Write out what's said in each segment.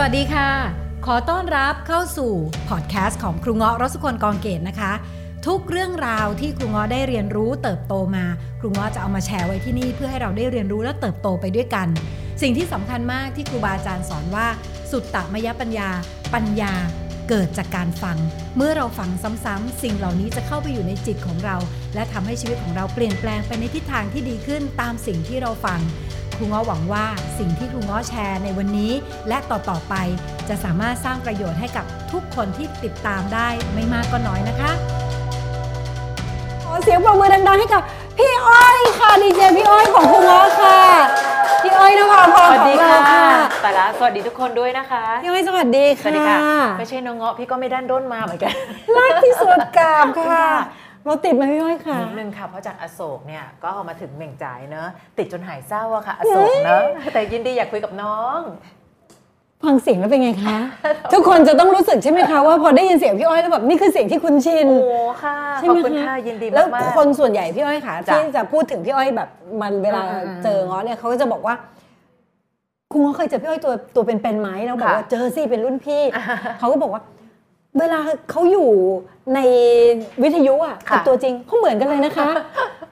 สวัสดีค่ะ ขอต้อนรับเข้าสู่พอดแคสต์ของครูเงาะรสุคนกองเกตนะคะ ทุกเรื่องราวที่ครูเงาะได้เรียนรู้เติบโตมา ครูเงาะจะเอามาแชร์ไว้ที่นี่เพื่อให้เราได้เรียนรู้และเติบโตไปด้วยกัน สิ่งที่สำคัญมากที่ครูบาอาจารย์สอนว่า สุตตมยปัญญา ปัญญา เกิดจากการฟัง เมื่อเราฟังซ้ำๆสิ่งเหล่านี้จะเข้าไปอยู่ในจิตของเรา และทำให้ชีวิตของเราเปลี่ยนแปลงไปในทิศทางที่ดีขึ้นตามสิ่งที่เราฟังครูง้อหวังว่าสิ่งที่ครูง้อแชร์ในวันนี้ และต่อๆไป จะสามารถสร้างประโยชน์ให้กับทุกคนที่ติดตามได้ไม่มากก็น้อยนะคะขอเสียงปรบมือดังๆให้กับพี่อ้อยค่ะดีเจพี่อ้อยของครูงาะค่ะ พี่อ้อยนภาพรสวัสของดีเราค่ะค่ะแต่ละสวัสดีทุกคนด้วยนะคะพี่อ้อยสวัสดีสค่ะวัสดีค่ะไม่ใช่น้องเงาะพี่ก็ไม่ด้านด้นมาเหมือนกันรักที่สุดกราบขอบคุณค่ะค่ะเราติดไหมพี่อ้อยค่ะนิดนึงค่ะ เพราะจากอโศกเนี่ยก็เอามาถึงเหม่งจ่ายเนอะติดจนหายเศร้าอะค่ะ อโศกเนอะแต่ยินดีอยากคุยกับน้อง ฟังเสียงแล้วเป็นไงคะ ทุกคนจะต้องรู้สึกใช่ไหมคะว่าพอได้ยินเสียงพี่อ้อยแล้วแบบนี่คือเสียงที่คุ้นชิน โอ้ค่ะใช่ขอบไหมคุณคะ ค่ะยินดีแล้วมากคนส่วนใหญ่พี่อ้อยค่ะจ้ะที่จะพูดถึงพี่อ้อยแบบมันเวลาอืมอืมเจอง้อเนี่ยเขาก็จะบอกว่า คุณง้อเคยเจอพี่อ้อยตัวตัวเป็นๆไหมเราบอกค่ะว่าเจอสิเป็นรุ่นพี่ เขาก็บอกว่า เวลาเขาอยู่ในวิทยุอะค่ะกับตัวจริงเขาเหมือนกันเลยนะคะ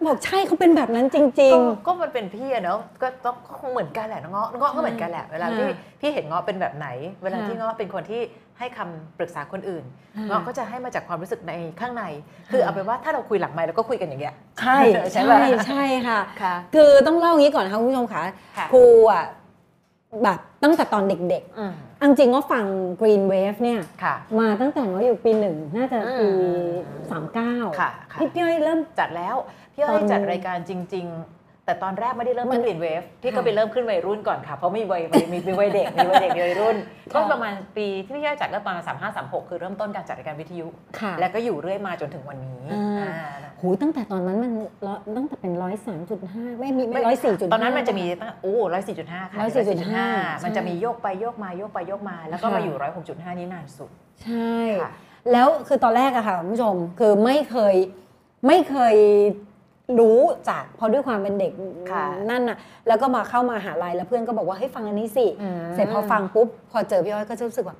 บอกใช่เขาเป็นแบบนั้นจริๆงก็ก็มันเป็นพี่อะเนอะก็ต้องคงเหมือนกันแหละน้องเงาะน้องเงาะก็เหมือนกันแหละเวลาที่ค่ะพี่เห็นเงาะเป็นแบบไหน เวลาค่ะที่เงาะเป็นคนที่ให้คำปรึกษาคนอื่นค่ะเงาะก็จะให้มาจากความรู้สึกในข้างใน คือเอาเป็นว่าถ้าเราคุยหลังไมค์เราก็คุยกันอย่างเงี้ย ๆ ใช่ใช่ใช่ปะใช่ค่ะ ค่ะ คือต้องเล่างี้ก่อนนะคะคุณผู้ชมค่ะค่ะ ครูอะแบบตั้งแต่ตอนเด็ก อืมๆเอาจริงว่าฟัง Green Wave เนี่ยค่ะมาตั้งแต่เราอยู่ปีหนึ่งน่าจะปีอืมสามเก้าค่ะค่ะพี่พี่อ้อยเริ่มจัดแล้ว พี่อ้ตออยนจัดรายการจริงๆ แต่ตอนแรกไม่ได้เริ่มมัขึ้นนกลิ่นเวฟพี่ก็ค่ะไปเริ่มขึ้นวัยรุ่นก่อนค่ะ เพราะมีวัยมีมีมีวัยเด็กมีวัยเด็กมีวัยรุ่น ก็ค่ะประมาณปีที่พี่อ้อยจัดก็ประมาณสามห้าสามหกคือเริ่มต้นการจัดรายการวิทยุค่ะแล้วก็อยู่เรื่อยมาจนถึงวันนี้อ่าอ่าหูตั้งแต่ตอนนั้นมันร้อยตั้งแต่เป็นร้อยสามจุดห้าไม่มีไม่ร้อยสี่จุดตอนนั้นมันจะมีตั้งโอ้ร้อยสี่จุดห้าค่ะ104.5มันจะมีโยกไปโยกมาโยกไปโยกมา แล้วก็ค่ะมาอยู่ร้อยหกจุดห้านี้นานสุด ใช่ค่ะแล้วคือตอนแรกอะค่ะคุณผู้ชมคือไม่เคยไม่เคย รู้จากเพราะด้วยความเป็นเด็กค่ะนั่นน่ะแล้วก็มาเข้ามาหาลัยแล้วเพื่อนก็บอกว่าให้ยฟังอันนี้สิอืมเสร็จพอฟังปุ๊บพอเจอพี่อ้อยก็จะรู้สึกว่า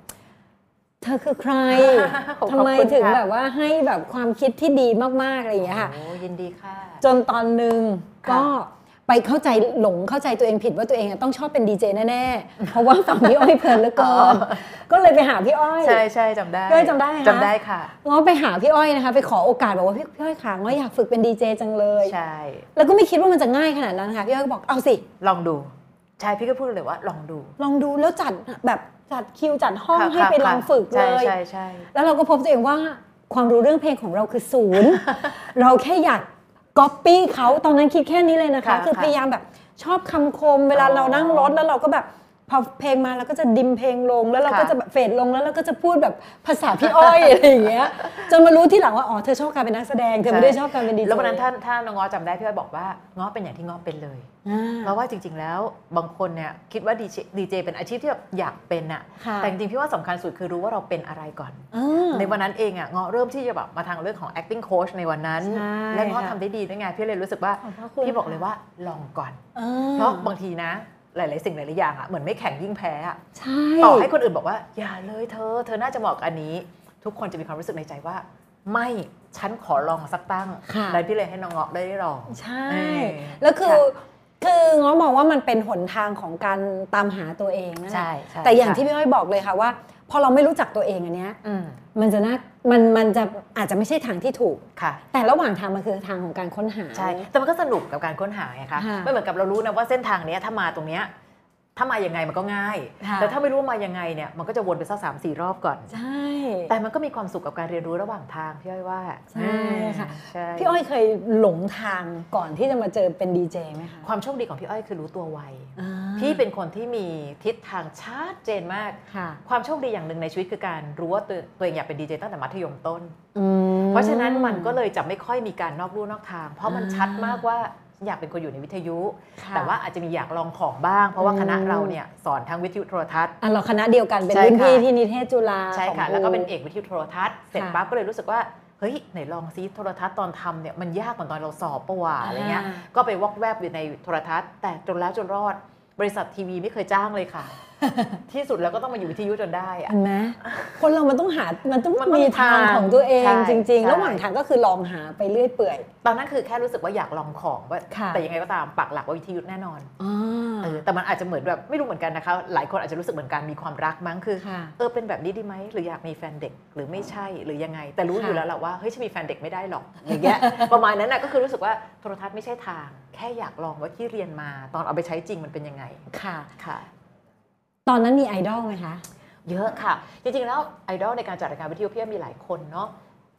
เธอคือใครขอบคุณทำไมถึงค่ะแบบว่าให้แบบความคิดที่ดีมากๆอะไรอย่างเงี้ยค่ะโอ้ยินดีค่ะ จนตอนหนึ่งค่ะก็ ไปเข้าใจหลงเข้าใจตัวเองผิดว่าตัวเองอะต้องชอบเป็นดีเจแน่ๆ เพราะว่าฟังพี่อ้อยเพลินเหลือเกินก็เลยไปหาพี่อ้อย ใช่ใช่จำได้พี่อ้อยจำได้ไหมคะจำได้ค่ะง้อไปหาพี่อ้อยนะคะ ไปขอโอกาสบอกว่าพี่พี่อ้อยค่ะง้ออยากฝึกเป็นดีเจจังเลยใช่แล้วก็ไม่คิดว่ามันจะง่ายขนาดนั้นค่ะพี่อ้อยก็บอกเอาสิ ลองดูใช่พี่ก็พูดเลยว่าลองดู ลองดูแล้วจัดแบบจัดคิวจัดห้องค่ะให้ไปค่ะลองฝึกเลใช่ยใช่ใช่แล้วเราก็พบตัวเองว่าความรู้เรื่องเพลงของเราคือศูนย์ เราแค่อยาก ก๊อปปี้เขาตอนนั้นคิดแค่นี้เลยนะคะ ค่ะคือค่ะพยายามแบบชอบคำคมเวลาอ๋อเรานั่งรถแล้วเราก็แบบ พอเพลงมาเราก็จะดิมเพลงลง แล้วเราก็ค่ะจะแบบเฟดลงแล้วเราก็จะพูดแบบภาษาพี่อ้อยอะไรอย่างเงี้ยจนมารู้ที่หลังว่าอ๋อเธอชอบการเป็นนักแสดงเธอไม่ได้ชอบการเป็นดีเจแล้ววันนั้นท่านท่านน้องง้อจำได้พี่อ้อยบอกว่าง้อเป็นอย่างที่ง้อเป็นเลยอ่าเพราะว่าจริง ๆ แล้วบางคนเนี่ยคิดว่าดีเจดีเจเป็นอาชีพที่แบบอยากเป็นอะค่ะแต่จริงๆพี่ว่าสำคัญสุดคือรู้ว่าเราเป็นอะไรก่อนอ่าในวันนั้นเองอะง้อเริ่มที่จะแบบมาทางเรื่องของ acting coach ในวันนั้นใช่และง้อค่ะทำได้ดีด้วยไงพี่เลยรู้สึกว่าขอบพระคุณพี่บอกค่ะเลยว่าลองก่อนอ่าเพราะบางทีนะ หลาย ๆ สิ่งหลาย ๆ อย่างอะเหมือนไม่แข่งยิ่งแพ้อะใช่ต่อให้คนอื่นบอกว่า อย่าเลยเธอ เธอน่าจะเหมาะกับอันนี้ ทุกคนจะมีความรู้สึกในใจว่า ไม่ฉันขอลองสักตั้งค่ะแล้วพี่เลยให้น้องเงาะได้ลองใช่เออแล้วคือค่ะคือง้อมองว่ามันเป็นหนทางของการตามหาตัวเองนั่นแหละใช่ใช่แต่อย่างค่ะที่พี่อ้อยบอกเลยค่ะว่า พอเราไม่รู้จักตัวเองอันเนี้ยอืมมันจะน่ามันมันจะอาจจะไม่ใช่ทางที่ถูกค่ะ แต่ระหว่างทางมันคือทางของการค้นหาใช่แต่มันก็สนุกกับการค้นหาไงคะค่ะไม่เหมือนกับเรารู้นะว่าเส้นทางเนี้ยถ้ามาตรงเนี้ย ถ้ามายังไงมันก็ง่ายค่ะแต่ถ้าไม่รู้ว่ามายังไงเนี่ยมันก็จะวนไปสักสามสี่รอบก่อน ใช่ แต่มันก็มีความสุขกับการเรียนรู้ระหว่างทางพี่อ้อยว่า ใช่ค่ะใช่พี่อ้อยเคยหลงทางก่อนที่จะมาเจอเป็นดีเจไหมคะ ความโชคดีของพี่อ้อยคือรู้ตัวไวอ่าพี่เป็นคนที่มีทิศทางชัดเจนมากค่ะความโชคดีอย่างหนึ่งในชีวิตคือการรู้ว่าตัวตัวเองอยากเป็นดีเจตั้งแต่มัธยมต้นอืมเพราะฉะนั้นมันก็เลยจะไม่ค่อยมีการนอกลู่นอกทาง เพราะมันอ่าชัดมากว่า อยากเป็นคนอยู่ในวิทยุค่ะแต่ว่าอาจจะมีอยากลองของบ้าง เพราะว่าอืมคณะเราเนี่ยสอนทั้งวิทยุโทรทัศน์อะเราคณะเดียวกันเป็นใช่รุ่นค่ะพี่ที่นิเทศจุฬาใช่ค่ะของแล้วก็เป็นครูเอกวิทยุโทรทัศน์เสร็จค่ะปั๊บก็เลยรู้สึกว่าเฮ้ยไหนลองซิโทรทัศน์ตอนทำเนี่ยมันยากเหมือนตอนเราสอบปะวะอะไรเงี้ยอ่าก็ไปวอกแวบอยู่ในโทรทัศน์ แต่จนแล้วจนรอด บริษัททีวีไม่เคยจ้างเลยค่ะที่สุดแล้วก็ต้องมาอยู่วิทยุจนได้อะ เห็นไหมคนเรามันต้องหา มันต้องมันต้องมีมีทางทางของตัวเองใช่จริง ใช่ ๆ ระหว่างทางก็คือลองหาไปเรื่อยเปื่อย ตอนนั้นคือแค่รู้สึกว่าอยากลองของว่าค่ะ แต่ยังไงก็ตามปักหลักว่าวิทยุแน่นอนอ่าเออแต่มันอาจจะเหมือนแบบไม่รู้เหมือนกันนะคะ หลายคนอาจจะรู้สึกเหมือนกันมีความรักมั้งคือ ค่ะ เออเป็นแบบนี้ดีไหมหรืออยากมีแฟนเด็กหรือไม่ใช่หรือยังไง แต่รู้อยู่ค่ะแล้วแหละว่าเฮ้ยฉันมีแฟนเด็กไม่ได้หรอกอย่างเงี้ย ประมาณนั้นน่ะก็คือรู้สึกว่าโทรทัศน์ไม่ใช่ทาง แค่อยากลองว่าที่เรียนมาตอนเอาไปใช้จริงมันเป็นยังไงค่ะ ค่ะ ตอนนั้นมีไอดอลไหมคะ เยอะค่ะ จริงๆแล้วไอดอลในการจัดรายการวิทยุพี่มีหลายคนเนาะ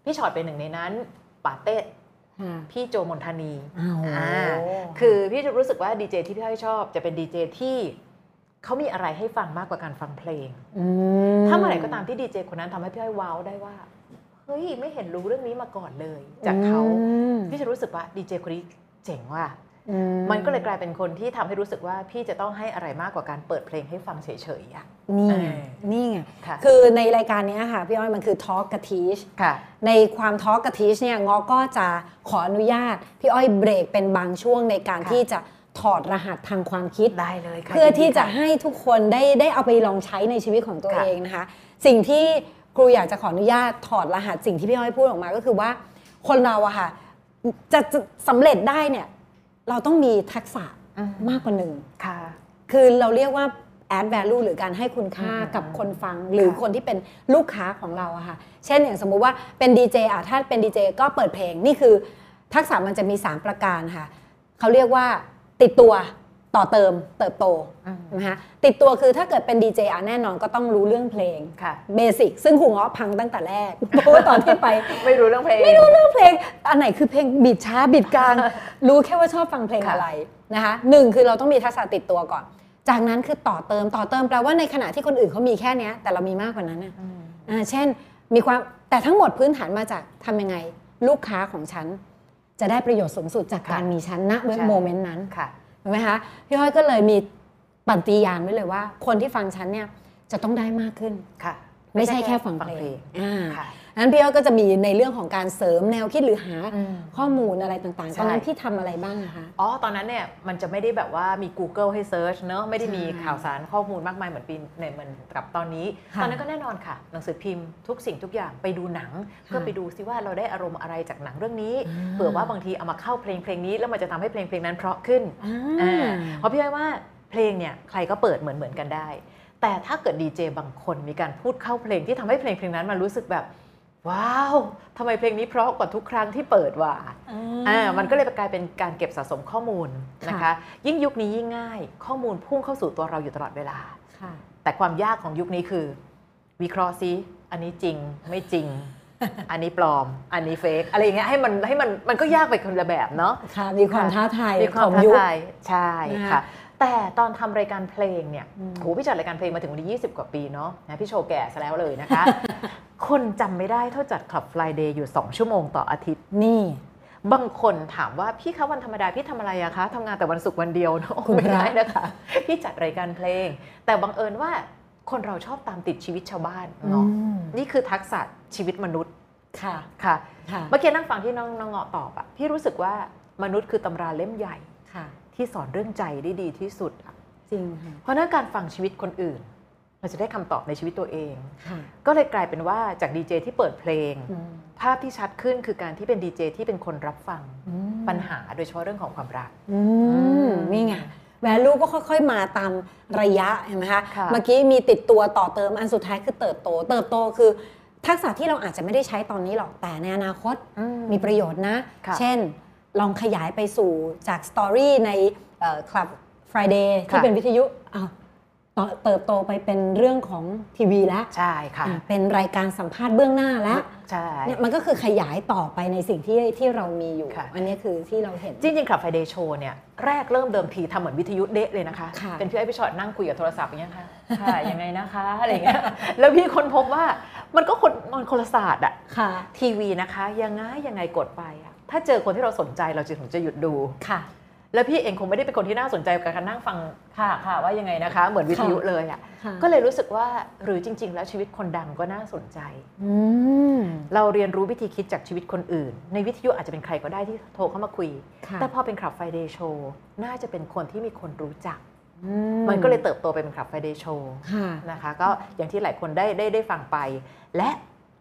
พี่ชอตเป็นหนึ่งในนั้นปาเต้ค่ะพี่โจมนทานีอ้าวอ่าคือพี่จะรู้สึกว่าดีเจที่พี่อ้อยชอบจะเป็นดีเจที่เขามีอะไรให้ฟังมากกว่าการฟังเพลงมถ้าเมื่อไหร่ก็ตามที่ดีเจคนนั้นทำให้พี่อ้อยว้าวได้ว่าเฮ้ยไม่เห็นรู้เรื่องนี้มาก่อนเลย จากเขาอืมพี่จะรู้สึกว่าดีเจคนนี้เจ๋งว่ะอื มันก็เลยกลายเป็นคนที่ทำให้รู้สึกว่าพี่จะต้องให้อะไรมากกว่าการเปิดเพลงให้ฟังเฉยๆอะนี่ไงเออนี่ไงค่ะคือในรายการเนี้ยค่ะพี่อ้อยมันคือทอ l k กับทีชค่ะในความทอ l k กับทีชเนี่ยงอก็จะขออนุญาต พี่อ้อยเบรกเป็นบางช่วงในการค่ะที่จะถอดรหัสทางความคิดได้เลยค่ะเพื่อที่จะยินดีค่ให้ทุกคนได้ได้เอาไปลองใช้ในชีวิตของตัวค่ะเองนะคะ สิ่งที่ครูอยากจะขออนุญาตถอดรหัสสิ่งที่พี่อ้อยพูดออกมาก็คือว่า คนเราอะค่ะจะจะสำเร็จได้เนี่ย เราต้องมีทักษะอืมมากกว่าหนึ่งค่ะคือเราเรียกว่า add value หรือการให้คุณค่าอืมกับคนฟังหรือค่ะคนที่เป็นลูกค้าของเราอะค่ะ เช่นอย่างสมมุติว่าเป็นดีเจอะถ้าเป็นดีเจก็เปิดเพลงนี่คือ ทักษะมันจะมี 3 ประการค่ะเขาเรียกว่าติดตัว ต่อเติมเติบโตอืมนะคะติดตัวคือถ้าเกิดเป็นดีเจอะแน่นอนก็ต้องรู้เรื่องเพลงค่ะเบสิกซึ่งครูง้อพังตั้งแต่แรกเพราะว่าตอนที่ไปไม่รู้เรื่องเพลง ไม่รู้เรื่องเพลง อันไหนคือเพลงบิดช้าบิดกลาง รู้แค่ว่าชอบฟังเพลงค่ะอะไรนะคะหนึ่งคือเราต้องมีทักษะติดตัวก่อน จากนั้นคือต่อเติมต่อเติมแปลว่าในขณะที่คนอื่นเขามีแค่เนี้ยแต่เรามีมากกว่านั้นนะอืมอ่าเช่นมีความแต่ทั้งหมดพื้นฐานมาจากทำยังไง ลูกค้าของฉันจะได้ประโยชน์สูงสุดจากการค่ะมีฉันณใช่โมเมนต์นั้นค่ะเห็น ไหมคะพี่อ้อยก็เลยมีปฏิญาณไว้เลยว่า คนที่ฟังฉันเนี่ยจะต้องได้มากขึ้นค่ะ ไม่ใช่แค่ฟังเพลงอ่าค่ะ นั้นพี่อ้อยก็จะมีในเรื่องของการเสริมแนวคิดหรือหาอืมข้อมูลอะไรต่างๆใช่ตอนนั้นพี่ทำอะไรบ้างอะคะ อ๋อ ตอนนั้นเนี่ยมันจะไม่ได้แบบว่ามี Google ให้เซิร์ชเนอะไม่ได้มีใช่ข่าวสารข้อมูลมากมายเหมือนปีในเหมือนกับตอนนี้ค่ะตอนนั้นก็แน่นอนค่ะ หนังสือพิมพ์ทุกสิ่งทุกอย่างไปดูหนัง เพื่อไปดูซิว่าเราได้อารมณ์อะไรจากหนังเรื่องนี้อ่าเผื่อว่าบางทีเอามาเข้าเพลงเพลงนี้ แล้วมันจะทำให้เพลงเพลงนั้นเพราะขึ้นอ่าอ่าเพราะพี่ว่าว่าเพลงเนี่ยใครก็เปิดเหมือนเหมือนกันได้ แต่ถ้าเกิดดีเจบางคนมีการพูดเข้าเพลงที่ทำให้เพลงเพลงนั้นมันรู้สึกแบบ ว้าวทำไมเพลงนี้เพราะกว่าทุกครั้งที่เปิดว่ะอ่ามันก็เลยกลายเป็นการเก็บสะสมข้อมูลนะคะค่ะยิ่งยุคนี้ยิ่งง่าย ข้อมูลพุ่งเข้าสู่ตัวเราอยู่ตลอดเวลาค่ะแต่ความยากของยุคนี้คือ วิเคราะห์ซิอันนี้จริงไม่จริง อันนี้ปลอม อันนี้เฟกอะไรอย่างเงี้ยให้มันให้มันมันก็ยากไปคนละแบบเนาะค่ะมีความท้าทายมีควาขมองท้ายุคทายใช่นะคะค่ะ แต่ตอนทำรายการเพลงเนี่ยอืมโหพี่จัดรายการเพลงมาถึงวันที่20 กว่าปีเนาะนะพี่โชว์แก่ซะแล้วเลยนะคะ คนจำไม่ได้เท่าจัดคลับ Friday อยู่ 2 ชั่วโมงต่ออาทิตย์นี่ บางคนถามว่าพี่คะวันธรรมดาพี่ทำอะไรอะคะทำงานแต่วันศุกร์วันเดียวเนอะคุณไม่พระได้นะคะพี่จัดรายการเพลง แต่บังเอิญว่าคนเราชอบตามติดชีวิตชาวบ้านเนาะอืมนี่คือทักษะชีวิตมนุษย์ค่ะค่ะค่ะเมื่อกี้นั่งฟังที่น้องน้องเงาะตอบอะพี่รู้สึกว่ามนุษย์คือตำราเล่มใหญ่ค่ะ ที่สอนเรื่องใจได้ดีที่สุดอะจริงค่ะเพราะฉะนั้นการฟังชีวิตคนอื่น เราจะได้คำตอบในชีวิตตัวเองค่ะก็เลยกลายเป็นว่าจากดีเจที่เปิดเพลงอืมภาพที่ชัดขึ้นคือการที่เป็นดีเจที่เป็นคนรับฟังอืมปัญหาโดยเฉพาะเรื่องของความรักอือืมมนี่ไง value ก็ค่อยๆ มาตามระยะเห็นไหมคะค่ะเมื่อกี้มีติดตัวต่อเติมอันสุดท้ายคือเติบโต เติบโตคือทักษะที่เราอาจจะไม่ได้ใช้ตอนนี้หรอกแต่ในอนาคตมีประโยชน์นะค่ะเช่น ลองขยายไปสู่จากสตอรี่ในคลับ Friday ที่ค่ะเป็นวิทยุอ้าวต่อเติบโตไปเป็นเรื่องของทีวีแล้วใช่ค่ะอะเป็นรายการสัมภาษณ์เบื้องหน้าแล้วใช่เนี่ยมันก็คือขยายต่อไปในสิ่งที่ที่เรามีอยู่ค่ะอันนี้คือที่เราเห็น จริงๆคลับไฟเดย์โชว์เนี่ยแรกเริ่มเดิมทีทำเหมือนวิทยุเดะเลยนะคะค่ะเป็นพี่ไอ้พี่ชอตนั่งคุยกับโทรศัพท์อย่างเงี้ยค่ะค่ะยังไงนะคะอะไรอย่างเงี้ยแล้วพี่คนพบว่ามันก็คนมันคนละศาสตร์อะค่ะทีวีนะคะ ยังไงยังไงกดไปอะ ถ้าเจอคนที่เราสนใจเราจะถึงจะหยุดดูค่ะ แล้วพี่เองคงไม่ได้เป็นคนที่น่าสนใจกับการนั่งฟังค่ะค่ะว่ายังไงนะคะ เหมือนวิทยุเลยอะค่ะก็เลยรู้สึกว่าหรือจริง ๆ แล้วชีวิตคนดังก็น่าสนใจอืมเราเรียนรู้วิธีคิดจากชีวิตคนอื่น ในวิทยุอาจจะเป็นใครก็ได้ที่โทรเข้ามาคุยค่ะแต่พอเป็นคลับไฟเดย์โชว์น่าจะเป็นคนที่มีคนรู้จักอืมันก็เลยเติบโตไปเป็นคลับไฟเดย์โชว์ค่ะนะคะ ก็อย่างที่หลายคนได้ได้ได้ฟังไป และ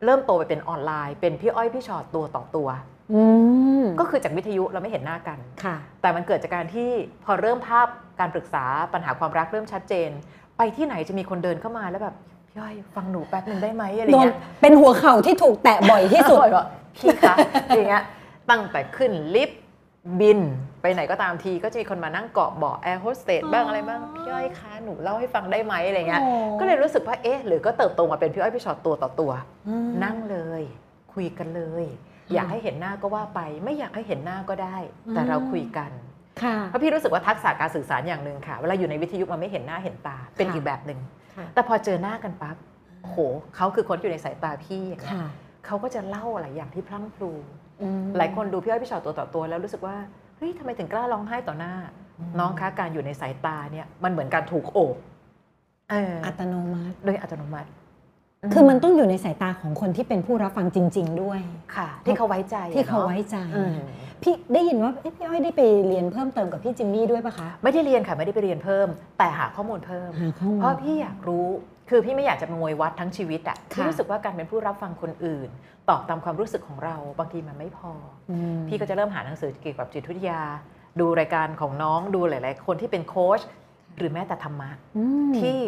เริ่มโตไปเป็นออนไลน์ เป็นพี่อ้อยพี่ชอตตัวต่อตัวอืม ก็คือจากวิทยุเราไม่เห็นหน้ากันค่ะแต่มันเกิดจากการที่พอเริ่มภาพการปรึกษาปัญหาความรักเริ่มชัดเจน ไปที่ไหนจะมีคนเดินเข้ามาแล้วแบบพี่อ้อยฟังหนูแป๊บหนึ่งได้ไหมอะไรโดนเงี้ยเป็นหัวเข่าที่ถูกแตะบ่อยที่สุดบ่อยบอกพี่คะอย่างเงี้ยตั้งแต่ขึ้นลิฟต์บินไปไหนก็ตามทีก็จะมีคนมานั่งเกาะเบาะแอร์โฮสเตสบ้างอะไรบ้างพี่อ้อยคะหนูเล่าให้ฟังได้ไหมอะไรเงี้ยอ๋อก็เลยรู้สึกว่าเอ๊ะหรือก็เติบโตมาเป็นพี่อ้อยพี่ชอตตัวต่อตัวอืมนั่งเลย คุยกันเลย อืมอยากให้เห็นหน้าก็ว่าไป ไม่อยากให้เห็นหน้าก็ได้ แต่อืมเราคุยกันค่ะเพราะพี่รู้สึกว่าทักษะการสื่อสารอย่างหนึ่งค่ะ เวลาอยู่ในวิทยุมันไม่เห็นหน้าเห็นตา เป็นค่ะอีกแบบหนึ่งค่ะแต่พอเจอหน้ากันปั๊บโอ้โหเขาคือคนที่อยู่ในสายตาพี่อย่างเงี้ยค่ะเขาก็จะเล่าหลายอย่างที่พลั้งพลูอืมหลายคนดูพี่อ้อยพี่ชอตตัวต่อตัว แล้วรู้สึกว่าเฮ้ยทำไมถึงกล้าร้องไห้ต่อหน้า น้องคะการอยู่ในสายตาเนี่ยมันเหมือนการถูกโอบเอออัตโนมัติ โดยอัตโนมัติ คือมันต้องอยู่ในสายตาของคนที่เป็นผู้รับฟังจริง ๆ ด้วยค่ะ ที่เขาไว้ใจที่เขาอะนะไว้ใจอืมพี่ได้ยินว่าเอ๊ะพี่อ้อยได้ไปเรียนเพิ่มเติมกับพี่จิมมี่ด้วยปะคะไม่ได้เรียนค่ะไม่ได้ไปเรียนเพิ่ม แต่หาข้อมูลเพิ่มหาข้อมูลเพราะพี่อยากรู้คือพี่ไม่อยากจะมวยวัดทั้งชีวิตอะค่ะพี่รู้สึกว่าการเป็นผู้รับฟังคนอื่น ตอบตามความรู้สึกของเราบางทีมันไม่พออืมพี่ก็จะเริ่มหาหนังสือเกี่ยวกับจิตวิทยา ดูรายการของน้องดูหลาย ๆ คนที่เป็นโค้ชหรือแม้แต่ธรรมะอืมที่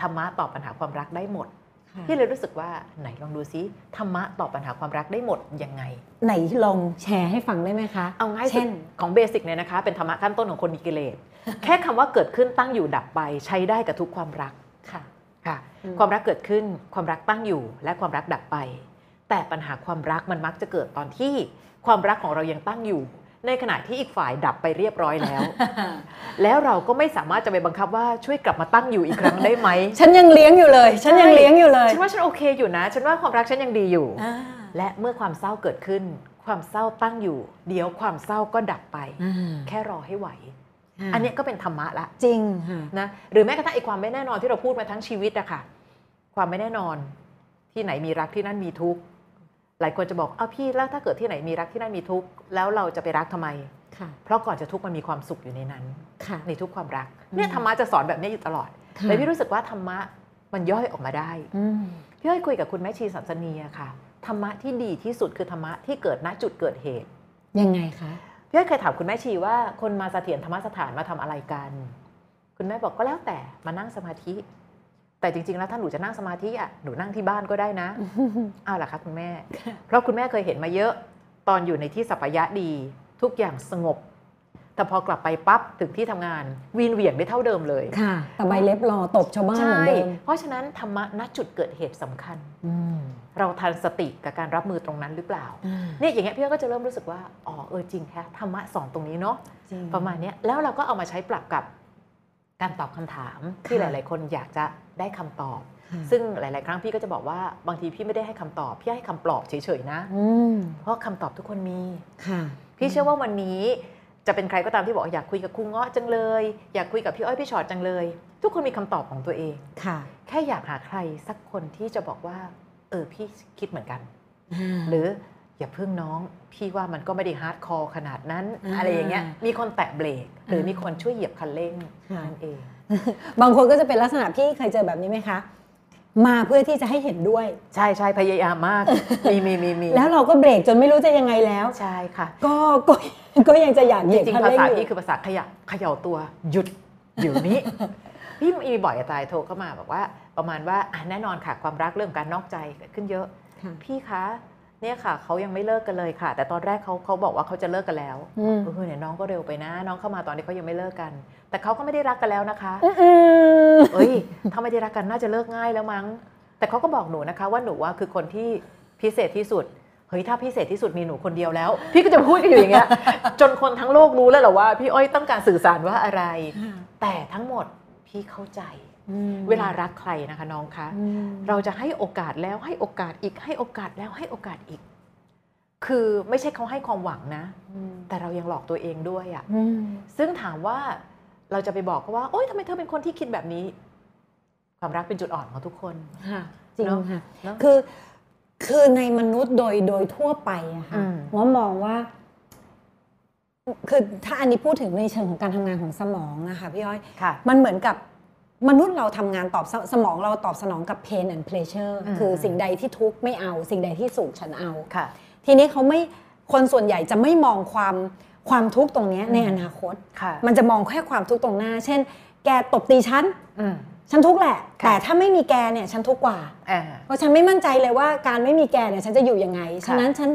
ธรรมะตอบปัญหาความรักได้หมดค่ะ พี่เลยรู้สึกว่าไหนลองดูซิธรรมะตอบปัญหาความรักได้หมดยังไง ไหนลองแชร์ให้ฟังได้ไหมคะเอาง่ายสุเช่ดนของเบสิกเนี่ยนะคะ เป็นธรรมะขั้นต้นของคนมีกิเลสแค่คำว่าเกิดขึ้นตั้งอยู่ดับไปใช้ได้กับทุกความรักค่ะค่ะอืมความรักเกิดขึ้นความรักตั้งอยู่ และความรักดับไป แต่ปัญหาความรักมันมักจะเกิดตอนที่ความรักของเรายังตั้งอยู่ ในขณะที่อีกฝ่ายดับไปเรียบร้อยแล้ว แล้วเราก็ไม่สามารถจะไปบังคับว่าช่วยกลับมาตั้งอยู่อีกครั้งได้ไหม ฉันยังเลี้ยงอยู่เลย ฉันยังเลี้ยงอยู่เลย ฉันว่าฉันโอเคอยู่นะ ฉันว่าความรักฉันยังดีอยู่อ่าและเมื่อความเศร้าเกิดขึ้น ความเศร้าตั้งอยู่ เดี๋ยวความเศร้าก็ดับไปอ่าแค่รอให้ไหวค่ะอันเนี้ยก็เป็นธรรมะละ จริงค่ะนะ หรือแม้กระทั่งไอ้ความไม่แน่นอนที่เราพูดมาทั้งชีวิตอะค่ะ ความไม่แน่นอน ที่ไหนมีรักที่นั่นมีทุกข์ หลายคนจะบอกอ้าวพี่แล้วถ้าเกิดที่ไหนมีรักที่นั่นมีทุกข์แล้วเราจะไปรักทำไมค่ะเพราะก่อนจะทุกข์มันมีความสุขอยู่ในนั้นค่ะในทุกความรักอืมเนี่ยธรรมะจะสอนแบบนี้อยู่ตลอดค่ะเลยพี่รู้สึกว่าธรรมะมันย่อยออกมาได้อืมพี่อ้อยคุยกับคุณแม่ชีสันสนีอะค่ะธรรมะที่ดีที่สุดคือธรรมะที่เกิดณจุดเกิดเหตุ ยังไงคะพี่อ้อยเคยถามคุณแม่ชีว่าคนมาเสถียรธรรมสถานมาทำอะไรกัน คุณแม่บอกก็แล้วแต่มานั่งสมาธิ แต่จริงๆแล้วถ้าหนูจะนั่งสมาธิอะหนูนั่งที่บ้านก็ได้นะอ้าวล่ะคะคุณแม่ เพราะคุณแม่เคยเห็นมาเยอะ ตอนอยู่ในที่สัปยะดี ทุกอย่างสงบ แต่พอกลับไปปั๊บถึงที่ทำงานวีนเหวี่ยงได้เท่าเดิมเลยค่ะแต่ใบเล็บรอตบชาวบ้านเหมืใช่อนเดิมเพราะฉะนั้นธรรมะณจุดเกิดเหตุสำคัญอืมเราทันสติกับการรับมือตรงนั้นหรือเปล่าอ่าเนี่ยอย่างเงี้ยพี่อ้อยก็จะเริ่มรู้สึกว่าอ๋อเออจริงแค่ธรรมะสอนตรงนี้เนาะจริงประมาณเนี้ยแล้วเราก็เอามาใช้ปรับกับการตอบคำถามที่หค่ะลาย ๆ คนอยากจะ ได้คำตอบค่ะซึ่งหลาย ๆ ครั้งพี่ก็จะบอกว่าบางทีพี่ไม่ได้ให้คำตอบ พี่ให้คำปลอบเฉย ๆ นะอืมเพราะคำตอบทุกคนมีค่ะ พี่เชื่อว่าวันนี้จะเป็นใครก็ตามที่บอกอยากคุยกับครูเงาะจังเลย อยากคุยกับพี่อ้อยพี่ฉอดจังเลย ทุกคนมีคำตอบของตัวเองค่ะ แค่อยากหาใครสักคนที่จะบอกว่า เออพี่คิดเหมือนกันอ่าหรืออย่าพึ่งน้อง พี่ว่ามันก็ไม่ได้ hardcore ขนาดนั้นอ่าอะไรอย่างเงี้ยมีคนแตะเบรกหรืออ่ามีมีคนช่วยเหยียบคันเร่งค่ะนั่นเอง บางคนก็จะเป็นลักษณะพี่เคยเจอแบบนี้ไหมคะ มาเพื่อที่จะให้เห็นด้วย ใช่ใช่พยายามมาก มีมีมีมีแล้วเราก็เบรกจนไม่รู้จะยังไงแล้ว ใช่ค่ะ ก็ก็ก็ยังจะอยากเหจยียบริงคันๆภาเร่งษาอยู่พี่คือภาษาขยะเขย่าตัวหยุดอยู่นี้ พี่มีบ่อยอะตายโทรเข้ามาบอกว่า ประมาณว่าอะแน่นอนค่ะความรักเรื่องการนอกใจเกิดขึ้นเยอะ ค่ะ พี่คะ เนี่ยค่ะเขายังไม่เลิกกันเลยค่ะ แต่ตอนแรกเขาเขาบอกว่าเขาจะเลิกกันแล้วอืมเออเนี่ยน้องก็เร็วไปนะ น้องเข้ามาตอนที่เขายังไม่เลิกกัน แต่เขาก็ไม่ได้รักกันแล้วนะคะอืมเอ้ยถ้าไม่ได้รักกันน่าจะเลิกง่ายแล้วมั้ง แต่เขาก็บอกหนูนะคะ ว่าหนูว่าคือคนที่พิเศษที่สุดเฮ้ยถ้าพิเศษที่สุดมีหนูคนเดียวแล้ว พี่ก็จะพูดกันอยู่อย่างเงี้ยจนคนทั้งโลกรู้แล้วเหรอว่า พี่อ้อยต้องการสื่อสารว่าอะไร แต่ทั้งหมดพี่เข้าใจ เวลารักใครนะคะน้องคะอืมเราจะให้โอกาสแล้วให้โอกาสอีกให้โอกาสแล้วให้โอกาสอีก คือไม่ใช่เขาให้ความหวังนะ แต่เรายังหลอกตัวเองด้วยอะอืมซึ่งถามว่าเราจะไปบอกเขาว่า โอ๊ยทำไมเธอเป็นคนที่คิดแบบนี้ ความรักเป็นจุดอ่อนของทุกคนค่ะจริงเนอะค่ะเนอะคือคือในมนุษย์โดยโดยทั่วไปอะค่ะอืมว่ามองว่า คือถ้าอันนี้พูดถึงในเชิงของการทำงานของสมองนะคะพี่อ้อยค่ะมันเหมือนกับ มนุษย์เราทำงานตอบสสมองเราตอบสนองกับ pain and pleasure อืมคือสิ่งใดที่ทุกข์ไม่เอา สิ่งใดที่สุขฉันเอาค่ะ ทีนี้เขาไม่คนส่วนใหญ่จะไม่มองความความทุกข์ตรงเนี้ยในอนาคตค่ะมันจะมองแค่ความทุกข์ตรงหน้า เช่น แกตบตีฉันอืมฉันทุกข์แหละค่ะแต่ถ้าไม่มีแกเนี่ยฉันทุกข์กว่าอ่า เพราะฉันไม่มั่นใจเลยว่าการไม่มีแกเนี่ยฉันจะอยู่ยังไง ฉะนั้นฉัน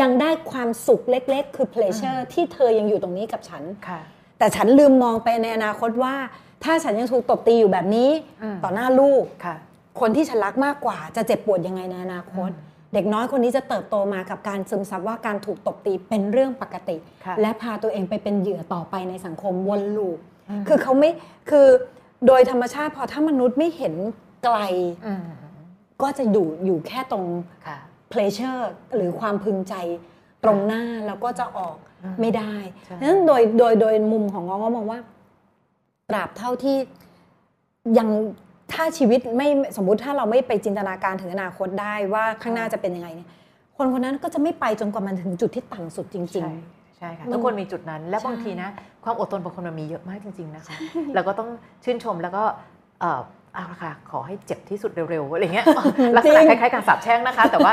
ยังได้ความสุขเล็ก ๆ คือ pleasure ที่เธอยังอยู่ตรงนี้กับฉันค่ะแต่ฉันลืมมองไปในอนาคตว่า ถ้าฉันยังถูกตบตีอยู่แบบนี้อืมต่อหน้าลูกค่ะ คนที่ฉันรักมากกว่าจะเจ็บปวดยังไงในอนาคต เด็กน้อยคนนี้จะเติบโตมากับการซึมซับว่าการถูกตบตีเป็นเรื่องปกติค่ะและพาตัวเองไปเป็นเหยื่อต่อไปในสังคมวนลูปอืมคือเขาไม่คือโดยธรรมชาติพอถ้ามนุษย์ไม่เห็นไกลอืมก็จะอยู่อยู่แค่ตรงค่ะ pleasure หรือความพึงใจตรงหน้าแล้วก็จะออกอืมไม่ได้ใช่ดังนั้นโดยโดยโดยมุมของงอก็มองว่า ตราบเท่าที่ยังถ้าชีวิตไม่สมมุติถ้าเราไม่ไปจินตนาการถึงอนาคตได้ว่าข้างหน้าจะเป็นยังไงเนี่ยคนคนนั้นก็จะไม่ไปจนกว่ามันถึงจุดที่ต่ำสุดจริงใช่ใช่ค่ะมันทุกคนมีจุดนั้นและใช่บางทีนะความอดทนบางคนมันมีเยอะมากจริง ๆ นะคะแล้วก็ต้องชื่นชมแล้วก็เอ่อเอาละค่ะขอให้เจ็บที่สุดเร็วๆอะไรเงี้ยลักษณะคล้ายๆการสาบแช่งนะคะ แต่ว่า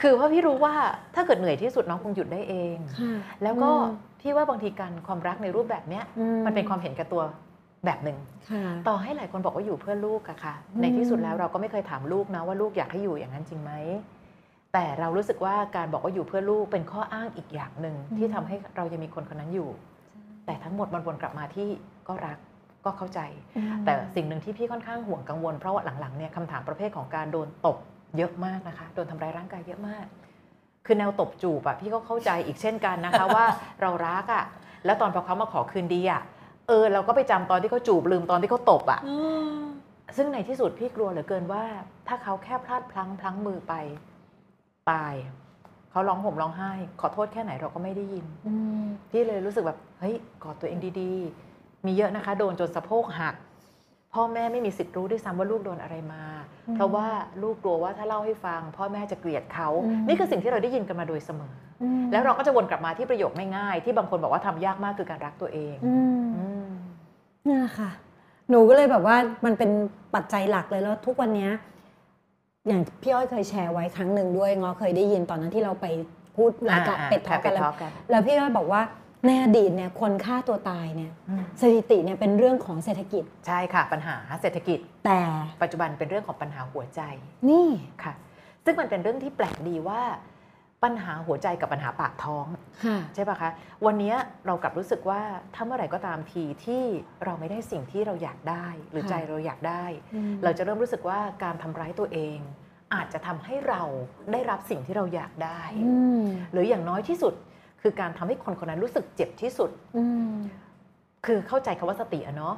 คือเพราะพี่รู้ว่าถ้าเกิดเหนื่อยที่สุดน้องคงหยุดได้เองๆค่ะแล้วก็อืมพี่ว่าบางทีการความรักในรูปแบบเนี้ยอืมันเป็นความเห็นแก่ตัว แบบหนึ่งค่ะต่อให้หลายคนบอกว่าอยู่เพื่อลูกอะค่ะอืมในที่สุดแล้วเราก็ไม่เคยถามลูกนะว่าลูกอยากให้อยู่อย่างนั้นจริงไหมแต่เรารู้สึกว่าการบอกว่าอยู่เพื่อลูกเป็นข้ออ้างอีกอย่างหนึ่งที่ทำให้เรายังมีคนคนนั้นอยู่ แต่ทั้งหมดมันวนกลับมาที่ก็รักก็เข้าใจ แต่สิ่งหนึ่งที่พี่ค่อนข้างห่วงกังวล เพราะว่าหลังๆเนี่ยคำถามประเภทของการโดนตบเยอะมากนะคะ โดนทำร้ายร่างกายเยอะมาก คือแนวตบจูบอะพี่ก็เข้าใจอีกเช่นกันนะคะว่าเรารักอะแล้วตอนพอเขามาขอคืนดีอะ เออเราก็ไปจำตอนที่เขาจูบลืมตอนที่เขาตบอะอืมซึ่งในที่สุดพี่กลัวเหลือเกินว่า ถ้าเขาแค่พลาดพลั้งพลั้งมือไปตายเขาร้องห่มร้องไห้ ขอโทษแค่ไหนเราก็ไม่ได้ยินอืมพี่เลยรู้สึกแบบเฮ้ยกอดตัวเองดีๆ มีเยอะนะคะ โดนจนสะโพกหัก พ่อแม่ไม่มีสิทธิ์รู้ด้วยซ้ำว่าลูกโดนอะไรมา เพราะว่าลูกกลัวว่าถ้าเล่าให้ฟัง พ่อแม่จะเกลียดเขา นี่คือสิ่งที่เราได้ยินกันมาโดยเสมออืมแล้วเราก็จะวนกลับมาที่ประโยคง่ายๆที่บางคนบอกว่าทำยากมากคือการรักตัวเองอืมอืมนี่นแหละค่ะ หนูก็เลยแบบว่ามันเป็นปัจจัยหลักเลยแล้วทุกวันเนี้ยอย่างพี่อ้อยเคยแชร์ไว้ครั้งหนึ่งด้วยงอเคยได้ยินตอนนั้นที่เราไปพูดรายการอ่าเป็ดทอล์กกันเป็ดแล้วทอล์กกันแล้วพี่อ้อยบอกว่า ในอดีตเนี่ยคนฆ่าตัวตายเนี่ยอืมสถิติเนี่ยเป็นเรื่องของเศรษฐกิจ ใช่ค่ะ ปัญหาเศรษฐกิจ แต่ปัจจุบันเป็นเรื่องของปัญหาหัวใจ นี่ค่ะ ซึ่งมันเป็นเรื่องที่แปลกดีว่า ปัญหาหัวใจกับปัญหาปากท้องค่ะใช่ปะคะวันนี้เรากลับรู้สึกว่าถ้าเมื่อไหร่ก็ตามทีที่เราไม่ได้สิ่งที่เราอยากได้ หรือค่ะใจเราอยากได้อืมเราจะเริ่มรู้สึกว่าการทำร้ายตัวเองอาจจะทำให้เราได้รับสิ่งที่เราอยากได้อืมหรืออย่างน้อยที่สุด คือการทำให้คนคนนั้นรู้สึกเจ็บที่สุดอืมคือเข้าใจคำว่าสติอะเนาะ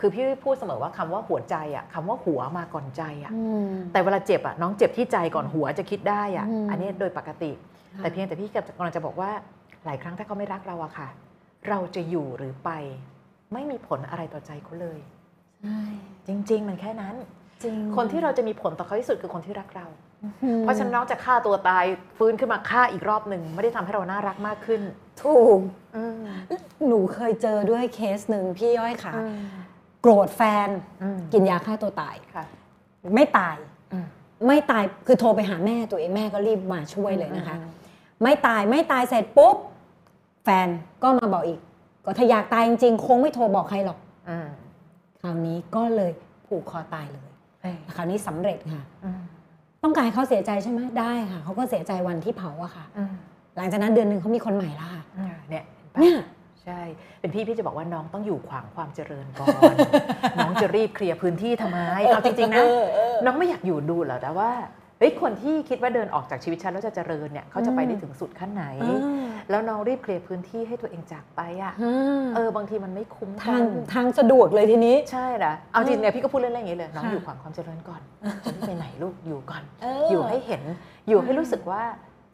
คือพี่พูดเสมอว่าคำว่าหัวใจอะคำว่าหัวมาก่อนใจอะอืมแต่เวลาเจ็บอะน้องเจ็บที่ใจก่อนหัวจะคิดได้อะอืมอันนี้โดยปกติค่ะแต่เพียงแต่พี่กำลังจะบอกว่าหลายครั้งถ้าเขาไม่รักเราอะค่ะ เราจะอยู่หรือไป ไม่มีผลอะไรต่อใจเขาเลยใช่จริง ๆ มันแค่นั้นจริงคนที่เราจะมีผลต่อเขาที่สุดคือคนที่รักเราอืมเพราะฉะนั้นน้องจะฆ่าตัวตายฟื้นขึ้นมาฆ่าอีกรอบหนึ่งไม่ได้ทำให้เราน่ารักมากขึ้น ถูกอืมหนูเคยเจอด้วยเคสหนึ่งพี่ย้อยค่ะอืมโกรธแฟนอืมกินยาฆ่าตัวตายค่ะไม่ตายอืมไม่ตายคือโทรไปหาแม่ตัวเองแม่ก็รีบมาช่วยเลยนะคะอืมไม่ตายไม่ตายเสร็จปุ๊บ แฟนก็มาบอกอีก ก็ถ้าอยากตายจริงๆคงไม่โทรบอกใครหรอกอืมคราวนี้ก็เลยผูกคอตายเลยเอ้ยคราวนี้สำเร็จค่ะอืม ต้องการให้เขาเสียใจใช่ไหมได้ค่ะเขาก็เสียใจวันที่เผาอะค่ะอืมหลังจากนั้นเดือนหนึ่งเขามีคนใหม่แล้วค่ะเนี่ยเนี่ยใช่ เป็นพี่พี่จะบอกว่าน้องต้องอยู่ขวางความเจริญก่อน น้องจะรีบเคลียร์พื้นที่ทำไมเอาจริงๆนะ น้องไม่อยากอยู่ดูหรอกแต่ว่า เฮ้ยคนที่คิดว่าเดินออกจากชีวิตฉันแล้วจะเจริญเนี่ยเขาจะไปได้ถึงสุดขั้นไหน แล้วน้องรีบเคลียร์พื้นที่ให้ตัวเองจากไปอะเออบางทีมันไม่คุ้มกัทางนทางสะดวกเลยทีนี้ใช่นะเอาจริงเนี่ยพี่ก็พูดเล่นๆอย่างนี้เลยน้องค่ะอยู่ขวางความเจริญก่อนจะไม่ไปไหนลูกอยู่ก่อนเออยู่ให้เห็น อยู่ให้รู้สึกว่า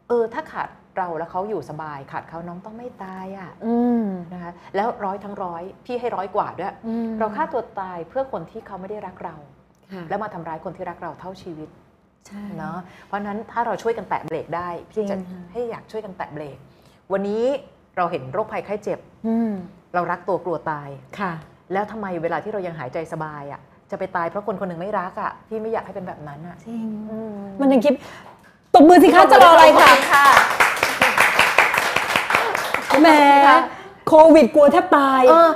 เออถ้าขาดเราแล้วเขาอยู่สบายขาดเขาน้องต้องไม่ตายอะอืมนะคะแล้วร้อยทั้งร้อยพี่ให้ร้อยกว่าด้วยอืมเราฆ่าตัวตายเพื่อคนที่เขาไม่ได้รักเราค่ะแล้วมาทำร้ายคนที่รักเราเท่าชีวิตใช่ เนาะเพราะฉะนั้นถ้าเราช่วยกันแตะเบรกได้ พี่จะจริงค่ะให้อยากช่วยกันแตะเบรก วันนี้เราเห็นโรคภัยไข้เจ็บอืมเรารักตัวกลัวตายค่ะ แล้วทำไมเวลาที่เรายังหายใจสบายอะ จะไปตายเพราะคนคนหนึ่งไม่รักอะพี่ไม่อยากให้เป็นแบบนั้นอะจริงมันยังคิดตบมือสิคะจะรออะไรค่ะค่ะแหมโควิดกลัวแทบตายเออ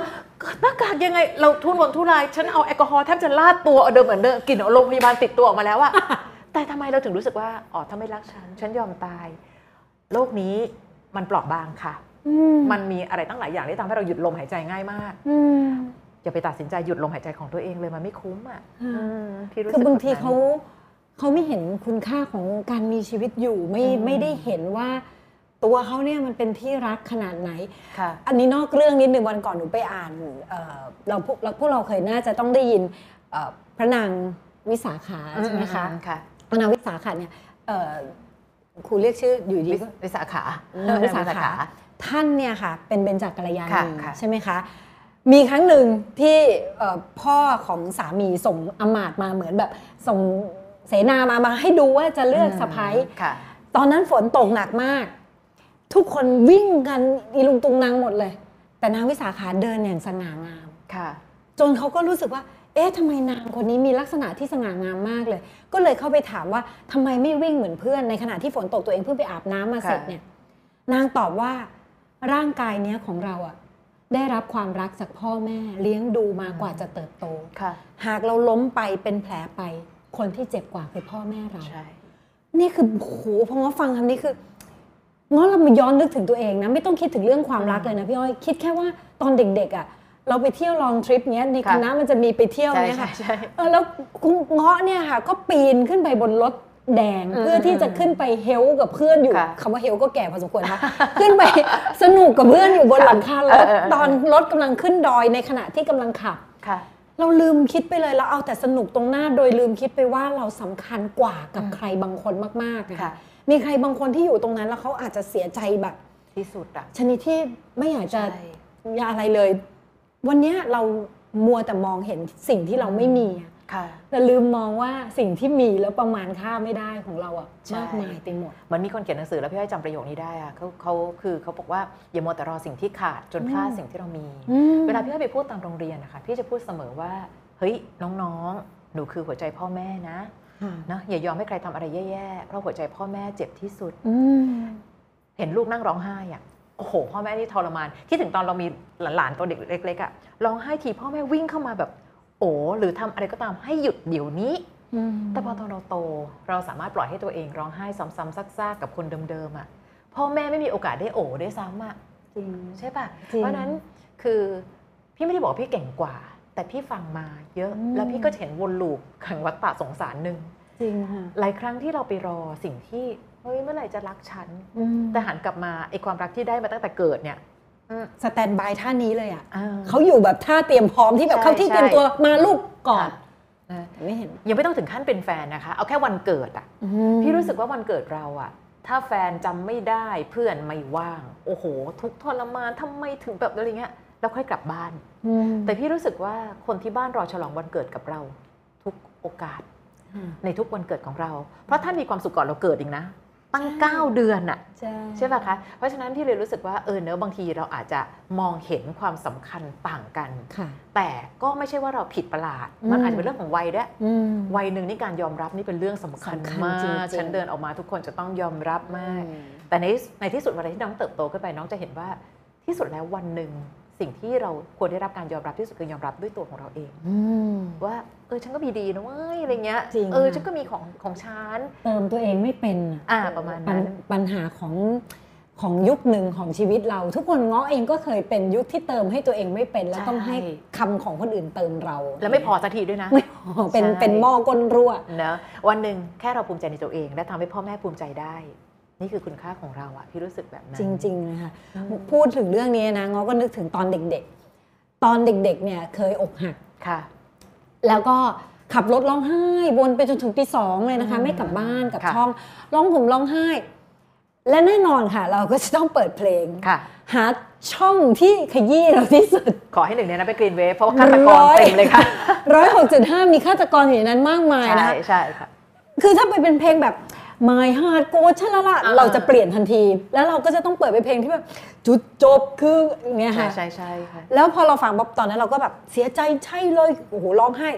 หน้ากากยังไงเราทุรนทุราย ฉันเอาแอลกอฮอล์แทบจะลาดตัวเอาเดิมเหมือนเดิมกลิ่นโรงพยาบาลติดตัวออกมาแล้วอะ แต่ทำไมเราถึงรู้สึกว่าอ๋อถ้าไม่รักฉัน ฉันยอมตาย โลกนี้มันเปลอบบางค่ะอืมมันมีอะไรตั้งหลายอย่างที่ทำให้เราหยุดลมหายใจง่ายมากอืมอย่าไปตัดสินใจหยุดลมหายใจของตัวเองเลยมันไม่คุ้มอะอืมพี่รู้สึกคือบางทีแบบนั้นเขาเขาไม่เห็นคุณค่าของการมีชีวิตอยู่ไม่อืมไม่ได้เห็นว่าตัวเขาเนี่ยมันเป็นที่รักขนาดไหนค่ะอันนี้นอกเรื่องนิดนึงวันก่อนหนูไปอ่านเอ่อเราพวกเราพวกเราเคยน่าจะต้องได้ยินเอ่อพระนางวิสาขาใช่ไหมคะ อืค่ะพระนางวิสาขาเนี่ยเอ่อครูเรียกชื่ออยู่ดีวิก็วิสาขานางวิสาขา ท่านเนี่ยค่ะ เป็นเบญจกัลยาค่ะณีค่ะใช่ไหมคะ มีครั้งหนึ่งที่เอ่อพ่อของสามีส่งอำมาตย์มาเหมือนแบบส่งเสนามามาให้ดูว่าจะเลือกสะพ้ายค่ะตอนนั้นฝนตกหนักมาก ทุกคนวิ่งกันอีลุงตุงนางหมดเลย แต่นางวิสาขาเดินอย่างสง่างามค่ะ จนเขาก็รู้สึกว่า เอ๊ะทำไมนางคนนี้มีลักษณะที่สง่างามมากเลย ก็เลยเข้าไปถามว่าทำไมไม่วิ่งเหมือนเพื่อนในขณะที่ฝนตกตัวเองเพิ่งไปอาบน้ำมาเสร็จค่ะเนี่ย นางตอบว่าร่างกายเนี้ยของเราอะได้รับความรักจากพ่อแม่เลี้ยงดูมากว่าจะเติบโตค่ะหากเราล้มไปเป็นแผลไป คนที่เจ็บกว่าคือพ่อแม่เราใช่นี่คือโอ้โหพอง้อฟังคำนี้คือง้อเรามาย้อนนึกถึงตัวเองนะไม่ต้องคิดถึงเรื่องความรักเลยนะพี่อ้อยคิดแค่ว่าตอนเด็กๆอะ เราไปเที่ยวลองทริปเนี้ยในค่ะคณะมันจะมีไปเที่ยวใช่เนี้ยใช่ค่ะใช่เออแล้วคุณเงาะเนี่ยค่ะ ก็ปีนขึ้นไปบนรถแดงอืมเพื่อที่จะขึ้นไปเฮลกับเพื่อนอยู่ค่ะคำว่าเฮลก็แก่พอสมควรนะคะขึ้นไปสนุกกับเพื่อนอยู่บนหลังคารถเออเออเออตอนรถกำลังขึ้นดอยในขณะที่กำลังขับค่ะเราลืมคิดไปเลยเราเอาแต่สนุกตรงหน้าโดยลืมคิดไปว่าเราสำคัญกว่ากับอืมใครบางคนมากๆนะค่ะคะมีใครบางคนที่อยู่ตรงนั้นแล้วเขาอาจจะเสียใจแบบที่สุดอะชนิดที่ไม่อยากจะใช่อยากอะไรเลย วันเนี้ยเรามัวแต่มองเห็นสิ่งที่เราไม่มีอะค่ะแต่ลืมมองว่าสิ่งที่มีแล้วประมาณค่าไม่ได้ของเราอะใช่มากมายไปหมดมันมีคนเขียนหนังสือแล้วพี่อ้อยจำประโยคนี้ได้อะเขาเขาคือเขาบอกว่าอย่ามัวแต่รอสิ่งที่ขาดจนพลาดอืมสิ่งที่เรามีอืมเวลาพี่อ้อยไปพูดตามโรงเรียนนะคะพี่จะพูดเสมอว่าเฮ้ยน้องๆ หนูคือหัวใจพ่อแม่นะค่ะนะอย่ายอมให้ใครทำอะไรแย่ๆเพราะหัวใจพ่อแม่เจ็บที่สุดอืมเห็นลูกนั่งร้องไห้อะ โอ้โห พ่อแม่นี่ทรมานคิดถึงตอนเรามีหลานๆตัวเด็กเล็กๆอะร้องไห้ทีพ่อแม่วิ่งเข้ามาแบบ โอ้หรือทำอะไรก็ตามให้หยุดเดี๋ยวนี้ แต่พอตอนเราโต เราสามารถปล่อยให้ตัวเองร้องไห้ซ้ำๆซากๆกับคนเดิมๆอะพ่อแม่ไม่มีโอกาสได้โอ้ได้วยซ้ำอะจริงใช่ปะจริงเพราะฉะนั้นคือพี่ไม่ได้บอกว่าพี่เก่งกว่า แต่พี่ฟังมาเยอะอืมแล้วพี่ก็เห็นวนลูปแข่งวัฏฏะสงสารหนึ่งจริงค่ะหลายครั้งที่เราไปรอสิ่งที่เฮ้ยเมื่อไหร่จะรักฉันอืมแต่หันกลับมาไอ้ความรักที่ได้มาตั้งแต่เกิดเนี่ยอืมสแตนบายท่านี้เลยอะอ่าเขาอยู่แบบท่าเตรียมพร้อมที่แบบใช่เข้าที่เตรียมตัวมาลูกก่อนนะไม่เห็นยังไม่ต้องถึงขั้นเป็นแฟนนะคะ เอาแค่วันเกิดอะพี่รู้สึกว่าวันเกิดเราอะถ้าแฟนจำไม่ได้เพื่อนไม่ว่าง โอ้โห ทุกข์ทรมานทำไมถึงแบบอะไรเงี้ยแล้วค่อยกลับบ้านอืมแต่พี่รู้สึกว่าคนที่บ้านรอฉลองวันเกิดกับเรา ทุกโอกาสอืมในทุกวันเกิดของเรา เพราะท่านมีความสุขก่อนเราเกิดอีกนะ ตั้ง 9 เดือนอะใช่ใช่ป่ะคะ เพราะฉะนั้นพี่เลยรู้สึกว่าเออเนอะบางทีเราอาจจะมองเห็นความสำคัญต่างกันค่ะแต่ก็ไม่ใช่ว่าเราผิดประหลาดอืมมันอาจจะเป็นเรื่องของวัยด้วยอืมวัยหนึ่งนี่การยอมรับนี่เป็นเรื่องสำคัญสำคัญมาจริงกๆฉันเดินออกมาทุกคนจะต้องยอมรับมาก แต่ในในที่สุดเวลาที่น้องเติบโตขึ้นไปน้องจะเห็นว่าที่สุดแล้ววันหนึ่ง สิ่งที่เราควรได้รับการยอมรับที่สุดคือยอมรับด้วยตัวของเราเองอืมว่าเออฉันก็มีดีนะเว้ยอะไรเงี้ยจริงเออค่ะฉันก็มีของของฉันเติมตัวเองไม่เป็นอะอ่าประมาณปัญนั้นปัญหาของของยุคหนึ่งของชีวิตเรา ทุกคนง้อเองก็เคยเป็นยุคที่เติมให้ตัวเองไม่เป็น แล้วใช่ต้องให้คำของคนอื่นเติมเรา แล้วไม่พอสักทีด้วยนะไม่พอเป็นใช่เป็นหม้อก้นรั่วเนอะวันหนึ่งแค่เราภูมิใจในตัวเอง และทำให้พ่อแม่ภูมิใจได้ นี่คือคุณค่าของเราอะพี่รู้สึกแบบนั้นจริงๆเลยค่ะอืมพูดถึงเรื่องนี้นะง้อก็นึกถึงตอนเด็กๆ ตอนเด็กๆเนี่ยเคยอกหักค่ะ แล้วก็ขับรถร้องไห้วนไปจนถึงตีสองเลยนะคะอืมไม่กลับบ้านกลับค่ะช่องร้องผมร้องไห้ และแน่นอนค่ะ เราก็จะต้องเปิดเพลงค่ะ หาช่องที่ขยี้เราที่สุด ขอให้หนึ่งในนั้นเป็นกรีนเวฟเพราะว่าฆาตกรเต็มเลยค่ะร้อยหกจุดห้ามีฆาตกรอยู่ในนั้นมากมายใช่นะใช่ค่ะคือถ้าไปเป็นเพลงแบบ My Heart Go ชะละละอ่าเราจะเปลี่ยนทันที แล้วเราก็จะต้องเปิดเป็นเพลงที่แบบจุดจบคืออย่างเงี้ยใช่ค่ะใช่ใช่ค่ะแล้วพอเราฟังบ๊อบตอนนั้นเราก็แบบเสียใจใช่เลยโอ้โหร้องไห้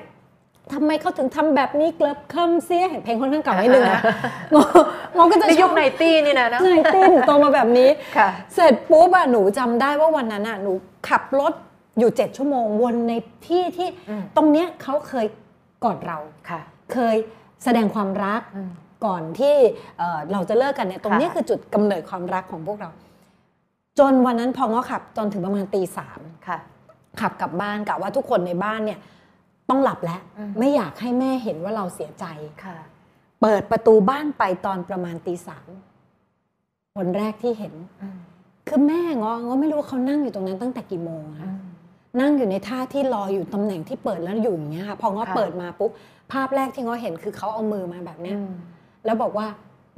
ทำไมเขาถึงทำแบบนี้เกลิบคำเสียเพลงค่อนข้างเก่านิดนึงนะงงงก็จะในชยุอบคไนตี้นี่นะนะไนติ้นโตมาแบบนี้ค่ะเสร็จปุ๊บอะหนูจำได้ว่าวันนั้นอะหนูขับรถอยู่เจ็ดชั่วโมงวนในที่ที่อืมตรงเนี้ยเขาเคยกอดเราค่ะเคยแสดงความรักอืม ก่อนที่เอ่อเราจะเลิกกันเนี่ยตรงเนี้ยค่ะคือจุดกำเนิดความรักของพวกเรา จนวันนั้นพอง้อขับจนถึงประมาณตีสามค่ะขับกลับบ้านกะว่าทุกคนในบ้านเนี่ยต้องหลับแล้วอืมไม่อยากให้แม่เห็นว่าเราเสียใจค่ะ เปิดประตูบ้านไปตอนประมาณตีสามคนแรกที่เห็นอืมคือแม่งอง้อไม่รู้ว่าเขานั่งอยู่ตรงนั้นตั้งแต่กี่โมงอะอืมนั่งอยู่ในท่าที่รออยู่ตำแหน่งที่เปิดแล้วอยู่อย่างเงี้ยค่ะพอง้อค่ะเปิดมาปุ๊บภาพแรกที่ง้อเห็นคือเขาเอามือมาแบบเนี้ยอืม แล้วบอกว่า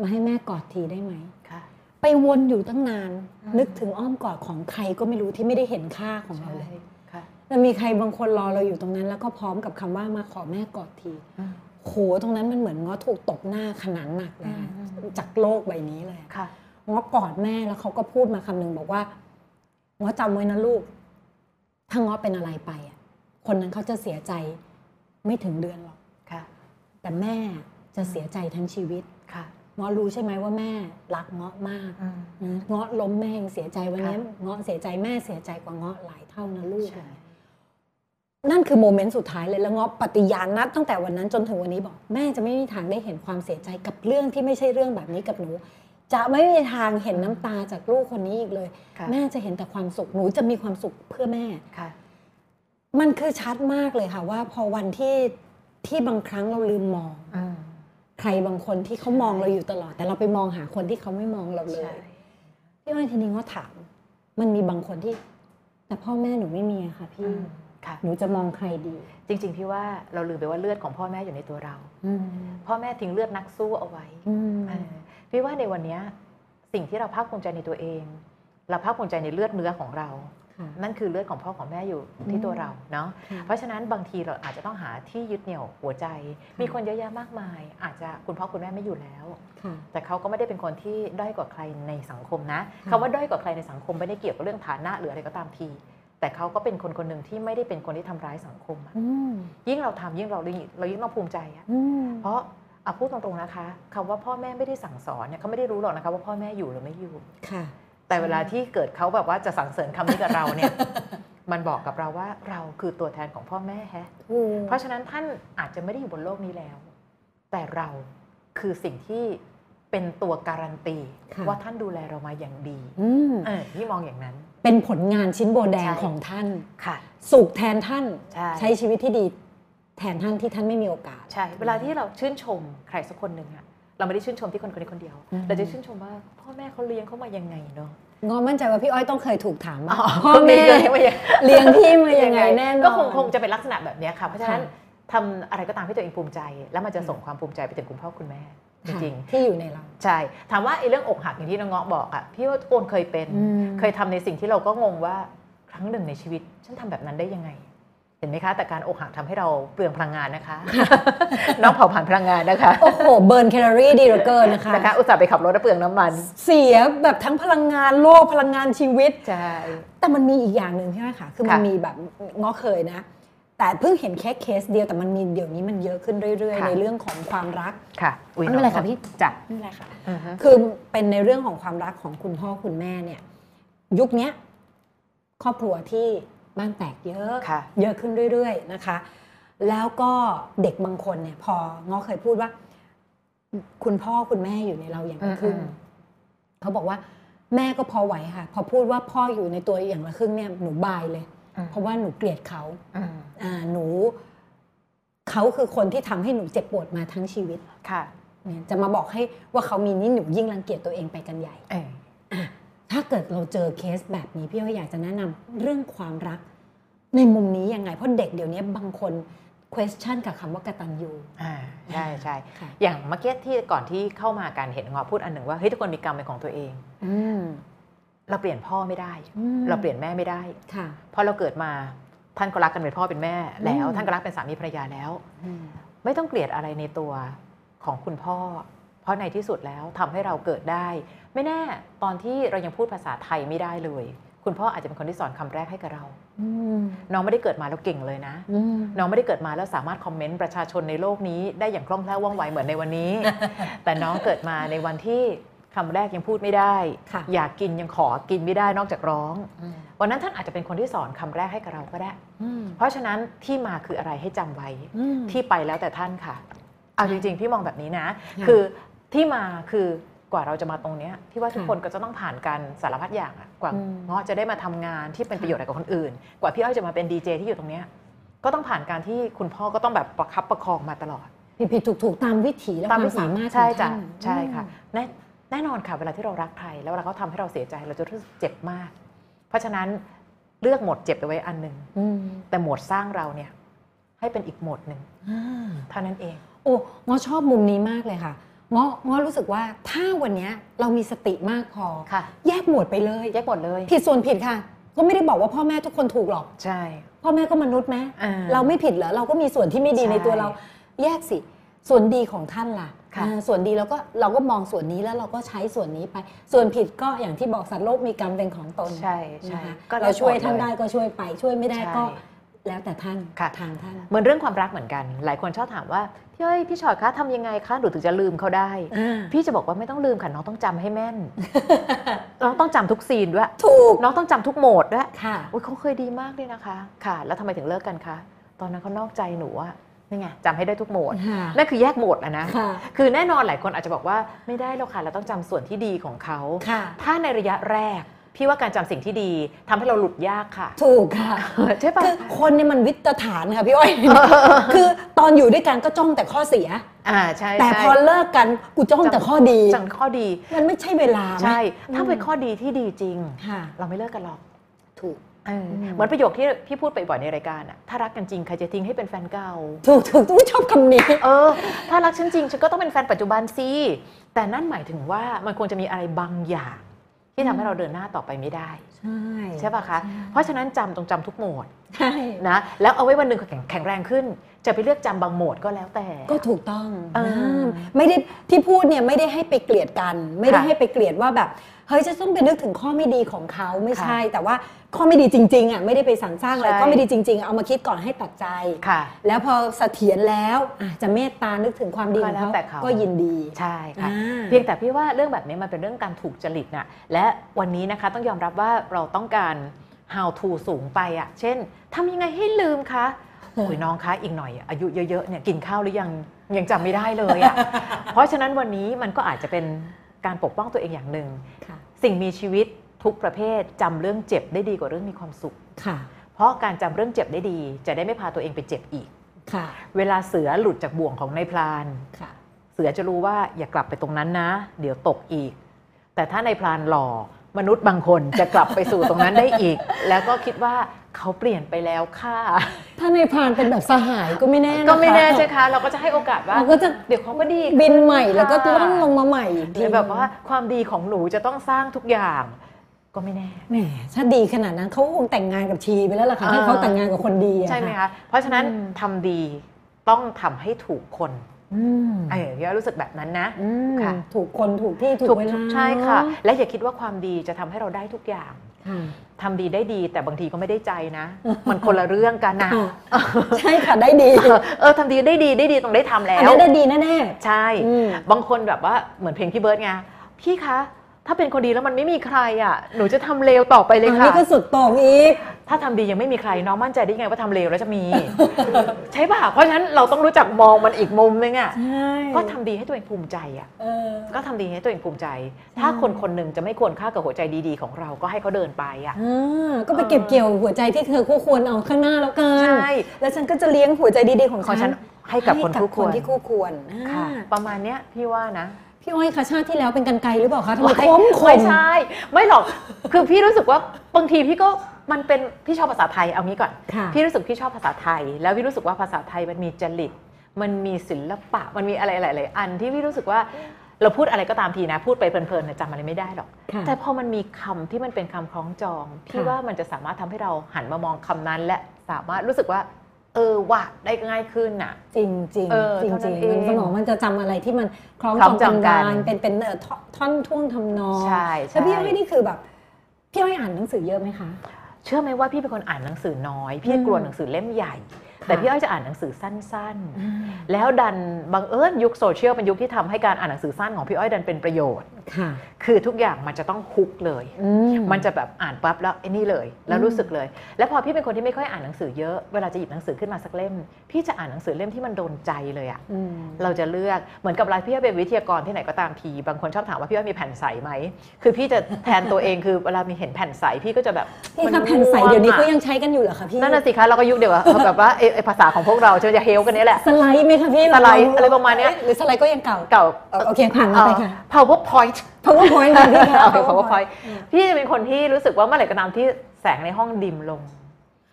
มาให้แม่กอดทีได้ไหมค่ะไปวนอยู่ตั้งนานอืมนึกถึงอ้อมกอดของใครก็ไม่รู้ที่ไม่ได้เห็นค่าของเราใช่เลยค่ะแต่มีใครบางคนรอเราอยู่ตรงนั้น แล้วก็พร้อมกับคำว่ามาขอแม่กอดทีอืมโหตรงนั้นมันเหมือนง้อถูกตบหน้าขนาดหนักเลยอะอืมอืมจากโลกใบนี้เลยค่ะง้อกอดแม่แล้วเขาก็พูดมาคำหนึ่งบอกว่าง้อจำไว้นะลูก ถ้าง้อเป็นอะไรไปอะคนนั้นเขาจะเสียใจไม่ถึงเดือนหรอกค่ะแต่แม่ จะเสียใจทั้งชีวิตค่ะง้อรู้ใช่ไหมว่าแม่รักง้อมากอืมนะง้อล้มแม่ยังเสียใจวันนี้ค่ะง้อเสียใจแม่เสียใจกว่าง้อหลายเท่านะลูกใช่นั่นคือโมเมนต์สุดท้ายเลยแล้วง้อปฏิญาณนับตั้งแต่วันนั้นจนถึงวันนี้บอก แม่จะไม่มีทางได้เห็นความเสียใจกับเรื่องที่ไม่ใช่เรื่องแบบนี้กับหนู จะไม่มีทางเห็นน้ำตาจากลูกคนนี้อีกเลยค่ะแม่จะเห็นแต่ความสุขหนูจะมีความสุขเพื่อแม่ค่ะ มันคือชัดมากเลยค่ะว่า พอวันที่ที่บางครั้งเราลืมมองอืม ใครบางคนที่เขามองเราอยู่ตลอด แต่เราไปมองหาคนที่เขาไม่มองเราเลใช่ยพี่อ้อยทีนี้ก็ถาม มันมีบางคนที่ แต่พ่อแม่หนูไม่มีอะค่ะอืพี่มค่ะหนูจะมองใครดี จริง ๆ พี่ว่าเราลืมไปว่าเลือดของพ่อแม่อยู่ในตัวเราพ่อแม่ทิ้งเลือดนักสู้เอาไว้อืมเออพี่ว่าในวันเนี้ยสิ่งที่เราภาคภูมิใจในตัวเอง เราภาคภูมิใจในเลือดเนื้อของเราค่ะ นั่นคือเลือดของพ่อของแม่อยู่ที่ตัวเราเนาะค่ะเพราะฉะนั้นบางทีเราอาจจะต้องหาที่ยึดเหนี่ยวหัวใจ มีคนเยอะแยะมากมาย อาจจะคุณพ่อคุณแม่ไม่อยู่แล้วค่ะแต่เขาก็ไม่ได้เป็นคนที่ด้อยกว่าใครในสังคมนะค่ะคำว่าด้อยกว่าใครในสังคมไม่ได้เกี่ยวกับเรื่องฐานะหรืออะไรก็ตามทีแต่เขาก็เป็นคนคนหนึ่งที่ไม่ได้เป็นคนที่ทำร้ายสังคมอะอืมยิ่งเราทำยิ่งเราเรายิ่งต้องภูมิใจอะอืมเพราะเอาพูดตรงๆนะคะคำว่าพ่อแม่ไม่ได้สั่งสอนเนี่ยเขาไม่ได้รู้หรอกนะคะว่าพ่อแม่อยู่หรือไม่อยู่ค่ะ แต่เวลาที่เกิดเขาแบบว่าจะสั่งเสริญคำนี้กับเราเนี่ย มันบอกกับเราว่าเราคือตัวแทนของพ่อแม่แฮะอืมเพราะฉะนั้นท่านอาจจะไม่ได้อยู่บนโลกนี้แล้ว แต่เราคือสิ่งที่เป็นตัวการันตีค่ะว่าท่านดูแลเรามาอย่างดีอืมเออพี่มองอย่างนั้น เป็นผลงานชิ้นโบแดงใช่ของท่านค่ะ สุขแทนท่านใช่ใช้ชีวิตที่ดีแทนท่านที่ท่านไม่มีโอกาส ใช่ เวลาที่เราชื่นชมใครสักคนหนึ่งอะ เราไม่ได้ชื่นชมที่คนคนนี้คนเดียวอืมเราจะชื่นชมว่าพ่อแม่เขาเลี้ยงเขามายังไงเนาะงอมั่นใจว่าพี่อ้อยต้องเคยถูกถามว่าอ๋อพ่อแม่เลี้ยงมายังเลี้ยงพี่มายังไงแน่นอนก็คงคงจะเป็นลักษณะแบบเนี้ยค่ะเพราะฉะนั้นค่ะทำอะไรก็ตามที่ตัวเองภูมิใจ แล้วมันจะส่งความภูมิใจไปถึงคุณพ่อคุณแม่จค่ะริงที่อยู่ในเราๆใช่ถามว่าไอ้เรื่องอกหักอย่างที่น้องเงาะบอกอะพี่ว่าทุกคนเคยเป็นอืมเคยทำในสิ่งที่เราก็งงว่าครั้งหนึ่งในชีวิต ฉันทำแบบนั้นได้ยังไง เห็นไหมคะ แต่การอกหักทำให้เราเปลืองพลังงานนะคะ น้องเผาผ่านพลังงานนะคะ โอ้โห เบิร์นแคลอรี่ดีเหลือเกินนะคะนะคะ อุตส่าห์ไปขับรถแล้วเปลืองน้ำมัน เสียแบบทั้งพลังงานโลกพลังงานชีวิตใช่แต่มันมีอีกอย่างหนึ่งใช่ไหมคะคือมันค่ะมีแบบง้อเคยนะ แต่เพิ่งเห็นแค่เคสเดียวแต่มันมีเดี๋ยวนี้มันเยอะขึ้นเรื่อยๆค่ะในเรื่องของความรักค่ะอุ๊ยไม่เป็นไรองค่ะพี่จ้ะไม่เป็นไรค่ะอือฮึคือเป็นในเรื่องของความรักของคุณพ่อคุณแม่เนี่ย ยุคเนี้ยครอบครัวที่ บ้านแตกเยอะค่ะเยอะขึ้นเรื่อยๆนะคะ แล้วก็เด็กบางคนเนี่ย พอง้อเคยพูดว่า คุณพ่อคุณแม่อยู่ในเราอย่างละครึ่งอืมเขาบอกว่า แม่ก็พอไหวค่ะ พอพูดว่าพ่ออยู่ในตัวอย่างละครึ่งเนี่ยหนูบายเลยอืมเพราะว่าหนูเกลียดเขาอืมอ่าหนูเขาคือคนที่ทำให้หนูเจ็บปวดมาทั้งชีวิตค่ะเนี่ยจะมาบอกให้ว่าเขามีนี่หนูยิ่งรังเกียจตัวเองไปกันใหญ่เอออะ ถ้าเกิดเราเจอเคสแบบนี้พี่ก็อยากจะแนะนำเรื่องความรัก ในมุมนี้ยังไง เพราะเด็กเดี๋ยวนี้บางคน question กับคำว่ากตัญญูอ่าใช่ใช่ค่ะอย่างเมื่อกี้ที่ก่อนที่เข้ามาการเห็นเงาะพูดอันหนึ่งว่าเฮ้ยทุกคนมีกรรมเป็นของตัวเองอืมเราเปลี่ยนพ่อไม่ได้อืมเราเปลี่ยนแม่ไม่ได้ค่ะเพราะเราเกิดมาท่านก็รักกันเป็นพ่อเป็นแม่ แล้วอืมท่านก็รักเป็นสามีภรรยาแล้วอืมไม่ต้องเกลียดอะไรในตัวของคุณพ่อ เพราะในที่สุดแล้วทำให้เราเกิดได้ ไม่แน่ตอนที่เรายังพูดภาษาไทยไม่ได้เลย คุณพ่ออาจจะเป็นคนที่สอนคำแรกให้กับเราอืมน้องไม่ได้เกิดมาแล้วเก่งเลยนะอืมน้องไม่ได้เกิดมาแล้วสามารถคอมเมนต์ประชาชนในโลกนี้ได้อย่างคล่องแคล่วว่องไวเหมือนในวันนี้ แต่น้องเกิดมาในวันที่คำแรกยังพูดไม่ได้ค่ะอยากกินยังขอกินไม่ได้นอกจากร้อง วันนั้นท่านอาจจะเป็นคนที่สอนคำแรกให้กับเราก็ได้อืมเพราะฉะนั้นที่มาคืออะไรให้จำไว้อืมที่ไปแล้วแต่ท่านค่ะ เอาจริงๆ พี่มองแบบนี้นะค่ะคือที่มาคือ กว่าเราจะมาตรงเนี้ยพี่ว่าทุกค่ะคนก็จะต้องผ่านการสารพัดอย่างอะกว่าอืมเงาะจะได้มาทำงานที่เป็นค่ะประโยชน์ให้กับคนอื่น กว่าพี่อ้อยจะมาเป็นดีเจที่อยู่ตรงเนี้ยก็ต้องผ่านการที่คุณพ่อก็ต้องแบบประคับประคองมาตลอด ผิดผิดถูกถูกๆตามวิถีและความวิถีสามารถของใช่จ้ะท่านใช่ค่ะอืมแน่แน่นอนค่ะเวลาที่เรารักใครแล้วเวลาเขาทำให้เราเสียใจเราจะรู้สึกเจ็บมาก เพราะฉะนั้นเลือกหมดเจ็บไปไว้อันหนึ่งอืมแต่หมวดสร้างเราเนี่ย ให้เป็นอีกหมวดหนึ่งอ่าเท่านั้นเอง โอ้ง้อชอบมุมนี้มากเลยค่ะ ง้อง้อรู้สึกว่าถ้าวันเนี้ยเรามีสติมากพอค่ะ แยกหมวดไปเลยแยกหมดเลยผิดส่วนผิดค่ะ ก็ไม่ได้บอกว่าพ่อแม่ทุกคนถูกหรอก ใช่ พ่อแม่ก็มนุษย์ไหมอ่าเราไม่ผิดเหรอเราก็มีส่วนที่ไม่ดีใช่ในตัวเรา แยกสิ ส่วนดีของท่านล่ะค่ะ อ่าส่วนดีเราก็เราก็มองส่วนนี้แล้วเราก็ใช้ส่วนนี้ไป ส่วนผิดก็อย่างที่บอกสัตว์โลกมีกรรมเป็นของตนใช่ใช่นะคะก็เราช่วยท่านหมได้ก็ช่วยไป ช่วยไม่ได้ใช่ก็ แล้วแต่ท่านค่ะ ทางท่านเหมือนเรื่องความรักเหมือนกัน หลายคนชอบถามว่าพี่เอ้ยพี่ชอดคะทำยังไงคะหนูถึงจะลืมเขาได้ อ่าพี่จะบอกว่าไม่ต้องลืมค่ะน้องต้องจำให้แม่น น้องต้องจำทุกซีนด้วย ถูกน้องต้องจำทุกโหมดด้วยค่ะ โอ้ยเขาเคยดีมากเลยนะคะ ค่ะ แล้วทำไมถึงเลิกกันคะตอนนั้นเขานอกใจหนูอะนี่ไงจำให้ได้ทุกโหมดค่ะนั่นคือแยกโหมดแล้วนะ ค่ะคือแน่นอนหลายคนอาจจะบอกว่าไม่ได้หรอกค่ะเราต้องจำส่วนที่ดีของเขา ค่ะ ถ้าในระยะแรก พี่ว่าการจำสิ่งที่ดีทำให้เราหลุดยากค่ะ ถูกค่ะใช่ปะคือคนเนี่ยมันวิตฐานค่ะพี่อ้อยคือตอนอยู่ด้วยกันก็จ้องแต่ข้อเสียอ่าใช่แต่ใช่พอเลิกกันกูจ้องแต่ข้อดีจังข้อดี มันไม่ใช่เวลาไหมใช่ถ้าเป็นข้อดีที่ดีจริงค่ะเราไม่เลิกกันหรอกถูกเอออมเหมือนประโยคที่พี่พูดไปบ่อยในรายการอะถ้ารักกันจริงใครจะทิ้งให้เป็นแฟนเก่า ถูกถูกต้องชอบคำนี้เออ ถ้ารักฉันจริงฉันก็ต้องเป็นแฟนปัจจุบันสิแต่นั่นหมายถึงว่ามันควรจะมีอะไรบางอย่าง ที่ทำให้เราเดินหน้าต่อไปไม่ได้ ใช่ใช่ป่ะคะ เพราะฉะนั้นจำตรงจำทุกโหมดใช่นะแล้วเอาไว้วันหนึ่งแข็งแข็งแรงขึ้น จะไปเลือกจำบางโหมดก็แล้วแต่ ก็ถูกต้องเออนะไม่ได้ที่พูดเนี่ยไม่ได้ให้ไปเกลียดกัน ไม่ได้ค่ะให้ไปเกลียดว่าแบบเฮ้ยจะต้องไปนึกถึงข้อไม่ดีของเขาไม่ใช่ค่ะแต่ว่าข้อไม่ดีจริงๆอะไม่ได้ไปสรรสร้างอะไรใช่ข้อไม่ดีจริง ๆ เอามาคิดก่อนให้ตัดใจค่ะ แล้วพอเสถียรแล้วอะจะเมตตานึกถึงความดีของก็แล้วเขาแต่เขาก็ยินดีใช่ค่ะอ่าเพียงแต่พี่ว่าเรื่องแบบนี้มันเป็นเรื่องการถูกจริตน่ะและวันนี้นะคะต้องยอมรับว่าเราต้องการ how to สูงไปอะเช่นทำยังไงให้ลืมคะ โอ้ยน้องคะอีกหน่อย อายุเยอะๆเนี่ยกินข้าวหรือยังยังจำไม่ได้เลยอะเพราะฉะนั้นวันนี้มันก็อาจจะเป็นการปกป้องตัวเองอย่างหนึ่งค่ะสิ่งมีชีวิตทุกประเภทจำเรื่องเจ็บได้ดีกว่าเรื่องมีความสุขค่ะ เพราะการจำเรื่องเจ็บได้ดี จะได้ไม่พาตัวเองไปเจ็บอีกค่ะ เวลาเสือหลุดจากบ่วงของนายพรานค่ะ เสือจะรู้ว่าอย่ากลับไปตรงนั้นนะ เดี๋ยวตกอีก แต่ถ้าในายพรานหล่อ มนุษย์บางคนจะกลับไปสู่ตรงนั้นได้อีก แล้วก็คิดว่าเขาเปลี่ยนไปแล้วค่ะ ถ้าในพรานเป็นแบบสหายก็ไม่แน่นะคะก็ไม่แน่ใช่คะเราก็จะให้โอกาสว่าเราก็จะเดี๋ยวเขาก็ดีบินใหม่แล้วก็ค่ะล่องลงมาใหม่อีกหทีรือแบบว่าความดีของหนูจะต้องสร้างทุกอย่างก็ไม่แน่แหมถ้าดีขนาดนั้นเขาคงแต่งงานกับชีไปแล้วล่ะค่ะอ่าถ้าเขาแต่งงานกับคนดีอะใช่ไหมคะเพราะฉะนั้นอืมทำดีต้องทำให้ถูกคนอืม เออพี่ว่ารู้สึกแบบนั้นนะอืมค่ะถูกคนถูกที่ถูถูกกเวลาใช่ค่ะ และอย่าคิดว่าความดีจะทำให้เราได้ทุกอย่างค่ะทำดีได้ดีแต่บางทีก็ไม่ได้ใจนะ มันคนละเรื่องกันนะค่ะใช่ค่ะได้ดีเออเออทำดีได้ดีได้ดีต้องได้ทำแล้อันวนี้ได้ดีแน่ใช่ๆอืมบางคนแบบว่าเหมือนเพลงพี่เบิร์ดไงพี่คะ ถ้าเป็นคนดีแล้วมันไม่มีใครอะ หนูจะทำเลวต่อไปเลยอันค่ะนี้ก็สุดโต่งอีก ถ้าทำดียังไม่มีใครน้องมั่นใจได้ไงว่าทำเลวแล้วจะมี ใช่ป่ะ เพราะฉะนั้นเราต้องรู้จักมองมันอีกมุมนึงอะใช่ก็ทำดีให้ตัวเองภูมิใจอะเออก็ทำดีให้ตัวเองภูมิใจ ถ้าคนคนหนึ่งจะไม่ควรค่ากับหัวใจดีๆ ของเราก็ให้เขาเดินไปอะอ่าก็ไปเก็บเกี่ยวหัวใจที่เธอคู่ควรเอาข้างหน้าแล้วกันใช่แล้วฉันก็จะเลี้ยงหัวใจดีๆของของฉัฉันนให้กับคนคู่ควรที่คู่ควรค่ะอ่าประมาณเนี้ยพี่ว่านะ พี่อ้อยคะชาติที่แล้วเป็นกันไกลหรือเปล่าคะทำไมคมคไม่มใช่ ไม่หรอก คือพี่รู้สึกว่าบางทีพี่ก็มันเป็นพี่ชอบภาษาไทยเอางี้ก่อน ค่ะ พี่รู้สึกพี่ชอบภาษาไทย แล้วพี่รู้สึกว่าภาษาไทยมันมีจริต มันมีศิลปะ มันมีอะไรหลายๆอันที่พี่รู้สึกว่าเราพูดอะไรก็ตามทีนะ พูดไปเพลินๆเนี่ยจำอะไรไม่ได้หรอก ค่ะแต่พอมันมีคำที่มันเป็นคำคล้องจองพี่ค่ะ ว่ามันจะสามารถทำให้เราหันมามองคำนั้น และสามารถรู้สึกว่า เออว่ะได้ง่ายขึ้นอะ จริงจริงเออจริงเท่าจนั้ริงนเองมันสมองมันจะจำอะไรที่มันคล้องคล้จอองงจกัองนกันดานเป็นเป็นเอ่อท่อนท่อนท่วงทำนองใช่ใช่แล้วพี่อ้อยนี่คือแบบพี่อ้อยอ่านหนังสือเยอะไหมคะ เชื่อไหมว่าพี่เป็นคนอ่านหนังสือน้อย พี่อืมกลัวหนังสือเล่มใหญ่ค่ะ แต่พี่อ้อยจะอ่านหนังสือสั้นๆ แล้วดันบังเอิญยุคโซเชียลเป็นยุคที่ทำให้การอ่านหนังสือสั้นของพี่อ้อยดันเป็นประโยชน์ค่ะคือทุกอย่างมันจะต้องฮุกเลยอืมันจะแบบอ่านปั๊บแล้วไอ้นี่เลย แล้วอืมรู้สึกเลย แล้วพอพี่เป็นคนที่ไม่ค่อยอ่านหนังสือเยอะเวลาจะหยิบหนังสือขึ้นมาสักเล่ม พี่จะอ่านหนังสือเล่มที่มันโดนใจเลยอะอืมเราจะเลือกเหมือนกับเราพี่อ้อยเป็นวิทยากรที่ไหนก็ตามทีบางคนชอบถามว่าพี่อ้อยมีแผ่นใสไหมคือพี่จะแทนตัวเองคือเวลามีเห็นแผ่นใสพี่ก็จะแบบพี่มัคะแผ่นใสเดี๋ยวนี้ง่เขาวงอะยังใช้กันอยู่เหรอคะพี่นั่นน่ะสิคะเราก็ยุคเดียวกับแบบว่าไอ้ไอ้ภาษาของพวกเราจะจะเฮลกันนี้แหละ สไลด์ไหมคะพี่สไลด์อะไรประมาณเนี้ยหรือสไลด์ก็ยังเก่าเก่าเออโอเคผ่านมาไปค่ะเอ่อ powerpoint powerpoint ค่ะพี่คะเอา powerpoint พี่จะเป็นคนที่รู้สึกว่าเมื่อไหร่ก็ตามที่แสงในห้องดิมลง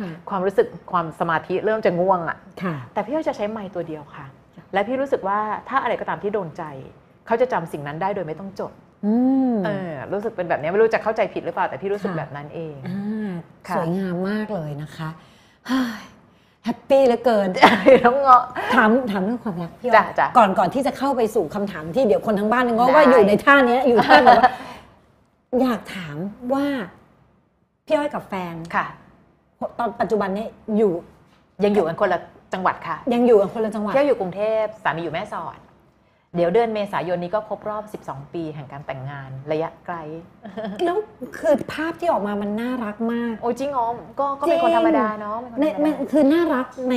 ค่ะความรู้สึกความสมาธิเริ่มจะง่วงอะค่ะแต่พี่ก็จะใช้ไมค์ตัวเดียวค่ะ และพี่รู้สึกว่าถ้าอะไรก็ตามที่โดนใจ เขาจะจำสิ่งนั้นได้โดยไม่ต้องจดอืมเออรู้สึกเป็นแบบนี้ไม่รู้จะเข้าใจผิดหรือเปล่าแต่พี่รู้สึกค่ะแบบนั้นเองอ่าค่ะสวยงามมากเลยนะคะเฮ้ย แฮปปี้เหลือเกิน น้องเงาะ ถามถามเรื่องความรักพี่อ้อยจ้ะจ้ะก่อนก่อนที่จะเข้าไปสู่คำถามที่เดี๋ยวคนทั้งบ้านก็ได้ ว่าอยู่ในท่าเนี้ยอยู่ท่าแบบว่า อยากถามว่า พี่อ้อยกับแฟนค่ะ ตอนปัจจุบันเนี้อยู่ยังอยู่กันคนละจังหวัดค่ะยังอยู่กันคนละจังหวัด เที่ยวอยู่กรุงเทพสามีอยู่แม่สอด เดี๋ยวเดือนเมษายนนี้ก็ครบรอบ 12 ปีแห่งการแต่งงานระยะไกล แล้วคือภาพที่ออกมามันน่ารักมาก โอ้จริงอ๋อก็ก็เป็นคนธรรมดาเนาะเป็นคนในธรรมในดา คือน่ารักใน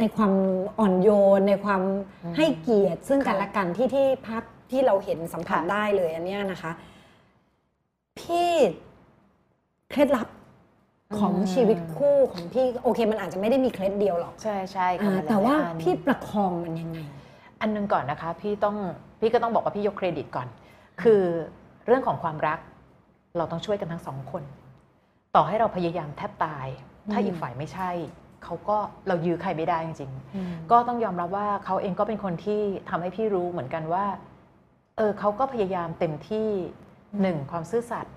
ในความอ่อนโยน ในความอืมให้เกียรติซึ่งกันค่ะและกันที่ที่ภาพที่เราเห็นสัมผัสค่ะ ได้เลยอันเนี้ยนะคะ พี่เคล็ดลับของชีวิตคู่ของพี่โอเค มันอาจจะไม่ได้มีเคล็ดเดียวหรอกใช่ใช่ค่ะอ่ามันหลยแต่ว่าอันพี่ประคองมันยังไง อันหนึงก่อนนะคะพี่ต้องพี่ก็ต้องบอกว่าพี่ยกเครดิตก่อน คือเรื่องของความรัก เราต้องช่วยกันทั้งสองคน ต่อให้เราพยายามแทบตาย ถ้าอืมอีกฝ่ายไม่ใช่เขาก็เรายื้อใครไม่ได้จริงๆ ก็ต้องยอมรับว่าเขาเองก็เป็นคนที่ทำให้พี่รู้เหมือนกันว่า เออเขาก็พยายามเต็มที่หนึ่งความซื่อสัตย์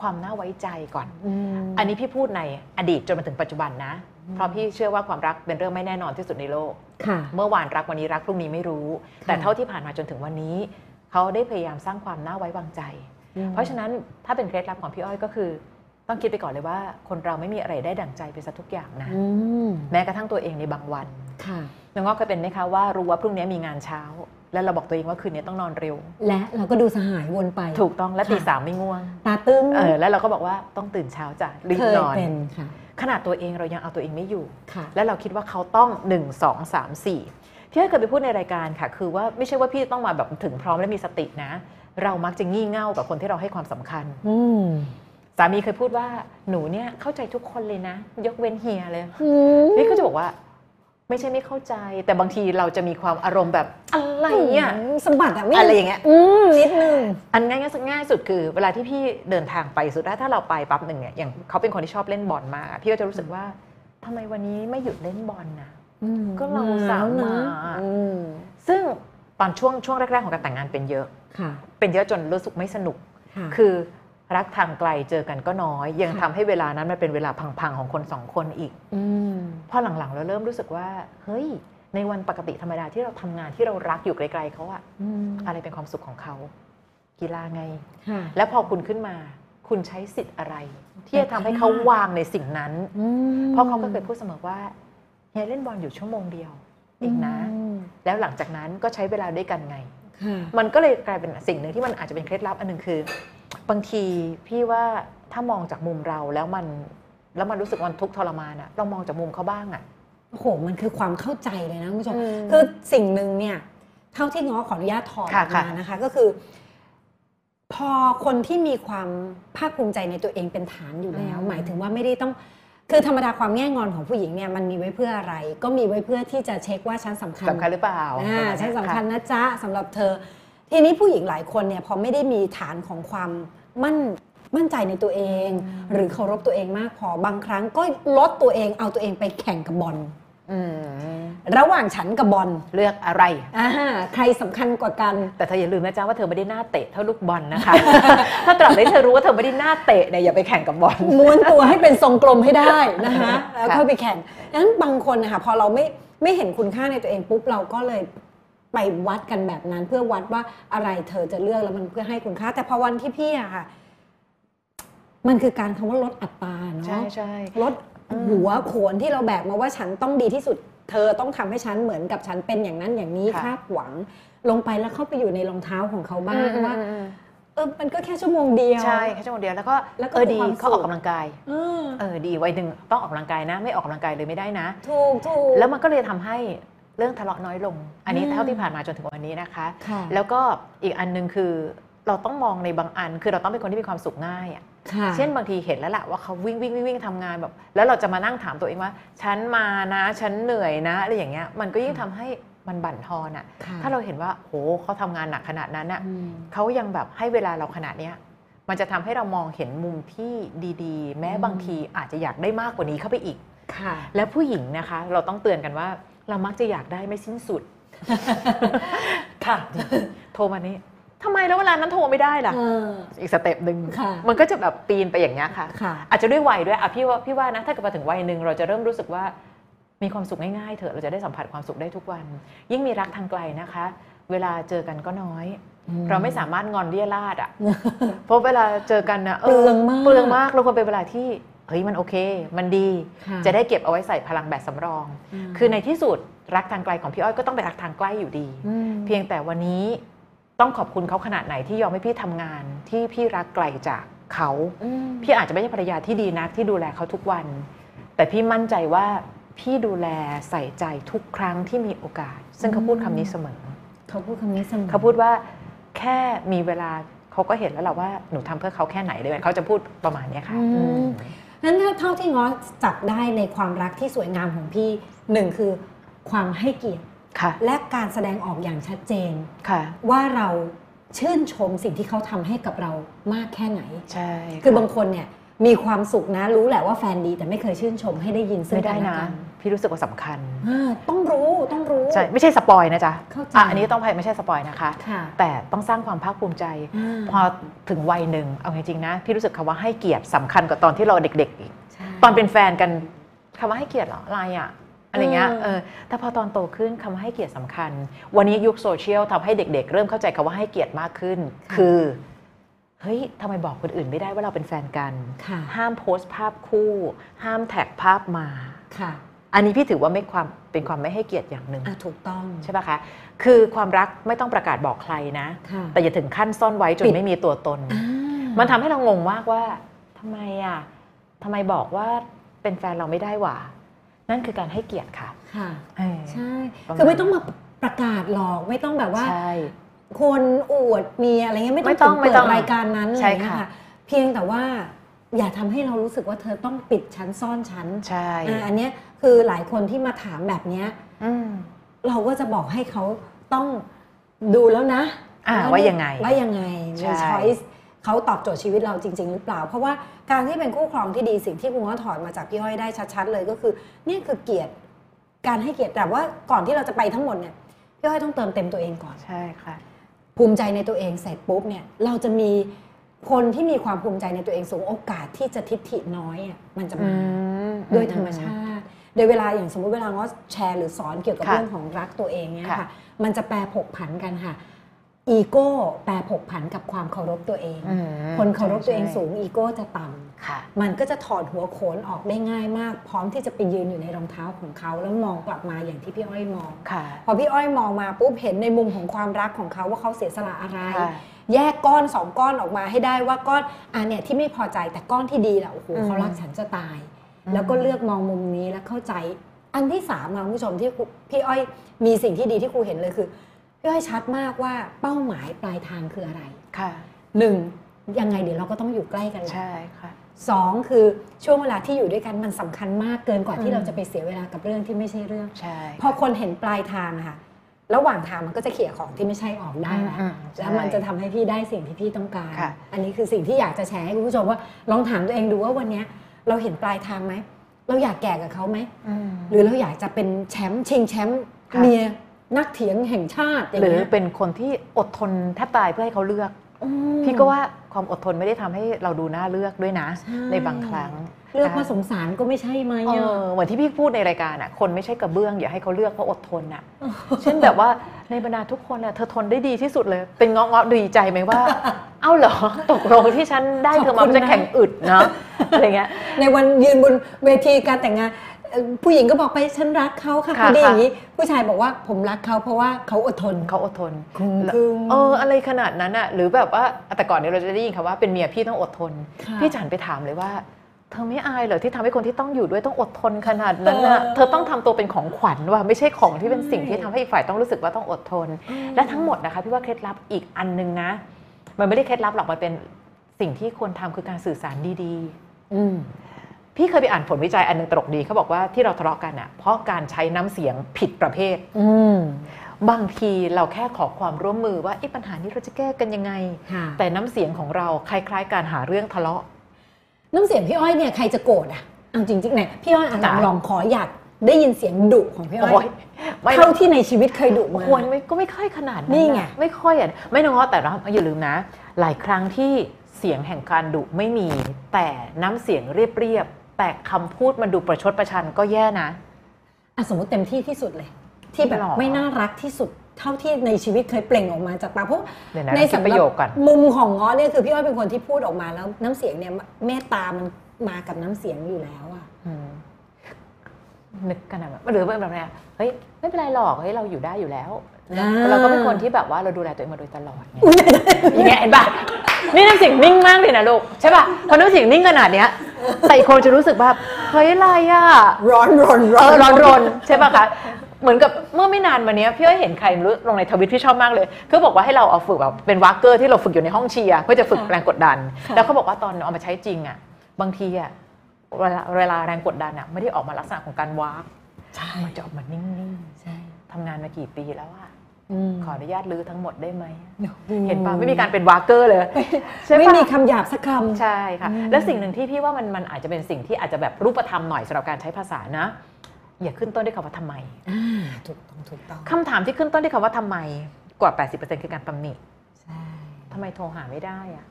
ความน่าไว้ใจก่อนอืมอันนี้พี่พูดในอดีตจนมาถึงปัจจุบันนะ เพราะพี่เชื่อว่าความรักเป็นเรื่องไม่แน่นอนที่สุดในโลกค่ะ เมื่อวานรักวันนี้รักพรุ่งนี้ไม่รู้ แต่เท่าที่ผ่านมาจนถึงวันนี้ เขาได้พยายามสร้างความน่าไว้วางใจ เพราะฉะนั้นถ้าเป็นเคล็ดลับของพี่อ้อยก็คือ ต้องคิดไปก่อนเลยว่า คนเราไม่มีอะไรได้ดั่งใจไปซะทุกอย่างนะอืมแม้กระทั่งตัวเองในบางวันค่ะน้องงอกเคยเป็นไหมคะว่ารู้ว่าพรุ่งนี้มีงานเช้า แล้วเราบอกตัวเองว่าคืนนี้ต้องนอนเร็ว และเราก็ดูสหายวนไป ถูกต้องและค่ะตีสามไม่ง่วง ตาตึ้งเออแล้วเราก็บอกว่าต้องตื่นเช้าจ้ะรีบเคยนอนเป็นค่ะ ขนาดตัวเองเรายังเอาตัวเองไม่อยู่ค่ะแล้วเราคิดว่าเขาต้อง 1 2 3 4 พี่อ้อยเคยไปพูดในรายการค่ะ คือว่าไม่ใช่ว่าพี่ต้องมาแบบถึงพร้อมและมีสตินะ เรามักจะงี่เง่ากับคนที่เราให้ความสำคัญอืมสามีเคยพูดว่าหนูเนี่ยเข้าใจทุกคนเลยนะ ยกเว้นเฮียเลยอืมพี่ก็จะบอกว่า ไม่ใช่ไม่เข้าใจ แต่บางทีเราจะมีความอารมณ์แบบอะไรเนี่ยสมบัติอะไม่อะไรอย่างเงี้ยอืมนิดนึงอันง่ายๆง่ายสุดคือ เวลาที่พี่เดินทางไปสุดท้ายถ้าเราไปปั๊บหนึ่งเนี่ยอย่างเขาเป็นคนที่ชอบเล่นบอลมากพี่ก็จะรู้สึกว่าทำไมวันนี้ไม่หยุดเล่นบอลนะก็เราสามารถอืมซึ่งตอนช่วงช่วงแรกๆของการแต่งงานเป็นเยอะค่ะเป็นเยอะจนรู้สึกไม่สนุกค่ะคือ รักทางไกลเจอกันก็น้อย ยังค่ะทำให้เวลานั้นมันเป็นเวลาพังๆของคนสองคนอีกมพอหลังๆเราเริ่มรู้สึกว่า เฮ้ย ในวันปกติธรรมดาที่เราทำงานที่เรารักอยู่ไกลๆเขาอะอืมอะไรเป็นความสุขของเขา กีฬาไงค่ะแล้วพอคุณขึ้นมา คุณใช้สิทธิ์อะไร ที่จะทำให้เขาวางในสิ่งนั้นอืมเพราะเขาก็เคยพูดเสมอว่าเฮียเล่นบอลอยู่ชั่วโมงเดียวเองนะมแล้วหลังจากนั้นก็ใช้เวลาด้วยกันไงค่ะมันก็เลยกลายเป็นสิ่งหนึ่งที่มันอาจจะเป็นเคล็ดลับอันหนึ่งคือ บางทีพี่ว่าถ้ามองจากมุมเราแล้วมันแล้วมันรู้สึกมันทุกข์ทรมานอะเรามองจากมุมเขาบ้างอะโอ้โหมันคือความเข้าใจเลยนะคุณผู้ชมอืมคือสิ่งหนึ่งเนี่ยเท่าที่ง้อขออนุญาตถอดอค่ะอกค่ะมานะคะก็คือ พอคนที่มีความภาคภูมิใจในตัวเองเป็นฐานอยู่แล้ว หมายถึงว่าไม่ได้ต้องคือธรรมดาความแง่งอนของผู้หญิงเนี่ยมันมีไว้เพื่ออะไร ก็มีไว้เพื่อที่จะเช็คว่าฉันสำคัญสำคัญหรือเปล่าอ่าประมาณฉันเยสำคัญะนะจ๊ะสำหรับเธอ ทีนี้ผู้หญิงหลายคนเนี่ยพอไม่ได้มีฐานของความมั่นมั่นใจในตัวเอง หรือเคารพตัวเองมากพอบางครั้งก็ลดตัวเองเอาตัวเองไปแข่งกับบอลอืมระหว่างฉันกับบอลเลือกอะไรอ่าใครสำคัญกว่ากัน แต่เธออย่าลืมนะจ๊ะว่าเธอไม่ได้หน้าเตะเท่าลูกบอลนะคะ ถ้าตราบใดเธอรู้ว่าเธอไม่ได้หน้าเตะเนี่ยอย่าไปแข่งกับบอลม้วนตัวให้เป็นทรงกลมให้ได้นะคะแล้วค่ะค่อยไปแข่งนั้นบางคนนะคะพอเราไม่ไม่เห็นคุณค่าในตัวเองปุ๊บเราก็เลย ไปวัดกันแบบนั้น เพื่อวัดว่าอะไรเธอจะเลือกแล้วมันเพื่อให้คุณค่า แต่พอวันที่พี่อะค่ะ มันคือการคำว่าลดอัตราเนาะใช่ใช่ลดหัวโขนที่เราแบกมาว่าฉันต้องดีที่สุด เธอต้องทำให้ฉันเหมือนกับฉันเป็นอย่างนั้นอย่างนี้ค่ะคาดหวัง ลงไปแล้วเข้าไปอยู่ในรองเท้าของเขาบ้างว่าอืมอืมเออ มันก็แค่ชั่วโมงเดียว ใช่ แค่ชั่วโมงเดียว แล้วก็แล้วก็เออดีความสุขเขาออกกำลังกายเออเออ ดี วัยหนึ่งต้องออกกำลังกายนะ ไม่ออกกำลังกายเลยไม่ได้นะ ถูกถูกแล้วมันก็เลยทำให้ เรื่องทะเลาะน้อยลง อันนี้อืมเท่าที่ผ่านมาจนถึงวันนี้นะคะค่ะแล้วก็อีกอันหนึงคือเราต้องมองในบางอัน คือเราต้องเป็นคนที่มีความสุขง่ายอะค่ะเช่นบางทีเห็นแล้วแหละว่าเขาวิ่งวิ่งวิ่งวิ่งทำงานแบบ แล้วเราจะมานั่งถามตัวเองว่า ฉันมานะ ฉันเหนื่อยนะอะไรอย่างเงี้ยมันก็ยิ่งทำให้มันบั่นทอนอะค่ะ ถ้าเราเห็นว่าโหเขาทำงานหนักขนาดนั้นอะอืมเขายังแบบให้เวลาเราขนาดเนี้ยมันจะทำให้เรามองเห็นมุมที่ดีๆ แม้อืมบางทีอาจจะอยากได้มากกว่านี้เข้าไปอีกค่ะและผู้หญิงนะคะ เราต้องเตือนกันว่า เรามักจะอยากได้ไม่สิ้นสุด ค่ะ โทรมานี่ทำไมแล้วเวลานั้นโทรไม่ได้ล่ะเอออีก step หนึ่งค่ะมันก็จะแบบปีนไปอย่างเงี้ยค่ะค่ะ อาจจะด้วยวัยด้วยอะพี่ว่าพี่ว่านะถ้าเกิดมาถึงวัยหนึ่งเราจะเริ่มรู้สึกว่ามีความสุขง่ายๆเถอะเราจะได้สัมผัสความสุขได้ทุกวัน ยิ่งมีรักทางไกลนะคะ เวลาเจอกันก็น้อยอืมเราไม่สามารถงอนเลี่ยราดอะเพราะเวลาเจอกันนะเปลืองมากเปลืองมากเราควรเป็นเวลาที่ เฮ้ยมันโอเค มันดีค่ะจะได้เก็บเอาไว้ใส่พลังแบตสำรอง คือในที่สุดรักทางไกลของพี่อ้อยก็ต้องเป็นรักทางใกล้อยู่ดีอืมเพียงแต่วันนี้ต้องขอบคุณเขาขนาดไหนที่ยอมให้พี่ทำงานที่พี่รักไกลจากเขาอืมพี่อาจจะไม่ใช่ภรรยาที่ดีนักที่ดูแลเขาทุกวัน แต่พี่มั่นใจว่าพี่ดูแลใส่ใจทุกครั้งที่มีโอกาส ซึ่งเขาพูดคำนี้เสมอ เขาพูดคำนี้เสมอเขาพูดว่าแค่มีเวลาเขาก็เห็นแล้วแหละว่าหนูทำเพื่อเขาแค่ไหนเลยเขาจะพูดประมาณเนี้ยค่ะอือืมม นั้นถ้าเท่าที่ง้อจับได้ในความรักที่สวยงามของพี่หนึ่งคือความให้เกียรติค่ะและการแสดงออกอย่างชัดเจนค่ะว่าเราชื่นชมสิ่งที่เขาทำให้กับเรามากแค่ไหน ใช่ คือบางคนเนี่ยมีความสุขนะรู้แหละว่าแฟนดีแต่ไม่เคยชื่นชมให้ได้ยินซึ่งไม่ได้กัและนะกัน พี่รู้สึกว่าสำคัญอ่าต้องรู้ต้องรู้ใช่ไม่ใช่ spoil นะจ๊ะเข้าใจอะอันนี้ต้องไม่ใช่ spoil นะคะค่ะแต่ต้องสร้างความภาคภูมิใจอ่าพอถึงวัยหนึ่งเอาจริงๆนะ พี่รู้สึกคำว่าให้เกียรติสำคัญกว่าตอนที่เราเด็กๆอีกใช่ตอนเป็นแฟนกันคำว่าให้เกียรติเหรออะไรอะอะไรเงี้ยอืมเออแต่พอตอนโตขึ้นคำว่าให้เกียรติสำคัญ วันนี้ยุคโซเชียลทำให้เด็ก ๆ เริ่มเข้าใจคำว่าให้เกียรติมากขึ้น คือเฮ้ยทำไมบอกคนอื่นไม่ได้ว่าเราเป็นแฟนกันค่ะห้ามโพสต์ภาพคู่ ห้ามแท็กภาพมา ค่ะ อันนี้พี่ถือว่าไม่ความเป็นความไม่ให้เกียรติอย่างหนึ่งอะถูกต้อง ใช่ปะคะ คือความรักไม่ต้องประกาศบอกใครนะ ค่ะ แต่อย่าถึงขั้นซ่อนไว้จนปิด ไม่มีตัวตนอ่ามันทำให้เรางงมากว่าทำไมอะทำไมบอกว่าเป็นแฟนเราไม่ได้หว่า นั่นคือการให้เกียรติค่ะค่ะ เออ ใช่ ประมาณ คือไม่ต้องมาประกาศหรอก ไม่ต้องแบบว่า ใช่ คนอวดมีอะไรเงี้ยไม่ไม่ต้ต้อองงถึไม่เปิต้ดองรายการนั้นใช่อะไรเงี้ยค่ะ เพียงแต่ว่า อย่าทำให้เรารู้สึกว่าเธอต้องปิดชั้นซ่อนชั้นใช่อ่าอันเนี้ยคือหลายคนที่มาถามแบบเนี้ยอืมเราก็จะบอกให้เขาต้องดูแล้วนะอ่าว่ายังไงว่ายังไงใช่มีช้อยส์เขาตอบโจทย์ชีวิตเราจริง ๆ หรือเปล่า เพราะว่าการที่เป็นคู่ครองที่ดีสิ่งที่คุณว่าถอดมาจากพี่อ้อยได้ชัดๆ เลยก็คือเนี่ยคือเกียรติการให้เกียรติแต่ว่าก่อนที่เราจะไปทั้งหมดเนี่ยพี่อ้อยต้องเติมเต็มตัวเองก่อนใช่ค่ะ ภูมิใจในตัวเองเสร็จปุ๊บเนี่ยเราจะมี คนที่มีความภูมิใจในตัวเองสูงโอกาสที่จะทิฐิน้อยอะมันจะมาโดยธรรมชาติ โดยเวลาอย่างสมมุติเวลาเราแชร์หรือสอนเกี่ยวกับค่ะเรื่องของรักตัวเองเนี่ยค่ะค่ะ มันจะแปรผกผันกันค่ะอีโก้แปรผกผันกับความเคารพตัวเองอืมคนเคารพตัวเองใช่สูงอีโก้จะต่ำค่ะมันก็จะถอดหัวโขนออกได้ง่ายมาก พร้อมที่จะไปยืนอยู่ในรองเท้าของเขา แล้วมองกลับมาอย่างที่พี่อ้อยมองค่ะพอพี่อ้อยมองมาปุ๊บเห็นในมุมของความรักของเขาว่าเขาเสียสละอะไรค่ะ แยกก้อนสองก้อนออกมาให้ได้ว่าก้อนอะเนี่ยที่ไม่พอใจแต่ก้อนที่ดีแหละโอ้โหอืมเขารักฉันจะตายอืมแล้วก็เลือกมองมุมนี้และเข้าใจ อันที่สามค่ะคุณผู้ชมที่ครูพี่อ้อยมีสิ่งที่ดีที่ครูเห็นเลยคือพี่อ้อยชัดมากว่าเป้าหมายปลายทางคืออะไรค่ะหนึ่งยังไงเดี๋ยวเราก็ต้องอยู่ใกล้กันแหละใช่ค่ะสองคือช่วงเวลาที่อยู่ด้วยกันมันสำคัญมากเกินกว่าอืที่มเราจะไปเสียเวลากับเรื่องที่ไม่ใช่เรื่องใช่พอคนเห็นปลายทางอะค่ะ ระหว่างทางมันก็จะเขี่ยของที่ไม่ใช่ออกได้แล้วอืมแล้วมันจะทำให้พี่ได้สิ่งที่พี่ต้องการค่ะอันนี้คือสิ่งที่อยากจะแชร์ให้คุณผู้ชมว่าลองถามตัวเองดูว่าวันเนี้ยเราเห็นปลายทางไหมเราอยากแก่กับเขาไหมอืมหรือเราอยากจะเป็นแชมป์ชิงแชมป์ค่ะเมียนักเถียงแห่งชาติอย่างหรือเงี้ยเป็นคนที่อดทนแทบตายเพื่อให้เขาเลือกอืมพี่ก็ว่าความอดทนไม่ได้ทำให้เราดูน่าเลือกด้วยนะใช่ในบางครั้ง เลือกนะเพราะสงสารก็ไม่ใช่ไหมเออะอเหมือนที่พี่พูดในรายการอะคนไม่ใช่กระเบื้องอย่าให้เขาเลือกเพราะอดทนอะเช่นแบบว่าในบรรดาทุกคนน่ะเธอทนได้ดีที่สุดเลย เป็นเงาะเงาะดีใจไหมว่า เอ้าเหรอตกลงที่ฉันได้เธอมามันจะแข่งอึดเนาะอะไรเงี้ยในวันยืนบนเวทีการแต่งงานเอ่อผู้หญิงก็บอกไปฉันรักเขาค่ะค่ะเขาดีค่ะอย่างนี้ผู้ชายบอกว่าผมรักเขาเพราะว่าเขาอดทนเขาอดทนคุ้มแล้วคึงเอออะไรขนาดนั้นอะหรือแบบว่าแต่ก่อนเนี่ยเราจะได้ยินคำว่าเป็นเมียพี่ต้องอดทนค่ะพี่จันไปถามเลยว่า เธอไม่อายเหรอที่ทำให้คนที่ต้องอยู่ด้วยต้องอดทนขนาดนั้นน่ะเออเธอต้องทำตัวเป็นของขวัญว่ะไม่ใช่ของที่เป็นสิ่งที่ทำให้อีกฝ่ายต้องรู้สึกว่าต้องอดทน และทั้งหมดนะคะพี่ว่าเคล็ดลับอีกอันหนึงนะ มันไม่ได้เคล็ดลับหรอกมันเป็นสิ่งที่ควรทำคือการสื่อสารดีอืมๆพี่เคยไปอ่านผลวิจัยอันหนึงตลกดีเขาบอกว่าที่เราทะเลาะกันอะ เพราะการใช้น้ำเสียงผิดประเภท อืมบางทีเราแค่ขอความร่วมมือว่าไอ้ปัญหานี้เราจะแก้กันยังไงค่ะแต่น้ำเสียงของเราคล้ายๆ การหาเรื่องทะเลาะ น้ำเสียงพี่อ้อยเนี่ยใครจะโกรธอะเอาจริงๆเนี่ยพี่อ้อยอะลองจ้ะลองขออยากได้ยินเสียงดุของพี่อ้โอ้อยยไม่เท่าที่ในชีวิตเคยดุมาควรไม่ก็ไม่ค่อยขนาดนี่นั้นไงนะไม่ค่อยอะไม่น้อยแต่เราอย่าลืมนะ หลายครั้งที่เสียงแห่งการดุไม่มี แต่น้ำเสียงเรียบๆแต่คำพูดมันดูประชดประชันก็แย่นะอะสมมติเต็มที่ที่สุดเลย ที่แบบหรอไม่น่ารักที่สุด เท่าที่ในชีวิตเคยเปล่งออกมาจากปากเพราะเดี๋ยวนะในคิดสำหประรัโยบคก่อน มุมของง้อเนี่ยคือพี่อ้อยเป็นคนที่พูดออกมาแล้วน้ำเสียงเนี่ยเมตตามันมากับน้ำเสียงอยู่แล้วอะ อืมนึกกันนะหรือแบบไหนอะเฮ้ยไม่เป็นไรหรอกเฮ้ยเราอยู่ได้อยู่แล้วเราก็เป็นคนที่แบบว่าเราดูแลตัวเองมาโดยตลอดไงอย่างเงี้ยเห็นปะนี่น้ำเสียงนิ่งมากเลยนะลูกใช่ปะพอน้ำเสียงนิ่งขนาดเนี้ยแต่อีกคนจะรู้สึกแบบเฮ้ยอะไรอะร้อนรนเออร้อนรนใช่ปะคะ เหมือนกับเมื่อไม่นานมาเนี้ยพี่อ้อยเห็นใครไม่รู้ลงในทวิตพี่ชอบมากเลยคือบอกว่าให้เราเอาฝึกแบบเป็นวากเกอร์ที่เราฝึกอยู่ในห้องเชียร์เพื่อจะฝึกแรงกดดัน แล้วเขาบอกว่าตอนเอามาใช้จริงอะบางทีอะเวลาเวลาแรงกดดันอะไม่ได้ออกมาลักษณะของการวากใช่มันจะออกมานิ่งใช่ๆทำงานมากี่ปีแล้วอะมขออนุญาตลื้อทั้งหมดได้ไหมอืเห็นปะไม่มีการเป็นวากเกอร์เลยใช่ไม่ปะมีคำหยาบสักคำใช่ค่ะอืมและสิ่งหนึ่งที่พี่ว่ามันมันอาจจะเป็นสิ่งที่อาจจะแบบรูปธรรมหน่อยสำหรับการใช้ภาษานะ อย่าขึ้นต้นด้วยคำว่าทำไมอ่าถูกต้องถูกต้องคำถามที่ขึ้นต้นด้วยคำว่าทำไมกว่า 80%คือการตำหนิใช่ทำไมโทรหาไม่ได้อะ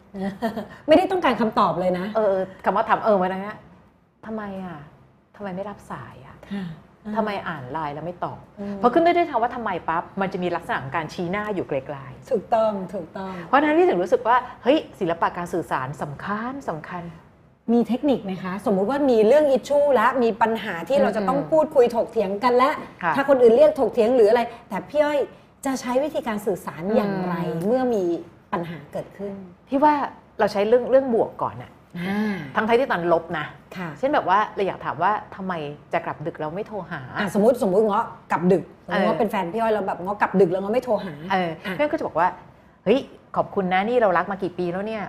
ไม่ได้ต้องการคำตอบเลยนะ เออคำว่าทำเออมาแล้วเนี่ยทำไมอะทำไมไม่รับสายอะค่ะทำไมอ่านไลน์แล้วไม่ตอบอืมพอขึ้นด้วยด้วยคำว่าทำไมปั๊บมันจะมีลักษณะของการชี้หน้าอยู่ไกลๆถูกต้องถูกต้อง เพราะฉะนั้นพี่ถึงรู้สึกว่าเฮ้ยศิลปะการสื่อสารสำคัญสำคัญ มีเทคนิคไหมคะ สมมุติว่ามีเรื่องอิชชูและมีปัญหาที่เราจะต้องพูดคุยถกเถียงกันและค่ะถ้าคนอื่นเรียกถกเถียงหรืออะไร แต่พี่อ้อยจะใช้วิธีการสื่อสารอย่างไร อืม เมื่อมีปัญหาเกิดขึ้นพี่ว่าเราใช้เรื่องเรื่องบวกก่อนอะอ่าทั้งที่ที่ตอนลบนะ ค่ะเช่นแบบว่าเราอยากถามว่าทำไมจะกลับดึกเราไม่โทรหา อะสมมติสมมติเงาะกลับดึกสมมติว่าเออเป็นแฟนพี่อ้อยแล้วแบบเงาะกลับดึกแล้วเงาะไม่โทรหา เอออะเพื่อนก็จะบอกว่า เฮ้ย ขอบคุณนะนี่เรารักมากี่ปีแล้วเนี่ย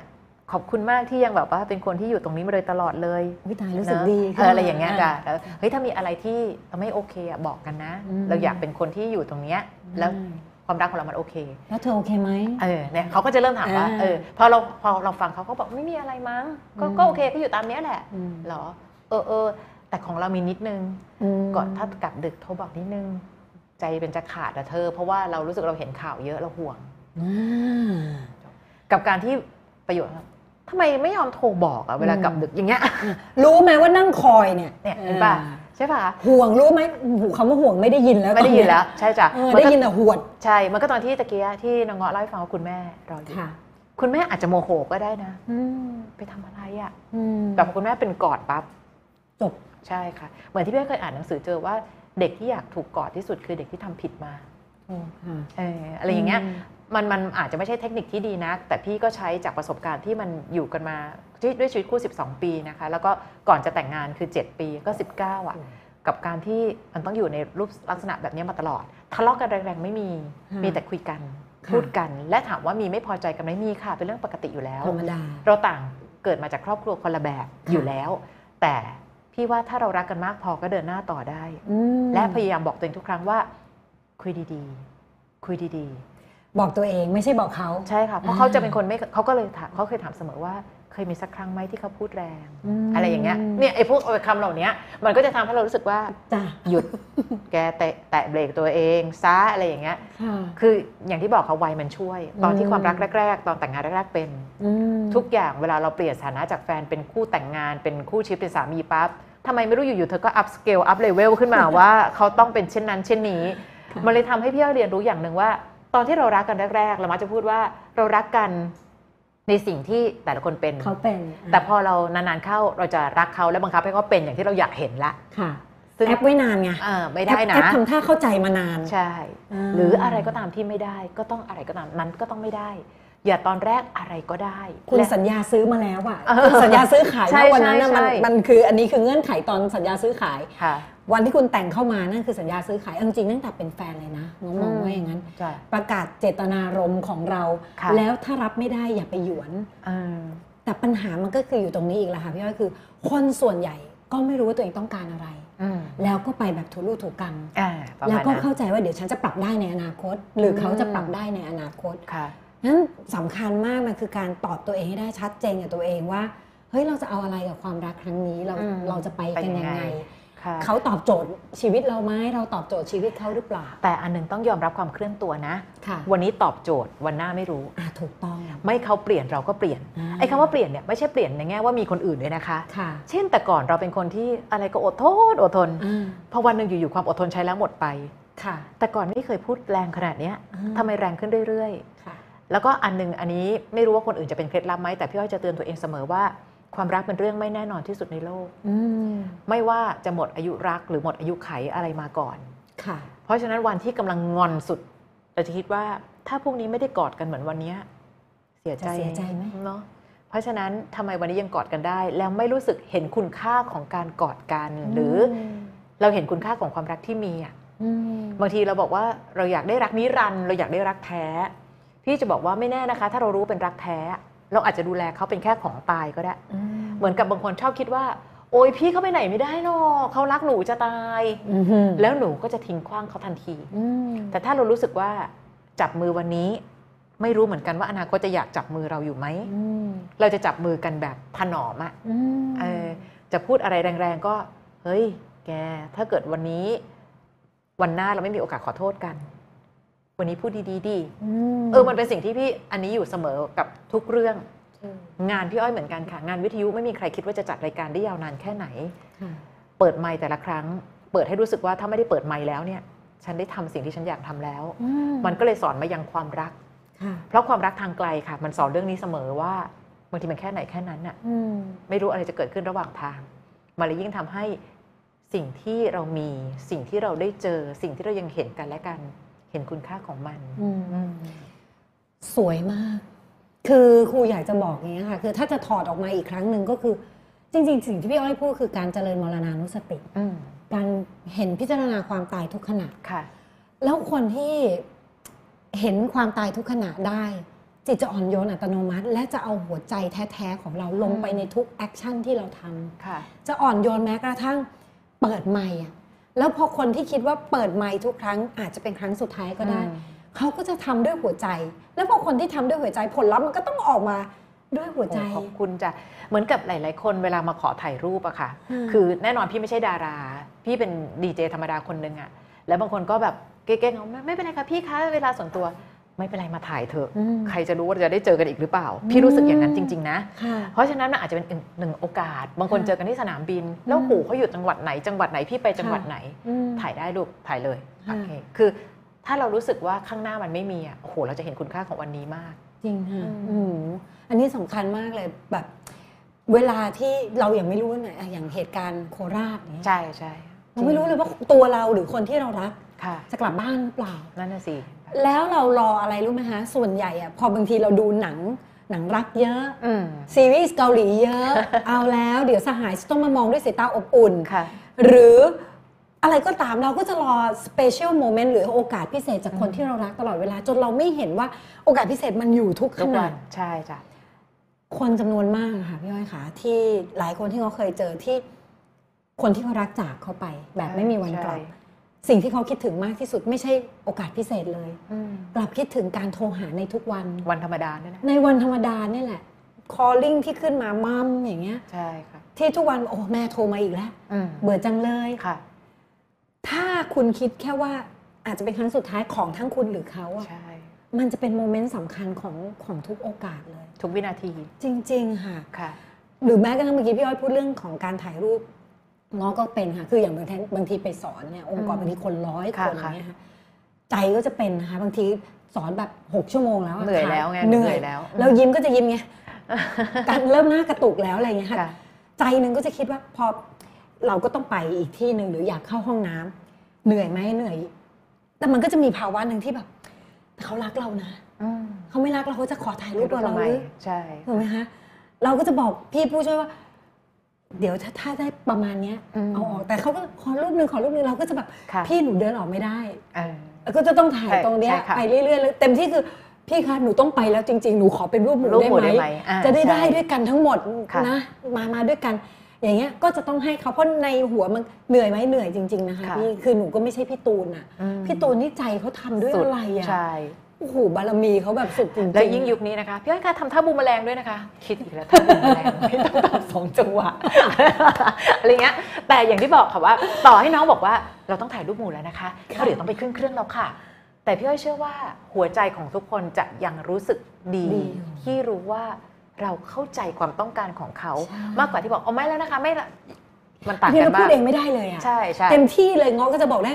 ขอบคุณมากที่ยังแบบว่าเป็นคนที่อยู่ตรงนี้มาโดยตลอดเลยวิตายรู้สึกเนอะดีเอออะไรอย่างเงี้ยจ้ะอ่แล้วเฮ้ยถ้ามีอะไรที่ไม่โอเคอะบอกกันนะอืมเราอยากเป็นคนที่อยู่ตรงเนี้ยแล้วอืมความรักของเรามันโอเค แล้วเธอโอเคไหมเออเนี่ยเขาก็จะเริ่มถามว่าอ่าเออ พอเราพอเราฟังเขาเขาบอกไม่มีอะไรมั้ง ก็อืมก็โอเคก็อยู่ตามเนี้ยแหละอืมเหรอ เออเออแต่ของเรามีนิดนึงมก่อนถ้ากลับดึกโทรบอกนิดนึง ใจเป็นจะขาดอะเธอ เพราะว่าเรารู้สึกเราเห็นข่าวเยอะเราห่วงอ่ากับการที่ประโยชน์ ทำไมไม่ยอมโทรบอกอะเวลากลับดึกอย่างเงี้ยรู้ไหมว่านั่งคอยเนี่ยเนี่ยเห็นป่ะอ่าใช่ป่ะห่วงรู้ไหมหูคำว่าห่วงไม่ได้ยินแล้วไม่ได้ยินแล้ว ใช่จ้ะเออมัได้ก็ยินแต่หวดใช่มันก็ตอนที่ตะเกียที่น้องเงาะเล่าให้ฟังว่าคุณแม่รออยู่ค่ะคุณแม่อาจจะโมโหก็ได้นะอืมไปทำอะไรอะอืมแต่พอคุณแม่เป็นกอดปั๊บจบใช่ค่ะ เหมือนที่พี่เคยอ่านหนังสือเจอว่าเด็กที่อยากถูกกอดที่สุดคือเด็กที่ทำผิดมาค่ะเอออะไรอย่างเงี้ยอื มมันมันอาจจะไม่ใช่เทคนิคที่ดีนักแต่พี่ก็ใช้จากประสบการณ์ที่มันอยู่กันมาที่ด้วยชีวิตคู่ 12 ปีนะคะ แล้วก็ก่อนจะแต่งงานคือ 7 ปีก็ 19 อะ กับการที่มันต้องอยู่ในรูปลักษณะแบบนี้มาตลอดทะเลาะกันแรงๆไม่มีค่ะมีแต่คุยกันค่ะพูดกัน และถามว่ามีไม่พอใจกันไหมมีค่ะ เป็นเรื่องปกติอยู่แล้วธรรมดาเราต่างเกิดมาจากครอบครัวคนละแบบค่ะอยู่แล้ว แต่พี่ว่าถ้าเรารักกันมากพอก็เดินหน้าต่อได้อืมและพยายามบอกตัวเองทุกครั้งว่า คุยดีๆ คุยดี บอกตัวเองไม่ใช่บอกเขาๆใช่ค่ะ เพราะอ่าเขาจะเป็นคนไม่เขาก็เลยถามเขาเคยถามเสมอว่าเคยมีสักครั้งไหมที่เขาพูดแรงมอะไรอย่างเงี้ยเนี่ยไอ้พวกคำเหล่านี้มันก็จะทำให้เรารู้สึกว่าจ้ะหยุดแกแตะแตะเบรกตัวเองซะอะไรอย่างเงี้ยค่ะคืออย่างที่บอกเขาวัยมันช่วย ตอนที่อืมความรักแรก ๆ ตอนแต่งงานแรก ๆ เป็นอืมทุกอย่างเวลาเราเปลี่ยนสถานะจากแฟนเป็นคู่แต่งงานเป็นคู่ชีวิตเป็นสามีปั๊บทำไมไม่รู้อยู่ๆเธอก็ up scale up level ขึ้นมาว่าเขาต้องเป็นเช่นนั้นเช่นนี้ค่ะมันเลยทำให้พี่อ้อยเรียนรู้อย่างหนึ่งว่า ตอนที่เรารักกันแรกๆเรามักจะพูดว่าเรารักกันในสิ่งที่แต่ละคนเป็นเขาเป็น แต่พอเรานานๆเข้าเราจะรักเขาและบังคับให้เขาเป็นอย่างที่เราอยากเห็นละค่ะซึ่งแอ๊บไว้นานไงเออไม่ได้นะแอ๊บทำท่าเข้าใจมานานใช่าหรืออะไรก็ตามที่ไม่ได้ ก็ต้องอะไรก็ตามนั้นก็ต้องไม่ได้ อย่าตอนแรกอะไรก็ได้ คุณและสัญญาซื้อมาแล้วอะเออคุณสัญญาซื้อขายใช่นะวันนั้นน่ะใช่มันใช่มันคืออันนี้คือเงื่อนไขตอนสัญญาซื้อขายค่ะ วันที่คุณแต่งเข้ามานั่นคือสัญญาซื้อขายเอาจริงๆตั้งแต่เป็นแฟนเลยนะน้องมองว่าอย่างนั้น ใช่ประกาศเจตนารมณ์ของเรา ค่ะ แล้วถ้ารับไม่ได้อย่าไปหยวนเออแต่ปัญหามันก็คืออยู่ตรงนี้อีกแหละค่ะพี่อ้อยคือ คนส่วนใหญ่ก็ไม่รู้ว่าตัวเองต้องการอะไร อืมแล้วก็ไปแบบถูรูถูกกัง อ่าประแล้วมาณก็นั้น เข้าใจว่าเดี๋ยวฉันจะปรับได้ในอนาคต หรือเขาจะอืมปรับได้ในอนาคตค่ะ นั้นสำคัญมากมันคือการตอบตัวเองให้ได้ชัดเจนกับตัวเองว่าเฮ้ยเราจะเอาอะไรกับความรักครั้งนี้เราอืมเราจะไปกันยังไงค่ะ เขาตอบโจทย์ชีวิตเราไหมเราตอบโจทย์ชีวิตเขาหรือเปล่า แต่อันหนึงต้องยอมรับความเคลื่อนตัวนะค่ะวันนี้ตอบโจทย์วันหน้าไม่รู้อ่าถูกต้อง ไม่เขาเปลี่ยนเราก็เปลี่ยนอ่าไอ้คำว่าเปลี่ยนเนี่ยไม่ใช่เปลี่ยนในแง่ว่ามีคนอื่นด้วยนะคะค่ะเช่นแต่ก่อนเราเป็นคนที่อะไรก็อดทนอดทนอ่าพอวันหนึ่งอยู่ๆความอดทนใช้แล้วหมดไปค่ะ แต่ก่อนไม่เคยพูดแรงขนาดเนี้ยอ่าทำไมแรงขึ้นเรื่อยๆค่ะแล้วก็อันหนึงอันนี้ไม่รู้ว่าคนอื่นจะเป็นเคล็ดลับไหมแต่พี่อ้อยจะเตือนตัวเองเสมอว่า ความรักเป็นเรื่องไม่แน่นอนที่สุดในโลกอืมไม่ว่าจะหมดอายุรักหรือหมดอายุไขอะไรมาก่อนค่ะ เพราะฉะนั้นวันที่กำลังงอนสุดเราจะคิดว่าถ้าพรุ่งนี้ไม่ได้กอดกันเหมือนวันเนี้ยเสียใจจะเสียใจไหมเนาะเพราะฉะนั้นทำไมวันนี้ยังกอดกันได้ แล้วไม่รู้สึกเห็นคุณค่าของการกอดกัน หรือเราเห็นคุณค่าของความรักที่มีอะอืมบางทีเราบอกว่าเราอยากได้รักนิรันดร์เราอยากได้รักแท้ พี่จะบอกว่าไม่แน่นะคะ ถ้าเรารู้เป็นรักแท้ เราอาจจะดูแลเขาเป็นแค่ของตายก็ได้อืมเหมือนกับบางคนชอบคิดว่า โอ้ยพี่เขาไปไหนไม่ได้หรอกเขารักหนูจะตายอืมแล้วหนูก็จะทิ้งขว้างเขาทันทีอืมแต่ถ้าเรารู้สึกว่าจับมือวันนี้ ไม่รู้เหมือนกันว่าอนาคตจะอยากจับมือเราอยู่ไหมอืมเราจะจับมือกันแบบถนอมอะอืมเออจะพูดอะไรแรงๆ ก็ เฮ้ย แกถ้าเกิดวันนี้ วันหน้าเราไม่มีโอกาสขอโทษกัน วันนี้พูดดีๆดีมเออมันเป็นสิ่งที่พี่อันนี้อยู่เสมอกับทุกเรื่อง งานพี่อ้อยเหมือนกันค่ะ งานวิทยุไม่มีใครคิดว่าจะจัดรายการได้ยาวนานแค่ไหนค่ะเปิดไมค์แต่ละครั้ง เปิดให้รู้สึกว่าถ้าไม่ได้เปิดไมค์แล้วเนี่ย ฉันได้ทำสิ่งที่ฉันอยากทำแล้วอืมันก็เลยสอนมายังความรักค่ะเพราะความรักทางไกลค่ะ มันสอนเรื่องนี้เสมอว่าบางทีมันแค่ไหนแค่นั้นน่ะอืมไม่รู้อะไรจะเกิดขึ้นระหว่างทางมันเลยยิ่งทำให้สิ่งที่เรามีสิ่งที่เราได้เจอสิ่งที่เรายังเห็นกันและกัน เห็นคุณค่าของมันอืมอืมสวยมาก คือครูอยากจะบอกอย่างนี้ยค่ะ คือถ้าจะถอดออกมาอีกครั้งหนึ่งก็คือ จริง ๆ สิ่งที่พี่อ้อยพูดคือการเจริญมรณานุสติอืมการเห็นพิจารณาความตายทุกขณะค่ะ แล้วคนที่เห็นความตายทุกขณะได้ จิตจะอ่อนโยนอัตโนมัติ และจะเอาหัวใจแท้ๆของเราลงไปในทุก action ที่เราทำค่ะจะอ่อนโยนแม้กระทั่งเปิดไมค์อะ แล้วพอคนที่คิดว่าเปิดไมค์ทุกครั้งอาจจะเป็นครั้งสุดท้ายก็ได้อืมเขาก็จะทำด้วยหัวใจ แล้วพอคนที่ทำด้วยหัวใจผลลัพธ์มันก็ต้องออกมาด้วยหัวใจโอ้ขอบคุณจ้ะเหมือนกับหลาย ๆ คนเวลามาขอถ่ายรูปอะค่ะอืมคือแน่นอนพี่ไม่ใช่ดารา พี่เป็นดีเจธรรมดาคนหนึ่งอะแล้วบางคนก็แบบเก๊ๆเอาไม่ไม่เป็นไรค่ะพี่คะเวลาส่วนตัว ไม่เป็นไรมาถ่ายเถอะอืมใครจะรู้ว่าจะได้เจอกันอีกหรือเปล่า พี่รู้สึกอย่างนั้นจริง ๆ นะค่ะเพราะฉะนั้นมันอาจจะเป็นอีกหนึ่งโอกาส บางคนค่ะเจอกันที่สนามบิน แล้วอืมโหเขาอยู่จังหวัดไหน จังหวัดไหนพี่ไปจังหวัดไหนอืมถ่ายได้ลูกถ่ายเลยค่ะโอเคคือถ้าเรารู้สึกว่าข้างหน้ามันไม่มีอะโอ้โหเราจะเห็นคุณค่าของวันนี้มาก จริงค่ะอืมอืมอันนี้สำคัญมากเลยแบบเวลาที่เรายังไม่รู้ว่าไหนอะอย่างเหตุการณ์โคราชเนี่ยใช่ใช่เราไม่รู้เลยว่าตัวเราหรือคนที่เรารักค่ะจะกลับบ้านหรือเปล่านั่นน่ะสิ แล้วเรารออะไรรู้ไหมคะส่วนใหญ่อะพอบางทีเราดูหนังหนังรักเยอะอืมซีรีส์เกาหลีเยอะ เอาแล้วเดี๋ยวสหายจะต้องมามองด้วยสายตาอบอุ่นค่ะหรืออะไรก็ตามเราก็จะรอ special moment หรือโอกาสพิเศษจากคนที่เรารักตลอดเวลา จนเราไม่เห็นว่าโอกาสพิเศษมันอยู่ทุกขทุกณะวันใช่จ้ะคนจำนวนมากอะค่ะพี่อ้อยค่ะที่หลายคนที่เขาเคยเจอที่คนที่เขารักจากเขาไป แบบไม่มีวันกลับใช่ สิ่งที่เขาคิดถึงมากที่สุดไม่ใช่โอกาสพิเศษเลยอืมกลับคิดถึงการโทรหาในทุกวันวันธรรมดาเนี่ยนะในวันธรรมดาเนี่ยแหละ calling ที่ขึ้นมามัมอย่างเงี้ยใช่ค่ะที่ทุกวันโอ้แม่โทรมาอีกแล้วอืมเบื่อจังเลยค่ะ ถ้าคุณคิดแค่ว่าอาจจะเป็นครั้งสุดท้ายของทั้งคุณหรือเขาอะใช่มันจะเป็นโมเมนต์สำคัญของของทุกโอกาสเลย ทุกวินาที จริง ๆ ค่ะค่ะ หรือแม้กระทั่งเมื่อกี้พี่อ้อยพูดเรื่องของการถ่ายรูป ง้อก็เป็นค่ะ คืออย่างบางทีบางทีไปสอนเนี่ยองค์กรอืมบางทีคนร้อยคค่ะนอค่ะย่างเงี้ยค่ะใจก็จะเป็นนะคะบางทีสอนแบบหกชั่วโมงแล้วะเหนื่อยแล้วไงเหนื่อยเหนื่อยแล้ว แล้วยิ้มก็จะยิ้มไงการเริ่มหน้ากระตุกแล้วอะไรเงี้ยค่ะค่ะใจหนึ่งก็จะคิดว่าพอเราก็ต้องไปอีกที่หนึ่งหรืออยากเข้าห้องน้ำเหนื่อยไหมเหนื่อย แต่มันก็จะมีภาวะหนึ่งที่แบบแต่เขารักเรานะอืมเขาไม่รักเราเขาจะขอถ่ายรูปกับเราทำไมหรือใช่ถูกไหมคะเราก็จะบอกพี่ผู้ช่วยว่า เดี๋ยวถ้าถ้าได้ประมาณเนี้ยอืมเอาออกแต่เขาก็ขอรูปหนึ่งขอรูปหนึ่งเราก็จะแบบค่ะ พี่หนูเดินออกไม่ได้ เออ ก็จะต้องถ่ายใช่ตรงเนี้ยใช่ค่ะ ไปเรื่อยๆเลยเต็มที่คือพี่คะหนูต้องไปแล้วจริง ๆ หนูขอเป็นรูปหมูรูปได้หมู่ไหมได้ไหมอ่าจะได้ใช่ ได้ด้วยกันทั้งหมดค่ะ นะมามาด้วยกัน อย่างเงี้ยก็จะต้องให้เขาเพราะในหัวมันเหนื่อยไหมเหนื่อยจริง ๆนะคะค่ะ พี่คือหนูก็ไม่ใช่พี่ตูนอะอืมพี่ตูนนี่ใจเขาทำด้วยสุดอะไรอะใช่โอ้โหบารมีเขาแบบสุดจริงๆและยิ่งยุคนี้นะคะพี่อ้อยคะทำท่าบูมแมลงด้วยนะคะ คิดอีกแล้วท่าบูมแมลงพี่ต้องทำสองจังหวะอะไรเงี้ยแต่อย่างที่บอกค่ะว่า ต่อให้น้องบอกว่าเราต้องถ่ายรูปหมู่แล้วนะคะเพราะเดี๋ยวต้องไปขึ้นเครื่องแล้วค่ะ แต่พี่อ้อยเชื่อว่าหัวใจของทุกคนจะยังรู้สึกดีดีที่รู้ว่าเราเข้าใจความต้องการของเขาใช่มากกว่าที่บอกเอาไม่แล้วนะคะ ไม่ละมันต่างพี่กันเราพูมาดกเองไม่ได้เลยอะใช่ใช่เต็มที่เลยง้อก็จะบอกได้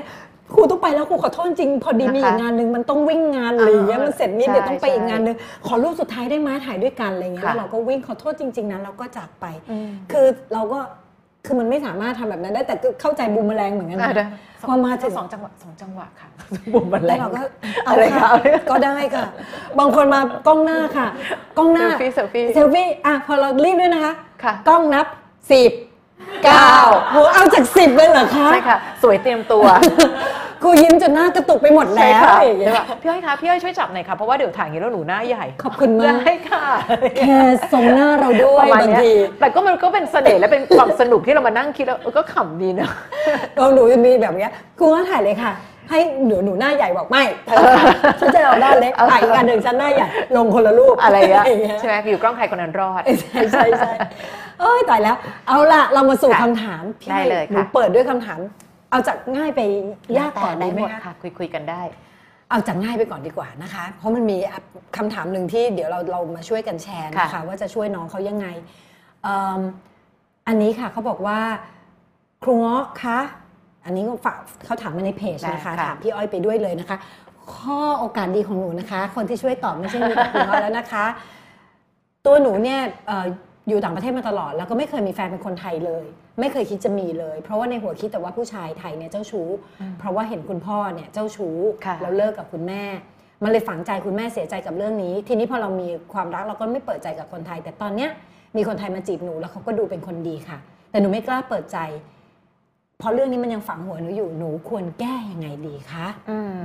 ครูต้องไปแล้วครูขอโทษจริง พอดีนะคะมีอีกงานหนึ่งมันต้องวิ่งงานอะไรอย่างเงี้ยอ่ามัมันเสร็จนี่ใช่เดี๋ยวต้องไปใช่อีกงานหนึ่งขอรูปสุดท้ายได้ไหมถ่ายด้วยกันอะไรเงี้ยค่ะแล้วเราก็วิ่งขอโทษจริง ๆนะเราก็จากไปอืมคือเราก็คือมันไม่สามารถทำแบบนั้นได้แต่ก็เข้าใจบูมแมลงเหมือนกันอะนะเดี๋ยวพอมาถึงสองจังหวะสองจังหวะค่ะบุมแมลแล้วงเราก็เอาอะไรค่ะคะก็ได้ค่ะ บางคนมากล้องหน้าค่ะ กล้องหน้าเซลฟี่เซลฟี่เซลฟี่อะพอเรารีบด้วยนะคะค่ะกล้องนับสิบ เก้าโหเอาจากสิบเลยเหรอคะ ใช่ค่ะ สวยเตรียมตัว ครูยิ้มจนหน้ากระตุกไปหมดใช่แล้วค่ะอย่างเงี้ยพี่อ้อยคะพี่อ้อยช่วยจับหน่อยค่ะเพราะว่าเดี๋ยวถ่ายอย่างนี้แล้วหนูหน้าใหญ่ขอบคุณมาก ได้ค่ะแค่ทรงหน้าเราด้วปยระมาณบางเนี้ยทีแต่ก็มันก็เป็นเสน่ห์และเป็นความสนุกที่เรามานั่งคิดแล้วเออก็ขำดีนะเราหนูจะมีแบบเนี้ยครูก็ถ่ายเลยค่ะ ให้หนูหนูหน้าใหญ่บอกไม่เธอค่ะฉันจะเอาหน้าเล็กถ่ายอีกอันหนึ่งฉันหน้าใหญ่ลงคนละรูปอะไรเงี้ยอย่างเงี้ยใช่ไหมอยู่กล้องใครคนนั้นรอดใช่ใช่ใช่เอ้ยตายแล้ว เอาล่ะเรามาสู่ค่ะคำถามพี่ได้เลยหนูค่ะเปิดด้วยคำถามเอาจากง่ายไปยากก่อนได้ดีไหหมมดคะค่ะคุยคุยกันได้ เอาจากง่ายไปก่อนดีกว่านะคะ เพราะมันมีคำถามหนึ่งที่เดี๋ยวเราเรามาช่วยกันแชร์นะคะค่ะว่าจะช่วยน้องเขายังไงเอิ่มอันนี้ค่ะเขาบอกว่าครูเงาะคะ อันนี้ก็ฝากเขาถามมาในเพจนะคะได้ค่ะถามพี่อ้อยไปด้วยเลยนะคะ ข้อโอกาสดีของหนูนะคะ คนที่ช่วยตอบไม่ใช่มีแต่ครูเงาะแล้วนะคะ ตัวหนูเนี่ยเอ่ออยู่ต่างประเทศมาตลอด แล้วก็ไม่เคยมีแฟนเป็นคนไทยเลย ไม่เคยคิดจะมีเลย เพราะว่าในหัวคิดแต่ว่าผู้ชายไทยเนี่ยเจ้าชู้ เพราะว่าเห็นคุณพ่อเนี่ยเจ้าชู้ค่ะแล้วเลิกกับคุณแม่มันเลยฝังใจคุณแม่เสียใจกับเรื่องนี้ ทีนี้พอเรามีความรักเราก็ไม่เปิดใจกับคนไทย แต่ตอนเนี้ยมีคนไทยมาจีบหนูแล้วเขาก็ดูเป็นคนดีค่ะ แต่หนูไม่กล้าเปิดใจเพราะเรื่องนี้มันยังฝังหัวหนูอยู่หนูควรแก้ยังไงดีคะอืม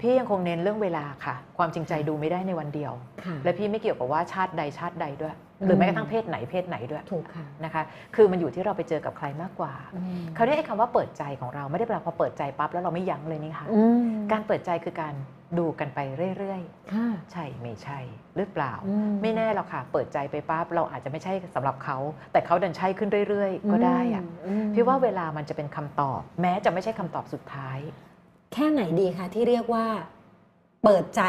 พี่ยังคงเน้นเรื่องเวลาค่ะ ความจริงใจดูไม่ได้ในวันเดียวค่ะและพี่ไม่เกี่ยวกับว่าชาติใดชาติใดด้วย หรือแม้กระทั่งเพศไหนเพศไหนด้วยถูกค่ะนะคะ คือมันอยู่ที่เราไปเจอกับใครมากกว่าคราวนี้ไอ้คำว่าเปิดใจของเราไม่ได้แปลว่าพอเปิดใจปั๊บแล้วเราไม่ยั้งเลยนี่ค่ะอืมการเปิดใจคือการดูกันไปเรื่อยค่ะๆใช่ไม่ใช่หรือเปล่าอืมไม่แน่หรอกค่ะ เปิดใจไปปั๊บเราอาจจะไม่ใช่สำหรับเขา แต่เขาดันใช่ขึ้นเรื่อย ๆ ก็ได้อะอืมพี่ว่าเวลามันจะเป็นคำตอบ แม้จะไม่ใช่คำตอบสุดท้าย แค่ไหนดีคะที่เรียกว่า เปิดใจ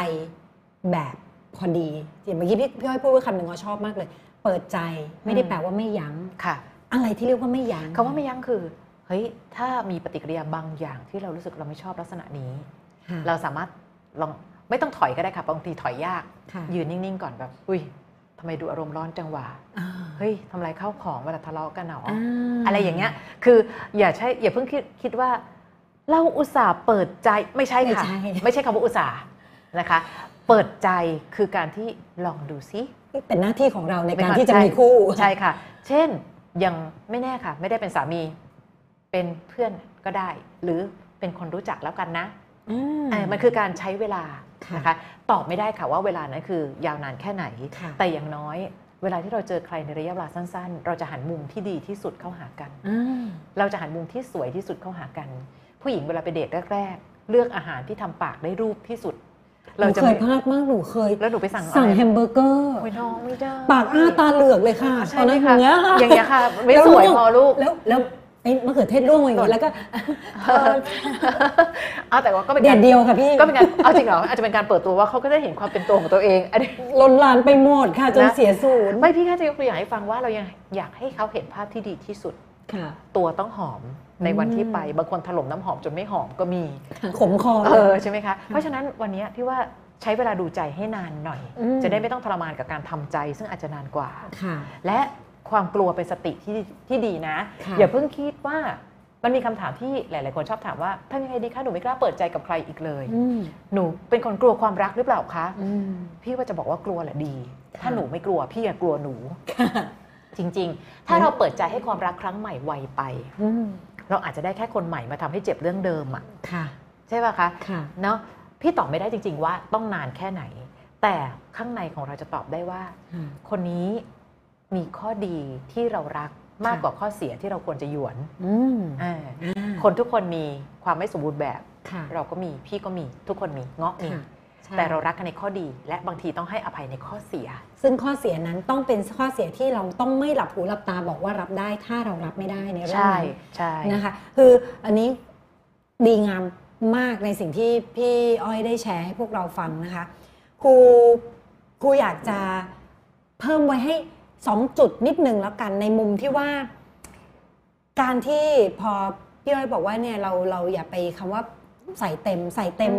แบบ พอดีอย่างเมื่อกี้พี่พี่อ้อยพูดว่าคำหนึ่งเราชอบมากเลย เปิดใจไม่ได้แปลว่าไม่ยั้งค่ะ อะไรที่เรียกว่าไม่ยั้งคำว่าไม่ยั้งคือเฮ้ยถ้ามีปฏิกิริยาบางอย่างที่เรารู้สึกเราไม่ชอบลักษณะนี้ค่ะเราสามารถลองไม่ต้องถอยก็ได้ค่ะบางทีถอยยากค่ะยืนนิ่งๆก่อนแบบ อุ้ยทำไมดูอารมณ์ร้อนจังหวะอ่าเฮ้ยทำอะไรเข้าของเวลาทะเลาะกันเหรออ่าอะไรอย่างเงี้ย คืออย่าใช่อย่าเพิ่งคิดคิดว่า เราอุตส่าห์เปิดใจไม่ใช่ค่ะ ไม่ใช่ไม่ใช่คำว่าอุตส่าห์นะคะ เปิดใจคือการที่ลองดูซิเป็นหน้าที่ของเราในการเป็นที่จะใช่มีคู่ใช่ค่ะ เช่นยังไม่แน่ค่ะ ไม่ได้เป็นสามี เป็นเพื่อนก็ได้ หรือเป็นคนรู้จักแล้วกันนะอืมเออมันคือการใช้เวลาค่ะนะคะตอบไม่ได้ค่ะว่าเวลานั้นคือยาวนานแค่ไหนค่ะแต่อย่างน้อย เวลาที่เราเจอใครในระยะเวลาสั้น ๆ เราจะหันมุมที่ดีที่สุดเข้าหากันอ่าเราจะหันมุมที่สวยที่สุดเข้าหากัน ผู้หญิงเวลาไปเดทแรก ๆ เลือกอาหารที่ทำปากได้รูปที่สุด หนูเราจะเคไม่ยพลาดมากหนูเคย แล้วหนูไปสั่งสั่งอะไรแฮมเบอร์เกอร์ โอ้ยน้องไม่ได้ปากอ้าตาเหลือกเลยค่ะใช่ตอนไหมนั้นอคะย่างเงี้ยค่ะอย่างเงี้ยค่ะ ไม่แล้วสวยลูกพอลูก แล้วแล้วไอ้มะเขือเทศร่วงมาอย่างนี้แล้วก็เอาแต่ว่าก็เป็นเด็การดเดียวค่ะพี่ก็เป็นการเอาจริงเหรออาจจะเป็นการเปิดตัวว่าเขาก็ได้เห็นความเป็นตัวของตัวเองอันนี้ลนลานไปหมดค่ะจนนะ เสียศูนย์ ไม่พี่แค่จะยกตัวอย่างให้ฟังว่าเรายังอยากให้เขาเห็นภาพที่ดีที่สุดค่ะ ตัวต้องหอมในวันที่อืมไปบางคนถล่มน้ำหอมจนไม่หอมก็มีขมคอเออใช่ไหมคะ เพราะฉะนั้นวันนี้พี่ว่าใช้เวลาดูใจให้นานหน่อยอืมจะได้ไม่ต้องทรมานกับการทำใจ ซึ่งอาจจะนานกว่าค่ะและความกลัวเป็นสติที่ที่ดีนะค่ะอย่าเพิ่งคิดว่ามันมีคำถามที่หลาย ๆ คนชอบถามว่าทำยังไงดีคะหนูไม่กล้าเปิดใจกับใครอีกเลยอืมหนูเป็นคนกลัวความรักหรือเปล่าคะอืมพี่ว่าจะบอกว่ากลัวแหละดีค่ะถ้าหนูไม่กลัวพี่อะกลัวหนูค่ะ จริง ๆ ถ้าเราเปิดใจให้ความรักครั้งใหม่ไวไปอืมเราอาจจะได้แค่คนใหม่มาทำให้เจ็บเรื่องเดิมอะค่ะใช่ป่ะคะค่ะเนาะพี่ตอบไม่ได้จริง ๆ ว่าต้องนานแค่ไหน แต่ข้างในของเราจะตอบได้ว่า คนนี้มีข้อดีที่เรารักมากค่ะกว่าข้อเสียที่เราควรจะหยวนอืมอ่าอ่าคนทุกคนมีความไม่สมบูรณ์แบบค่ะเราก็มีพี่ก็มีทุกคนมีเงาะมีค่ะใช่ แต่เรารักกันในข้อดี และบางทีต้องให้อภัยในข้อเสีย ซึ่งข้อเสียนั้นต้องเป็นข้อเสียที่เราต้องไม่หลับหูหลับตาบอกว่ารับได้ ถ้าเรารับไม่ได้ในเรื่องใช่นั้นใช่นะคะคืออันนี้ดีงามมากในสิ่งที่พี่อ้อยได้แชร์ให้พวกเราฟังนะคะครูครูอยากจะเพิ่มไว้ให้สองจุดนิดนึงแล้วกันในมุมที่ว่า การที่พอพี่อ้อยบอกว่าเนี่ยเราเราอย่าไปคำว่า ใส่เต็มใส่เต็ม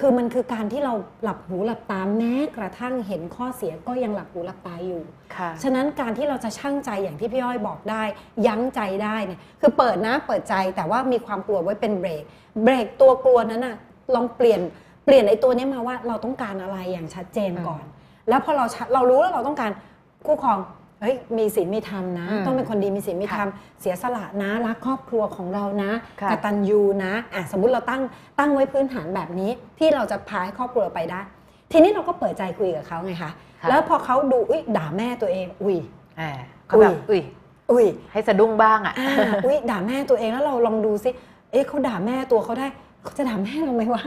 คือมันคือการที่เราหลับหูหลับตาแม้กระทั่งเห็นข้อเสียก็ยังหลับหูหลับตาอยู่ค่ะฉะนั้นการที่เราจะชั่งใจอย่างที่พี่อ้อยบอกได้ ยั้งใจได้เนี่ยคือเปิดนะเปิดใจแต่ว่ามีความกลัวไว้เป็นเบรก เบรกตัวกลัวนั้นน่ะลองเปลี่ยนเปลี่ยนไอ้ตัวเนี้ยมาว่าเราต้องการอะไรอย่างชัดเจนก่อน แล้วพอเราชัดเรารู้แล้วเราต้องการคู่ครอง เฮ้ยมีศีลมีธรรมนะ อืมต้องเป็นคนดีมีศีลมีธรรมเสียสละนะรักครอบครัวของเรานะค่ะ กตัญญูนะอะสมมุติเราตั้งตั้งไว้พื้นฐานแบบนี้ที่เราจะพาให้ครอบครัวไปได้ ทีนี้เราก็เปิดใจคุยกับเขาไงคะค่ะ แล้วพอเขาดูอุ้ยด่าแม่ตัวเองอุ้ย อ่าเขาแบบอุ้อุ้ยยอุ้ย ให้สะดุ้งบ้างอะ อ่าอุ้ยด่าแม่ตัวเองแล้วเราลองดูซิเอ๊ะเขาด่าแม่ตัวเขาได้ เขาจะด่าแม่เราไหมวะ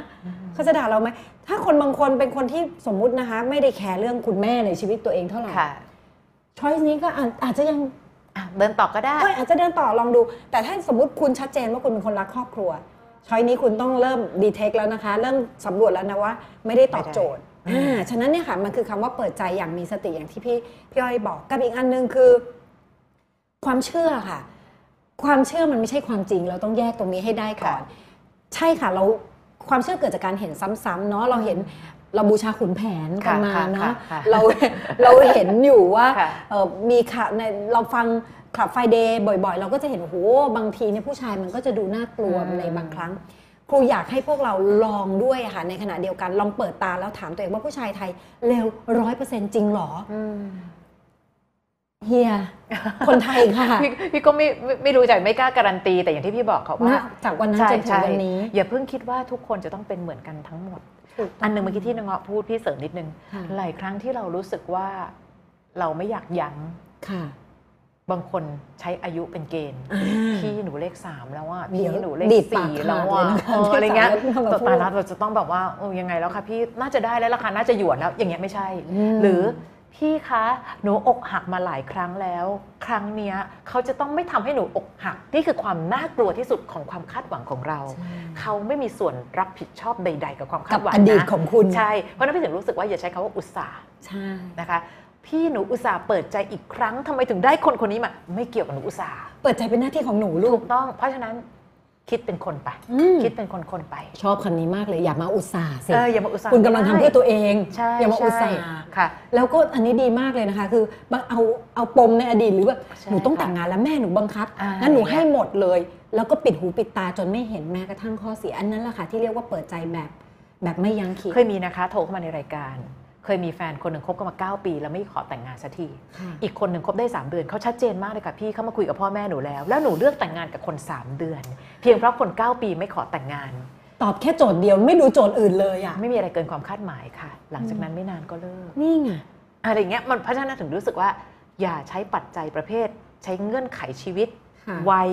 เขาจะด่าเราไหม ถ้าคนบางคนเป็นคนที่สมมุตินะคะ ไม่ได้แคร์เรื่องคุณแม่ในชีวิตตัวเองเท่าไหร่ ค่ะ ช้อยส์นี้ก็อาจอาจจะยังอะเดินต่อก็ได้เอ้ยอาจจะเดินต่อลองดู แต่ถ้าสมมติคุณชัดเจนว่าคุณเป็นคนรักครอบครัวช้อยนี้คุณต้องเริ่มดีเทคแล้วนะคะ เริ่มสำรวจแล้วนะว่า ไม่ได้ตอบโจทย์ไม่ได้อ่าฉะนั้นเนี่ยค่ะมันคือคำว่าเปิดใจอย่างมีสติอย่างที่พี่พี่อ้อยบอกกับอีกอันหนึงคือ ความเชื่อค่ะ ความเชื่อมันไม่ใช่ความจริง เราต้องแยกตรงนี้ให้ได้ก่อน ใช่ค่ะเราความเชื่อเกิดจากการเห็นซ้ำๆเนาะเราเห็น เราบูชาขุนแผนกันมาค่ะเนาะค่ะค่ะเราเราเห็นอยู่ว่าค่ะเอ่อมีค่ะในเราฟังคลับไฟเดย์บ่อยๆ เราก็จะเห็นโอ้โหบางทีเนี่ยผู้ชายมันก็จะดูน่ากลัวอืมในบางครั้ง ครูอยากให้พวกเราลองด้วยอะค่ะในขณะเดียวกันลองเปิดตาแล้วถามตัวเองว่าผู้ชายไทยเร็วร้อยเปอร์เซ็นต์จริงเหรอเฮียคนไทยค่ะ พี่พี่ก็ไม่ไม่ไม่รู้ใจไม่กล้าการันตี แต่อย่างที่พี่บอกเขาว่าณจากวันนั้นจนถึงวันนี้ อย่าเพิ่งคิดว่าทุกคนจะต้องเป็นเหมือนกันทั้งหมดถูกต้ง อันหนึ่งเมื่อกี้ที่นางเงาะพูดพี่เสริมนิดนึงค่ะหลายครั้งที่เรารู้สึกว่าเราไม่อยากยั้งค่ะบางคนใช้อายุเป็นเกณฑ์อ่าพี่หนูเลขสามแล้วอะเดี๋พี่ยวหนูเลขดีดปากสี่ขาดแล้วอะเลยนะคะเอออะไรเงี้ยที่สามารถมาพูดตายแล้วเราจะต้องแบบว่าโอ้ยังไงแล้วคะพี่น่าจะได้แล้วราคาน่าจะหยวนแล้วอย่างเงี้ยไม่ใช่อืมหรือ พี่คะหนูอกหักมาหลายครั้งแล้ว ครั้งเนี้ยเขาจะต้องไม่ทำให้หนูอกหักนี่คือความน่ากลัวที่สุดของความคาดหวังของเราใช่เขาไม่มีส่วนรับผิดชอบใด ๆ กับความคากัดบหวังอดีตนะของคุณใช่เพราะฉะนั้นพี่ถึงรู้สึกว่าอย่าใช้คำว่าอุตส่าห์ใช่นะคะพี่หนูอุตส่าห์เปิดใจอีกครั้งทำไมถึงได้คนคนนี้มา ไม่เกี่ยวกับหนูอุตส่าห์เปิดใจเป็นหน้าที่ของหนูลูถูกกต้อง เพราะฉะนั้น คิดเป็นคนไปอืมคิดเป็นคนคนๆไป ชอบคำนี้มากเลยอย่ามาอุตส่าห์สิเอออย่ามาอุตส่าห์คุณกำลังทำเพื่อตัวเองใช่อย่ามาอุตส่าใช่ห์ค่ะ แล้วก็อันนี้ดีมากเลยนะคะ คือเอาเอาปมในอดีตหรือว่าใช่หนูต้องค่ะแต่งงานแล้วแม่หนูบังคับอ่างั้นหนูให้หมดเลย แล้วก็ปิดหูปิดตาจนไม่เห็นแม้กระทั่งข้อเสียอันนั้นแหละค่ะที่เรียกว่าเปิดใจแบบแบบไม่ยั้งคิดเคยมีนะคะ โทรเข้ามาในรายการ เคยมีแฟนคนหนึ่งคบกันมา 9 ปี แล้วไม่ขอแต่งงานสักทีค่ะอีกคนหนึ่งคบได้ 3 เดือนเขาชัดเจนมากเลยค่ะพี่เขามาคุยกับพ่อแม่หนูแล้ว แล้วหนูเลือกแต่งงานกับคน 3 เดือน เพียงเพราะคน 9 ปีไม่ขอแต่งงาน ตอบแค่โจทย์เดียวไม่ดูโจทย์อื่นเลยอะไม่มีอะไรเกินความคาดหมายค่ะ หลังจากนั้นไม่นานก็เลิกนี่ไงอะไรอย่างเงี้ยมันเพราะฉะนั้นถึงรู้สึกว่า อย่าใช้ปัจจัยประเภท ใช้เงื่อนไขชีวิตค่ะวัย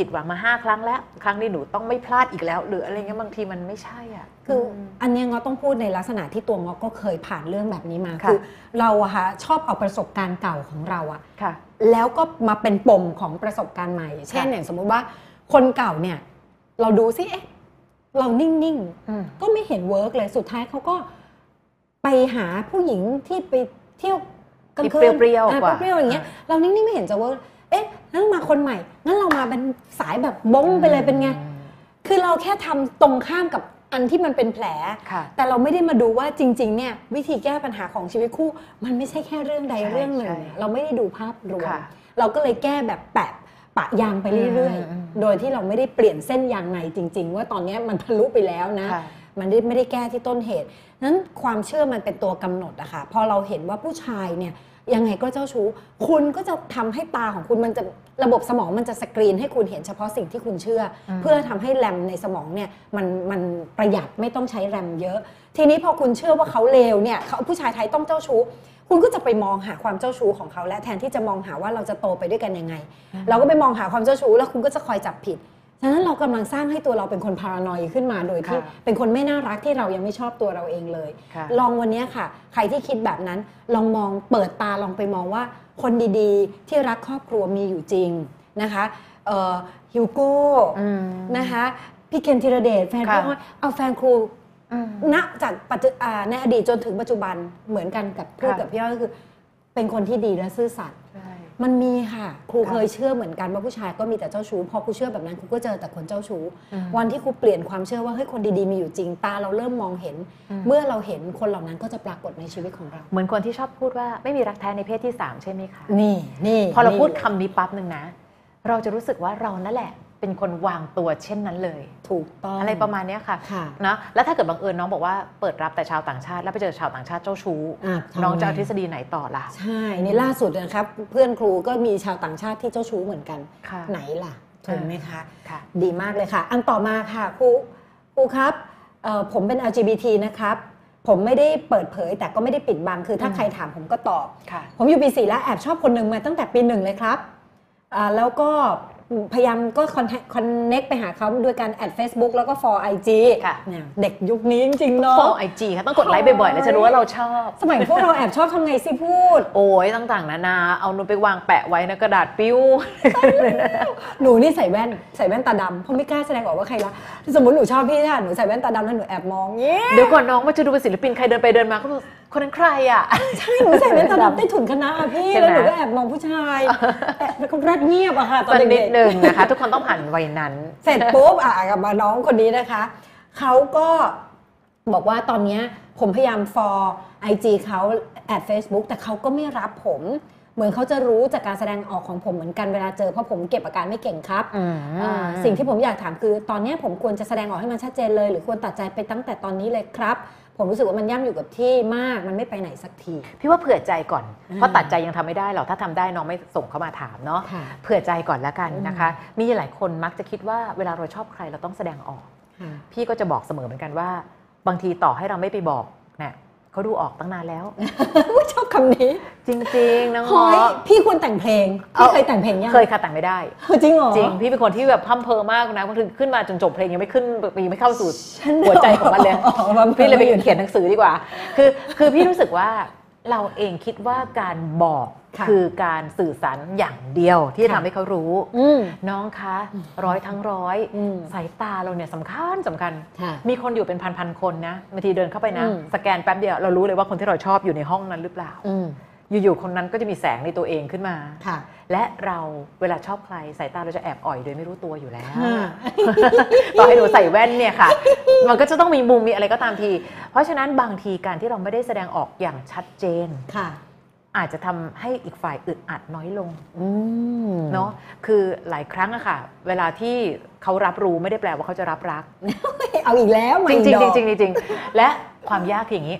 ผิดหวังมาห้าครั้งแล้ว ครั้งนี้หนูต้องไม่พลาดอีกแล้ว หรืออะไรเงี้ยบางทีมันไม่ใช่อะ คืออันเนี้ยเงาะต้องพูดในลักษณะที่ตัวเงาะก็เคยผ่านเรื่องแบบนี้มาค่ะคือเราอะค่ะชอบเอาประสบการณ์เก่าของเราอะค่ะแล้วก็มาเป็นปมของประสบการณ์ใหม่ เช่นอย่างสมมุติว่าคนเก่าเนี่ย เราดูซิเอ๊ะเรานิ่งอืมๆก็ไม่เห็น work เลยสุดท้ายเขาก็ไปหาผู้หญิงที่ไปเที่ยวกลางคืนที่เปรี้ยวๆอะกว่าเปรี้ยวๆอย่างเงี้ยเรานิ่งๆไม่เห็นจะ work เอ๊ะงั้นมาคนใหม่งั้นเรามาเป็นสายแบบบ้งไปเลยเป็นไง คือเราแค่ทำตรงข้ามกับอันที่มันเป็นแผลค่ะแต่เราไม่ได้มาดูว่าจริง ๆ เนี่ยวิธีแก้ปัญหาของชีวิตคู่ มันไม่ใช่แค่เรื่องใดใช่เรื่องหนึ่งใช่เราไม่ได้ดูภาพรวมค่ะเราก็เลยแก้แบบแปะปะยางไปเรื่อยอืมๆโดยที่เราไม่ได้เปลี่ยนเส้นยางในจริง ๆ ว่าตอนเนี้ยมันทะลุไปแล้วนะค่ะมันได้ไม่ได้แก้ที่ต้นเหตุนั้นความเชื่อมันเป็นตัวกำหนดอะค่ะพอเราเห็นว่าผู้ชายเนี่ย ยังไงก็เจ้าชู้ คุณก็จะทำให้ตาของคุณมันจะระบบสมองมันจะสกรีนให้คุณเห็นเฉพาะสิ่งที่คุณเชื่ออมเพื่อทำให้แรมในสมองเนี่ยมันมันประหยัดไม่ต้องใช้แรมเยอะ ทีนี้พอคุณเชื่อว่าเขาเลวเนี่ยเขาผู้ชายไทยต้องเจ้าชู้ คุณก็จะไปมองหาความเจ้าชู้ของเขาและแทนที่จะมองหาว่าเราจะโตไปด้วยกันยังไง เราก็ไปมองหาความเจ้าชู้แล้วคุณก็จะคอยจับผิด ฉะนั้นเรากำลังสร้างให้ตัวเราเป็นคนพารานอยขึ้นมาโดยที่ค่ะเป็นคนไม่น่ารักที่เรายังไม่ชอบตัวเราเองเลยค่ะลองวันเนี้ยค่ะ ใครที่คิดแบบนั้นลองมองเปิดตาลองไปมองว่า คนดีๆ ที่รักครอบครัวมีอยู่จริงนะคะเอ่อฮิวโก้อืมนะคะพี่เคนธีรเดชแฟนค่ะพี่อ้อยเอาแฟนครูอืมณจากปัจจุอ่าในอดีตจนถึงปัจจุบันเหมือนกันกับพูดค่ะกับพี่อ้อยก็คือ เป็นคนที่ดีและซื่อสัตย์ใช่ มันมีค่ะ ครูค่ะเคยเชื่อเหมือนกันว่าผู้ชายก็มีแต่เจ้าชู้พอครูเชื่อแบบนั้นครูก็เจอแต่คนเจ้าชู้อืมวันที่ครูเปลี่ยนความเชื่อว่าเฮ้ยคนดีๆมีอยู่จริงตาเราเริ่มมองเห็นอืมเมื่อเราเห็นคนเหล่านั้นก็จะปรากฏในชีวิตของเรา เหมือนคนที่ชอบพูดว่าไม่มีรักแท้ในเพศที่สามใช่ไหมคะนี่นี่พอเรานี่พูดคำนี้ปั๊บหนึ่งนะ เราจะรู้สึกว่าเรานั่นแหละ เป็นคนวางตัวเช่นนั้นเลย ถูกต้องอะไรประมาณเนี้ยค่ะค่ะนะแล้วถ้าเกิดบังเอิญน้องบอกว่าเปิดรับแต่ชาวต่างชาติ แล้วไปเจอชาวต่างชาติเจ้าชู้อะทำไงน้องจะเอาทฤษฎีไหนต่อล่ะ ใช่ในล่าสุดนะครับ เพื่อนครูก็มีชาวต่างชาติที่เจ้าชู้เหมือนกันค่ะไหนล่ะ ถูกไหมคะค่ะดีมากเลยค่ะ อันต่อมาค่ะครูครูครับเอ่อผมเป็น LGBT นะครับผมไม่ได้เปิดเผยแต่ก็ไม่ได้ปิดบังคือถ้าอืมใครถามผมก็ตอบค่ะผมอยู่ปีสี่แล้วแอบชอบคนหนึ่งมาตั้งแต่ปีหนึ่งเลยครับอ่าแล้วก็ พยายามก็คอนคอนเน็กไปหาเขาโดยการแอด Facebook แล้วก็ for IG ค่ะเนี่ยเด็กยุคนี้จริงๆเนาะฟอไอจีค่ะต้องกดไลค์บ่อยๆ แล้วจะรู้ว่าเราชอบ สมัยพวกเราแอบชอบทำไงสิพูด โอ้ยต่างๆ นานา เอานูนไปวางแปะไว้นะกระดาษปิ้ว หนูนี่ใส่แว่นใส่แว่นตาดำเพราะไม่กล้าแสดงออกว่าใครรักสมมติหนูชอบพี่ค่ะหนูใส่แว่นตาดำแล้วหนูแอบมองเงี้ยเดี๋ยวก่อนน้องมาจะดูเป็นศิลปินใครเดินไปเดินมาก็บอกคนนั้นใครอะใช่หนูใส่แว่นตาดำใต้ถุนคณะอะพี่ใช่ไหมแล้วหนูก็แอบมองผู้ชายแอบแล้วก็รัดเงียบอะค่ะตอนสักนิเด็ดกหนึ่งนะคะ ทุกคนต้องผ่านวัยนั้นๆเสร็จปุ๊บอะกลับมาน้องคนนี้นะคะเขาก็บอกว่าตอนเนี้ยผมพยายาม for IG เขาแอด Facebook แต่เขาก็ไม่รับผม เหมือนเขาจะรู้จากการแสดงออกของผมเหมือนกันเวลาเจอเพราะผมเก็บอาการไม่เก่งครับอ่าสิ่งที่ผมอยากถามคือ ตอนเนี้ยผมควรจะแสดงออกให้มันชัดเจนเลย หรือควรตัดใจไปตั้งแต่ตอนนี้เลยครับ ผมรู้สึกว่ามันย่ำอยู่กับที่มากมันไม่ไปไหนสักที พี่ว่าเผื่อใจก่อนอ่าเพราะตัดใจยังทำไม่ได้หรอกถ้าทำได้น้องไม่ส่งเข้ามาถามเนาะค่ะเผื่อใจก่อนแล้วกันนะคะ มีหลายคนมักจะคิดว่าเวลาเราชอบใครเราต้องแสดงออก พี่ก็จะบอกเสมอเหมือนกันว่า บางทีต่อให้เราไม่ไปบอกเนี่ย เขาดูออกตั้งนานแล้วอุ๊ยชอบคำนี้จริงๆน้องเฮ้ยเงาะ พี่ควรแต่งเพลง พี่เคยแต่งเพลงยังเคยค่ะแต่งไม่ได้จริงเหรอ จริง พี่เป็นคนที่แบบพัมเพอมากนะบางทีขึ้นมาจนจบเพลงยังไม่ขึ้นยังไม่เข้าสู่ฉันหัวใจของมันเลยอ๋อมันพี่เลยไปเขียนหนังสือดีกว่า คือคือพี่รู้สึกว่า เราเองคิดว่าการบอกค่ะคือการสื่อสารอย่างเดียวที่จะค่ะทำให้เขารู้อืมน้องคะ ร้อยทั้งร้อยอืมสายตาเราเนี่ยสำคัญสำคัญค่ะมีคนอยู่เป็นพันพันๆคนนะบางทีเดินเข้าไปนะอืมสแกนแป๊บเดียวเรารู้เลยว่าคนที่เราชอบอยู่ในห้องนั้นหรือเปล่า อืมอยู่ๆคนนั้นก็จะมีแสงในตัวเองขึ้นมาค่ะ และเราเวลาชอบใครสายตาเราจะแอบอ่อยโดยไม่รู้ตัวอยู่แล้วค่ะต่อให้หนูใส่แว่นเนี่ยค่ะ มันก็จะต้องมีมุมมีอะไรก็ตามที เพราะฉะนั้นบางทีการที่เราไม่ได้แสดงออกอย่างชัดเจนค่ะ อาจจะทำให้อีกฝ่ายอึดอัดน้อยลงอืมเนาะคือหลายครั้งอะค่ะ เวลาที่เขารับรู้ไม่ได้แปลว่าเขาจะรับรัก เอาอีกแล้วจริงไม่จริงดอกจริงจริงๆและความยากคืออย่างนี้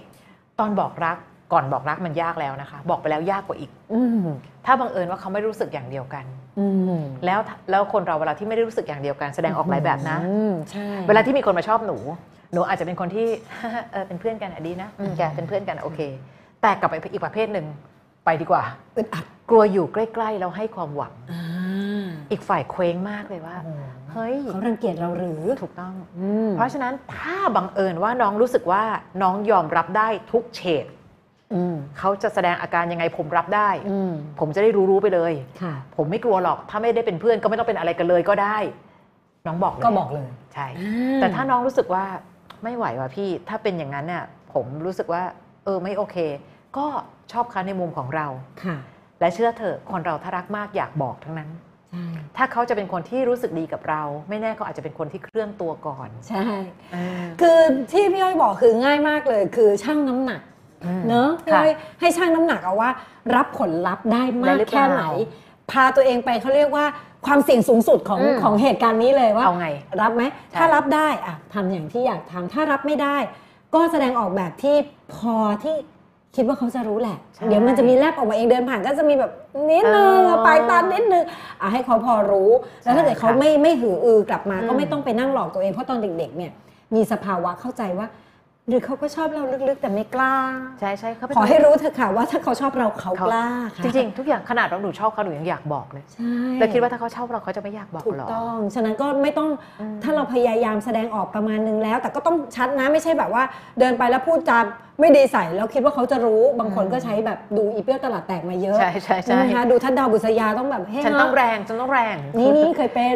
ตอนบอกรัก ก่อนบอกรักมันยากแล้วนะคะ บอกไปแล้วยากกว่าอีก อืมถ้าบังเอิญว่าเขาไม่รู้สึกอย่างเดียวกัน อืมแล้วแล้วคนเราเวลาที่ไม่ได้รู้สึกอย่างเดียวกันแสดงออกหลายแบบนะอืมใช่เวลาที่มีคนมาชอบหนู หนูอาจจะเป็นคนที่เออเป็นเพื่อนกันอะดีนะอืมแกเป็นเพื่อนกันอะโอเค แต่กลับไปอีกประเภทหนึ่งไปดีกว่าอึดอัดกลัวอยู่ใกล้ๆแล้วให้ความหวังอ่าอีกฝ่ายเคว้งมากเลยว่าโอ้โหเฮ้ยเขารังเกียจเราหรือถูกต้องอืมเพราะฉะนั้นถ้าบังเอิญว่าน้องรู้สึกว่าน้องยอมรับได้ทุกเฉดอืม เขาจะแสดงอาการยังไงผมรับได้อืมผมจะได้รู้ๆไปเลยค่ะผมไม่กลัวหรอกถ้าไม่ได้เป็นเพื่อนก็ไม่ต้องเป็นอะไรกันเลยก็ได้ น้องบอกเลยก็บอกเลยใช่แต่ถ้าน้องรู้สึกว่าไม่ไหวว่ะพี่ ถ้าเป็นอย่างนั้นเนี่ยผมรู้สึกว่า เออไม่โอเค ก็ชอบเขาในมุมของเราค่ะ และเชื่อเถอะคนเราถ้ารักมากอยากบอกทั้งนั้นใช่ถ้าเขาจะเป็นคนที่รู้สึกดีกับเรา ไม่แน่เขาอาจจะเป็นคนที่เคลื่อนตัวก่อน ใช่เออคือที่พี่อ้อยบอกคือง่ายมากเลย คือชั่งน้ำหนักม เนอะพี่ค่ะอ้อยให้ชั่งน้ำหนักเอาว่า รับผลลัพธ์ได้มาได้กหรือเปล่าแค่ไหน พาตัวเองไปเขาเรียกว่าความเสี่ยงสูงสุดของอืมของเหตุการณ์นี้เลยว่าเอาไง รับไหมใช่ถ้ารับได้อะทำอย่างที่อยากทำถ้ารับไม่ได้ ก็แสดงออกแบบที่พอที่คิดว่าเขาจะรู้แหละใช่เดี๋ยวมันจะมีแลบออกมาเองเดินผ่านก็จะมีแบบนิดนึงเออปลายตานิดนึงอะให้เขาพอรู้ แล้วถ้าเกิดเขาใช่ค่ะไม่ไม่หืออือกลับมาอืมก็ไม่ต้องไปนั่งหลอกตัวเองเพราะตอนเด็กๆเนี่ยมีสภาวะเข้าใจว่า หรือเขาก็ชอบเราลึกๆ แต่ไม่กล้า ใช่ใช่เขาเป็นขอให้รู้เถอะค่ะว่าถ้าเขาชอบเราเขากล้าค่ะจริงๆ ทุกอย่างขนาดเราหนูชอบเขาหนูยังอยากบอกเลยใช่แล้วคิดว่าถ้าเขาชอบเราเขาจะไม่อยากบอกถูกหรอต้อง ฉะนั้นก็ไม่ต้องอืมถ้าเราพยายามแสดงออกประมาณนึงแล้ว แต่ก็ต้องชัดนะไม่ใช่แบบว่าเดินไปแล้วพูดจา ไม่ดีใส่แล้วคิดว่าเขาจะรู้บางคนก็ใช้แบบดูอีเปี้ยวตลาดแตกมาเยอะใช่ใช่ใช่ใช่ไหมคะดูท่านดาวบุษยาต้องแบบเฮ้ยฉันต้องแรงฉันต้องแรง นี่นี่เคยเป็น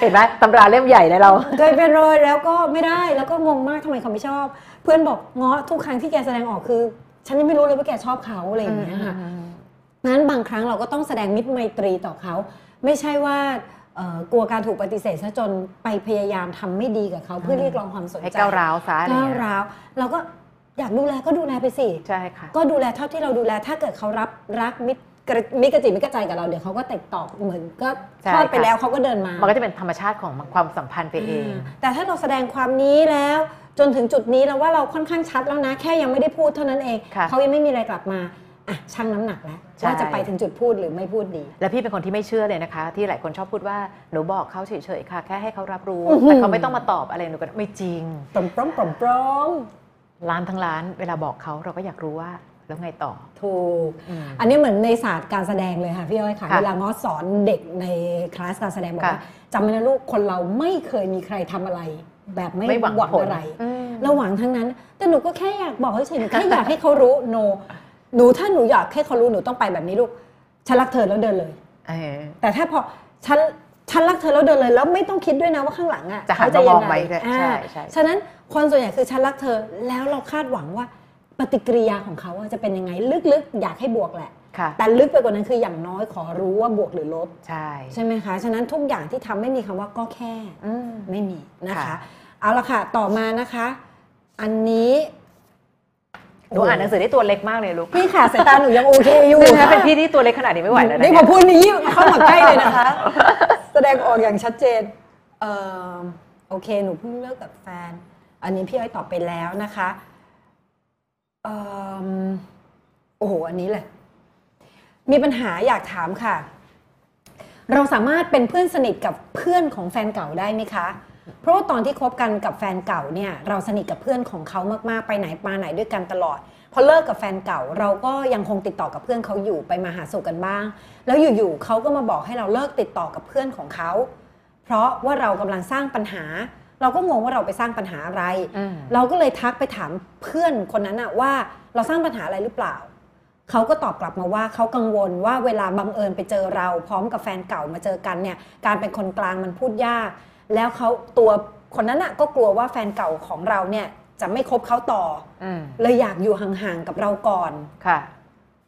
เห็นไหมตำราเล่มใหญ่เลยเราเคยเป็นเลยแล้วก็ไม่ได้แล้วก็งงมากทำไมเขาไม่ชอบ เพื่อนบอกง้อทุกครั้งที่แกแสดงออกคือ ฉันยังไม่รู้เลยว่าแกชอบเขาอะไรอย่างเงี้ยค่ะนั้นบางครั้งเราก็ต้องแสดงมิตรไมตรีต่อเขา ไม่ใช่ว่าเอ่อกลัวการถูกปฏิเสธซะจนไปพยายามทำไม่ดีกับเขาเพื่อเรียกร้องความสนใจให้ก้าวร้าวซะอะไรก้าวเงี้ยร้าวเราก็ อยากดูแลก็ดูแลไปสิ ใช่ค่ะ ก็ดูแลเท่าที่เราดูแลถ้าเกิดเขารับรักมิตรกระมิตรกระจิตมิตรกระใจกับเราเดี๋ยวเขาก็ติดต่อเหมือนก็ใช่ทอดไปค่ะ แล้วเขาก็เดินมามันก็จะเป็นธรรมชาติของความสัมพันธ์ไปเองาแต่ถ้าเราแสดงความนี้แล้ว จนถึงจุดนี้เราว่าเราค่อนข้างชัดแล้วนะ แค่ยังไม่ได้พูดเท่านั้นเองค่ะเขายังไม่มีอะไรกลับมาอะชั่งน้ำหนักแล้วใช่ ว่าจะไปถึงจุดพูดหรือไม่พูดดี และพี่เป็นคนที่ไม่เชื่อเลยนะคะ ที่หลายคนชอบพูดว่าหนูบอกเขาเฉยๆค่ะ แค่ให้เขารับรู้ อื้อหือ แต่เขาไม่ต้องมาตอบอะไรหนูก็ไม่จริงปลอมปลอมปลอมปลอม ร้านทั้งร้านเวลาบอกเขาเราก็อยากรู้ว่าแล้วไงต่อ ถูกอืมอันนี้เหมือนในศาสตร์การแสดงเลยค่ะพี่อ้อยค่ะค่ะเวลาง้อสอนเด็กในคลาสการแสดงบอกค่ะว่าจำไว้นะลูกคนเราไม่เคยมีใครทำอะไร แบบไม่ไม่หวังหวังผลอะไรอืมเราหวังทั้งนั้น แต่หนูก็แค่อยากบอกเฉยๆหนูแค่อยากให้เขารู้โนหนูถ้าหนูอยากให้เขารู้หนูต้องไปแบบนี้ลูกฉันรักเธอแล้วเดินเลยเออแต่ถ้าพอฉัน ฉันรักเธอแล้วเดินเลยแล้วไม่ต้องคิดด้วยนะว่าข้างหลังอะจะหันเขามามยัองไงไหมด้วยอ่าใช่ใช่ฉะนั้นคนส่วนใหญ่คือฉันรักเธอแล้วเราคาดหวังว่าปฏิกิริยาของเขาอะจะเป็นยังไงลึกๆ อยากให้บวกแหละค่ะแต่ลึกไปกว่านั้นคืออย่างน้อยขอรู้ว่าบวกหรือลบ ใช่ใช่ไหมคะ ฉะนั้นทุกอย่างที่ทำไม่มีคำว่าก็แค่อืมไม่มีนะคะค่ะเอาละค่ะ ต่อมานะคะ อันนี้หนูอ่านหนังสือได้ตัวเล็กมากเลยลูกพี่ค่ะสายตาหนูยังโอเคอยู่ซึ่งถ้าค่ะเป็นพี่ที่ตัวเล็กขนาดนี้ไม่ไหวแล้วนะนี่พเนี่อยพูดนี้เข้ามาใกล้เลยนะคะแส ดงออกอย่างชัดเจนเออโอเค หนูเพิ่งเลิกกับแฟน อันนี้พี่อ้อยตอบไปแล้วนะคะเอิ่มโอ้โห อันนี้เลย มีปัญหาอยากถามค่ะ เราสามารถเป็นเพื่อนสนิทกับเพื่อนของแฟนเก่าได้ไหมคะ เพราะว่าตอนที่คบกันกับแฟนเก่าเนี่ย เราสนิทกับเพื่อนของเขามากๆ ไปไหนมาไหนด้วยกันตลอด พอเลิกกับแฟนเก่าเราก็ยังคงติดต่อกับเพื่อนเขาอยู่ไปมาหาสู่กันบ้าง แล้วอยู่ๆเขาก็มาบอกให้เราเลิกติดต่อกับเพื่อนของเขา เพราะว่าเรากำลังสร้างปัญหา เราก็งงว่าเราไปสร้างปัญหาอะไรอืมเราก็เลยทักไปถามเพื่อนคนนั้นอะว่าเราสร้างปัญหาอะไรหรือเปล่าเขาก็ตอบกลับมาว่าเขากังวลว่าเวลาบังเอิญไปเจอเรา พร้อมกับแฟนเก่ามาเจอกันเนี่ยการเป็นคนกลางมันพูดยาก แล้วเขาตัวคนนั้นอะก็กลัวว่าแฟนเก่าของเราเนี่ย จะไม่คบเขาต่ออืมเลยอยากอยู่ห่างๆกับเราก่อนค่ะ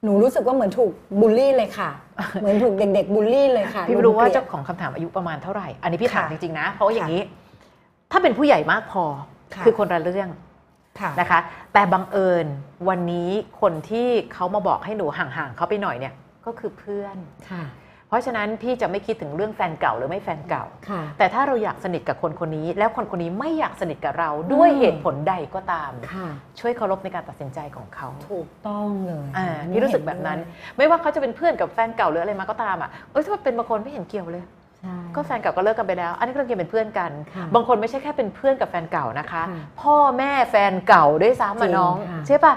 หนูรู้สึกว่าเหมือนถูกบูลลี่เลยค่ะ เหมือนถูกเด็กๆบูลลี่เลยค่ะ พี่ไม่รู้ว่าหนูเกลียดเจ้าของคำถามอายุประมาณเท่าไหร่ อันนี้พี่ถามค่ะจริงๆนะ เพราะว่าอย่างนี้ ถ้าเป็นผู้ใหญ่มากพอค่ะคือคนละเรื่องค่ะนะคะ แต่บังเอิญวันนี้คนที่เขามาบอกให้หนูห่างๆเขาไปหน่อยเนี่ยก็คือเพื่อนค่ะ เพราะฉะนั้นพี่จะไม่คิดถึงเรื่องแฟนเก่าหรือไม่แฟนเก่าค่ะแต่ถ้าเราอยากสนิทกับคนคนนี้ แล้วคนคนนี้ไม่อยากสนิทกับเราด้วยอืมเหตุผลใดก็ตามค่ะช่วยเคารพในการตัดสินใจของเขา ถูกต้องเลยอ่าอันนี้พี่รู้สึกแบบนั้นเห็ด้วยไม่ว่าเขาจะเป็นเพื่อนกับแฟนเก่าหรืออะไรมาก็ตามอะเอ้ยถ้าเป็นบางคนไม่เห็นเกี่ยวเลยใช่ก็แฟนเก่าก็เลิกกันไปแล้ว อันนี้ก็ยังเป็นเพื่อนกันค่ะบางคนไม่ใช่แค่เป็นเพื่อนกับแฟนเก่านะคะค่ะพ่อแม่แฟนเก่าด้วยซ้ำจริอะงน้องค่ะใช่ปะ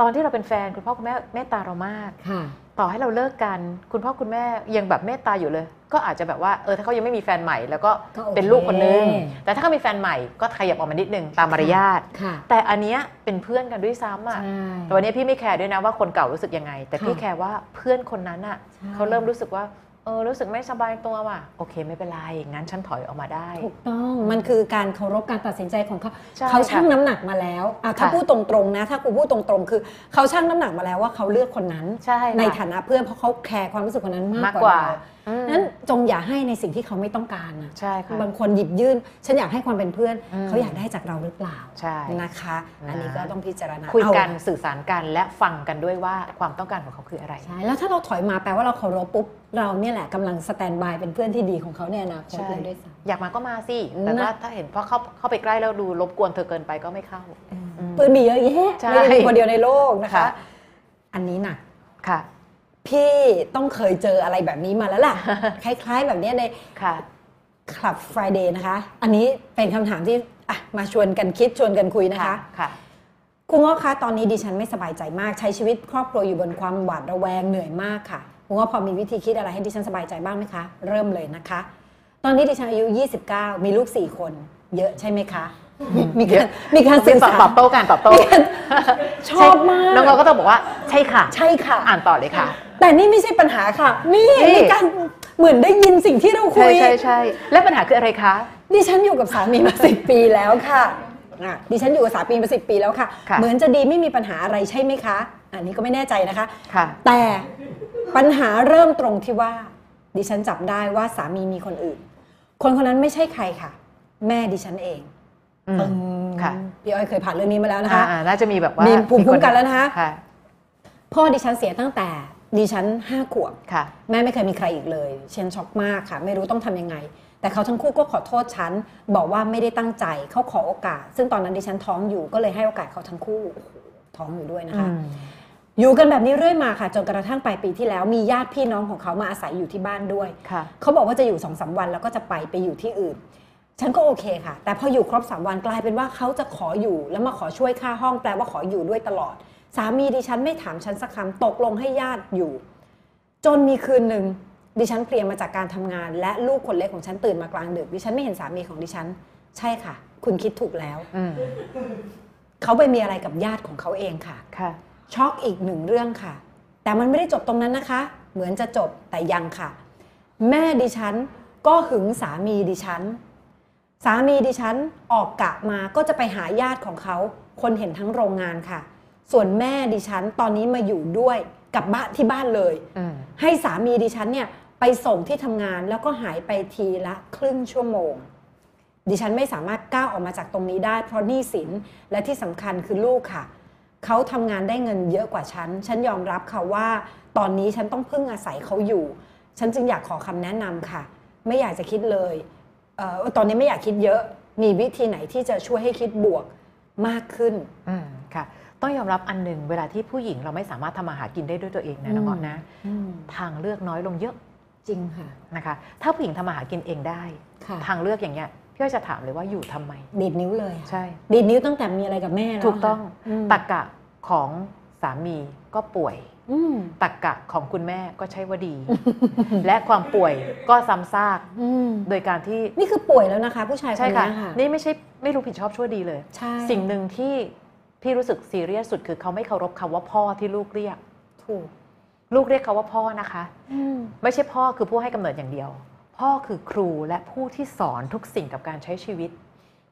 ตอนที่เราเป็นแฟนคุณพ่อคุณแม่เมตตาเรามากค่ะ ต่อให้เราเลิกกัน คุณพ่อคุณแม่ยังแบบเมตตาอยู่เลย ก็อาจจะแบบว่าเออถ้าเขายังไม่มีแฟนใหม่ แล้วก็ก็โอเคเป็นลูกคนนึงแต่ถ้าเขามีแฟนใหม่ก็ขยับออกมานิดนึงตามมารยาทค่ะแต่อันเนี้ยเป็นเพื่อนกันด้วยซ้ำอะใช่แต่วันนี้พี่ไม่ care ด้วยนะว่าคนเก่ารู้สึกยังไง แต่พี่ค่ะ care ว่าเพื่อนคนนั้นอะใช่เขาเริ่มรู้สึกว่าเออรู้สึกไม่สบายตัวว่ะโอเคไม่เป็นไรงั้นฉันถอยออกมาได้ ถูกต้องมันคือการเคารพการตัดสินใจของเขาใช่เขาชั่งค่ะน้ำหนักมาแล้วอะถ้าค่ะ พูดตรงๆนะ ถ้ากูพูดตรงๆ คือเขาชั่งน้ำหนักมาแล้วว่าเขาเลือกคนนั้น ใช่ค่ะ ในฐานะเพื่อนเพราะเขาแคร์ความรู้สึกคนนั้นมามากกกกว่า ว่าเราอืม นั้นจงอย่าให้ในสิ่งที่เขาไม่ต้องการนะใช่ค่ะบางคนหยิบยื่น ฉันอยากให้ความเป็นเพื่อนอืมเขาอยากได้จากเราหรือเปล่าใช่นะคะ อันนี้นะก็ต้องพิจารณาคุยเอากันสื่อสารกันและฟังกันด้วยว่าความต้องการของเขาคืออะไรใช่แล้วถ้าเราถอยมาแปลว่าเราเคารพปุ๊บเราเนี่ยแหละกำลังสแตนบายเป็นเพื่อนที่ดีของเขาในอนาคตใช่เลยด้วยซ้ำอยากมาก็มาสิแต่นะว่าถ้าเห็นเพราะเข้าเข้าไปใกล้แล้วดูรบกวนเธอเกินไปก็ไม่เข้าอืมเพื่อนมีเยอะแยะใช่ไม่ได้มีคนเดียวในโลกนะคะค่ะอันนี้หนักค่ะ พี่ต้องเคยเจออะไรแบบนี้มาแล้วล่ะ คล้ายๆ แบบเนี้ยในค่ะ Club Friday นะคะ อันนี้เป็นคำถามที่อะมาชวนกันคิดชวนกันคุยนะคะ ค่ะ คุณง้อคะตอนนี้ดิฉันไม่สบายใจมากใช้ชีวิตครอบครัวอยู่บนความหวาดระแวงเหนื่อยมากค่ะคุณง้อพอมีวิธีคิดอะไรให้ดิฉันสบายใจบ้างไหมคะ เริ่มเลยนะคะ ตอนนี้ดิฉันอายุ 29 มีลูก 4 คน เยอะใช่ไหมคะ มีเยการอะ มีการสื่อตอบสารตอบโต้กันตอบโต้ชอบมาก น้องๆก็ต้องบอกว่าใช่ค่ะ ใช่ค่ะ อ่านต่อเลยค่ะ แต่นี่ไม่ใช่ปัญหาค่ะ นี่นี่ มีการเหมือนได้ยินสิ่งที่เราคุใช่ย ใช่ใช่และปัญหาคืออะไรคะ ดิฉันอยู่กับสามีมาสิปีแล้วค่ะอะ ดิฉันอยู่กับสามีมาสิปีแล้วค่ะ ค่ะเหมือนจะดีไม่มีปัญหาอะไรใช่ไหมคะ อันนี้ก็ไม่แน่ใจนะคะ ค่ะ แต่ปัญหาเริ่มตรงที่ว่า ดิฉันจับได้ว่าสามีมีคนอื่น คนคนนั้นไม่ใช่ใครค่ะ แม่ดิฉันเองอืมปึ้งค่ะ พี่อ้อยเคยผ่านเรื่องนี้มาแล้วนะคะ อ่าๆน่าจะมีแบบว่ามีมีภูมิคุ้มกันแล้วนะคะ ค่ะ พ่อดิฉันเสียตั้งแต่ ดิฉันห้าขวบค่ะ แม่ไม่เคยมีใครอีกเลยฉันช็อกมากค่ะ ไม่รู้ต้องทำยังไง แต่เขาทั้งคู่ก็ขอโทษฉัน บอกว่าไม่ได้ตั้งใจเขาขอโอกาส ซึ่งตอนนั้นดิฉันท้องอยู่ก็เลยให้โอกาสเขาทั้งคู่โอ้โหท้องอยู่ด้วยนะคะ อยู่กันแบบนี้เรื่อยมาค่ะจนกระทั่งปลายปีที่แล้วมีญาติพี่น้องของเขามาอาศัยอยู่ที่บ้านด้วยค่ะเขาบอกว่าจะอยู่สองสาวันแล้วก็จะไปไปอยู่ที่อื่นฉันก็โอเคค่ะ แต่พออยู่ครบสามวันกลายเป็นว่าเขาจะขออยู่แล้วมาขอช่วยค่าห้องแปลว่าขออยู่ด้วยตลอด สามีดิฉันไม่ถามฉันสักคำตกลงให้ญาติอยู่ จนมีคืนหนึ่งดิฉันเพลียมาจากการทำงาน และลูกคนเล็กของฉันตื่นมากลางดึกดิฉันไม่เห็นสามีของดิฉัน ใช่ค่ะ คุณคิดถูกแล้วอืมเขาไปมีอะไรกับญาติของเขาเองค่ะค่ะ ช็อกอีกหนึ่งเรื่องค่ะ แต่มันไม่ได้จบตรงนั้นนะคะ เหมือนจะจบแต่ยังค่ะ แม่ดิฉันก็หึงสามีดิฉัน สามีดิฉันออกกะมาก็จะไปหาญาติของเขา คนเห็นทั้งโรงงานค่ะ ส่วนแม่ดิฉันตอนนี้มาอยู่ด้วยกับบ้านที่บ้านเลยอืมให้สามีดิฉันเนี่ยไปส่งที่ทำงานแล้วก็หายไปทีละครึ่งชั่วโมง ดิฉันไม่สามารถก้าวออกมาจากตรงนี้ได้ เพราะหนี้สินและที่สำคัญคือลูกค่ะ เขาทำงานได้เงินเยอะกว่าฉัน ฉันยอมรับค่ะว่า ตอนนี้ฉันต้องพึ่งอาศัยเขาอยู่ ฉันจึงอยากขอคำแนะนำค่ะ ไม่อยากจะคิดเลยเออตอนนี้ไม่อยากคิดเยอะ มีวิธีไหนที่จะช่วยให้คิดบวกมากขึ้นอืมค่ะ ต้องยอมรับอันหนึ่งเวลาที่ผู้หญิงเราไม่สามารถทำมาหากินได้ด้วยตัวเองนะน้องอืมออนนะทางเลือกน้อยลงเยอะจริงค่ะ นะคะ ถ้าผู้หญิงทำมาหากินเองได้ ค่ะ ทางเลือกอย่างเงี้ยพี่อ้อยจะถามเลยว่าอยู่ทำไม ดีดนิ้วเลยค่ะใช่ ดีดนิ้วตั้งแต่มีอะไรกับแม่แล้วถูกต้องค่ะมตักกะของสามีก็ป่วย อืมตักกะของคุณแม่ก็ใช่ว่าดี และความป่วยก็ซ้ำซาก อืมโดยการที่ นี่คือป่วยแล้วนะคะ ผู้ชายคนใช่ค่ะนี้ค่ะ นี่ไม่ใช่ไม่รู้ผิดชอบชั่วดีเลย ใช่ สิ่งหนึ่งที่ พี่รู้สึกซีเรียสสุดคือเขาไม่เคารพคำว่าพ่อที่ลูกเรียก ถูก ลูกเรียกเขาว่าพ่อนะคะอืมไม่ใช่พ่อคือผู้ให้กำเนิดอย่างเดียว พ่อคือครูและผู้ที่สอนทุกสิ่งกับการใช้ชีวิต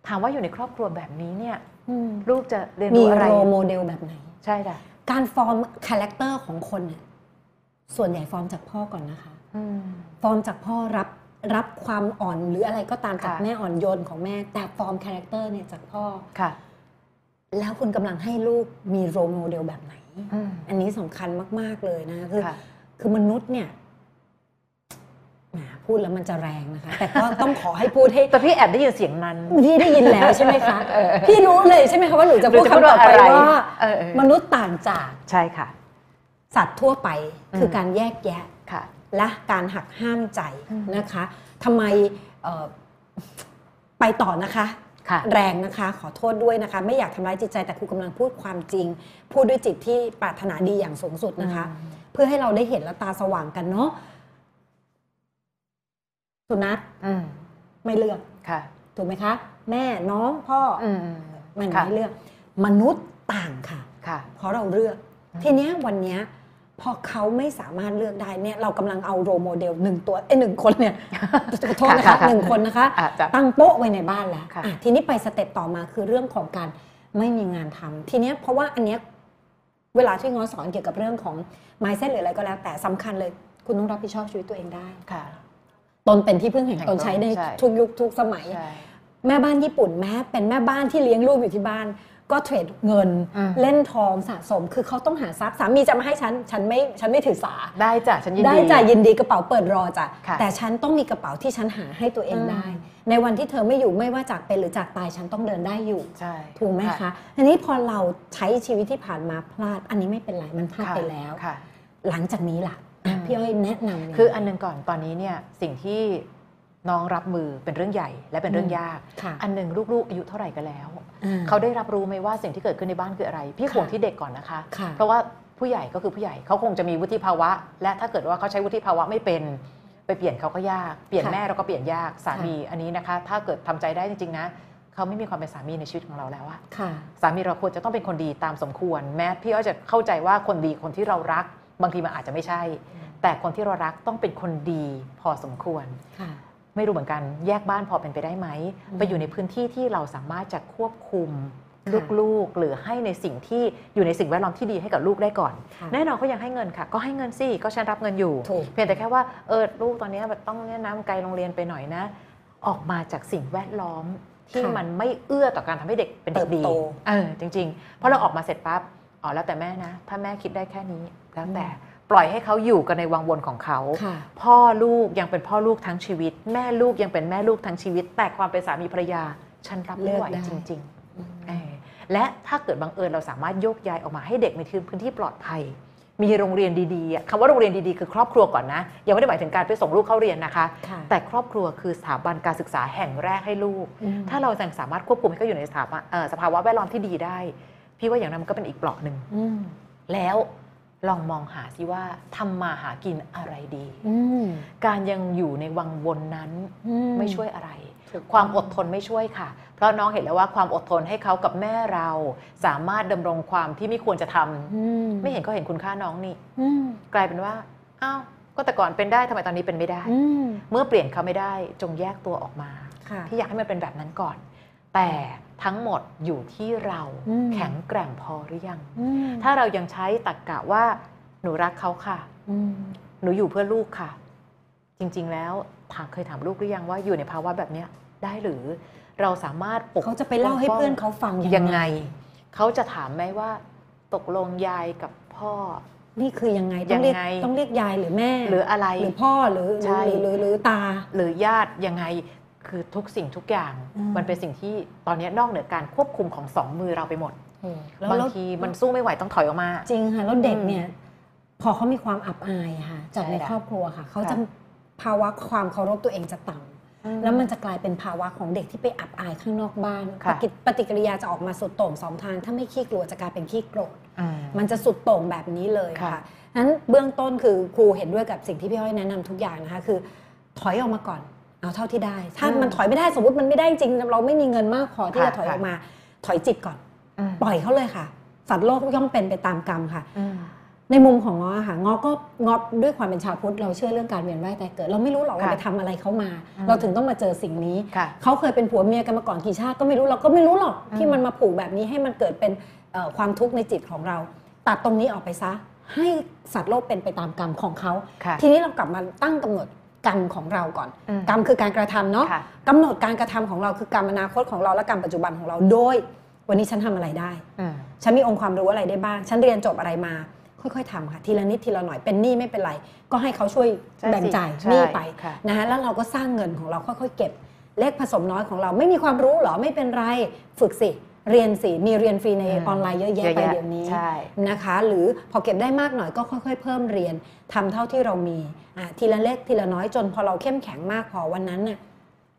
ถามว่าอยู่ในครอบครัวแบบนี้เนี่ยอืมลูกจะเรียนมีรู้อะไร role model แบบไหน ใช่ค่ะการ form character ของคนเนี่ยส่วนใหญ่ฟอร์มจากพ่อก่อนนะคะอืมฟอร์มจากพ่อรับรับความอ่อนหรืออะไรก็ตามจากค่ะแม่อ่อนโยนของแม่ แต่ form character เนี่ยจากพ่อค่ะ แล้วคุณกำลังให้ลูกมีโรโมเดลแบบไหนอืมอันนี้สำคัญมาก ๆ เลยนะคือค่ะคือมนุษย์เนี่ยแหมพูดแล้วมันจะแรงนะคะ แต่ก็ต้องขอให้พูดให้แต่พี่แอบได้ยินเสียงนั้นพี่ได้ยินแล้วใช่ไหมคะเออพี่รู้เลยใช่ไหมคะว่าหนูจะพูดหนูจะพูดคำต่อไปว่าอะไรว่าเออเออมนุษย์ต่างจากใช่ค่ะ สัตว์ทั่วไปอืมคือการแยกแยะค่ะ และการหักห้ามใจอืมนะคะทำไมเอ่อไปต่อนะคะค่ะ แรงนะคะขอโทษด้วยนะคะ ไม่อยากทำร้ายจิตใจแต่ครูกำลังพูดความจริง พูดด้วยจิตที่ปรารถนาดีอย่างสูงสุดนะคะ เพื่อให้เราได้เห็นและตาสว่างกันเนาะสุนัขอืมไม่เลือกค่ะ ถูกไหมคะ แม่น้องพ่อออืมอืมมันค่ะไม่เลือก มนุษย์ต่างค่ะค่ะ เพราะเราเลือก ทีเนี้ยวันเนี้ย พอเขาไม่สามารถเลือกได้เนี่ยเรากำลังเอาโรโมเดลหนึ่งตัวเอ้ยหนึ่งคนเนี่ยโทษนะคะค่ะค่ะหนึ่งคนนะคะอาจจะตั้งโป๊ะไว้ในบ้านแล้วค่ะอะทีนี้ไปสเต็ปต่อมาคือเรื่องของการไม่มีงานทำทีเนี้ยเพราะว่าอันเนี้ยเวลาที่ง้อสอนเกี่ยวกับเรื่องของ mindset หรืออะไรก็แล้ว แต่สำคัญเลย คุณต้องรับผิดชอบชีวิตตัวเองได้ค่ะตนเป็นที่พึ่งแห่งตนใช้ในใช่ทุกยุคทุกสมัยใช่แม่บ้านญี่ปุ่นแม้เป็นแม่บ้านที่เลี้ยงลูกอยู่ที่บ้าน ก็เทรดเงินอืมเล่นทองสะสม คือเขาต้องหาทรัพย์สามีจะมาให้ฉันฉันไม่ฉันไม่ถือสาได้จ้ะฉันยินดีได้จ่ายยินดีกระเป๋าเปิดรอจ้ะค่ะแต่ฉันต้องมีกระเป๋าที่ฉันหาให้ตัวเองอืมได้ ในวันที่เธอไม่อยู่ไม่ว่าจากเป็นหรือจากตายฉันต้องเดินได้อยู่ใช่ถูกไหมคะอันนี้พอเราใช้ชีวิตที่ผ่านมาพลาด อันนี้ไม่เป็นไรมันพลาดค่ะไปแล้วค่ะหลังจากนี้ล่ะอะอืมพี่อ้อยแนะนำยังไงคืออันหนึงก่อนตอนนี้เนี่ยสิ่งที่ น้องรับมือเป็นเรื่องใหญ่และเป็นเรื่องยากค่ะอันหนึ่งลูกๆ อายุเท่าไหร่กันแล้วอ่าเขาได้รับรู้ไหมว่าสิ่งที่เกิดขึ้นในบ้านคืออะไร พี่ค่ะห่วงที่เด็กก่อนนะคะค่ะเพราะว่าผู้ใหญ่ก็คือผู้ใหญ่เขาคงจะมีวุฒิภาวะ และถ้าเกิดว่าเขาใช้วุฒิภาวะไม่เป็นไปเปลี่ยนเขาก็ยาก เปลี่ยนค่ะแม่เราก็เปลี่ยนยากสามีอันนี้นะคะ ถ้าเกิดทำใจได้จริงๆนะเขาไม่มีความเป็นสามีในชีวิตของเราแล้วอะค่ะสามีเราควรจะต้องเป็นคนดีตามสมควร แม้พี่อ้อยจะเข้าใจว่าคนดีคนที่เรารัก บางทีมันอาจจะไม่ใช่ แต่คนที่เรารักต้องเป็นคนดีพอสมควรค่ะ ไม่รู้เหมือนกันแยกบ้านพอเป็นไปได้ไหมอืมไปอยู่ในพื้นที่ที่เราสามารถจะควบคุมค่ะลูกๆ หรือให้ในสิ่งที่อยู่ในสิ่งแวดล้อมที่ดีให้กับลูกได้ก่อนค่ะแน่นอนเขายังให้เงินค่ะ ก็ให้เงินสิก็ฉันรับเงินอยู่ถูกเพียงแต่แค่ว่าเออลูกตอนนี้แบบต้องเนี่ยน้ำไกลโรงเรียนไปหน่อยนะ ออกมาจากสิ่งแวดล้อมที่ค่ะมันไม่เอื้อต่อการทำให้เด็กเป็นเด็กดีเติบโตเออจริง ๆ เพราะเราออกมาเสร็จปั๊บอ๋อแล้วแต่แม่นะ ถ้าแม่คิดได้แค่นี้แล้วแต่ ปล่อยให้เขาอยู่กันในวังวนของเขาค่ะพ่อลูกยังเป็นพ่อลูกทั้งชีวิต แม่ลูกยังเป็นแม่ลูกทั้งชีวิต แต่ความเป็นสามีภรรยา ฉันรับไม่ไหวเลือกได้จริงๆเออและถ้าเกิดบังเอิญเราสามารถโยกย้ายออกมาให้เด็กในพื้นที่ปลอดภัย มีโรงเรียนดีๆอะคำว่าโรงเรียนดีๆ คือครอบครัวก่อนนะ ยังไม่ได้หมายถึงการไปส่งลูกเข้าเรียนนะคะค่ะแต่ครอบครัวคือสถาบันการศึกษาแห่งแรกให้ลูกอืมถ้าเรายังสามารถควบคุมให้เขาอยู่ในสถาบันเอ่อสภาวะแวดล้อมที่ดีได้ พี่ว่าอย่างนั้นมันก็เป็นอีกเปราะหนึ่งอืมแล้ว ลองมองหาสิว่าทำมาหากินอะไรดีอืมการยังอยู่ในวังวนนั้นอืไม่ช่วยอะไรถูกความอดทนไม่ช่วยค่ะ เพราะน้องเห็นแล้วว่าความอดทนให้เขากับแม่เรา สามารถดำรงความที่ไม่ควรจะทำอืมไม่เห็นเขาเห็นคุณค่าน้องนี่อืมกลายเป็นว่าอ้าวก็แต่ก่อนเป็นได้ทำไมตอนนี้เป็นไม่ได้อืมเมื่อเปลี่ยนเขาไม่ได้จงแยกตัวออกมาค่ะพี่อยากให้มันเป็นแบบนั้นก่อน แต่ ทั้งหมดอยู่ที่เราอืมแข็งแกร่งพอหรือยังอืมถ้าเรายังใช้ตรรกกะว่า หนูรักเขาค่ะอืมหนูอยู่เพื่อลูกค่ะ จริง ๆ แล้วถามเคยถามลูกหรือยังว่าอยู่ในภาวะแบบเนี้ยได้หรือเราสามารถปกเขาจะไปเล่าให้เพื่อนเขาฟังยังไง เขาจะถามไหมว่า ตกลงยายกับพ่อ นี่คือยังไงต้องเรียกยังไงต้องเรียกยายหรือแม่ หรืออะไรหรือพ่อหรือหใช่รือหรือหรือตา หรือญาติยังไง คือทุกสิ่งทุกอย่างอืมมันเป็นสิ่งที่ตอนนี้นอกเหนือการควบคุมของสองมือเราไปหมดแล้วบางแล้วทีมันสู้ไม่ไหวต้องถอยออกมา จริงค่ะแล้วเด็กอืมเนี่ยพอเขามีความอับอายค่ะจากใช่ในค่ะครอบครัวค่ะเขาค่ะจะภาวะความเคารพตัวเองจะต่ำแล้วมันจะกลายเป็นภาวะของเด็กที่ไปอับอายข้างนอกบ้านค่ะปฏิปฏิกิริยาจะออกมาสุดโต่งสองทาง ถ้าไม่ขี้กลัวจะกลายเป็นขี้โกรธอืมมันจะสุดโต่งแบบนี้เลยค่ะค่ะนั้นเบื้องต้นคือครูเห็นด้วยกับสิ่งที่พี่อ้อยแนะนำทุกอย่างนะคะคือ ถอยออกมาก่อน เอาเท่าที่ได้ ถ้าอืมมันถอยไม่ได้สมมติมันไม่ได้จริงเราไม่มีเงินมากพอที่ค่ะจะถอยค่ะออกมา ถอยจิตก่อนอืมปล่อยเขาเลยค่ะ สัตว์โลกย่อมเป็นไปตามกรรมค่ะอืมในมุมของง้อค่ะง้อก็ง้อด้วยความเป็นชาวพุทธเราเชื่อเรื่องการเวียนว่ายแต่เกิด เราไม่รู้หรอกเราค่ะไปทำอะไรเขามาอืมเราถึงต้องมาเจอสิ่งนี้ค่ะเขาเคยเป็นผัวเมียกันมาก่อนกี่ชาติก็ไม่รู้เราก็ไม่รู้หรอกอืมที่มันมาผูกแบบนี้ให้มันเกิดเป็นเอ่อความทุกข์ในจิตของเรา ตัดตรงนี้ออกไปซะ ให้สัตว์โลกเป็นไปตามกรรมของเขาค่ะทีนี้เรากลับมาตั้งกำหนด กรรมของเราก่อนอืมกรรมคือการกระทำเนาะค่ะกำหนดการกระทำของเราคือกรรมอนาคตของเราและกรรมปัจจุบันของเราโดย วันนี้ฉันทำอะไรได้อืมฉันมีองค์ความรู้อะไรได้บ้าง ฉันเรียนจบอะไรมา ค่อยๆทำค่ะทีละนิดทีละหน่อยเป็นหนี้ไม่เป็นไร ก็ให้เขาช่วยใช่สิแบ่งจ่ายใช่หนี้ไปค่ะนะคะแล้วเราก็สร้างเงินของเราค่อยๆเก็บ เลขผสมน้อยของเราไม่มีความรู้เหรอไม่เป็นไรฝึกสิ เรียนสิมีเรียนฟรีในอืมออนไลน์เยอะแยะไปเดี๋ยวนี้ใช่นะคะ หรือพอเก็บได้มากหน่อยก็ค่อยๆ เพิ่มเรียนทำเท่าที่เรามีอะทีละเล็กทีละน้อยจนพอเราเข้มแข็งมากพอวันนั้นน่ะ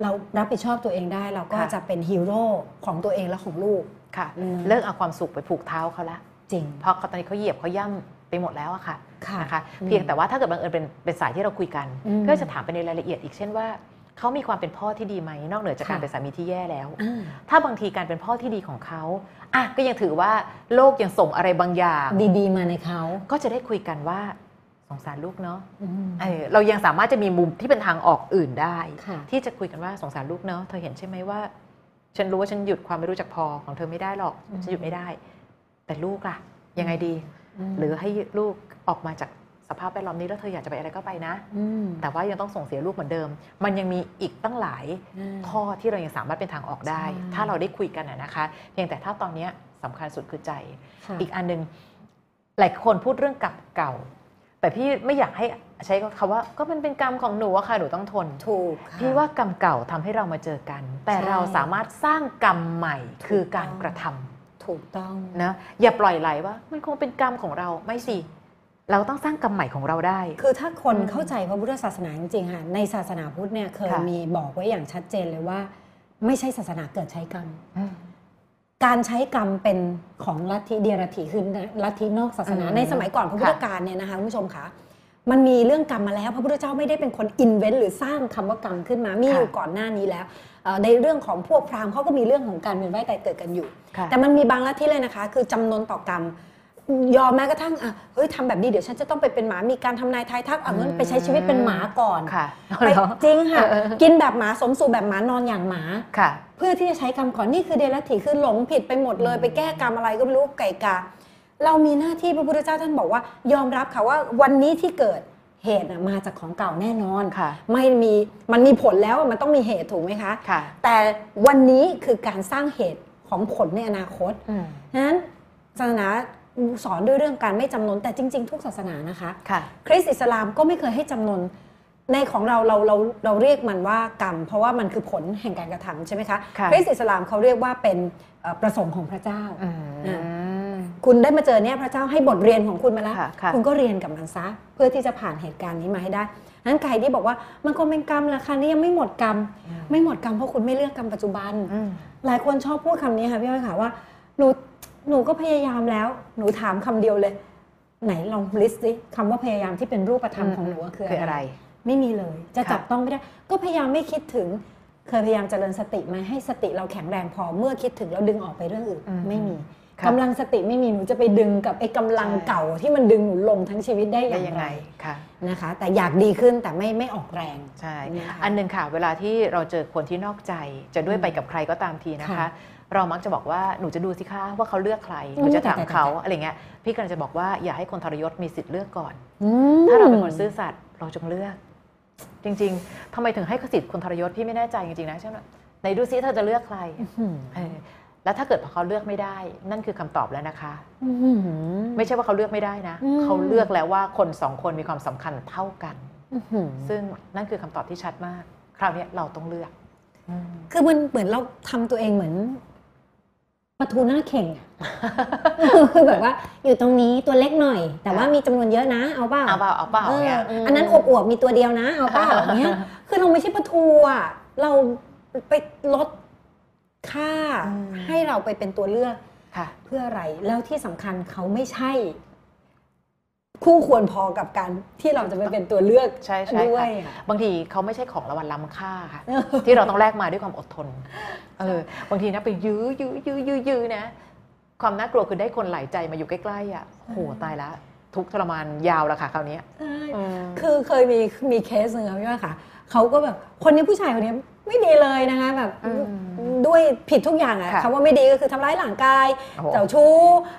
เรารับผิดชอบตัวเองได้ เราก็ค่ะจะเป็นฮีโร่ของตัวเองและของลูกค่ะอืมเลิกเอาความสุขไปผูกเท้าเขาละจริงเพราะเขาตอนนี้เขาเหยียบเขาย่ำไปหมดแล้วอะค่ะค่ะนะคะอืมเพียงแต่ว่าถ้าเกิดบังเอิญเป็นเป็นสายที่เราคุยกันอืมก็จะถามไปในรายละเอียดอีกเช่นว่า เขามีความเป็นพ่อที่ดีไหมนอกเหนือจากการค่ะเป็นสามีที่แย่แล้วอ่าถ้าบางทีการเป็นพ่อที่ดีของเขาอะก็ยังถือว่าโลกยังส่งอะไรบางอย่าง ดีๆ มาในเขาก็จะได้คุยกันว่าสงสารลูกเนาะอืมเออเรายังสามารถจะมีมุมที่เป็นทางออกอื่นได้ค่ะที่จะคุยกันว่าสงสารลูกเนาะเธอเห็นใช่ไหมว่า ฉันรู้ว่าฉันหยุดความไม่รู้จักพอของเธอไม่ได้หรอกอืมฉันหยุดไม่ได้ แต่ลูกล่ะ ยังไงดีมหรือให้ลูกออกมาจาก สภาพแวดล้อมนี้แล้วเธออยากจะไปอะไรก็ไปนะมแต่ว่ายังต้องส่งเสียลูกเหมือนเดิม มันยังมีอีกตั้งหลายอืมข้อที่เรายังสามารถเป็นทางออกได้ใช่ถ้าเราได้คุยกันนะนะคะเพียงแต่ถ้าตอนเนี้ยสำคัญสุดคือใจค่ะอีกอันหนึ่งหลายคนพูดเรื่องกรรมเก่า แต่พี่ไม่อยากให้ใช้คำว่าก็มันเป็นกรรมของหนูอะค่ะหนูต้องทนถูกค่ะพี่ว่ากรรมเก่าทำให้เรามาเจอกัน แต่ใช่เราสามารถสร้างกรรมใหม่ถูกคือการต้องกระทำถูกต้องนะอย่าปล่อยไหลว่า มันคงเป็นกรรมของเราไม่สิ เราต้องสร้างกรรมใหม่ของเราได้ คือถ้าคนอืมเข้าใจพระพุทธศาสนาจริงๆค่ะในศาสนาพุทธเนี่ยเคยค่ะมีบอกไว้อย่างชัดเจนเลยว่า ไม่ใช่ศาสนาเกิดใช้กรรมอืมการใช้กรรมเป็นของลัทธิเดียรถีคือลัทธินอกศาสนาอืมในสมัยก่อนพระพุทธค่ะการเนี่ยนะคะคุณผู้ชมคะมันมีเรื่องกรรมมาแล้วพระพุทธเจ้าไม่ได้เป็นคนอินเวนต์หรือสร้างคำว่ากรรมขึ้นมา มีอยู่ก่อนหน้านี้แล้วเอ่อในเรื่องของพวกพราหมณ์เขาก็มีเรื่องของการเวียนว่ายตายเกิดกันอยู่ค่ะแต่มันมีบางลัทธิเลยนะคะ คือจำนวนต่อกรรม ยอมแม้กระทั่งอะเฮ้ยทำแบบนี้เดี๋ยวฉันจะต้องไปเป็นหมามีการทำนายทายทักเอางั้นไปใช้ชีวิตเป็นหมาก่อนค่ะไปจริงค่ะ เออเออกินแบบหมาสมสู่แบบหมานอนอย่างหมา ค่ะ เพื่อที่จะใช้กรรมก่อนนี่คือเดรัจฉีคือหลงผิดไปหมดเลยอืมไปแก้กรรมอะไรก็ไม่รู้ไก่กา เรามีหน้าที่พระพุทธเจ้าท่านบอกว่า ยอมรับค่ะว่าวันนี้ที่เกิดเหตุน่ะมาจากของเก่าแน่นอนค่ะ ไม่มีมันมีผลแล้วมันต้องมีเหตุถูกไหมคะ ค่ะ แต่วันนี้คือการสร้างเหตุของผลในอนาคต อืม ฉะนั้นศาสนา สอนด้วยเรื่องการไม่จำนนแต่จริง ๆ ทุกศาสนานะคะค่ะ คริสต์อิสลามก็ไม่เคยให้จำนนในของเราเราเราเราเรียกมันว่ากรรม เพราะว่ามันคือผลแห่งการกระทำใช่ไหมคะค่ะคริสต์อิสลามเขาเรียกว่าเป็นเอ่อประสงค์ของพระเจ้าอืมคุณได้มาเจอเนี่ยพระเจ้าให้บทเรียนของคุณมาแล้วค่ะค่ะคุณก็เรียนกับมันซะ เพื่อที่จะผ่านเหตุการณ์นี้มาให้ได้นั้นใครที่บอกว่ามันคงเป็นกรรมแหละค่ะนี่ยังไม่หมดกรรม ไม่หมดกรรมเพราะคุณไม่เลือกกรรมปัจจุบันอืมหลายคนชอบพูดคำนี้ค่ะพี่อ้อยค่ะว่าหนู หนูก็พยายามแล้ว หนูถามคำเดียวเลย ไหนลองลิสต์สิคำว่าพยายามที่เป็นรูปธรรมของหนูอะคือคืออะอะไรไร ไม่มีเลยจะค่ะจับต้องไม่ได้ ก็พยายามไม่คิดถึง เคยพยายามเจริญสติไหมาให้สติเราแข็งแรงพอเมื่อคิดถึงแล้วดึงออกไปเรื่องอื่นอืมไม่มีค่ะกำลังสติไม่มีหนูจะไปดึงกับไอ้กำลังใช่เก่าที่มันดึงหนูลงทั้งชีวิตได้อได้ย่างยังไรไงค่ะนะคะ แต่อยากดีขึ้นแต่ไม่ไม่ออกแรงใช่นะคะอันหนึ่งค่ะ เวลาที่เราเจอคนที่นอกใจจะด้วยอืมไปกับใครก็ตามทีนะคะค่ะ เรามักจะบอกว่าหนูจะดูสิคะว่าเขาเลือกใครอืหมนูจะถามแต่แต่เขาแต่อะไรเงี้ยพี่กำลังจะบอกว่าอย่าให้คนทรยศมีสิทธิ์เลือกก่อนอืมถ้าเราเป็นคนซื่อสัตย์เราจงเลือก จริง ๆทำไมถึงให้สิทธิ์คนทรยศพี่ไม่แน่ใจจริงๆนะใช่ไหมไหนดูซิเธอจะเลือกใครอืมเออแล้วถ้าเกิดเขาเลือกไม่ได้ นั่นคือคำตอบแล้วนะคะอืมไม่ใช่ว่าเขาเลือกไม่ได้นะอืมเขาเลือกแล้วว่าคนสองคนมีความสำคัญเท่ากันอืมซึ่งนั่นคือคำตอบที่ชัดมาก คราวนี้เราต้องเลือก คือมันเหมือนเราทำตัวเองเหมือน ปลาทูหน้าเข่งอะคือแบบว่าอยู่ตรงนี้ตัวเล็กหน่อย แต่ว่ามีจำนวนเยอะนะเอาเปล่าเอาเปล่าเอาเปล่าเออเนี่ยมอันนั้นอบอวบๆมีตัวเดียวนะเอาเปล่าอย่างเงี้ยคือเราไม่ใช่ปลาทูอะเราไปลดค่าอืมให้เราไปเป็นตัวเลือกค่ะเพื่ออะไรแล้วที่สำคัญเขาไม่ใช่ คู่ควรพอกับการที่เราจะไปเป็นตัวเลือกใช่ใช่ด้วยค่ะอะบางทีเขาไม่ใช่ของรางวัลล้ำค่าค่ะ ที่เราต้องแลกมาด้วยความอดทนเออบางทีนะไปยื้อยื้อยื้อยื้อยื้อนะ ความน่ากลัวคือได้คนหลายใจมาอยู่ใกล้ๆอะโหตายละทุกข์ทรมานยาวแล้วค่ะคราวนี้ใช่อืมคือเคยมีมีเคสหนึ่งค่ะพี่ว่าค่ะเขาก็แบบคนนี้ผู้ชายคนนี้ ไม่ดีเลยนะคะแบบอืมด้วยผิดทุกอย่างอะค่ะคำว่าไม่ดีก็คือทำร้ายร่างกายโอ้โหเจ้าชู้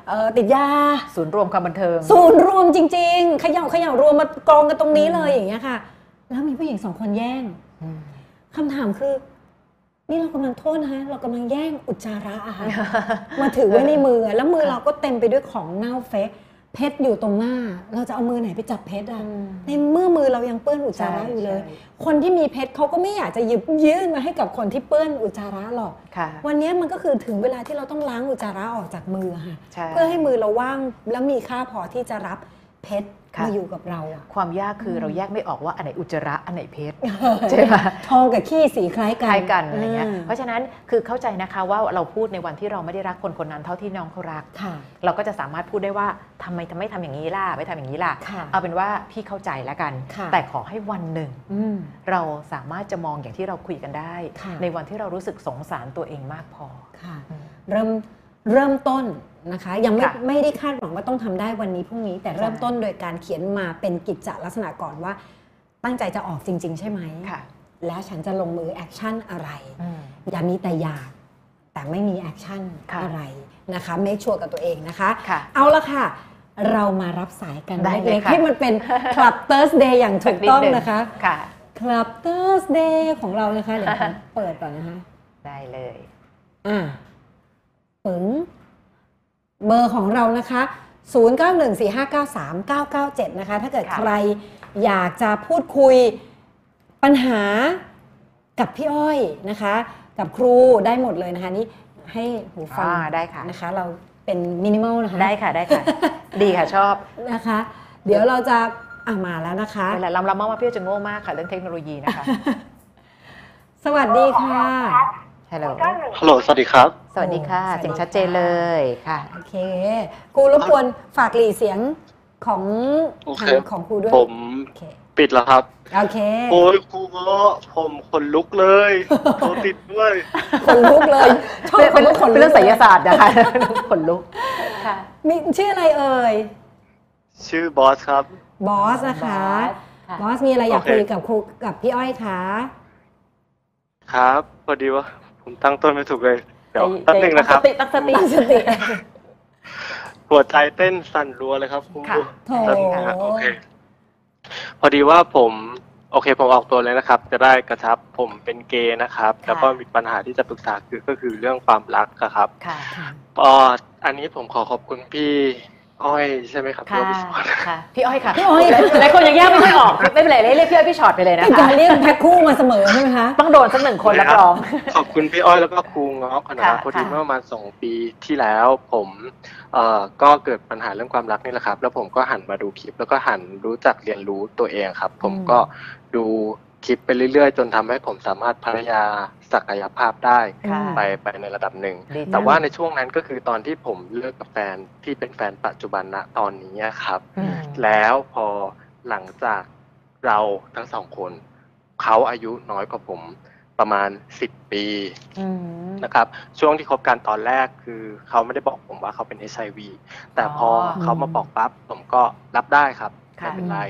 เอ่อติดยา ศูนย์รวมความบันเทิง ศูนย์รวมจริงๆเขย่าเขย่ารวมมากองกันตรงนี้เลยอย่างเงี้ยค่ะ แล้วมีผู้หญิงสองคนแย่งอืมคำถามคือ นี่เรากำลังโทษนะคะเรากำลังแย่งอุจจาระอะค่ะมาถือไว้ในมืออะแล้วมือเราก็เต็มไปด้วยของเน่าเฟะ เพชรอยู่ตรงหน้า เราจะเอามือไหนไปจับเพชรอะในเมื่อมือเรายังเปื้อนอุจจาระอยู่เลยใช่คนที่มีเพชรเขาก็ไม่อยากจะหยิบยื่นมาให้กับคนที่เปื้อนอุจจาระหรอกค่ะวันนี้มันก็คือถึงเวลาที่เราต้องล้างอุจจาระออกจากมือค่ะใช่เพื่อให้มือเราว่างแล้วมีค่าพอที่จะรับเพเพชรค่ะ มาอยู่กับเราอะความยากคืออมเราแยกไม่ออกว่าอันไหนอุจจาระอันไหนเพชรใช่ไหมทองกับขี้สีคล้ายคกันล้ายกันอะไรเงี้ยมเพราะฉะนั้นคือเข้าใจนะคะว่าเราพูดในวันที่เราไม่ได้รักคนคนนั้นเท่าที่น้องเขารักค่ะเราก็จะสามารถพูดได้ว่าทำไมทำไมทำอย่างนี้ล่ะไม่ทำอย่างนี้ล่ะค่ะ เอาเป็นว่าพี่เข้าใจแล้วกันค่ะแต่ขอให้วันหนึ่งอืมเราสามารถจะมองอย่างที่เราคุยกันได้ค่ะในวันที่เรารู้สึกสงสารตัวเองมากพอค่ะอืมเริ่มเริ่มต้น นะคะ ยังไม่ค่ะ ไม่ได้คาดหวังว่าต้องทำได้วันนี้พรุ่งนี้ แต่เริ่มใช่ต้นโดยการเขียนมาเป็นกิจจลักษณะก่อนว่า ตั้งใจจะออกจริง ๆ ใช่ไหมค่ะแล้วฉันจะลงมือ action อะไร อืม อย่ามีแต่อยากแต่ไม่มี action ค่ะ อะไรนะคะ make sure กับตัวเองนะคะ ค่ะ เอาละค่ะ เรามารับสายกันได้เลยเล็กๆค่ะ ให้มันเป็น Club Thursday อย่างถูกต้องสันิดนะคะ ค่ะ Club Thursday ของเรานะคะ เดี๋ยวผมเปิดก่อนนะคะ ได้เลย อ่าปึ๋ง เบอร์ของเรานะคะ 0914593997 นะคะ ถ้าเกิดค่ะใครอยากจะพูดคุยปัญหากับพี่อ้อยนะคะ กับครูได้หมดเลยนะคะนี่ให้หูฟังอ่าได้ค่ะ นะคะ เราเป็นมินิมอลนะคะได้ค่ะได้ค่ะ ดีค่ะชอบนะคะ เดี๋ยวเราจะอะมาแล้วนะคะ เวลาลำลำมากว่าพี่จะโง่มากค่ะ เรื่องเทคโนโลยีนะคะ สวัสดีค่ะ ฮัลโหล ฮัลโหล สวัสดีครับ สวัสดีค่ะสวัสดี เสียงชัดเจนเลยค่ะ โอเคครูรบกวนฝากหลีเสียงของโอเค ทางของครูด้วย ผมโอเค ปิดแล้วครับ โอเค โอ้ยครูก็ผมขนลุกเลยโทรติดด้วย คนลุกเลยชอบเป็นคำว่าขนเป็นลุเรื่อกงไสยศาสตร์นะคะ ขนลุก ค่ะ มีชื่ออะไรเอ่ย ชื่อบอสครับ บอสนะคะ ค่ะ บอสมีอะไรอยากโอเค คุยกับครูกับพี่อ้อยคะ ครับ พอดีว่า ผมตั้งต้นไม่ถูกเลย เดี๋ยวใจแป๊บหนึงนะครับ ตั้งสติตั้งสติ หัวใจเต้นสั่นรัวเลยครับครูค่ะโถแป๊บนึงนะฮะโอเค พอดีว่าผม โอเค ผมออกตัวเลยนะครับ จะได้กระชับผมเป็นเกย์นะครับค่ะแล้วก็มีปัญหาที่จะปรึกษาคือก็คือเรื่องความรักอะครับ ค่ะก็อันนี้ผมขอขอบคุณพี่ อ้อยใช่ไหมครับค่ะพี่อ้อยพี่สอนค่ะพี่อ้อยค่ะพี่อ้อยหลายคนยังแยกไม่ค่อยออกไม่เป็นไรเรียกพี่อ้อยพี่ช็อตไปเลยนะเป็นคะการเรียกแพ็คคู่มาเสมอใช่ไหมคะต้องโดนสักหนึ่งคนรับรอง ขอบคุณพี่อ้อยแล้วก็ครูเงาะคณะค่ะพอดีค่ะเมื่อประมาณสองปีที่แล้วผมเอ่อก็เกิดปัญหาเรื่องความรักนี่แหละครับ แล้วผมก็หันมาดูคลิป แล้วก็หันรู้จักเรียนรู้ตัวเองครับ ผมก็ดู คลิปไปเรื่อยๆ จนทำให้ผมสามารถพัฒนาศักยภาพได้ค่ะไปไปในระดับหนึ่ง ดีจัง แต่ว่าในช่วงนั้นก็คือตอนที่ผมเลิกกับแฟนที่เป็นแฟนปัจจุบันณตอนนี้ครับ อืม แล้วพอหลังจากเราทั้งสองคน เขาอายุน้อยกว่าผมประมาณสิบปีอืม นะครับ ช่วงที่คบกันตอนแรกคือเขาไม่ได้บอกผมว่าเขาเป็น HIV แต่พอออเขามาบอกปั๊บผมก็รับได้ครับ ค่ะ ไม่เป็นไร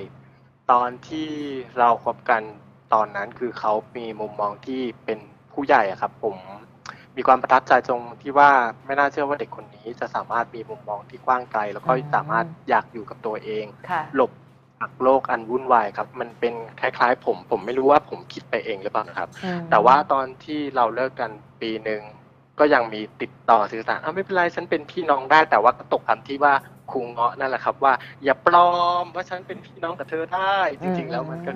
ตอนที่เราคบกัน ตอนนั้นคือเขามีมุมมองที่เป็นผู้ใหญ่อะครับ ผมมีความประทับใจตรงที่ว่าไม่น่าเชื่อว่าเด็กคนนี้จะสามารถมีมุมมองที่กว้างไกล แล้วก็อืมสามารถอยากอยู่กับตัวเอง ค่ะ หลบจากโลกอันวุ่นวายครับ มันเป็นคล้ายๆ ผมผมไม่รู้ว่าผมคิดไปเองหรือเปล่านะครับ อืมแต่ว่าตอนที่เราเลิกกันปีหนึ่งก็ยังมีติดต่อสื่อสารอะไม่เป็นไรฉันเป็นพี่น้องได้ แต่ว่าก็ตกคำที่ว่าครูเงาะนั่นแหละครับ ว่าอย่าปลอมว่าฉันเป็นพี่น้องกับเธอได้ จริง ๆ แล้วมันก็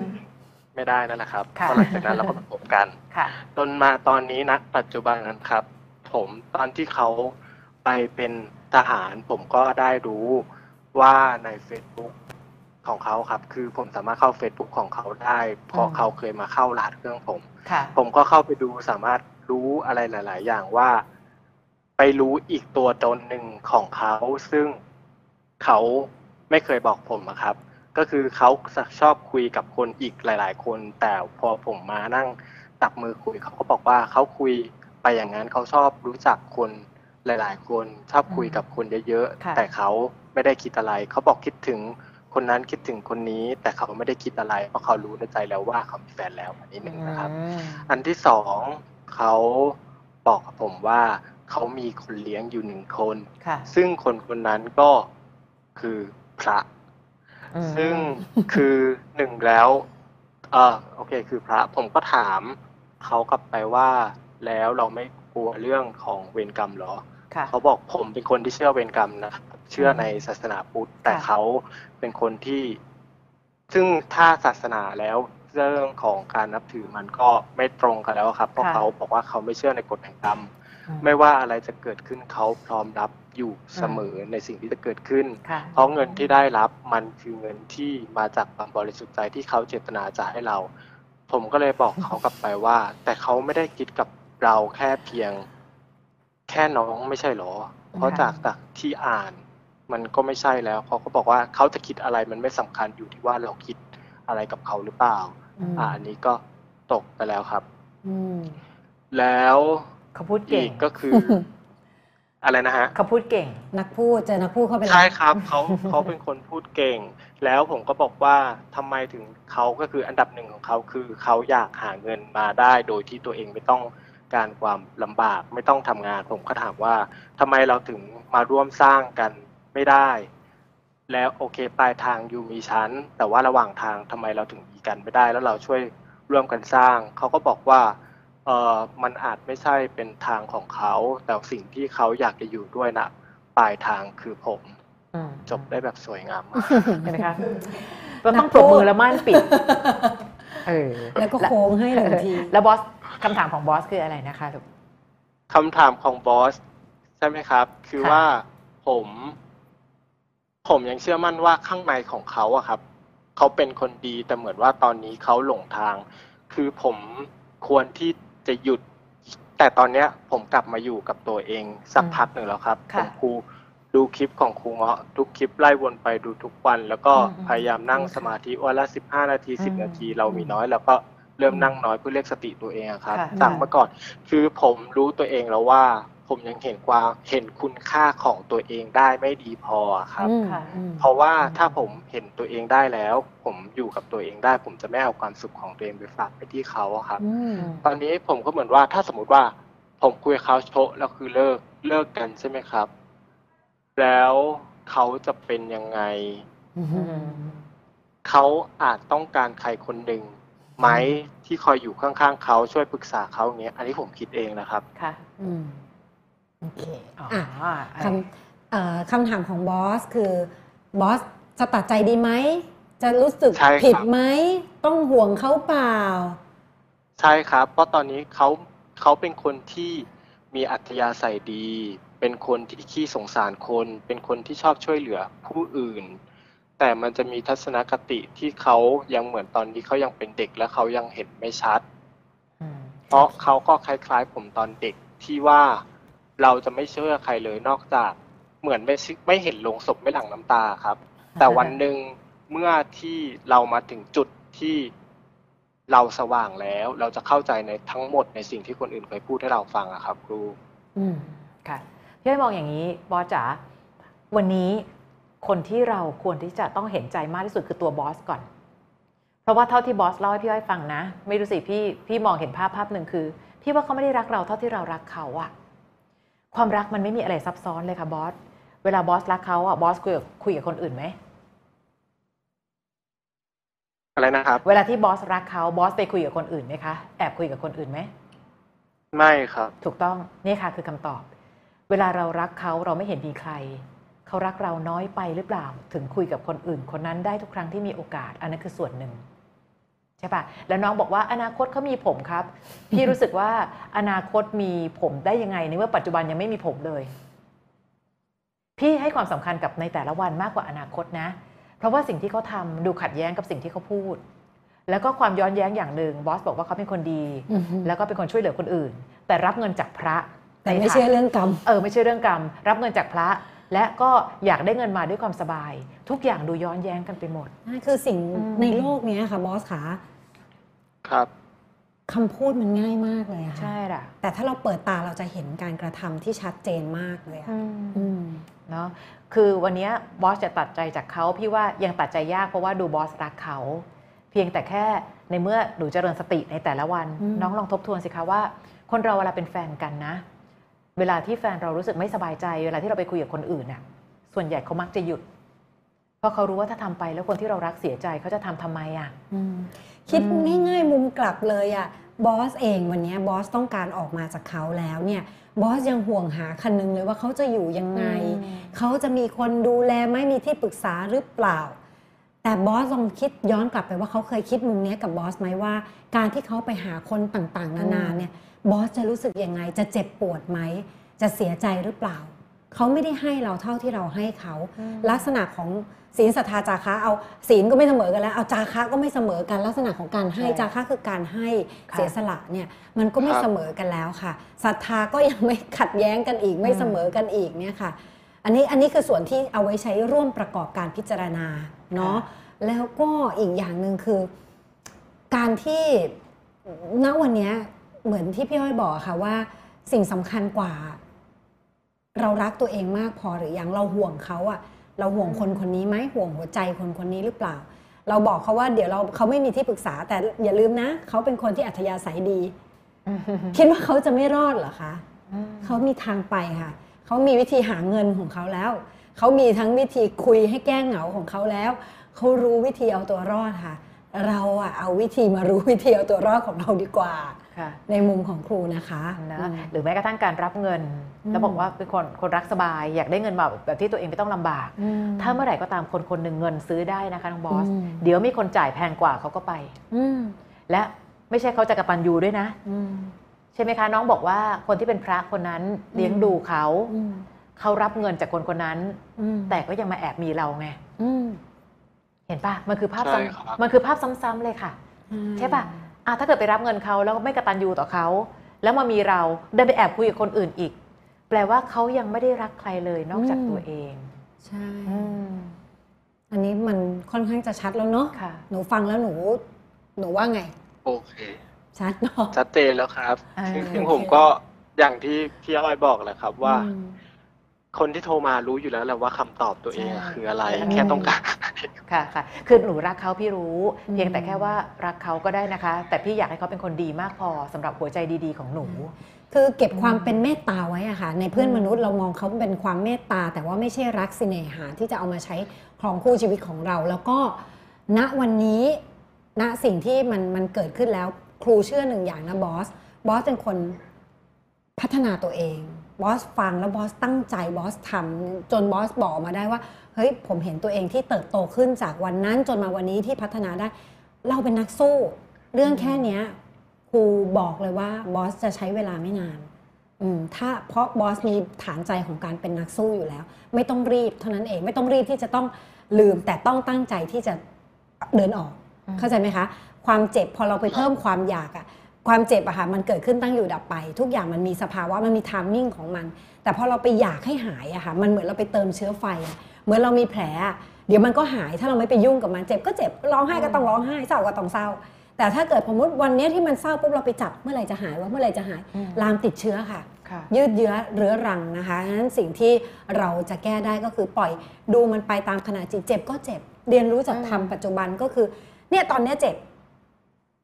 ไม่ได้นั่นแหละครับค่ะพอหลังจากนั้นเราก็มาพบกัน ค่ะ จนมาตอนนี้นะปัจจุบันนั้นครับ ผมตอนที่เขาไปเป็นทหาร ผมก็ได้รู้ว่าใน Facebook ของเขาครับ คือผมสามารถเข้า Facebook ของเขาได้ เพราะอืม เขาเคยมาเข้ารหัสเครื่องผม ค่ะ ผมก็เข้าไปดูสามารถรู้อะไรหลาย ๆ อย่างว่า ไปรู้อีกตัวตนหนึ่งของเขา ซึ่งเขาไม่เคยบอกผมอะครับ ก็คือเขาชอบคุยกับคนอีกหลาย ๆ คน แต่พอผมมานั่งตักมือคุยเขาก็บอกว่าเขาคุยไปอย่างนั้นเขาชอบรู้จักคนหลาย ๆ คนชอบคุยกับคนเยอะค่ะๆแต่เขาไม่ได้คิดอะไร เขาบอกคิดถึงคนนั้นคิดถึงคนนี้ แต่เขาไม่ได้คิดอะไร เพราะเขารู้ในใจแล้วว่าเขามีแฟนแล้วอันนี้หนึ่งนะครับอืมอันที่สองเขาบอกกับผมว่าเขามีคนเลี้ยงอยู่หนึ่งคนค่ะซึ่งคนคนนั้นก็คือพระอืม ซึ่งคือหนึ่งแล้วเออโอเค คือพระผมก็ถามเขากลับไปว่าแล้วเราไม่กลัวเรื่องของเวรกรรมเหรอค่ะเขาบอกผมเป็นคนที่เชื่อเวรกรรมนะเชื่อในศาสนาพุทธ แต่ค่ะเขาเป็นคนที่ ซึ่งถ้าศาสนาแล้วเรื่องของการนับถือมันก็ไม่ตรงกันแล้วครับ เพราะเขาบอกว่าเขาไม่เชื่อในกฎแห่งกรรมอืม ไม่ว่าอะไรจะเกิดขึ้นเขาพร้อมรับอยู่เสมอในสิ่งที่จะเกิดขึ้นค่ะเพราะเงินที่ได้รับมันคือเงินที่มาจากความบริสุทธิ์ใจที่เขาเจตนาจะให้เรา ผมก็เลยบอกเขากลับไปว่า แต่เขาไม่ได้คิดกับเราแค่เพียง แค่น้องไม่ใช่หรอ เพราะจากจากที่อ่าน มันก็ไม่ใช่แล้วเขาก็บอกว่าเขาจะคิดอะไรมันไม่สำคัญอยู่ที่ว่าเราคิดอะไรกับเขาหรือเปล่าอืมอ่าอันนี้ก็ตกไปแล้วครับอืมแล้ว เขาพูดอีเก่งกก็คือ อะไรนะฮะ เขาพูดเก่ง นักพูดเจอนักพูดเข้าไปแล้วใช่ครับเขาเขาเป็นคนพูดเก่ง แล้วผมก็บอกว่าทำไมถึงเขาก็คืออันดับหนึ่งของเขาคือเขาอยากหาเงินมาได้ โดยที่ตัวเองไม่ต้องการความลำบากไม่ต้องทำงาน ผมก็ถามว่าทำไมเราถึงมาร่วมสร้างกันไม่ได้ แล้วโอเคปลายทางอยู่มีชั้น แต่ว่าระหว่างทางทำไมเราถึงมีกันไม่ได้ แล้วเราช่วยร่วมกันสร้างเขาก็บอกว่า เออมันอาจไม่ใช่เป็นทางของเขา แต่สิ่งที่เขาอยากจะอยู่ด้วยนะปลายทางคือผมอืมจบได้แบบสวยงามมากเห็นไหมคะเราต้องปรบมือแล้วม่านปิดเออแล้วก็โค้งให้หนึ่งทีแล้วบอสคำถามของบอสคืออะไรนะคะลูกคำถามของบอสใช่ไหมครับ คือค่ะว่าผม ผมยังเชื่อมั่นว่าข้างในของเขาอะครับ เขาเป็นคนดีแต่เหมือนว่าตอนนี้เขาหลงทาง คือผมควรที่ จะหยุด แต่ตอนเนี้ยผมกลับมาอยู่กับตัวเองสักพักหนึ่งแล้วครับผค่ะมครูดูคลิปของครูเงาะทุกคลิปไล่วนไปดูทุกวัน แล้วก็อืมพยายามนั่งสมาธิวันละสิบห้านาทีสิบอืมนาทีเรามีน้อยแล้วก็เริ่มนั่งน้อยเพื่อเรียกสติตัวเองอะครับค่ะจากเมื่อก่อน คือผมรู้ตัวเองแล้วว่า ผมยังเห็นความเห็นคุณค่าของตัวเองได้ไม่ดีพออะครับอืมค่ะอืมเพราะว่าถ้าผมเห็นตัวเองได้แล้ว ผมอยู่กับตัวเองได้ ผมจะไม่เอาความสุขของตัวเองไปฝากไปที่เขาอะครับ อืม ตอนนี้ผมก็เหมือนว่าถ้าสมมติว่า ผมคุยกับเขาโชะแล้วคือเลิกเลิกกันใช่ไหมครับ แล้วเขาจะเป็นยังไง อืมอืมเขาอาจต้องการใครคนหนึ่งไหมที่คอยอยู่ข้างๆเขาช่วยปรึกษาเขาอย่างเงี้ยอันนี้ผมคิดเองนะครับ ค่ะ อืม โอเคอ๋ออะอะคำเอ่อคำถามของบอสคือบอสจะตัดใจดีไหม จะรู้สึกใช่ครับผิดไหม ต้องห่วงเขาเปล่า ใช่ครับ เพราะตอนนี้เขาเขาเป็นคนที่มีอัธยาศัยดี เป็นคนที่ขี้สงสารคน เป็นคนที่ชอบช่วยเหลือผู้อื่น แต่มันจะมีทัศนคติที่เขายังเหมือนตอนนี้เขายังเป็นเด็กและเขายังเห็นไม่ชัดอืมเพราะเขาก็คล้ายๆผมตอนเด็กที่ว่า เราจะไม่เชื่อใครเลยนอกจากเหมือนไม่ชิไม่เห็นลงศพไม่หลั่งน้ำตาครับ แต่วันหนึ่งเมื่อที่เรามาถึงจุดที่เราสว่างแล้ว เราจะเข้าใจในทั้งหมดในสิ่งที่คนอื่นเคยพูดให้เราฟังอะครับ ครู อืมค่ะพี่อ้อยมองอย่างนี้บอสจ๋าวันนี้คนที่เราควรที่จะต้องเห็นใจมากที่สุดคือตัวบอสก่อน เพราะว่าเท่าที่บอสเล่าให้พี่อ้อยฟังนะ ไม่รู้สิพี่พี่มองเห็นภาพภาพหนึ่งคือ พี่ว่าเขาไม่ได้รักเราเท่าที่เรารักเขาอะ ความรักมันไม่มีอะไรซับซ้อนเลยค่ะบอส เวลาบอสรักเขาอะบอสคุยกับคุยกับคนอื่นไหม อะไรนะครับ เวลาที่บอสรักเขาบอสไปคุยกับคนอื่นไหมคะ แอบคุยกับคนอื่นไหม ไม่ครับ ถูกต้อง นี่ค่ะคือคำตอบ เวลาเรารักเขาเราไม่เห็นมีใคร เขารักเราน้อยไปหรือเปล่า ถึงคุยกับคนอื่น คนนั้นได้ทุกครั้งที่มีโอกาส อันนั้นคือส่วนหนึ่งใช่ปะแล้วน้องบอกว่าอนาคตเขามีผมครับ พี่รู้สึกว่าอนาคตมีผมได้ยังไงในเมื่อปัจจุบันยังไม่มีผมเลย พี่ให้ความสำคัญกับในแต่ละวันมากกว่าอนาคตนะ เพราะว่าสิ่งที่เขาทำดูขัดแย้งกับสิ่งที่เขาพูด แล้วก็ความย้อนแย้งอย่างหนึ่งบอสบอกว่าเขาเป็นคนดีอือฮึแล้วก็เป็นคนช่วยเหลือคนอื่น แต่รับเงินจากพระ แต่ไม่เชื่อเรื่องกรรมเออไม่ใช่เรื่องกรรม รับเงินจากพระและก็อยากได้เงินมาด้วยความสบาย ทุกอย่างดูย้อนแย้งกันไปหมดนั่นคือสิ่งอืมในโลกเนี้ยค่ะบอสขา ครับคำพูดมันง่ายมากเลยอะค่ะใช่ล่ะแต่ถ้าเราเปิดตาเราจะเห็นการกระทำที่ชัดเจนมากเลยอะอืมเนาะคือวันเนี้ยบอสจะตัดใจจากเขาพี่ว่ายังตัดใจยากเพราะว่าดูบอสรักเขา เพียงแต่แค่ในเมื่อหนูเจริญสติในแต่ละวันอืมน้องลองทบทวนสิคะว่า คนเราเวลาเป็นแฟนกันนะ เวลาที่แฟนเรารู้สึกไม่สบายใจ เวลาที่เราไปคุยกับคนอื่นน่ะ ส่วนใหญ่เขามักจะหยุด เพราะเขารู้ว่าถ้าทำไปแล้วคนที่เรารักเสียใจเขาจะทำทำไมอะอืม คิดอืมง่ายๆมุมกลับเลยอะบอสเองวันเนี้ยบอสต้องการออกมาจากเขาแล้วเนี่ยบอสยังห่วงหาคันนึงเลยว่าเขาจะอยู่ยังไง เขาจะมีคนดูแลไหมมีที่ปรึกษาหรือเปล่า แต่บอสลองคิดย้อนกลับไปว่าเขาเคยคิดมุมเนี้ยกับบอสไหมว่า การที่เขาไปหาคนต่างๆ นานาเนี่ยบอสจะรู้สึกยังไง จะเจ็บปวดไหม จะเสียใจหรือเปล่า เขาไม่ได้ให้เราเท่าที่เราให้เขา ลักษณะของ ศีลศรัทธาจาคะเอาศีลก็ไม่เสมอกันแล้วเอาจาคะก็ไม่เสมอกันลักษณะของการให้ใช่จาคะคือการให้ค่ะเสียสละเนี่ยมันก็ไม่ครับ เสมอกันแล้วค่ะศรัทธาก็ยังไม่ขัดแย้งกันอีกไม่อืมเสมอกันอีกเนี่ยค่ะ อันนี้อันนี้คือส่วนที่เอาไว้ใช้ร่วมประกอบการพิจารณาเนาะแล้วก็อีกอย่างหนึ่งคือ การที่ณวันเนี้ยเหมือนที่พี่อ้อยบอกค่ะว่าสิ่งสำคัญกว่า เรารักตัวเองมากพอหรือยังเราห่วงเขาอะ เราห่วงคนคนนี้ไหมห่วงหัวใจคนคนนี้หรือเปล่า เราบอกเขาว่าเดี๋ยวเราเขาไม่มีที่ปรึกษา แต่อย่าลืมนะ เขาเป็นคนที่อัธยาศัยดี คิดว่าเขาจะไม่รอดเหรอคะเขามีทางไปค่ะ เขามีวิธีหาเงินของเขาแล้ว เขามีทั้งวิธีคุยให้แก้เหงาของเขาแล้ว เขารู้วิธีเอาตัวรอดค่ะ เราอะเอาวิธีมารู้วิธีเอาตัวรอดของเราดีกว่าค่ะ ในมุมของครูนะคะนะอืมหรือแม้กระทั่งการรับเงินอืมแล้วบอกว่าเป็นคนคนรักสบาย อยากได้เงินแบบแบบที่ตัวเองไม่ต้องลำบากอืมถ้าเมื่อไหร่ก็ตามคนคนหนึ่งเงินซื้อได้นะคะน้องบอสอืมเดี๋ยวมีคนจ่ายแพงกว่าเขาก็ไปอืมและไม่ใช่เขาจะกระตันยูด้วยนะอืมใช่ไหมคะน้องบอกว่าคนที่เป็นพระคนนั้นเลี้ยงดูเขาอืมเขารับเงินจากคนคนนั้นอืมแต่ก็ยังมาแอบมีเราไงอืมเห็นปะมันคือภาพใช่ครับซ้ำมันคือภาพซ้ำๆเลยค่ะ ใช่ปะ อะถ้าเกิดไปรับเงินเขาแล้วไม่กระตันยูต่อเขา แล้วมามีเราเดินไปแอบคุยกับคนอื่นอีก แปลว่าเขายังไม่ได้รักใครเลยนอกจากตัวเอง ใช่อืมอันนี้มันค่อนข้างจะชัดแล้วเนาะค่ะหนูฟังแล้วหนู หนูว่าไง โอเคชัดเนาะชัดเจนแล้วครับอ่าซึ่งซึ่งโอเคผมก็อย่างที่พี่อ้อยบอกแหละครับว่าอืม คนที่โทรมารู้อยู่แล้วแหละว่าคำตอบตัวเองอะใช่ คืออะไรอืมแค่ต้องการ ค่ะค่ะ คือหนูรักเขาพี่รู้ อืม เพียงแต่แค่ว่ารักเขาก็ได้นะคะ แต่พี่อยากให้เขาเป็นคนดีมากพอสำหรับหัวใจดีๆของหนู คือเก็บความเป็นเมตตาไว้อะค่ะ ในเพื่อนอืมมนุษย์เรามองเขาเป็นความเมตตา แต่ว่าไม่ใช่รักสิเนหาที่จะเอามาใช้ครองคู่ชีวิตของเรา แล้วก็ณวันนี้ณสิ่งที่มันมันเกิดขึ้นแล้ว ครูเชื่อหนึ่งอย่างนะบอสบอสเป็นคนพัฒนาตัวเอง บอสฟังแล้วบอสตั้งใจบอสทำจนบอสบอกมาได้ว่าเฮ้ยผมเห็นตัวเองที่เติบโตขึ้นจากวันนั้นจนมาวันนี้ที่พัฒนาได้ เราเป็นนักสู้ เรื่องแค่เนี้ยครูบอกเลยว่าบอสจะใช้เวลาไม่นานอืมถ้าเพราะบอสมีฐานใจของการเป็นนักสู้อยู่แล้ว ไม่ต้องรีบเท่านั้นเองไม่ต้องรีบที่จะต้องลืม แต่ต้องตั้งใจที่จะเดินออกอืมเข้าใจไหมคะ ความเจ็บพอเราไปเพิ่มความอยากอะ ความเจ็บอะค่ะมันเกิดขึ้นตั้งอยู่ดับไป ทุกอย่างมันมีสภาวะมันมีไทามมิ่งของมัน แต่พอเราไปอยากให้หายอะค่ะมันเหมือนเราไปเติมเชื้อไฟอะเหมือนเรามีแผลอะเดี๋ยวมันก็หายถ้าเราไม่ไปยุ่งกับมันเจ็บก็เจ็บร้องไห้ก็ต้องร้องไห้เศร้าก็ต้องเศร้า แต่ถ้าเกิดสมมติวันเนี้ยที่มันเศร้าปุ๊บเราไปจับเมื่อไหร่จะหายว่าเมื่อไหร่จะหายอืมลามติดเชื้อค่ะค่ะ ยืดเยื้อเรื้อรังนะคะฉะนั้นสิ่งที่เราจะแก้ได้ก็คือปล่อยดูมันไปตามขณะจิตเจ็บก็เจ็บ เรียนรู้จากอืมทำปัจจุบันก็คือเนี่ยตอนเนี้ยเจ็บ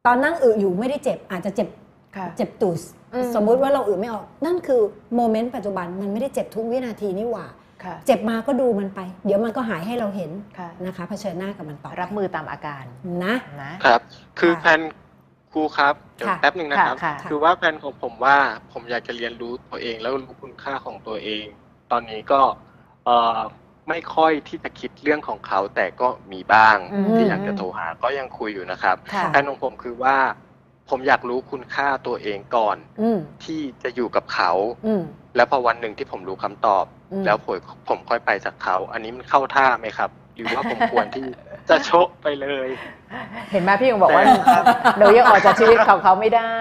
ตอนนั่งอึอยู่ไม่ได้เจ็บอาจจะเจ็บค่ะเจ็บตูสอืมสมมุติว่าเราอึไม่ออก นั่นคือโมเมนต์ปัจจุบันมันไม่ได้เจ็บทุกวินาทีนี่หว่าค่ะเจ็บมาก็ดูมันไป เดี๋ยวมันก็หายให้เราเห็นค่ะนะคะเผชิญหน้ากับมันต่อไปรับมือตามอาการนะนะครับ คือค่ะแผนครูครับเดี๋ยวค่ะแป๊บหนึ่งนะครับค่ะคือว่าแผนของผมว่าผมอยากจะเรียนรู้ตัวเองแล้วรู้คุณค่าของตัวเอง ตอนนี้ก็เอ่อ ไม่ค่อยที่จะคิดเรื่องของเขาแต่ก็มีบ้างอืม ที่อยากจะโทรหาก็ยังคุยอยู่นะครับค่ะแผนของผมคือว่า ผมอยากรู้คุณค่าตัวเองก่อนอืมที่จะอยู่กับเขา อืมแล้วพอวันหนึ่งที่ผมรู้คำตอบ อืมแล้วผมผมค่อยไปจากเขา อันนี้มันเข้าท่าไหมครับ หรือว่าผมควรที่จะโชะไปเลย เห็นไหมพี่ยังบอกว่าแต่ครับหนูยังออกจากชีวิตของเขาไม่ได้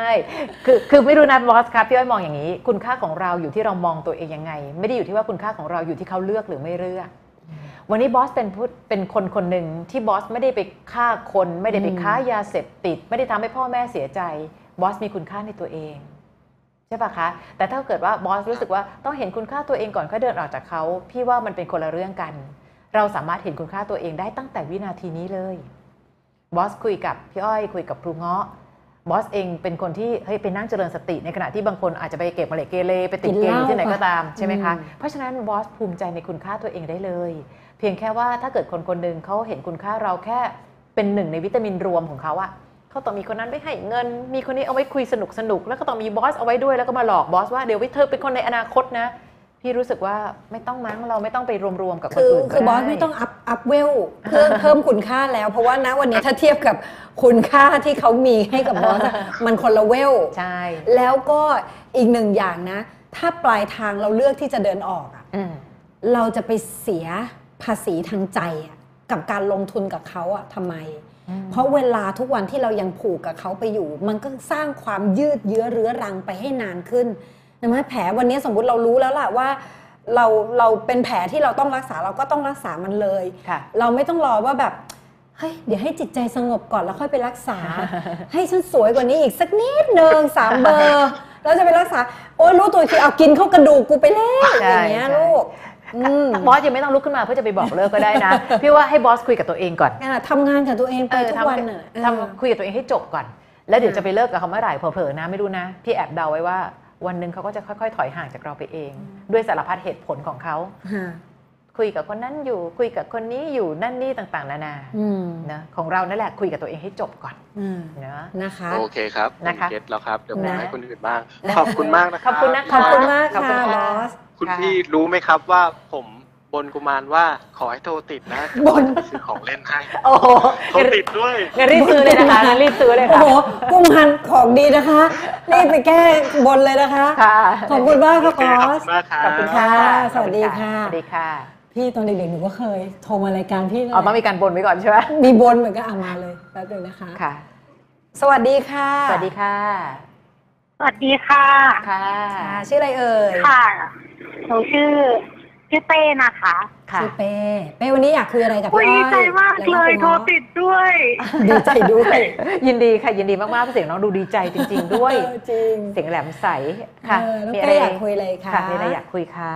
คือคือไม่รู้นะบอสครับพี่อ้อยมองอย่างนี้ คุณค่าของเราอยู่ที่เรามองตัวเองยังไง ไม่ได้อยู่ที่ว่าคุณค่าของเราอยู่ที่เขาเลือกหรือไม่เลือกวันนี้บอสเป็นผู้เป็นคนคนหนึ่งที่บอสไม่ได้ไปฆ่าคน ไม่ได้ไปอืมค้ายาเสพติด ไม่ได้ทำให้พ่อแม่เสียใจ บอสมีคุณค่าในตัวเองใช่ปะคะ แต่ถ้าเกิดว่าบอสรู้สึกว่าต้องเห็นคุณค่าตัวเองก่อนค่อยเดินออกจากเขา พี่ว่ามันเป็นคนละเรื่องกัน เราสามารถเห็นคุณค่าตัวเองได้ตั้งแต่วินาทีนี้เลยบอสคุยกับพี่อ้อยคุยกับครูเงาะบอสเองเป็นคนที่เฮ้ยไปนั่งเจริญสติในขณะที่บางคนอาจจะไปเก็บมาเหล็กเกเรไปติดเกมอยู่ที่ไหนก็ตามใช่ไหมคะอืมเพราะฉะนั้นบอสภูมิใจในคุณค่าตัวเองได้เลย เพียงแค่ว่าถ้าเกิดคนคนหนึ่งเขาเห็นคุณค่าเราแค่เป็นหนึ่งในวิตามินรวมของเขาอะเขาต้องมีคนนั้นไว้ให้เงิน มีคนนี้เอาไว้คุยสนุกสนุกแล้วก็ต้องมีบอสเอาไว้ด้วยแล้วก็มาหลอกบอสว่าเดี๋ยวไว้เธอเป็นคนในอนาคตนะ พี่รู้สึกว่าไม่ต้องมั้งเราไม่ต้องไปรวมๆกับคนคืออื่นก็คือบอสด้ไม่ต้องอัพอัพเวลเพื่อเพิ่มคุณค่าแล้ว เพราะว่าณวันนี้ถ้าเทียบกับคุณค่าที่เขามีให้กับบอสอะมันคนละเวล ใช่ แล้วก็อีกหนึ่งอย่างนะ ถ้าปลายทางเราเลือกที่จะเดินออกอะอืม เราจะไปเสียภาษีทางใจอะกับการลงทุนกับเขาอะทำไมเพราะเวลาทุกวันที่เรายังผูกกับเขาไปอยู่ มันก็สร้างความยืดเยื้อเรื้อรังไปให้นานขึ้น นะไหมแผลวันนี้สมมุติเรารู้แล้วล่ะว่าเราเราเป็นแผลที่เราต้องรักษาเราก็ต้องรักษามันเลยค่ะเราไม่ต้องรอว่าแบบเฮ้ยเดี๋ยวให้จิตใจสงบก่อนแล้วค่อยไปรักษา ให้ฉันสวยกว่านี้อีกสักนิดหนึ่งสามเบอร์แล้วจะไปรักษา โอ้ยรู้ตัวอีกทีเอากินเข้ากระดูกกูไปแล้วใช่อย่างเงี้ยใช่ลูกอืมบอสยังไม่ต้องลุกขึ้นมาเพื่อจะไปบอกเลิกก็ได้นะ พี่ว่าให้บอสคุยกับตัวเองก่อนอะทำงานกับตัวเองไปเออทุกทำวันน่ะทำคุยกับตัวเองให้จบก่อน แล้วเดี๋ยวจะไปเลิกกับเขาเมื่อไหร่เผลอๆนะไม่รู้นะ พี่แอบเดาไว้ว่า วันหนึ่งเขาก็จะค่อยๆ ถอยห่างจากเราไปเอง ด้วยสารพัดเหตุผลของเขาฮะคุยกับคนนั้นอยู่คุยกับคนนี้อยู่นั่นนี่ต่างๆ นานาอืมนะของเรานั่นแหละคุยกับตัวเองให้จบก่อนอืมนะนะคะโอเคครับผมนะคะเก็ตแล้วครับเดี๋ยวผมนะให้คนอื่นบ้างขอบคุณมากนะขอบคุณนะขอบคุณมากขอบคุณค่ะค่ะบอสคุณค่ะพี่รู้ไหมครับว่าผม บนกุมารว่าขอให้โทรติดนะบนจะซื้อของเล่นให้โอ้โหโทรติดด้วย งั้นรีบซื้อเลยนะคะงั้นรีบซื้อเลยโอ้ค่ะโหกุ้งหันของดีนะคะรีบไปแก้บนเลยนะคะ ค่ะขอบคุณมากค่ะโอบเคอขอบส คุณมากครับ ขอบคุณค่ะสวัสดีค่ะ สวัสดีค่ะพี่ตอนเด็กๆหนูก็เคยโทรมารายการพี่นั่นแหอ๋อละต้องมีการบนไว้ก่อนใช่ไหมมีบนเหมือนก็เอามาเลยแป๊บนึงนะคะ ค่ะ สวัสดีค่ะสวัสดีค่ะ สวัสดีค่ะ ค่ะ ค่ะ ชื่ออะไรเอ่ยค่ะ หนูชื่อ ชื่อเต้นะคะค่ะ ชื่อเป้เป้วันนี้อยากคุยอะไรกับอุ้พี่ยอ้อยดีใจมากเลยแวโทรคุณติดด้วย ดีใจด้วยยินดีค่ะยินดีมากๆเพราะเสียงน้องดูดีใจจริง ๆ ด้วย เออจริง เสียงแหลมใสค่ะเออน้องมีเป้อยากคุยอะไรคะค่ะมีอะไรอยากคุยคะ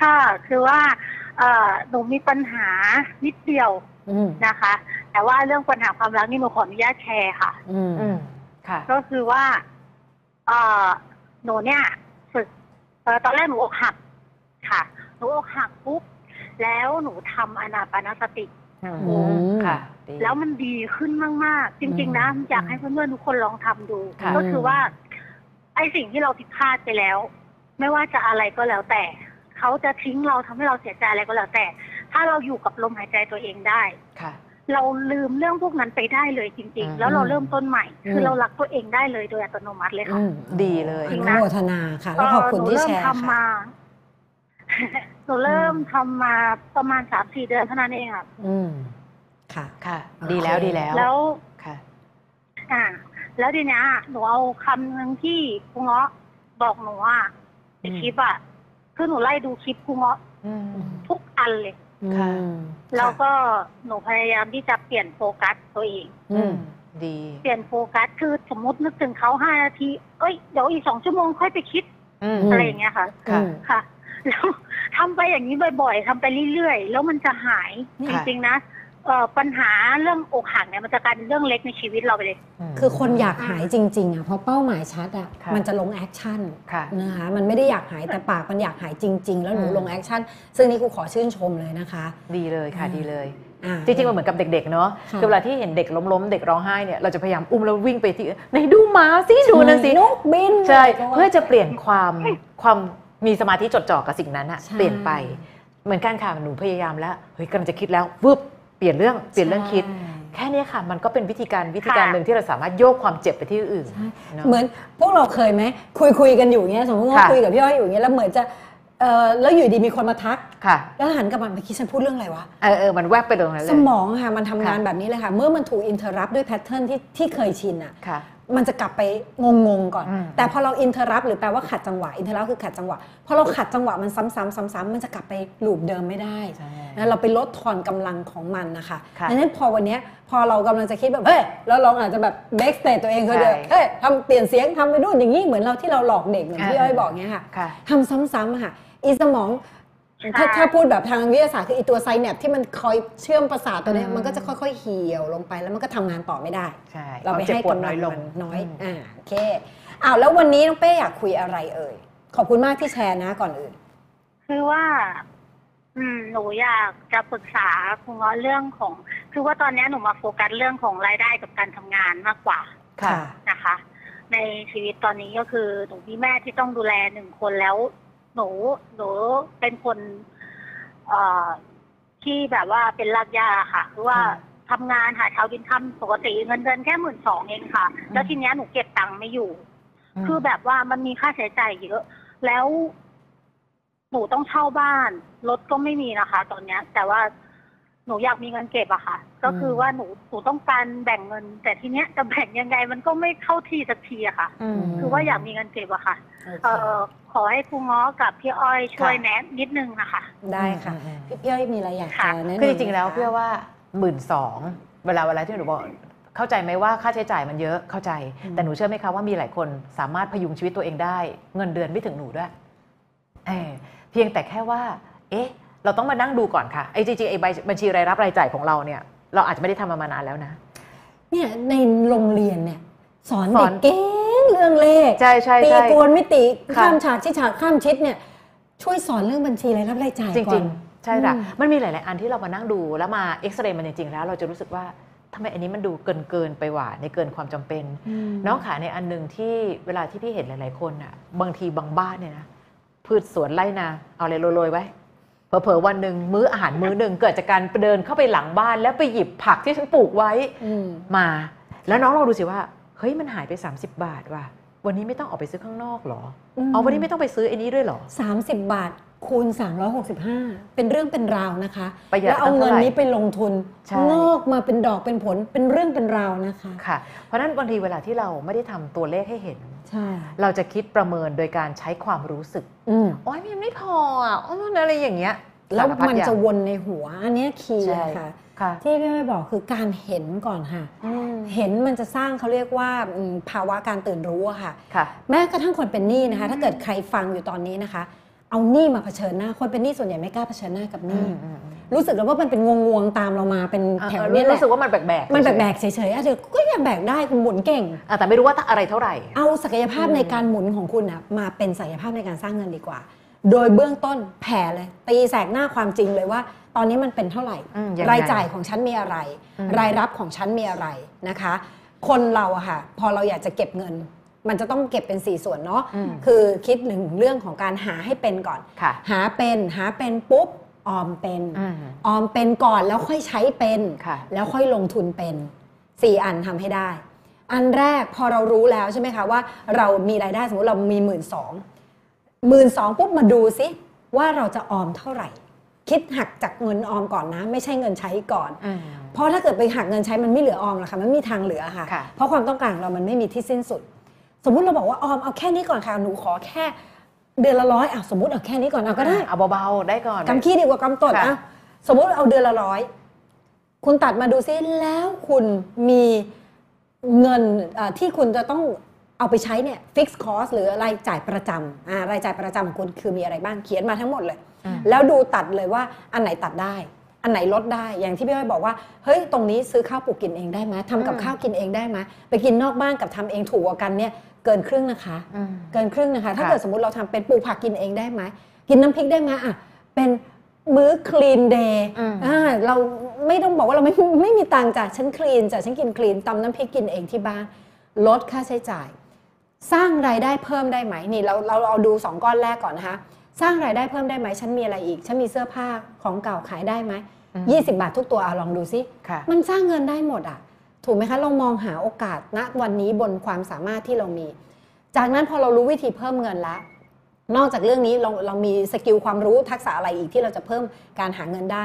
ค่ะ คือว่าเอ่อหนูมีปัญหานิดเดียวอืมนะคะ แต่ว่าเรื่องปัญหาความรักนี่หนูขออนุญาตแชร์ค่ะ อืมอืมค่ะ ก็คือว่าเอ่อหนูเนี่ย ฝึกเอ่อตอนแรกหนูอกหักค่ะห นูอกหักปุ๊บแล้วหนูทำอนาปานสติ อืมอืมค่ะดีแล้วมันดีขึ้นมาก ๆ จริง ๆ นะอืมอยากให้เพื่อนๆทุกคนลองทำดู ค่ะ ก็คือว่า ไอ้สิ่งที่เราผิดพลาดไปแล้ว ไม่ว่าจะอะไรก็แล้วแต่ เขาจะทิ้งเราทำให้เราเสียใจอะไรก็แล้วแต่ ถ้าเราอยู่กับลมหายใจตัวเองได้ ค่ะ เราลืมเรื่องพวกนั้นไปได้เลยจริง อืมๆ แล้วเราเริ่มต้นใหม่ อืม คือเรารักตัวเองได้เลยโดยอัตโนมัติเลยค่ะ อืมดีเลยอนุโมทนาค่ะ แล้วขอบคุณที่แชร์เอ่อหนูเริ่มทำค่ะ มา หนูเริ่มทำมาประมาณสามสี่เดือนเท่านั้นเองค่ะอืมค่ะ ค่ะ ดีแล้วดีแล้วแล้วค่ะ อ่าแล้วทีเนี้ยหนูเอาคำหนึ่งที่ครูเงาะบอกหนูว่าอืมคลิปอะคือหนูไล่ดูคลิปครูเงาะอืม ทุกอันเลย ค่ะ อืมแล้วก็หนูพยายามที่จะเปลี่ยนโฟกัสตัวเอง อืม ดี เปลี่ยนโฟกัสคือสมมตินึกถึงเขาห้านาที เอ้ย เดี๋ยวอีกสองชั่วโมงค่อยไปคิดอืม อะไรอย่างเงี้ยค่ะ ค่ะอืมค่ะ แล้วทำไปอย่างนี้บ่อย ๆทำไปเรื่อยๆ แล้วมันจะหายจค่ะ ริงๆนะเอ่อปัญหาเรื่องอกหักเนี่ยมันจะกลายเป็นเรื่องเล็กในชีวิตเราไปเลยคือคนอยากหายจริงๆอะเพราะเป้าหมายชัดอะค่ะ มันจะลง action ค่ะ นะคะมันไม่ได้อยากหายแต่ปากมันอยากหายจริง ๆ แล้วหนูอืม ลง action ซึ่งนี่ครูขอชื่นชมเลยนะคะดีเลยค่ะดีเลย อ่า จริงๆมันเหมือนกับเด็กๆเนาะค่ะคือเวลาที่เห็นเด็กล้มๆ เด็กร้องไห้เนี่ยเราจะพยายามอุ้มแล้ววิ่งไปที่ไหนดูหมาสิดูนั่นสิ นกบินใช่ก็ว่าเพื่อจะเปลี่ยนความความ มีสมาธิจดจ่อกับสิ่งนั้นอะใช่เปลี่ยนไป เหมือนกันค่ะหนูพยายามแล้วเฮ้ยกำลังจะคิดแล้ววึบเปลี่ยนเรื่องเปลี่ยนเรื่องคิดใช่แค่เนี้ยค่ะ มันก็เป็นวิธีการวิธีการหนึ่งที่เราสามารถโยกความเจ็บไปที่อื่นใช่เนอะเหมือนพวกเราเคยไหมคุยคุยกันอยู่เงี้ยสมมติว่าค่ะคุยกับพี่อ้อยอยู่เงี้ยแล้วเหมือนจะเออแล้วอยู่ดีมีคนมาทักค่ะ แล้วหันกลับมาเมื่อกี้ฉันพูดเรื่องอะไรวะเออเออมันแวบไปตรงนั้นเลยสมองค่ะมันทำงานค่ะแบบนี้เลยค่ะ เมื่อมันถูก interrupt ด้วย pattern ที่ที่เคยชินอะค่ะ มันจะกลับไปงงๆก่อนอืมแต่พอเรา interrupt หรือแปลว่าขัดจังหวะ interrupt คือขัดจังหวะพอเราขัดจังหวะมันซ้ำๆซ้ำๆมันจะกลับไป loop เดิมไม่ได้ใช่นะเราไปลดทอนกำลังของมันนะคะค่ะดังนั้นพอวันเนี้ยพอเรากำลังจะคิดแบบเฮ้ยแล้วเราอาจจะแบบ break state ตัวเองก็เดินใช่เฮ้ยทำเปลี่ยนเสียงทำไปนู่นอย่างนี้เหมือนเราที่เราหลอกเด็กเหมือนที่อ่าอ้อยบอกเนี้ยค่ะค่ะทำซ้ำๆอะค่ะอีสมอง ถ้าค่ะถ้าพูดแบบทางวิทยาศาสตร์คืออีตัวไซแนปที่มันคอยเชื่อมประสาทตัวเนี้ยอืมมันก็จะค่อยๆเหี่ยวลงไปแล้วมันก็ทำงานต่อไม่ได้ ใช่เราไปควมจ็บให้ปวดกำลังลมันน้อยมอ่าโอเคอ้าวแล้ววันนี้น้องเป้อยากคุยอะไรเอ่ย ขอบคุณมากที่แชร์นะก่อนอื่น คือว่า อืมหนูอยากจะปรึกษาคุณเงาะเรื่องของ คือว่าตอนนี้หนูมาโฟกัสเรื่องของรายได้กับการทำงานมากกว่าค่ะนะคะ ในชีวิตตอนนี้ก็คือหนูมีแม่ที่ต้องดูแลหนึ่งคนแล้ว หนูหนูเป็นคน เอ่อที่แบบว่าเป็นรากหญ้าค่ะคือว่าทำงานหาเช้ากินค่ำปกติเงินเดือนแค่หมื่นสองเองค่ะ แล้วทีเนี้ยหนูเก็บตังค์ไม่อยู่คือแบบว่ามันมีค่าใช้จ่ายเยอะ แล้ว หนูต้องเช่าบ้าน รถก็ไม่มีนะคะ ตอนเนี้ย แต่ว่า หนูอยากมีเงินเก็บอะค่ะ ก็คือว่าหนูหนูต้องการแบ่งเงิน แต่ทีเนี้ยจะแบ่งยังไงมันก็ไม่เข้าที่สักทีอะค่ะ อืม คือว่าอยากมีเงินเก็บอะค่ะโอเคเอ่อขอให้ครูง้อกับพี่อ้อยช่วยค่ะ แนะนิดนึงนะคะ ได้ค่ะอืมอืมพี่พี่อ้อยมีอะไรอยากจะค่ะ แนะนำคือจริงๆแล้วไหมคะเพื่อว่าหมื่นสองเวลาเวลาที่หนูบอกเข้าใจไหมว่าค่าใช้จ่ายมันเยอะเข้าใจ แต่หนูเชื่อไหมคะว่ามีหลายคนสามารถพยุงชีวิตตัวเองได้ เงินเดือนไม่ถึงหนูด้วยเออเพียงแต่แค่ว่า เอ๊ะ เราต้องมานั่งดูก่อนค่ะไอ้จริงๆไอ้ใบบัญชีรายรับรายจ่ายของเราเนี่ย เราอาจจะไม่ได้ทำมามานานแล้วนะ เนี่ยในโรงเรียนเนี่ย สอนสอเด็น กเก่งเรื่องเลขใช่ใช่ตีใช่ โกนมิติค่ะ ข้ามฉากชิดฉากข้ามชิดเนี่ย ช่วยสอนเรื่องบัญชีรายรับรายจ่ายจก่อริน ง ๆ ใช่ค่ะอืม มันมีหลาย ๆ อันที่เรามานั่งดูแล้วมาเอ็กซเรย์มันจริง ๆ แล้ว เราจะรู้สึกว่าทำไมอันนี้มันดูเกินเกินๆไปหว่าในเกินความจำเป็นมน้องขาในอันหนึ่งที่เวลาที่พี่เห็นหลาย ๆ คนอะ บางทีบางบ้านเนี่ยนะพืชสวนไร่นา เอาอะไรโรยๆไว้ เผลอๆวันหนึ่งมื้ออาหารมื้อหนึ่งเกิดจากการเดินเข้าไปหลังบ้านแล้วไปหยิบผักที่ฉันปลูกไว้อืมมา แล้วน้องลองดูสิว่าเฮ้ยมันหายไป 30 บาทว่ะวันนี้ไม่ต้องออกไปซื้อข้างนอกเหรอเอาวันนี้ไม่ต้องไปซื้อไอ้นี้ด้วยเหรอสามสิบบาท คูณ 365 เป็นเรื่องเป็นราวนะคะ ประหยัดแล้วเอาตั้งเงิเท่านไหร่นี้ไปลงทุนใช่ งอกมาเป็นดอกเป็นผลเป็นเรื่องเป็นราวนะคะ ค่ะ เพราะฉะนั้นบางทีเวลาที่เราไม่ได้ทำตัวเลขให้เห็น ใช่ เราจะคิดประเมินโดยการใช้ความรู้สึกอืมโอ้ยมันไม่พออะโอ้ยมันอะไรอย่างเงี้ยแล้วสารพัดมันอย่างจะวนในหัวอันเนี้ยคีย์ใช่ค่ะ ค่ะ ที่พี่ไม่บอกคือการเห็นก่อนค่ะเห็นมันจะสร้างเขาเรียกว่าอืมภาวะการตื่นรู้อะค่ะ ค่ะ แม้กระทั่งคนเป็นหนี้นะคะ ถ้าเกิดใครฟังอยู่ตอนนี้นะคะ เอาหนี้มาเผชิญหน้า คนเป็นหนี้ส่วนใหญ่ไม่กล้าเผชิญหน้ากับหนี้รู้สึกแล้วว่ามันเป็นงวงๆตามเรามาเป็นแถวเนี้ยแหละรู้สึกว่ามันแบกๆมันเฉยๆแบกๆเฉยๆอะเดี๋ยวก็ยังแบกได้คุณหมุนเก่งอะแต่ไม่รู้ว่าอะไรเท่าไหร่ เอาศักยภาพอืมในการหมุนของคุณนะมาเป็นศักยภาพในการสร้างเงินดีกว่า โดยเบื้องต้นแผ่เลย ตีแสกหน้าความจริงเลยว่า ตอนนี้มันเป็นเท่าไหร่อืมยังไงรายจ่ายของฉันมีอะไรอืมรายรับของฉันมีอะไรนะคะ คนเราอะค่ะ พอเราอยากจะเก็บเงิน มันจะต้องเก็บเป็นสี่ส่วนเนาะอืมคือคิดหนึ่งเรื่องของการหาให้เป็นก่อนค่ะหาเป็นหาเป็นปุ๊บออมเป็นอืมออมเป็นก่อนแล้วค่อยใช้เป็นค่ะแล้วค่อยลงทุนเป็นสี่อันทำให้ได้ อันแรกพอเรารู้แล้วใช่ไหมคะว่าเรามีรายได้สมมติเรามีหมื่นสองหมื่นสองปุ๊บมาดูซิว่าเราจะออมเท่าไหร่ คิดหักจากเงินออมก่อนนะ ไม่ใช่เงินใช้ก่อนอืมเพราะถ้าเกิดไปหักเงินใช้มันไม่เหลือออมหรอกค่ะมันไม่มีทางเหลือค่ะค่ะ เพราะความต้องการของเรามันไม่มีที่สิ้นสุด สมมุติเราบอกว่าออมเอาแค่นี้ก่อนค่ะหนูขอแค่ เดือนละร้อยอะสมมติเอาแค่นี้ก่อนเอาก็ได้เอาเบาๆได้ก่อนกำขี้ดีกว่ากำตดค่ะอะสมมุติเอาเดือนละร้อยคุณตัดมาดูซิแล้วคุณมีเงินเอ่อที่คุณจะต้องเอาไปใช้เนี่ยฟิกซ์คอสหรือรายจ่ายประจำอ่ารายจ่ายประจำของคุณคือมีอะไรบ้างเขียนมาทั้งหมดเลยอืมแล้วดูตัดเลยว่าอันไหนตัดได้ อันไหนลดได้อย่างที่พี่อ้อยบอกว่าเฮ้ยตรงนี้ซื้อข้าวปลูกกินเองได้ไหมทำกับข้าวกินเองได้ไหมไปกินนอกบ้านกับทำเองถูกกว่ากันเนี่ย เกินครึ่งนะคะอืมเกินครึ่งนะคะ ถ้าค่ะเกิดสมมติเราทำเป็นปลูกผักกินเองได้ไหมกินน้ำพริกได้ไหมอะเป็นมื้อคลีนเดย์อืมอ่าเราไม่ต้องบอกว่าเราไม่ไม่มีตังค์จ้ะฉันคลีนจ้ะฉันกินคลีนตำน้ำพริกกินเองที่บ้านลดค่าใช้จ่าย สร้างรายได้เพิ่มได้ไหมนี่เราเราเราดูสองก้อนแรกก่อนนะคะสร้างรายได้เพิ่มได้ไหมฉันมีอะไรอีก ฉันมีเสื้อผ้าของเก่าขายได้ไหมอืมยี่สิบาททุกตัวเอาลองดูซิค่ะมันสร้างเงินได้หมดอะ ถูกไหมคะเรามองหาโอกาสณวันนี้บนความสามารถที่เรามี จากนั้นพอเรารู้วิธีเพิ่มเงินแล้วนอกจากเรื่องนี้เราเรามีสกิลความรู้ทักษะอะไรอีกที่เราจะเพิ่มการหาเงินได้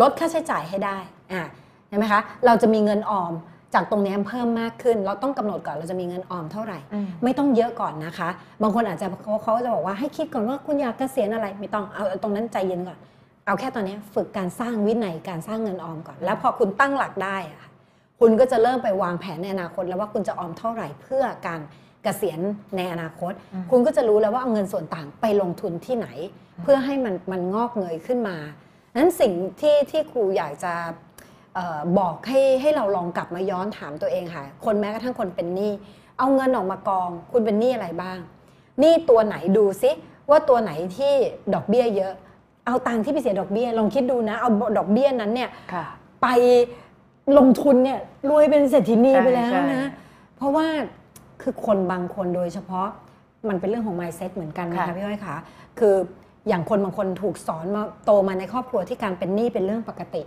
ลดค่าใช้จ่ายให้ได้อ่าเห็นไหมคะเราจะมีเงินออมจากตรงนี้เพิ่มมากขึ้น เราต้องกำหนดก่อนเราจะมีเงินออมเท่าไหร่อืมไม่ต้องเยอะก่อนนะคะ บางคนอาจจะเขาเขาจะบอกว่าให้คิดก่อนว่าคุณอยากเกษียณอะไรไม่ต้องเอาเอาตรงนั้นใจเย็นก่อน เอาแค่ตอนนี้ฝึกการสร้างวินัยการสร้างเงินออมก่อน แล้วพอคุณตั้งหลักได้อะ ค่ะคุณก็จะเริ่มไปวางแผนในอนาคต แล้วว่าคุณจะออมเท่าไหร่เพื่อการเกษียณในอนาคตอืมคุณก็จะรู้แล้วว่าเอาเงินส่วนต่างไปลงทุนที่ไหน เพื่อให้มันมันงอกเงยขึ้นมานั้นสิ่งที่ที่ครูอยากจะเออบอกให้ให้เราลองกลับมาย้อนถามตัวเองค่ะ คนแม้กระทั่งคนเป็นหนี้เอาเงินออกมากอง คุณเป็นหนี้อะไรบ้างหนี้ตัวไหนดูซิว่าตัวไหนที่ดอกเบี้ยเยอะ เอาตังค์ที่ไปเสียดอกเบี้ยลองคิดดูนะ เอาดอกเบี้ยนั้นเนี่ยค่ะไป ลงทุนเนี่ยรวยเป็นเศรษฐีนีใช่ไปแล้วใช่นะ เพราะว่าคือคนบางคนโดยเฉพาะมันเป็นเรื่องของ mindset เหมือนกันนะคะค่ะพี่อ้อยคะคืออย่างคนบางคนถูกสอนมาโตมาในครอบครัวที่การเป็นหนี้เป็นเรื่องปกติ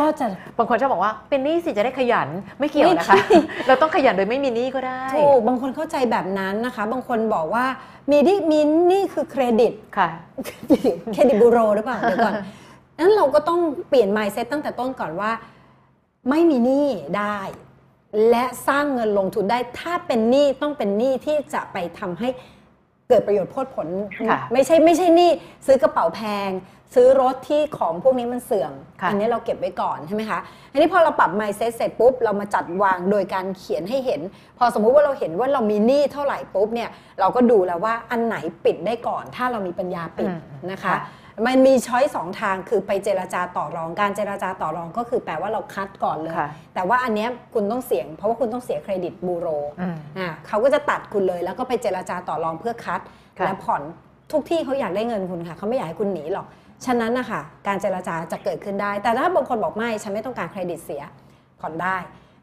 ก็จะบางคนชอบบอกว่าเป็นหนี้สิจะได้ขยันไม่เกี่ยวนะคะไม่ใช่เราต้องขยันโดยไม่มีหนี้ก็ได้ถูกบางคนเข้าใจแบบนั้นนะคะ บางคนบอกว่ามีหนี้มีหนี้คือเครดิตค่ะเครดิตบูโรหรือเปล่าเดี๋ยวก่อนนั้นเราก็ต้องเปลี่ยน mindset ตั้งแต่ต้นก่อนว่า ไม่มีหนี้ได้ และสร้างเงินลงทุนได้ ถ้าเป็นหนี้ต้องเป็นหนี้ที่จะไปทำให้เกิดประโยชน์โพดผลค่ะไม่ใช่ไม่ใช่หนี้ซื้อกระเป๋าแพง ซื้อรถที่ของพวกนี้มันเสื่อมค่ะอันี้เราเก็บไว้ก่อนใช่ไหมคะอันนี้พอเราปรับ mindset เสร็จปุ๊บ เรามาจัดวางโดยการเขียนให้เห็น พอสมมุติว่าเราเห็นว่าเรามีหนี้เท่าไหร่ปุ๊บเนี่ยเราก็ดูแล้วว่าอันไหนปิดได้ก่อน ถ้าเรามีปัญญาปิดอืมนะคะค่ะ มันมีช้อยสองทางคือไปเจราจาต่อรองการเจราจาต่อรองก็คือแปลว่าเราคัดก่อนเลยค่ะแต่ว่าอันเนี้ยคุณต้องเสี่ยง เพราะว่าคุณต้องเสียเครดิตบูโรอืมอ่าเขาก็จะตัดคุณเลย แล้วก็ไปเจราจาต่อรองเพื่อคัดค่ะและผ่อนทุกที่เขาอยากได้เงินคุณค่ะเขาไม่อยากให้คุณหนีหรอกฉะนั้นนะคะการเจราจาจะเกิดขึ้นได้ แต่ถ้าบางคนบอกไม่ฉันไม่ต้องการเครดิตเสียผ่อนได้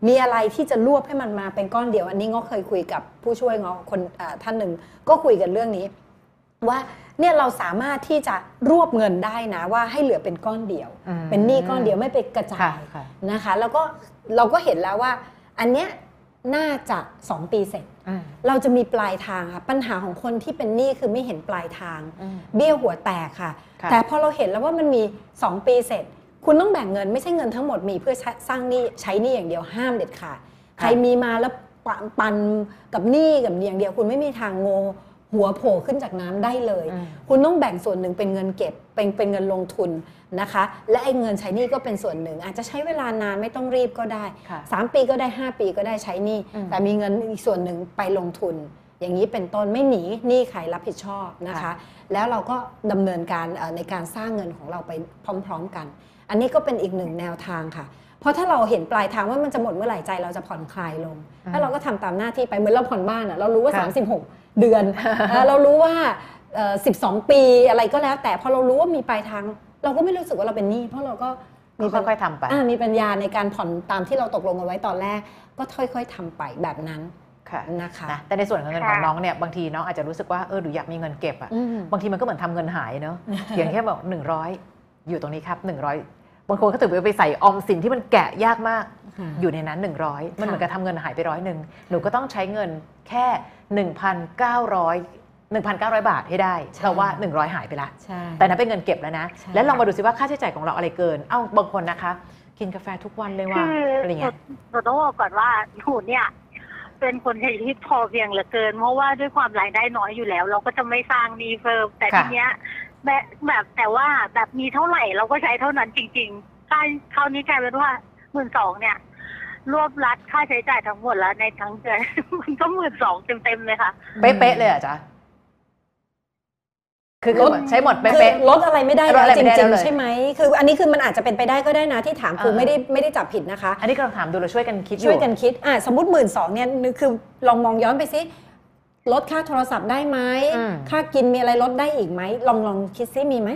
มีอะไรที่จะรวบให้มันมาเป็นก้อนเดียว อันนี้ง้อเคยคุยกับผู้ช่วยง้อคนอ่าท่านหนึ่งก็คุยกันเรื่องนี้ ว่า เนี่ยเราสามารถที่จะรวบเงินได้นะว่าให้เหลือเป็นก้อนเดียวอืมเป็นหนี้ก้อนเดียวไม่ไปกระจาค่ะยค่ะนะคะ แล้วก็เราก็เห็นแล้วว่า อันเนี้ยน่าจะ 2 ปีเสร็จอืมเราจะมีปลายทางค่ะปัญหาของคนที่เป็นหนี้คือไม่เห็นปลายทางอืมเบี้ยวหัวแตกค่ะค่ะ แต่พอเราเห็นแล้วว่ามันมี 2 ปีเสร็จ คุณต้องแบ่งเงินไม่ใช่เงินทั้งหมดมีเพื่อใช้สร้างหนี้ใช้หนี้อย่างเดียวห้ามเด็ดขาดใครมีมาแล้วปะปันกับหนี้กับอย่างเดียวคุณไม่มีทางโง หัวโผล่ขึ้นจากน้ำได้เลยอืมคุณต้องแบ่งส่วนหนึ่งเป็นเงินเก็บ เป็นเป็นเงินลงทุนนะคะ และไอ้เงินใช้หนี้ก็เป็นส่วนหนึ่ง อาจจะใช้เวลานานไม่ต้องรีบก็ได้ค่ะ3ปีก็ได้ 5 ปีก็ได้ใช้หนี้อืมแต่มีเงินอีกส่วนหนึ่งไปลงทุน อย่างนี้เป็นต้นไม่หนีหนี้ใครรับผิดชอบนะคะค่ะแล้วเราก็ดำเนินการเอ่อในการสร้างเงินของเราไปพร้อม ๆ กัน อันนี้ก็เป็นอีกหนึ่งแนวทางค่ะ เพราะถ้าเราเห็นปลายทางว่ามันจะหมดเมื่อไหร่ใจเราจะผ่อนคลายลงแล้วเราก็ทำตามหน้าที่ไปเหมือนเราผ่อนบ้านอะเรารู้ว่าค่ะ36 เดือนเอ่อเรารู้ว่าเอ่อ12 ปีอะไรก็แล้ว แต่พอเรารู้ว่ามีปลายทาง เราก็ไม่รู้สึกว่าเราเป็นหนี้เพราะเราก็มีปัญค่อยๆทำไปอ่ามีปัญญาในการผ่อนตามที่เราตกลงกันไว้ตอนแรก ก็ค่อยๆทำไปแบบนั้นค่ะนะคะนะแต่ในส่วนของเงินของค่ะน้องเนี่ยบางทีน้องอาจจะรู้สึกว่าเออหนูอยากมีเงินเก็บอะอืมบางทีมันก็เหมือนทำเงินหายเนอะอย่างแค่บอกหนึ่งร้อยอยู่ตรงนี้ครับหนึ่งร้อย บางคนก็ถึงไปใส่ออมสินที่มันแกะยากมากค่ะอยู่ในนั้น 100 มันเหมือนค่ะกับทำเงินหายไปร้อยหนึ่งหนูก็ต้องใช้เงินแค่ 1,900 1,900 บาทให้ได้เพราะว่า 100 หายไปละใช่แต่นั้นเป็นเงินเก็บแล้วนะใช่แล้วลองมาดูซิว่าค่าใช้จ่ายของเราอะไรเกิน เอ้าบางคนนะคะ กินกาแฟทุกวันเลยว่ะคืออะไรหนูเงี้ยหนูต้องบอกก่อนว่าหนูเนี่ยเป็นคนใช้ชีวิตพอเพียงเหลือเกิน เพราะว่าด้วยความรายได้น้อยอยู่แล้ว เราก็จะไม่สร้างหนี้เพิ่มแต่ค่ะทีเนี้ย แบบแบบแต่ว่าแบบมีเท่าไหร่เราก็ใช้เท่านั้นจริงๆค่าคราวนี้กลายเป็นว่าหมื่นสองเนี่ย รวบรัดค่าใช้จ่ายทั้งหมดแล้วในทั้งเดือน มันก็หมื่นสองเต็มๆเลยค่ะ เป๊ะๆเลยเหรอะจ๊ะ คือคือลดใช้หมดคือเป๊ะลดอะไรไม่ได้ลดแล้วอะไรจไม่ได้ริงแล้วเลย ๆใช่ไหมคืออันนี้คือมันอาจจะเป็นไปได้ก็ได้นะที่ถามครูอ่าไม่ได้ไม่ได้จับผิดนะคะ ๆอันนี้กำลังถามดูเราช่วยกันคิดอช่วยยู่กันคิดอะสมมติหมื่นสองเนี่ยนึกคือลองมองย้อนไปสิ ลดค่าโทรศัพท์ได้ไหมอืม ค่ากินมีอะไรลดได้อีกไหมลองลองคิดซิมีไหม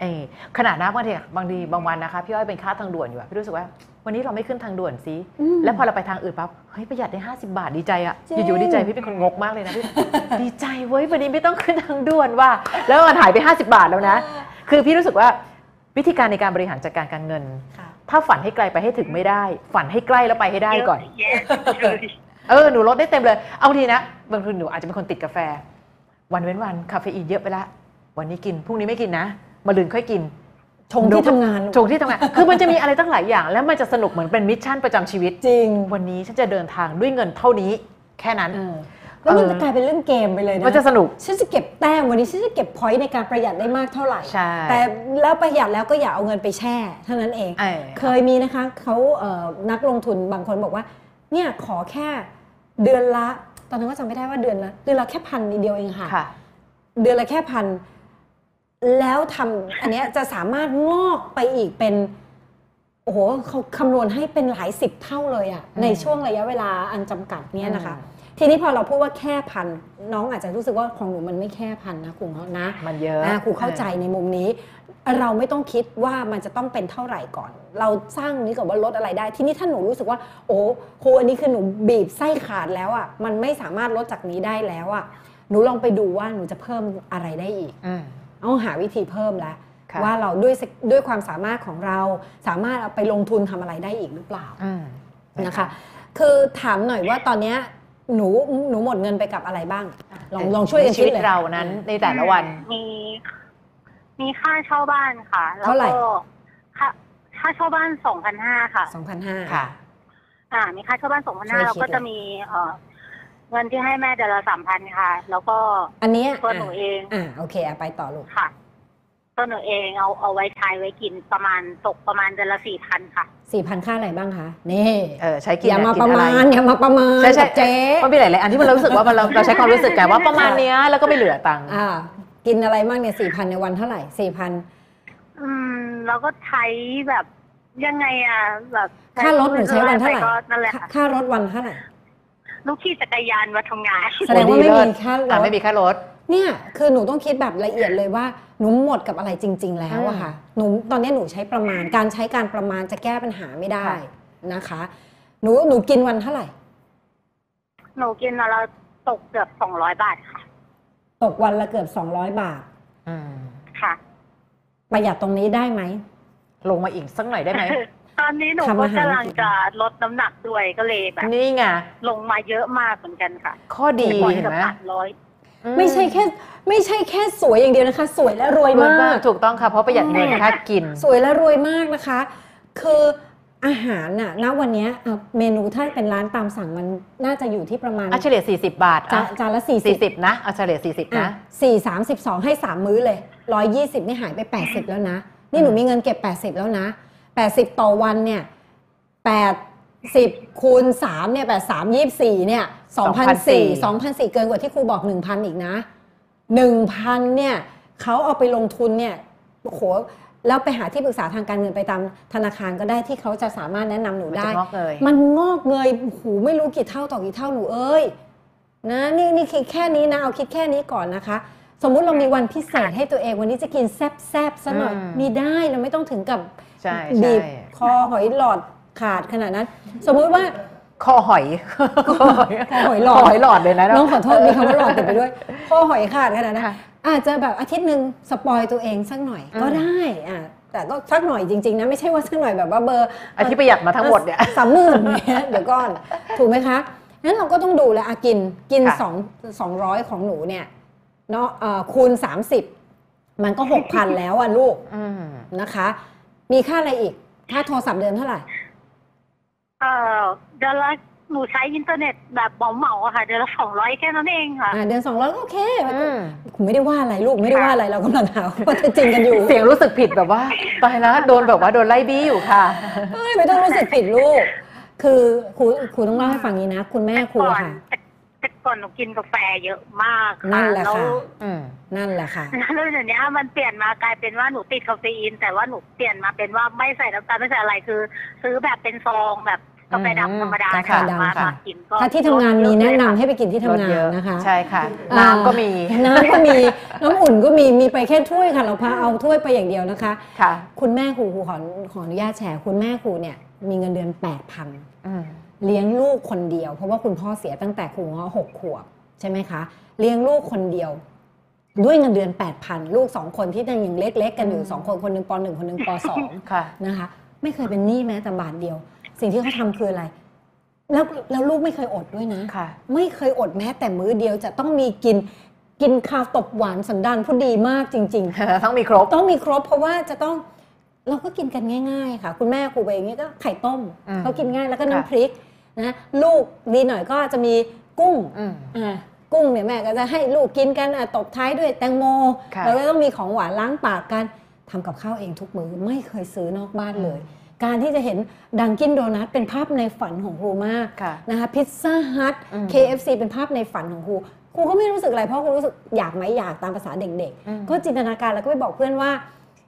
เออขนาดนะบางทีบางทีบางวันนะคะพี่อ้อยเป็นค่าทางด่วนอยู่อะพี่รู้สึกว่า วันนี้เราไม่ขึ้นทางด่วนสิอืมแล้วพอเราไปทางอื่นปั๊บเฮ้ยประหยัดได้ 50 บาทดีใจอะจริง อยู่ๆดีใจพี่เป็นคนงกมากเลยนะพี่ ดีใจเว้ยวันนี้ไม่ต้องขึ้นทางด่วนว่าแล้วมันหายไป 50 บาทแล้วนะ คือพี่รู้สึกว่าวิธีการในการบริหารจัดการการเงิน ค่ะ ถ้าฝันให้ไกลไปให้ถึงไม่ได้ ฝันให้ใกล้แล้วไปให้ได้ก่อนเยะแยะ เลยเออหนูลดได้เต็มเลย เอาทีนะบางทีหนูอาจจะเป็นคนติดกาแฟ วันเว้นวันคาเฟอีนเยอะไปละวันนี้กินพรุ่งนี้ไม่กินนะมะรืนค่อยกินชงที่ทำงานชงที่ทำงาน คือมันจะมีอะไรตั้งหลายอย่าง แล้วมันจะสนุกเหมือนเป็น mission ประจำชีวิตจริง วันนี้ฉันจะเดินทางด้วยเงินเท่านี้ แค่นั้นเออแล้วมันเออจะกลายเป็นเรื่องเกมไปเลยนะมันจะสนุกฉันจะเก็บแต้มวันนี้ฉันจะเก็บพอยต์ในการประหยัดได้มากเท่าไหร่ใช่แต่แล้วประหยัดแล้วก็อย่าเอาเงินไปแช่เท่านั้นเองเออเคยมีนะคะเขาเอ่อนักลงทุนบางคนบอกว่า เนี่ยขอแค่ เดือนละ ตอนนั้นก็จำไม่ได้ว่าเดือนละเดือนละแค่พันเดียวเองค่ะ ค่ะ เดือนละแค่พัน แล้วทำอันเนี้ยจะสามารถงอกไปอีกเป็น โอ้โหเขาคำนวณให้เป็นหลายสิบเท่าเลยอะอืมในช่วงระยะเวลาอันจำกัดเนี้ยนะคะ อืม ทีนี้พอเราพูดว่าแค่พันน้องอาจจะรู้สึกว่าของหนูมันไม่แค่พันนะครูเงาะนะมันเยอะอ่าครูเข้าใจในมุมนี้ เราไม่ต้องคิดว่ามันจะต้องเป็นเท่าไหร่ก่อน เราสร้างนี้ก่อนว่าลดอะไรได้ ทีนี้ถ้าหนูรู้สึกว่า โอ้ครูอันนี้คือหนูบีบไส้ขาดแล้วอะมันไม่สามารถลดจากนี้ได้แล้วอะหนูลองไปดูว่าหนูจะเพิ่มอะไรได้อีกอืมเอาหาวิธีเพิ่มแล้วค่ะว่าเราด้วยด้วยความสามารถของเราสามารถเอาไปลงทุนทำอะไรได้อีกหรือเปล่าอืมนะคะ คือถามหน่อยว่าตอนเนี้ย หนูหนูหมดเงินไปกับอะไรบ้าง ลองลองช่วยกันในชีวิตดลยเรานั้นในแต่ละวัน มีมีค่าเช่าบ้านค่ะ แล้วเท่าไหร่ก็ค่าค่าเช่าบ้านสองพันห้าค่ะ2,500ค่ะ อ่า มีค่าเช่าบ้านสองพันช่วห้ายแล้วคิดก็เลยจะมีเอ่อเงินที่ให้แม่เดือนละสามพันค่ะ แล้วก็ อันเนี้ยตัวหนูเอง อ่าโอเคอะไปต่อลูกค่ะ ตัวหนูเองเอาเอาไว้ใช้ไว้กินประมาณตกประมาณเดือนละสี่พันค่ะ4,000ค่าอะไรบ้างคะนี่เออใช้กินอย่ามากินประอไมาณอย่ามาประมาณใช่ใช่กับเจ๊มันมีหลายๆอันที่มันรู้สึกว่ามันเราเราใช้ความรู้สึกไงว่าประมาณเนี้ยแล้วก็ไม่เหลือตังค์อ่ากินอะไรบ้างเนี่ย4,000ในวันเท่าไหร่4,000อืมแล้วก็ใช้แบบยังไงอะแบบค่ารถหนูใช้วันเท่าไหร่ก็นั่นแหละค่ะค่ารถวันเท่าไหร่ลูกขี่จักรยานมาทำงานแสดงว่าไม่มีค่ารอะถไม่มีค่ารถ เนี่ยคือหนูต้องคิดแบบละเอียดเลยว่าหนูหมดกับอะไรจริง ๆ แล้วอะค่ะหนูตอนนี้หนูใช้ประมาณการใช้การประมาณจะแก้ปัญหาไม่ได้ค่ะนะคะ หนูหนูกินวันเท่าไหร่ หนูกินมาแล้วตกเกือบสองร้อยบาทค่ะ ตกวันละเกือบ200บาทอืมค่ะ ประหยัดตรงนี้ได้ไหม ลงมาอีกสักหน่อยได้ไหมตอนนี้หนูทำก็อาหารกำลังจะลดน้ำหนักด้วยก็เลยแบบนี่ไงลงมาเยอะมากเหมือนกันค่ะ ข้อดีก่อนเห็นจะไหมผ่านร้อยอื ไม่ใช่แค่ไม่ใช่แค่สวยอย่างเดียวนะคะ สวยและรวยรวยมามากก ถูกต้องค่ะเพราะประหยัดเงินค่ากิน สวยและรวยมากนะคะ คืออาหารน่ะณวันเนี้ยอะเมนูถ้าเป็นร้านตามสั่งมันน่าจะอยู่ที่ประมาณอะเฉลี่ย40 บาทจาอะนจานละสี่สิบ40 นะเอาเฉลี่ย40นะ สี่สามสิบสองให้สามมื้อเลยร้อยยี่สิบนี่หายไปแปดสิบแล้วนะ นี่หนูมีเงินเก็บแปดสิบแล้วนะแปดสิบต่อวันเนี่ยแปด สิบคูณสามเนี่ยแปดสามยี่สี่เนี่ยสองพันสี่สองพันสี่เกินกว่าที่ครูบอกหนึ่งพันอีกนะหนึ่งพันเนี่ยเขาเอาไปลงทุนเนี่ยโอ้โหแล้วไปหาที่ปรึกษาทางการเงินไปตามธนาคารก็ได้ที่เขาจะสามารถแนะนำหนูมันได้จะงอกเงยมันงอกเงยหูไม่รู้กี่เท่าต่อกี่เท่าหนูเอ้ยนะนี่นี่คิดแค่นี้นะเอาคิดแค่นี้ก่อนนะคะ สมมุติเรามีวันพิเศษให้ตัวเองวันนี้จะกินแซบๆซะหน่อยอืมมีได้เราไม่ต้องถึงกับใช่บีใช่บคอหอยหลอด ขาดขนาดนั้น สมมุติว่าคอหอยคอหอยหลอดคหอยหลอดเลยนะน้องขอโทษมีคำว่าหลอดติดไปด้วยคอหอยขาดขนาดนั้นค่ะอาจจะแบบอาทิตย์หนึ่งสปอยตัวเองสักหน่อยก็อืมได้อะแต่ก็สักหน่อยจริงๆนะไม่ใช่ว่าสักหน่อยแบบว่าเบอร์อันที่ประหยัดมาทั้งหมดเนี่ยสามหมื่นเนี่ยเดี๋ยวก่อนถูกไหมคะงั้นเราก็ต้องดูแลวอะกินกินค่ะสองสองร้อยของหนูเนี่ยเนาะเอ่อคูณ30มันก็หกพันแล้วอะลูกอืมนะคะ มีค่าอะไรอีก ค่าโทรศัพท์เดือนเท่าไหร่ เออเดือนละหนูใช้อินเทอร์เน็ตแบบเหมาๆอะค่ะ เดือนละสองร้อยแค่นั้นเองค่ะ อ่าเดือนสองร้อยก็โอเคอืมคุณไม่ได้ว่าอะไรลูกไม่ได้ว่าอะไรเรากำลังหาว่าจะจริงกันอยู่เสียงรู้สึกผิดแบบว่าตายแล้วโดนแบบว่าโดนไล่บี้อยู่ค่ะ เอ้ยไม่ต้องรู้สึกผิดลูก คือครูครูต้องเล่าให้ฟังนี้นะ คุณแม่ครูก่อนอะค่ะแต่ แต่ก่อนหนูกินกาแฟเยอะมากนั่ค่ะนแหละแล้วค่ะ อืมนั่นแหละค่ะ แล้วเดี๋ยวนี้มันเปลี่ยนมากลายเป็นว่าหนูติดคาเฟอีน แต่ว่าหนูเปลี่ยนมาเป็นว่าไม่ใส่น้ำตาลไม่ใส่อะไรคือ ซื้อแบบเป็นซองแบบกาแฟดำธรรมดาอืมกาแฟดำมาค่ะมากินก็ถ้าที่ทำงานมีแนะนำลดเยอให้ไปกินที่ทำลดงานเยอะนะคะ ใช่ค่ะอ่าน้ำก็มีน้ำก็มี น้ำอุ่นก็มี มีไปแค่ถ้วยค่ะ เราพาเอาถ้วยไปอย่างเดียวนะคะ ค่ะ คุณแม่ครูครูขอขออนุญาตแชร์คุณแม่ครูเนี่ยมีเงินเดือน 8,000อืม เลี้ยงลูกคนเดียว เพราะว่าคุณพ่อเสียตั้งแต่ครูง้อหกขวบใช่ไหมคะ เลี้ยงลูกคนเดียว ด้วยเงินเดือน 8,000 ลูกสองคนที่ยังเล็กๆ กันอยู่สองคนคนหนึ่งปหนึ่งคนหนึ่งปสองค่ะนะคะ ไม่เคยเป็นหนี้แม้แต่บาทเดียว สิ่งที่เขาทำคืออะไร แล้วแล้วลูกไม่เคยอดด้วยนะค่ะไม่เคยอดแม้แต่มื้อเดียวจะต้องมีกินกินข้าวตบหวานสันดานผู้ดีมากจริงต้องมีครบๆต้องมีครบ เพราะว่าจะต้องเราก็กินกันง่าย ๆ ค่ะ คุณแม่ครูไปอย่างนี้ก็ไข่ต้มอืมเขากินง่ายแล้วก็ค่ะน้ำพริก นะลูกดีหน่อยก็จะมีกุ้งอืมอ่ากุ้งเนี่ยแม่ก็จะให้ลูกกินกันอะตบท้ายด้วยแตงโมค่ะแล้วก็ต้องมีของหวานล้างปากกันทำกับข้าวเองทุกมื้อไม่เคยซื้อนอกบ้านเลย การที่จะเห็นดังกินโดนัทเป็นภาพในฝันของครูมากค่ะนะคะพิซซ่าฮัทอืม KFC เป็นภาพในฝันของครูครูก็ไม่รู้สึกอะไรเพราะครูรู้สึกอยากไหมอยากตามภาษาเด็กอืมๆก็จินตนาการแล้วก็ไปบอกเพื่อนว่า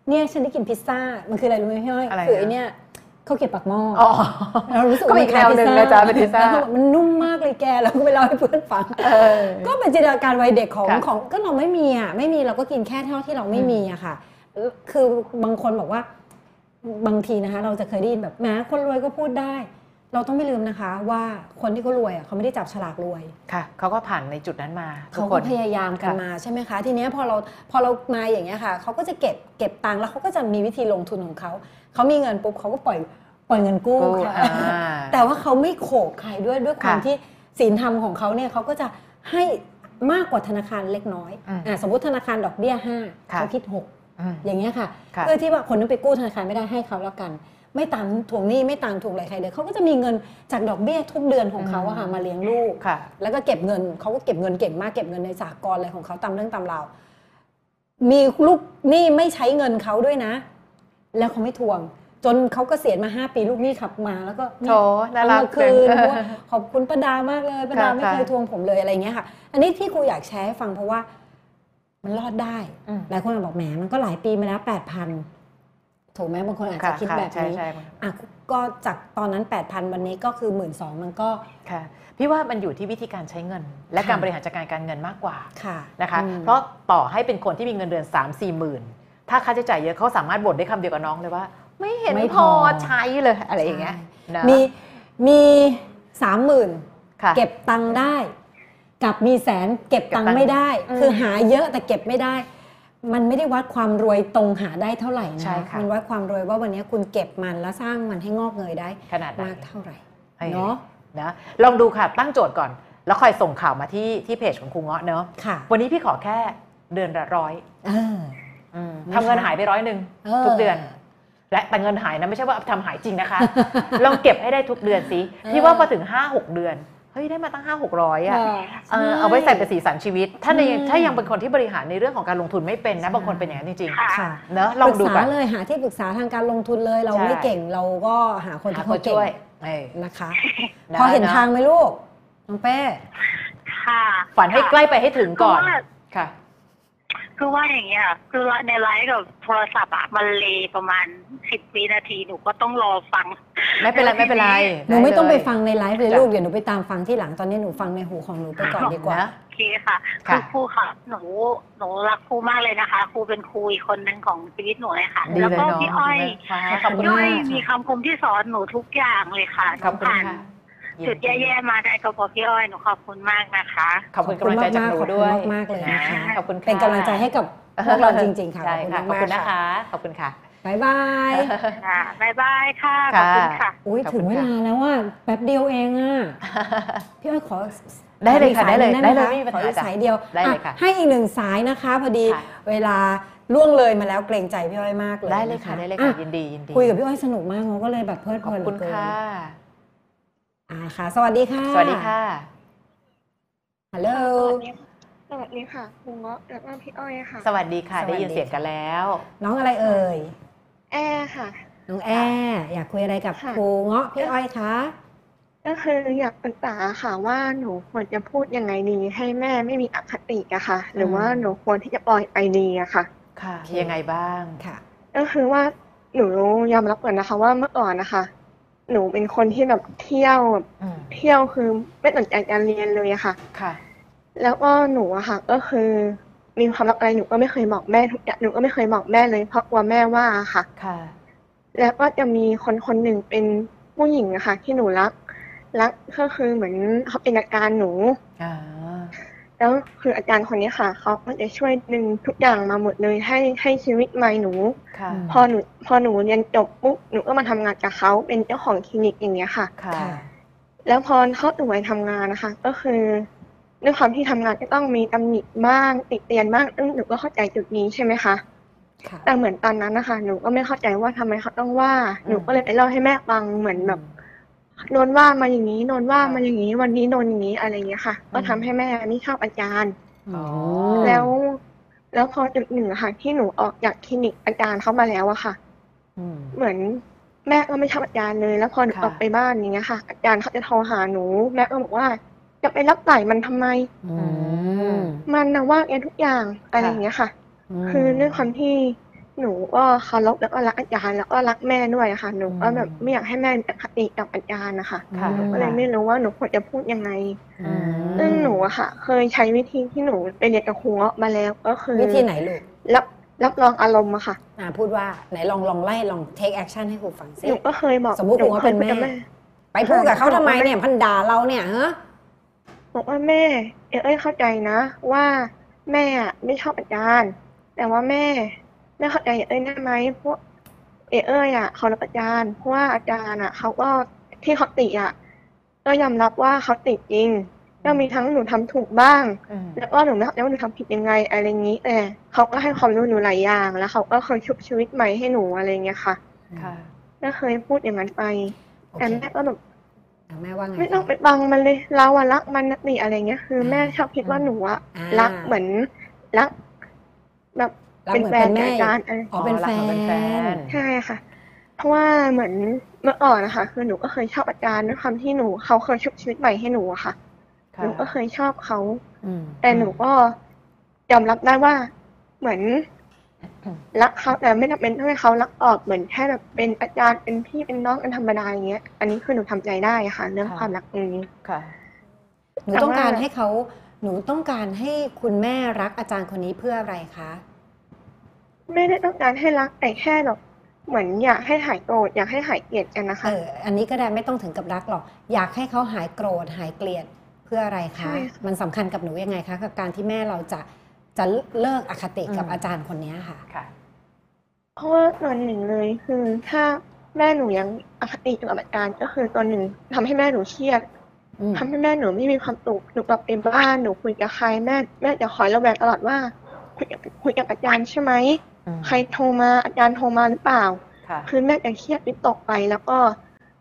เนี่ยฉันได้กินพิซซ่ามันคืออะไรรู้ไหมพี่อ้อยอะไรคือนะไอเนี่ย ข้าวเกรี๊ยวปากหม้ออ๋อเรารู้สึกก็ว่าอีกแนวหนึ่งนะจ๊ะเป็นพิซซ่าแล้วมันนุ่มมากเลยแกแล้วก็ไปเล่าให้เพื่อนฟังเออก็เป็นจินตนาการวัยเด็กของค่ะของก็เราไม่มีอะไม่มีเราก็กินแค่เท่าที่เราไม่มีอะค่ะ คือบางคนบอกว่าบางทีนะคะ เราจะเคยได้ยินแบบแหมคนรวยก็พูดได้ เราต้องไม่ลืมนะคะ ว่าคนที่เขารวยอะเขาไม่ได้จับฉลากรวยค่ะเขาก็ผ่านในจุดนั้นมาทุเขากคก็นพยายามกันค่ะมาใช่ไหมคะ ทีเนี้ยพอเราพอเรามาอย่างเงี้ยค่ะเขาก็จะเก็บเก็บตังค์แล้วเขาก็จะมีวิธีลงทุนของเขา เขามีเงินปุ๊บเขาก็ปล่อยปล่อยเงินกู้กู้ค่ะอ่าแต่ว่าเขาไม่โขกใครด้วยด้วยความค่ะที่ศีลธรรมของเขาเนี่ยเขาก็จะให้มากกว่าธนาคารเล็กน้อยอืมอะสมมติธนาคารดอกเบี้ยห้าค่ะเขาคิดหกอืมอย่างเงี้ยค่ะค่ะเพื่อที่ว่าคนนั้นไปกู้ธนาคารไม่ได้ให้เขาแล้วกัน ไม่ตามทวงหนี้ไม่ตามทวงอะไรใครเลยเขาก็จะมีเงินจากดอกเบี้ยทุกเดือนของเขาอะค่ะมาเลี้ยงลูกค่ะแล้วก็เก็บเงินเขาก็เก็บเงินเก่งมากเก็บเงินในสากลอะไรของเขาตามเรื่องตามราวมีลูกหนี้ไม่ใช้เงินเขาด้วยนะ แล้วเขาไม่ทวง จนเขาเกษียณมาห้าปีลูกหนี้ขับมาแล้วก็โถเนี่ยน่ารักเอมาคืนจังเพราะว่าขอบคุณป้าดามากเลยป้าดาค่ะไม่เคยค่ะทวงผมเลยอะไรเงี้ยค่ะ อันนี้ที่ครูอยากแชร์ให้ฟังเพราะว่ามันรอดได้อืมหลายคนอาจบอกแหมมันก็หลายปีมาแล้วแปดพันถูกไหมบางคนอาจจะค่ะคิดค่ะแบบใช่นี้ใช่อะก็จากตอนนั้น 8,000 วันนี้ก็คือ 1 2ื่นมันก็ค่ะพี่ว่ามันอยู่ที่วิธีการใช้เงิน และค่ะการบริหารจัดการการเงินมากกว่าค่ะนะคะอืมเพราะต่อให้เป็นคนที่มีเงินเดือน 3 4หมื่น ถ้าค่าใช้จ่ายเยอะเขาสามารถบ่นได้คำเดียวกับน้องเลยว่า ไม่เห็นไม่พพออใช้เลยอะไรอย่างเงี้ยนะมีมีสามหมื่นค่ะเก็บตังค์ได้ กับมีแสนเก็บตังเก็บตังค์ค์ไม่ได้อืมคือหาเยอะแต่เก็บไม่ได้ มันไม่ได้วัดความรวยตรงหาได้เท่าไหร่ใช่นะค่ะมันวัดความรวยว่าวันนี้คุณเก็บมันแล้วสร้างมันให้งอกเงยได้ขนาดไหนมากเท่าไหร่เออเนาะนะลองดูค่ะตั้งโจทย์ก่อน แล้วคอยส่งข่าวมาที่ที่เพจของครูเงาะเนอะค่ะวันนี้พี่ขอแค่เดือนละร้อย เอออืมนะคะทำเงินหายไปร้อยหนึ่งเออทุกเดือน และแต่เงินหายนะไม่ใช่ว่าทำหายจริงนะคะ ลองเก็บให้ได้ทุกเดือนสิพี่ว่าพอถึง5 6เดือนเฮ้ยได้มาตั้ง5 6 0 0อะเออเอาไว้ใส่เป็นสีสันชีวิต ถ้าในอืมถ้ายังเป็นคนที่บริหารในเรื่องของการลงทุนไม่เป็นนะบางคนเป็นอย่างนั้นจริงค่ะค่ะๆเนอะลองดูปรึกก่อษานเลยหาที่ปรึกษาทางการลงทุนเลยเราใช่ไม่เก่งเราก็หาคนหาที่คเขานเก่ช่วยงเออนะคะนะพอเห็นนะทางไหมลูกน้องเป้ค่ะฝันให้ใกล้ไปให้ถึงก่อนคือว่าค่ะ คือว่าอย่างเงี้ยคือในไลฟ์กับโทรศัพท์อะมันเลประมาณสิบวินาทีหนูก็ต้องรอฟัง ไม่เป็นไรไม่เป็นไรหนูไม่ต้องไปด้เลยฟังในไลฟ์เลยจ้ะลูกเดี๋ยวหนูไปตามฟังที่หลังตอนนี้หนูฟังในหูของหนูไปก่อนดีกว่านะโอเคค่ะค่ะคือครูค่ะ หนูหนูรักครูมากเลยนะคะ ครูเป็นครูอีกคนหนึ่งของชีวิตหนูเลยค่ะดีแล้วเลยก็เนาะพี่อ้อยค่ะขอบคุณพี่อ้มาอยกมีคำคมที่สอนหนูทุกอย่างเลยค่ะขอบคุณผ่านค่ะ จุดแย่ๆมาได้ก็เพราะพี่อ้อยหนูขอบคุณมากนะคะ ขอบคุณกำลังใจจากหนูด้วยขอบคุณมากๆเลยนะคะขอบคุณค่ะเป็นกำลังใจให้กับพวกเราจริง ๆ ค่ะใช่ค่ะขอบคุณมากๆนะคะขอบคุณค่ะบ๊ายบายค่ะบ๊ายบายค่ะ ขอบคุณค่ะ อุ้ยขอบถึคุงณเวค่ะลาแล้วว่าแป๊บเดียวเองอะ พี่อ้อยขอได้เลยค่ะขออีกได้เลยสาหได้นึ่งเลยหไม่มีปัญขอหาอีกจ้ะสายเดียว ได้เลยอะค่ะ ให้อีกหนึ่งสายนะคะ พอดีค่ะเวลาล่วงเลยมาแล้วเกรงใจพี่อ้อยมากเลย ได้เลยค่ะนได้เลยค่ะอ่ยินดี ยินดี คุยกับพี่อ้อยสนุกมากเราก็เลยแบบเพลิดขเพอบลินคุณเหลือเกินค่ะ อ่าค่ะ สวัสดีค่ะ สวัสดีค่ะฮัลโหลสวัสดีค่ะคุณเงาะแล้วก็พี่อ้อยค่ะ สวัสดีค่ะสวัสดีได้ยินเสียงกันแล้ว น้องอะไรเอ่ย แอร์ค่ะ น้องแอร์อยากคุยอะไรกับค่ะครูเงาะพี่อ้อยคะ ก็คืออยากปรึกษาค่ะว่าหนูควรจะพูดยังไงดีให้แม่ไม่มีอคติอะค่ะ หรือว่าหนูควรที่จะปล่อยไปดีอะค่ะ ค่ะ ยังไงบ้าง ค่ะ ก็คือว่าหนูยอมรับก่อนนะคะ ว่าเมื่อก่อนนะคะ หนูเป็นคนที่แบบเที่ยวแบบอืมเที่ยวคือไม่สนใจการเรียนเลยอะค่ะ ค่ะ แล้วก็หนูอะค่ะ ก็คือมีความรักอะไรหนูก็ไม่เคยบอกแม่ทุกอย่างหนูก็ไม่เคยบอกแม่เลยเพราะกลัวแม่ว่าค่ะ ค่ะ แล้วก็จะมีคนคนหนึ่งเป็นผู้หญิงอะค่ะที่หนูรัก รักก็คือเหมือนเขาเป็นอาจารย์หนู อ่า แล้วคืออาจารย์คนนี้ค่ะเขาก็จะช่วยดึงทุกอย่างมาหมดเลยให้ให้ชีวิตใหม่หนู ค่ะอืมพอหนูพอหนูเรียนจบปุ๊บหนูก็มาทำงานกับเขาเป็นเจ้าของคลินิกอย่างเงี้ยค่ะ ค่ะ ค่ะ แล้วพอเข้าตัวไปทำงานนะคะ ก็คือด้วยความที่ทำงานก็ต้องมีตำหนิบ้างติดเตียนบ้างซึ่งหนูก็เข้าใจจุดนี้ใช่ไหมคะค่ะ แต่เหมือนตอนนั้นนะคะหนูก็ไม่เข้าใจว่าทำไมเขาต้องว่า หนูก็เลยไปเล่าให้แม่ฟังเหมือนแบบ โดนว่ามาอย่างนี้โดนว่ามาอย่างนี้ วันนี้โดนอย่างนี้อะไรอย่างเงี้ยค่ะ ก็ทำให้แม่ไม่ชอบอาจารย์อ๋อแล้ว แล้วพอจุดหนึ่งอะค่ะ ที่หนูออกจากคลินิกอาจารย์เขามาแล้วอะค่ะอืมเหมือนแม่ก็ไม่ชอบอาจารย์เลย แล้วพอหนูค่ะออกไปบ้านอย่างเงี้ยค่ะ อาจารย์เขาจะโทรหาหนู แม่ก็บอกว่า จะไปรับสายมันทำไมอืมมันนะว่าแกทุกอย่างอะไรอย่างเงี้ยค่ะ คือด้วยความที่ หนูก็เคารพแล้วก็รักอาจารย์แล้วก็รักแม่ด้วยอะค่ะ หนูก็แบบไม่อยากให้แม่มีอคติกับอาจารย์นะคะค่ะ หนูก็เลยไม่รู้ว่าหนูควรจะพูดยังไงอืม ซึ่งหนูอะค่ะ เคยใช้วิธีที่หนูไปเรียนกับครูเงาะมาแล้วก็คือวิธีไหนลูกรับรับรองอารมณ์อะค่ะ อ่าพูดว่าไหนลองลองไล่ลอง take action ให้ครูฟังสิ หนูก็เคยบอกสมมุติหนูครูเงาะเป็นแม่คยพูดกับไปไปพูดกับเขาทำไมเนี่ยพันด่าเราเนี่ยฮะ บอกว่าแม่เอ้ยเข้าใจนะ ว่าแม่อะไม่ชอบอาจารย์ แต่ว่าแม่ แม่เข้าใจเอ้ยได้ไหมเพราะเอ้ยเอ้ยอะเขารับอาจารย์เพราะว่าอาจารย์อะเขาก็ที่เขาติอะก็ยอมรับว่าเขาติจริงก็มีทั้งหนูทำถูกบ้างอืมแล้วก็หนูไม่เข้าใจว่าหนูทำผิดยังไงอะไรอย่างนี้แต่เขาก็ให้ความรู้หนูหลายอย่างแล้วเขาก็เคยชุบชีวิตใหม่ให้หนูอะไรอย่างเงี้ยค่ะค่ะแม่เคยพูดอย่างนั้นไปโอเคแต่แม่ก็แบบแม่ว่าไงไม่ต้องไปบังมันเลยเราอะรักมันนะนี่อะไรเงี้ย คือแม่ชอบคิดว่าหนูอะอ่ารักเหมือนรักแบบ รักเป็นเหมือนแฟเป็นนกับแม่อาจารย์อะไรอ๋อเป็นแฟรักเหมือนเป็นแฟนนใช่ค่ะ เพราะว่าเหมือนเมื่อก่อนนะคะ คือหนูก็เคยชอบอาจารย์ด้วยความที่หนูเขาเคยชุบชีวิตใหม่ให้หนูอะค่ะ หนูก็เคยชอบเขา อืม แต่หนูก็ยอมรับได้ว่าเหมือนรักเขาแต่ไม่จำเป็นต้องให้เขารักออกเหมือนแค่แบบเป็นอาจารย์เป็นพี่เป็นน้องกันธรรมดาอย่างเงี้ย อันนี้คือหนูทำใจได้ค่ะ เรื่องค่ะความรักตรงนี้ ค่ะ หนูต้องการให้เขาหนูต้องการให้คุณแม่รักอาจารย์คนนี้เพื่ออะไรคะ ไม่ได้ต้องการให้รักแต่แค่แบบเหมือนอยากให้หายโกรธอยากให้หายเกลียดกันนะคะเอออันนี้ก็ได้ไม่ต้องถึงกับรักหรอก อยากให้เขาหายโกรธหายเกลียดเพื่ออะไรคะใช่ค่ะมันสำคัญกับหนูยังไงคะกับการที่แม่เราจะจะเลิกอคติกับอืมอาจารย์คนนี้ค่ะค่ะเพราะว่าตอนหนึ่งเลยคือถ้าแม่หนูยังอคติกับอาจารย์ก็คือตอนหนึ่งทำให้แม่หนูเครียดอืมทำให้แม่หนูไม่มีความสุขหนูกลับไปบ้านหนูคุยกับใครแม่แม่จะคอยระแวงตลอดว่าคุยกับคุยกับอาจารย์ใช่ไหมอืม ใครโทรมาอาจารย์โทรมาหรือเปล่าค่ะคือแม่จะเครียดวิตกไป แล้วก็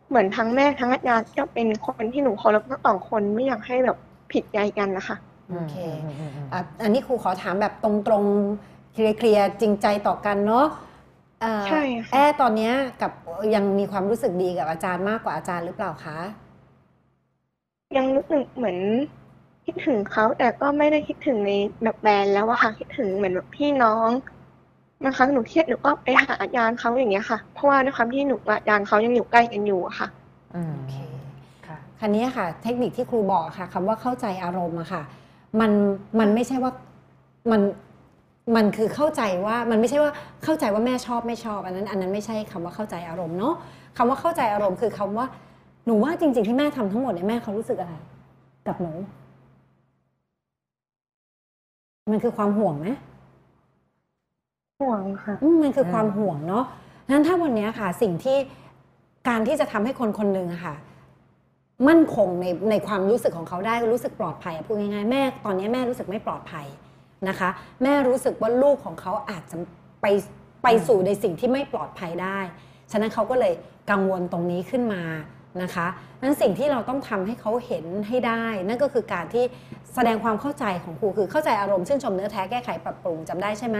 เหมือนทั้งแม่ทั้งอาจารย์ก็เป็นคนที่หนูเคารพทั้งสองคนไม่อยากให้แบบผิดใจกันนะคะโอเคอืมอืมอืมอะอันนี้ครูขอถามแบบตรงๆเคลียร์ๆจริงใจต่อกันเนาะเอ่อใช่ค่ะแอตอนเนี้ยกับยังมีความรู้สึกดีกับอาจารย์มากกว่าอาจารย์หรือเปล่าคะยังรู้สึกเหมือนคิดถึงเขาแต่ก็ไม่ได้คิดถึงในแบบแบรนด์แล้วอะค่ะคิดถึงเหมือนแบบพี่น้อง บางครั้งหนูเครียดหนูก็ไปหาอาจารย์เขาอย่างเงี้ยค่ะ เพราะว่าด้วยความที่หนูกับอาจารย์เขายังอยู่ใกล้กันอยู่อะค่ะ อืมโอเค ค่ะ คันนี้ค่ะ เทคนิคที่ครูบอกค่ะคำว่าเข้าใจอารมณ์อะค่ะ มันมันไม่ใช่ว่ามันมันคือเข้าใจว่ามันไม่ใช่ว่าเข้าใจว่าแม่ชอบไม่ชอบอันนั้น อันนั้นไม่ใช่คำว่าเข้าใจอารมณ์เนาะคำว่าเข้าใจอารมณ์คือคำว่า หนูว่าจริง ๆที่แม่ทำทั้งหมดเนี่ยแม่เขารู้สึกอะไร กับหนู มันคือความห่วงไหม ห่วงค่ะอืมมันคืออืมความห่วงเนาะนั้นถ้าวันเนี้ยค่ะสิ่งที่การที่จะทำให้คนคนหนึ่งอะค่ะ มั่นคงในในความรู้สึกของเขาได้รู้สึกปลอดภัยอะพูดง่ายๆแม่ตอนนี้แม่รู้สึกไม่ปลอดภัยนะคะ แม่รู้สึกว่าลูกของเขาอาจจะไปไปสู่ในสิ่งที่ไม่ปลอดภัยได้ ฉะนั้นเขาก็เลยกังวลตรงนี้ขึ้นมา นะคะนั้นสิ่งที่เราต้องทำให้เขาเห็นให้ได้ นั่นก็คือการที่แสดงความเข้าใจของครูคือเข้าใจอารมณ์ชื่นชมเนื้อแท้แก้ไขปรับปรุงจำได้ใช่ไหม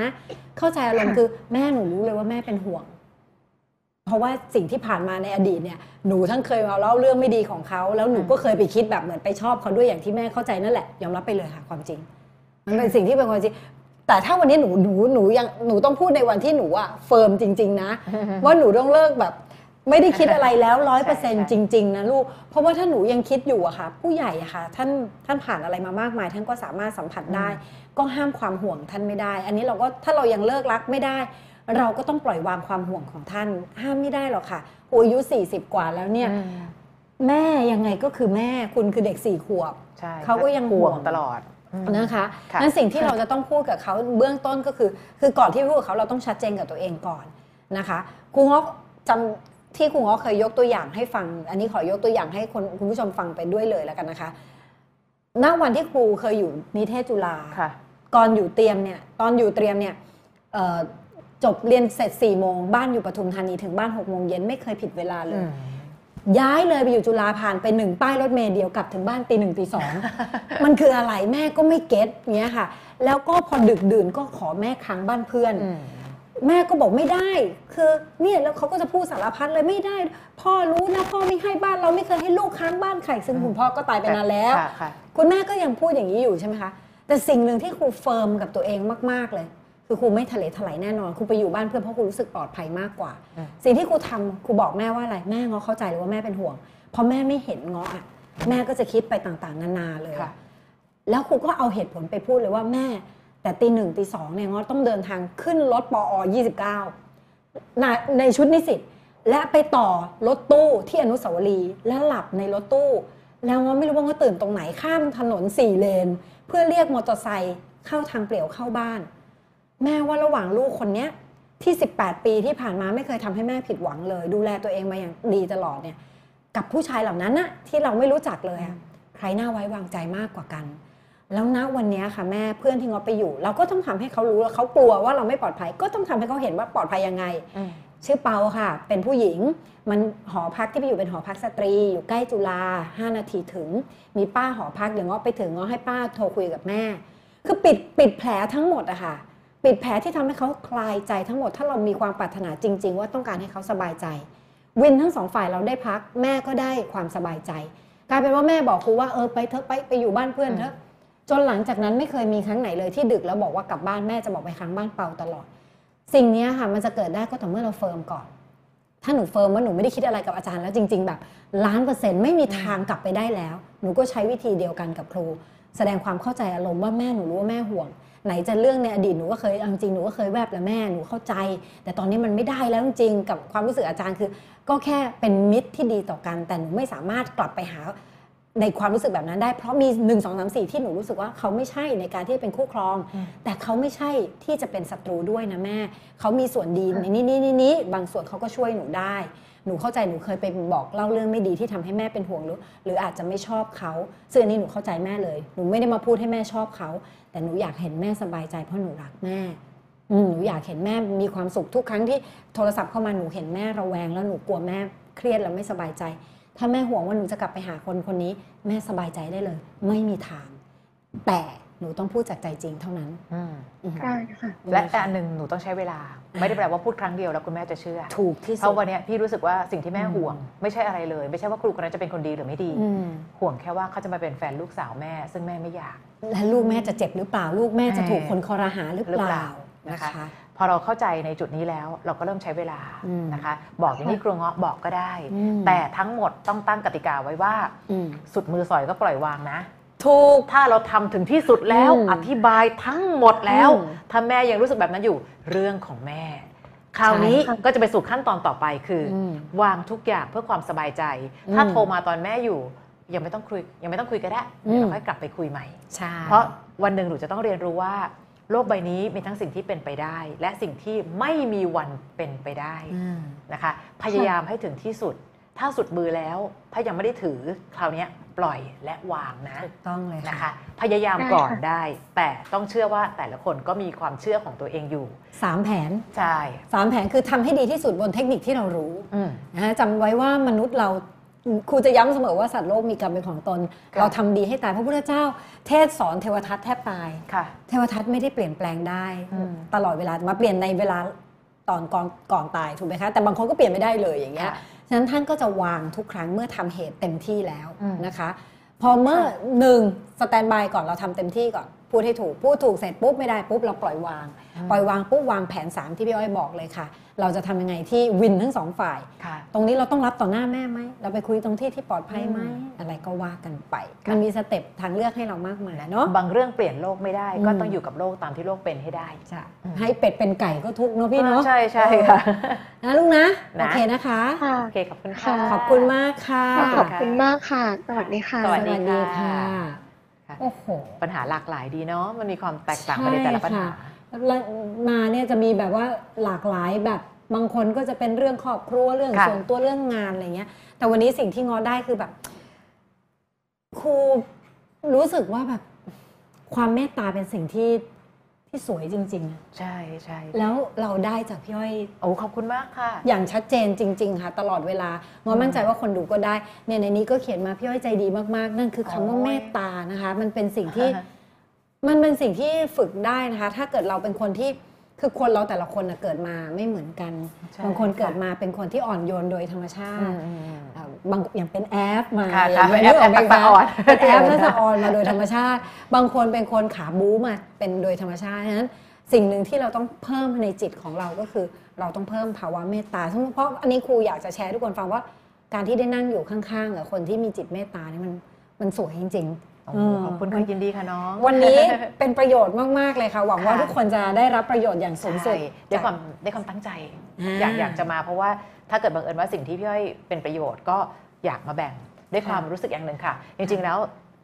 เข้าใจอารมณ์ค่ะคือแม่หนูรู้เลยว่าแม่เป็นห่วง เพราะว่าสิ่งที่ผ่านมาในอดีตเนี่ยหนูทั้งเคยมาเล่าเรื่องไม่ดีของเขาแล้วหนูก็เคยไปคิดแบบเหมือนไปชอบเขาด้วยอย่างที่แม่เข้าใจนั่นแหละยอมรับไปเลยค่ะความจริง มันเป็นสิ่งที่เป็นความจริงแต่ถ้าวันนี้หนูหนูหนูยังหนูต้องพูดในวันที่หนูอะ firm จริง ๆ นะ ว่าหนูต้องเลิกแบบ ไม่ได้คิดอะไรแล้วร้อยเปอร์เซ็นต์จริง ๆ นะลูก เพราะว่าถ้าหนูยังคิดอยู่อะค่ะ ผู้ใหญ่อะค่ะ ท่านท่านผ่านอะไรมามากมาย ท่านก็สามารถสัมผัสได้ ก็ห้ามความห่วงท่านไม่ได้ อันนี้เราก็ถ้าเรายังเลิกรักไม่ได้ เราก็ต้องปล่อยวางความห่วงของท่าน ห้ามไม่ได้หรอกค่ะโอ้อายุ40 กว่าแล้วเนี่ยอืมแม่ยังไงก็คือแม่คุณคือเด็กสี่ขวบใช่เขาก็ยังห่ห่ววงงตลอดอืมนะคะค่ะนั้นสิ่งที่เราจะต้องพูดกับเขาเบื้องต้นก็คือ คือก่อนที่พูดกับเขาเราต้องชัดเจนกับตัวเองก่อนนะคะครูง้อจำ ที่ครูง้อเคยยกตัวอย่างให้ฟัง อันนี้ขอยกตัวอย่างให้คนคุณผู้ชมฟังไปด้วยเลยแล้วกันนะคะณวันที่ครูเคยอยู่นิเทศจุฬาค่ะก่อนอยู่เตรียมเนี่ย ตอนอยู่เตรียมเนี่ยเอ่อจบเรียนเสร็จ4ี่โมงบ้านอยู่ปทุมธานีถึงบ้าน6กโมงเย็นไม่เคยผิดเวลาเลย ย้ายเลยไปอยู่จุฬาผ่านไปหนึ่งป้ายรถเมล์เดียวกลับถึงบ้านตีหนึ่งตีสองมันคืออะไรแม่ก็ไม่เก็ตเงี้ยค่ะ แล้วก็พอดึกดื่นก็ขอแม่ค้างบ้านเพื่อนอืม แม่ก็บอกไม่ได้ คือเนี่ยแล้วเขาก็จะพูดสารพัดเลยไม่ได้ พ่อรู้นะพ่อไม่ให้บ้านเราไม่เคยให้ลูกค้างบ้านใครซึ่งคุณพ่อก็ตายไปนานแล้วค่ะค่ะ คุณแม่ก็ยังพูดอย่างนี้อยู่ใช่ไหมคะ แต่สิ่งหนึ่งที่ครูเฟิร์มกับตัวเองมาก ๆ เลย คือครูไม่ทะเลถลายแน่นอนครูไปอยู่บ้านเพื่อนเพราะครูรู้สึกปลอดภัยมากกว่า อืม สิ่งที่ครูทำครูบอกแม่ว่าอะไรแม่ง้อเข้าใจเลยว่าแม่เป็นห่วงเพราะแม่ไม่เห็นง้ออะแม่ก็จะคิดไปต่างๆ นานาเลย ค่ะ แล้วครูก็เอาเหตุผลไปพูดเลยว่าแม่ แต่ตีหนึ่งตีสองเนี่ยง้อต้องเดินทางขึ้นรถปอ29ในในชุดนิสิตและไปต่อรถตู้ที่อนุสาวรีย์และหลับในรถตู้ แล้วว่าไม่รู้ว่าเขาตื่นตรงไหนข้ามถนนสี่เลน เพื่อเรียกมอเตอร์ไซค์เข้าทางเปลี่ยวเข้าบ้าน แม่ว่าระหว่างลูกคนเนี้ยที่ 18 ปีที่ผ่านมาไม่เคยทำให้แม่ผิดหวังเลย ดูแลตัวเองมาอย่างดีตลอดเนี่ยกับผู้ชายเหล่านั้นนะที่เราไม่รู้จักเลยอะใครน่าไว้วางใจมากกว่ากัน แล้วณวันเนี้ยค่ะแม่เพื่อนที่งอไปอยู่ เราก็ต้องทำให้เขารู้แล้วเขากลัวว่าเราไม่ปลอดภัย ก็ต้องทำให้เขาเห็นว่าปลอดภัยยังไงอืมชื่อเปาค่ะ เป็นผู้หญิงมันหอพักที่ไปอยู่เป็นหอพักสตรี อยู่ใกล้จุฬา5นาทีถึง มีป้าหอพักเดี๋ยวงอไปถึงงอให้ป้าโทรคุยกับแม่ คือปิดปิดแผลทั้งหมดอะค่ะ ปิดแผลที่ทำให้เขาคลายใจทั้งหมด ถ้าเรามีความปรารถนาจริง ๆ ว่าต้องการให้เขาสบายใจ win ทั้งสองฝ่ายเราได้พัก แม่ก็ได้ความสบายใจ กลายเป็นว่าแม่บอกครูว่าเออไปเถอะไปไปอยู่บ้านเพื่อนเถอะ จนหลังจากนั้นไม่เคยมีครั้งไหนเลยที่ดึกแล้วบอกว่ากลับบ้านแม่จะบอกไปค้างบ้านเปาตลอด สิ่งนี้ค่ะมันจะเกิดได้ก็ต่อเมื่อเรา firm ก่อน ถ้าหนู firm ว่าหนูไม่ได้คิดอะไรกับอาจารย์แล้วจริง ๆ แบบล้านเปอร์เซ็นต์ไม่มีทางกลับไปได้แล้ว หนูก็ใช้วิธีเดียวกันกับครู แสดงความเข้าใจอารมณ์ว่าแม่หนูรู้ว่าแม่ห่วง ไหนจะเรื่องในอดีตหนูก็เคยจริงหนูก็เคยแวบแล้วแม่หนูเข้าใจ แต่ตอนนี้มันไม่ได้แล้วจริงๆกับความรู้สึกอาจารย์คือ ก็แค่เป็นมิตรที่ดีต่อกัน แต่หนูไม่สามารถกลับไปหา ในความรู้สึกแบบนั้นได้เพราะมี 1 2 3 4 ที่หนูรู้สึกว่าเขาไม่ใช่ในการที่เป็นคู่ครองอืมแต่เขาไม่ใช่ที่จะเป็นศัตรูด้วยนะแม่ เขามีส่วนดีในนี้นี้นี้นี้บางส่วนเขาก็ช่วยหนูได้ หนูเข้าใจหนูเคยไปบอกเล่าเรื่องไม่ดีที่ทำให้แม่เป็นห่วงหรือหรืออาจจะไม่ชอบเขาซึ่งอันนี้หนูเข้าใจแม่เลย หนูไม่ได้มาพูดให้แม่ชอบเขา แต่หนูอยากเห็นแม่สบายใจเพราะหนูรักแม่อืมหนูอยากเห็นแม่มีความสุขทุกครั้งที่โทรศัพท์เข้ามาหนูเห็นแม่ระแวง แล้วหนูกลัวแม่เครียดแล้วไม่สบายใจ ถ้าแม่ห่วงว่าหนูจะกลับไปหาคนคนนี้ แม่สบายใจได้เลย ไม่มีทาง แต่หนูต้องพูดจากใจจริงเท่านั้นอืมอืมได้ค่ะ และอันหนึ่งหนูต้องใช้เวลา ไม่ได้แปลว่าพูดครั้งเดียวแล้วคุณแม่จะเชื่อ ถูกที่เพสุดราะวันเนี้ยพี่รู้สึกว่าสิ่งที่แม่อืมห่วง ไม่ใช่อะไรเลย ไม่ใช่ว่าครูคนนั้นจะเป็นคนดีหรือไม่ดีอืมห่วงแค่ว่าเขาจะมาเป็นแฟนลูกสาวแม่ ซึ่งแม่ไม่อยาก และลูกแม่จะเจ็บหรือเปล่า ลูกแม่จะถูกคนคอรหาหรือหรือเปเปล่าล่านะนะคะคะ พอเราเข้าใจในจุดนี้แล้วเราก็เริ่มใช้เวลาอืมนะคะ บอกอย่างนี้ครูเงาะบอกก็ได้อืมแต่ทั้งหมดต้องตั้งกติกาไว้ว่าอืมสุดมือสอยก็ปล่อยวางนะถูกถ้าเราทำถึงที่สุดแล้วอืมอธิบายทั้งหมดแล้วอืมถ้าแม่ยังรู้สึกแบบนั้นอยู่เรื่องของแม่ คราวนี้ใช่ค่ะก็จะไปสู่ขั้นตอนต่อไปคืออมวางทุกอย่างเพื่อความสบายใจ ถ้าอืมโทรมาตอนแม่อยู่ ยังไม่ต้องคุยยังไม่ต้องคุยก็ได้อืมเดี๋ยวเราค่อยกลับไปคุยใหม่ใช่เพราะวันหนึ่งหนูจะต้องเรียนรู้ว่า โลกใบนี้มีทั้งสิ่งที่เป็นไปได้ และสิ่งที่ไม่มีวันเป็นไปได้อืมนะคะ พยายามให้ถึงที่สุด ถ้าสุดมือแล้ว ถ้ายังไม่ได้ถือคราวเนี้ยปล่อยและวางนะถูกต้องเลยนะค่ะคะ พยายามก่อนได้ แต่ต้องเชื่อว่าแต่ละคนก็มีความเชื่อของตัวเองอยู่สามแผนใช่สามแผนคือทำให้ดีที่สุดบนเทคนิคที่เรารู้อืมนะฮะจำไว้ว่ามนุษย์เรา ครูจะย้ำเสมอว่าสัตว์โลกมีกรรมเป็นของตนค่ะเราทำดีให้ตายพระพุทธเจ้า เทศสอนเทวทัตแทบตาย ค่ะ เทวทัตไม่ได้เปลี่ยนแปลงได้ อืมตลอดเวลามาเปลี่ยนในเวลาตอนก่อนก่อนตายถูกไหมคะแต่บางคนก็เปลี่ยนไม่ได้เลยอย่างเงี้ยค่ะฉะนั้นท่านก็จะวางทุกครั้งเมื่อทำเหตุเต็มที่แล้วอืมนะคะ พอเมื่อหนึ่งสแตนบายก่อนเราทำเต็มที่ก่อน พูดให้ถูกพูดถูกเสร็จปุ๊บไม่ได้ปุ๊บเราปล่อยวาง ปล่อยวางปุ๊บวางแผน 3 ที่พี่อ้อยบอกเลยค่ะ เราจะทำยังไงที่วินทั้งสองฝ่ายค่ะตรงนี้เราต้องรับต่อหน้าแม่ไหมเราไปคุยตรงที่ที่ปลอดภัยไหมอืมอะไรก็ว่ากันไปค่ะมันมีสเต็ปทางเลือกให้เรามากมายเนาะบางเรื่องเปลี่ยนโลกไม่ได้ก็อืมต้องอยู่กับโลกตามที่โลกเป็นให้ได้จะอืมให้เป็ดเป็นไก่ก็ทุกข์เนาะพี่เนาะใช่ใช่ค่ะนะลูกนะนะโอเคนะคะค่ะโอเคขอบคุณค่ะขอบคุณมากค่ะขอบขคุอบณค่ะคุณมากค่ะสวัสดีค่ะสวัสดีค่ะ ค่ะโอ้โหปัญหาหลากหลายดีเนาะมันมีความแตกต่างไปในแต่ละปัญหาแล้วมาเนี่ยจะมีแบบว่าหลากหลายแบบบางคนก็จะเป็นเรื่องครอบครัวเรื่องค่ะส่วนตัวเรื่องงานอะไรเงี้ย แต่วันนี้สิ่งที่งอได้คือแบบครูรู้สึกว่าแบบความเมตตาเป็นสิ่งที่ ที่สวยจริงๆอะใช่ใช่แล้วเราได้จากพี่อ้อยโอ้ขอบคุณมากค่ะ อย่างชัดเจนจริง ๆ ค่ะ ตลอดเวลางอมั่นใจว่าคนดูก็ได้เนี่ยในนี้ก็เขียนมาพี่อ้อยใจดีมากๆ นั่นคือคำว่าโอ้ยเมตตานะคะ มันเป็นสิ่งที่ มันเป็นสิ่งที่ฝึกได้นะคะ ถ้าเกิดเราเป็นคนที่ คือคนเราแต่ละคนน่ะเกิดมาไม่เหมือนกันใช่บางคนค่ะเกิดมาเป็นคนที่อ่อนโยนโดยธรรมชาอืติมอืมอืมอ่าบางอย่างเป็นแอฟมาค่ะอย่างค่ะเงี้ยแอปนึกกไหมแอปตาคะอ่อนเป็นแอฟและสะออนมาโดยธรรมชาติ บางคนเป็นคนขาบู๊มาเป็นโดยธรรมชาติฉะนั้นสิ่งหนึ่งที่เราต้องเพิ่มในจิตของเราก็คือ เราต้องเพิ่มภาวะเมตตาเพราะอันนี้ครูอยากจะแชร์ให้ทุกคนฟังว่าการที่ได้นั่งอยู่ข้างๆกับคนที่มีจิตเมตตานี่มันมันสวยจริง ๆ โอ้โหขอบคุณค่ะยินดีค่ะน้อง วันนี้เป็นประโยชน์มาก ๆ เลยค่ะ หวังว่าค่ะทุกคนจะได้รับประโยชน์อย่างสูงสุดใช่ด้วยความด้วยความตั้งใจอ่าอยากอยากจะมาเพราะว่าถ้าเกิดบังเอิญว่าสิ่งที่พี่อ้อยเป็นประโยชน์ก็อยากมาแบ่งด้วยความรู้สึกอย่างหนึ่งค่ะ จริง ๆ แล้ว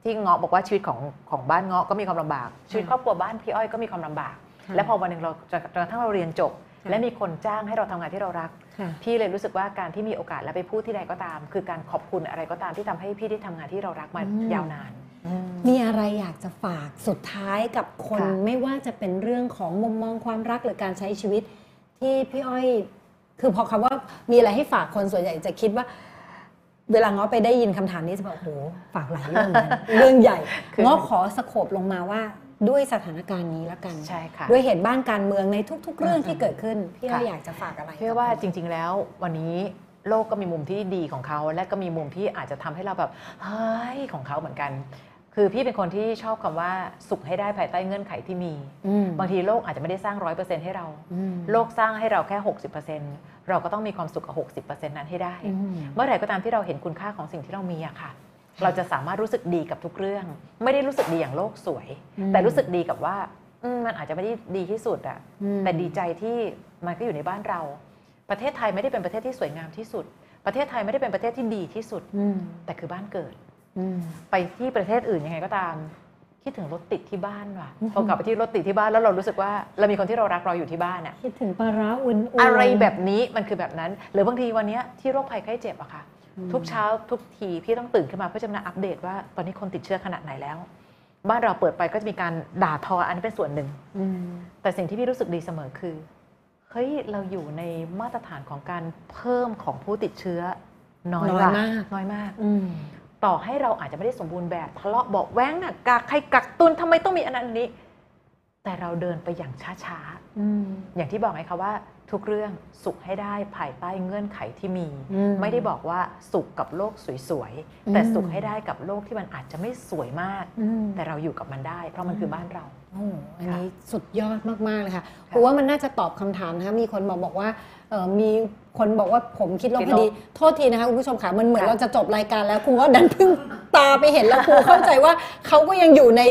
ที่เงาะบอกว่าชีวิตของของบ้านเงาะก็มีความลำบาก ชีวิตครอบครัวบ้านพี่อ้อยก็มีความลำบากค่ะและพอวันหนึ่งเราจะกระทั่งเราเรียนจบค่ะและมีคนจ้างให้เราทำงานที่เรารักค่ะพี่เลยรู้สึกว่าการที่มีโอกาสและไปพูดที่ใดก็ตาม คือการขอบคุณอะไรก็ตามที่ทำให้พี่ได้ทำงานที่เรารักมาอืมยาวนาน มีอะไรอยากจะฝากสุดท้ายกับคนค่ะไม่ว่าจะเป็นเรื่องของมุมมองความรักหรือการใช้ชีวิต ที่พี่อ้อย คือพอคำว่ามีอะไรให้ฝากคนส่วนใหญ่จะคิดว่า เวลาง้อไปได้ยินคำถามนี้จะบอกโอ้โหฝากหลายเรื่องเหมือนกันเรื่องใหญ่คือง้อขอสโคบลงมาว่าด้วยสถานการณ์นี้แล้วกันใช่ค่ะด้วยเหตุบ้านการเมืองในทุก ๆ เรื่องที่เกิดขึ้นพี่อ้อยค่ะอยากจะฝากอะไรเชื่อว่าจริง ๆ แล้ววันนี้โลกก็มีมุมที่ดีของเขา และก็มีมุมที่อาจจะทำให้เราแบบเฮ้ยของเขาเหมือนกัน คือพี่เป็นคนที่ชอบคำว่าสุขให้ได้ภายใต้เงื่อนไขที่มีอืมบางทีโลกอาจจะไม่ได้สร้างร้อยเปอร์เซ็นต์ให้เราอืมโลกสร้างให้เราแค่60%เราก็ต้องมีความสุขกับ60%นั้นให้ได้อืมเมื่อไหร่ก็ตามที่เราเห็นคุณค่าของสิ่งที่เรามีอะค่ะ เราจะสามารถรู้สึกดีกับทุกเรื่อง ไม่ได้รู้สึกดีอย่างโลกสวยอืมแต่รู้สึกดีกับว่าอืมมันอาจจะไม่ได้ดีที่สุดอะอืมแต่ดีใจที่มันก็อยู่ในบ้านเรา ประเทศไทยไม่ได้เป็นประเทศที่สวยงามที่สุด ประเทศไทยไม่ได้เป็นประเทศที่ดีที่สุดอืมแต่คือบ้านเกิดอืม ไปที่ประเทศอื่นยังไงก็ตาม คิดถึงรถติดที่บ้านว่ะอืมพอกลับไปที่รถติดที่บ้านแล้วเรารู้สึกว่าเรามีคนที่เรารักเราอยู่ที่บ้านอะคิดถึงปลาร้าอุ่นๆอะไรแบบนี้มันคือแบบนั้น หรือบางทีวันเนี้ยที่โรคภัยไข้เจ็บอะค่ะ ทุกเช้าทุกทีพี่ต้องตื่นขึ้นมาเพื่อจะมาอัปเดตว่าตอนนี้คนติดเชื้อขนาดไหนแล้ว บ้านเราเปิดไปก็จะมีการด่าทออันนี้เป็นส่วนหนึ่งอืมแต่สิ่งที่พี่รู้สึกดีเสมอคือเฮ้ยเราอยู่ในมาตรฐานของการเพิ่มของผู้ติดเชื้อน้อยน้อยว่ะมากน้อยมากอืม ต่อให้เราอาจจะไม่ได้สมบูรณ์แบบทะเลาะเบาะแว้งน่ะกักใครกักตุนทำไมต้องมีอันนั้นอันนี้ แต่เราเดินไปอย่างช้าๆอืมอย่างที่บอกไงคะว่า ทุกเรื่องสุขให้ได้ภายใต้เงื่อนไขที่มีอืมไม่ได้บอกว่าสุขกับโลกสวยอืมๆแต่สุขให้ได้กับโลกที่มันอาจจะไม่สวยมากอืมแต่เราอยู่กับมันได้ เพราะมันคือบ้านเราโอ้โหอันนี้สุดยอดมากๆเลยค่ะค่ะเพราะว่ามันน่าจะตอบคำถามนะคะมีคนบอกบอกว่าเอ่อมี คนบอกว่าผมคิดลบคิพดลอบดี โทษทีนะคะคุณผู้ชมค่ะ มันเหมือนค่ะเราจะจบรายการแล้วครูก็ดันเพิ่งตาไปเห็นแล้วครูเข้าใจว่าเขาก็ยังอยู่ใน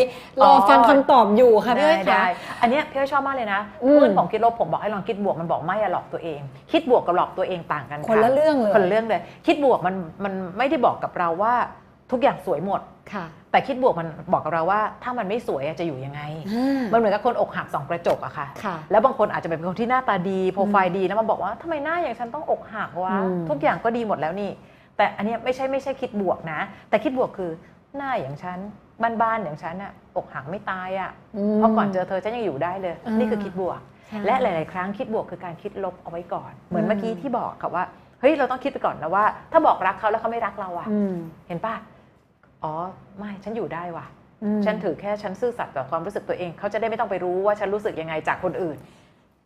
รอฟังคำตอบอยู่ค่ะพี่อ้อยได้ค่ะได้อันเนี้ยพี่อ้อยชอบมากเลยนะอืมเพื่อนผมคิดลบผมบอกให้ลองคิดบวกมันบอกไม่อะหลอกตัวเอง คิดบวกกับหลอกตัวเองต่างกันคนละเรื่องเลยคนละเรื่องเลย คิดบวกมันมันไม่ได้บอกกับเราว่าทุกอย่างสวยหมดค่ะ แต่คิดบวกมันบอกกับเราว่า ถ้ามันไม่สวยอะจะอยู่ยังไงอ่ามันเหมือนกับคนอกหักสองกระจกอะค่ะค่ะ แล้วบางคนอาจจะเป็นคนที่หน้าตาดีโปรไฟล์ดีแล้วมาบอกว่าทำไมหน้าอย่างฉันต้องอกหักวะอืมทุกอย่างก็ดีหมดแล้วนี่ แต่อันเนี้ยไม่ใช่ไม่ใช่คิดบวกนะ แต่คิดบวกคือหน้าอย่างฉันบ้านๆอย่างฉันอะอกหักไม่ตายอะมเพราะก่อนเจอเธอฉันยังอยู่ได้เลยอ่านี่นี่คือคิดบวกใช่และหลาย ๆ ครั้งคิดบวกคือการคิดลบเอาไว้ก่อน เหมือนอืมเมื่อกี้ที่บอกค่ะว่าเฮ้ยเราต้องคิดไปก่อนนะว่า ถ้าบอกรักเขาแล้วเขาไม่รักเราอะอืมเห็นป่ะ อ๋อไม่ฉันอยู่ได้ว่ะอืมฉันถือแค่ฉันซื่อสัตย์ต่อความรู้สึกตัวเอง เขาจะได้ไม่ต้องไปรู้ว่าฉันรู้สึกยังไงจากคนอื่น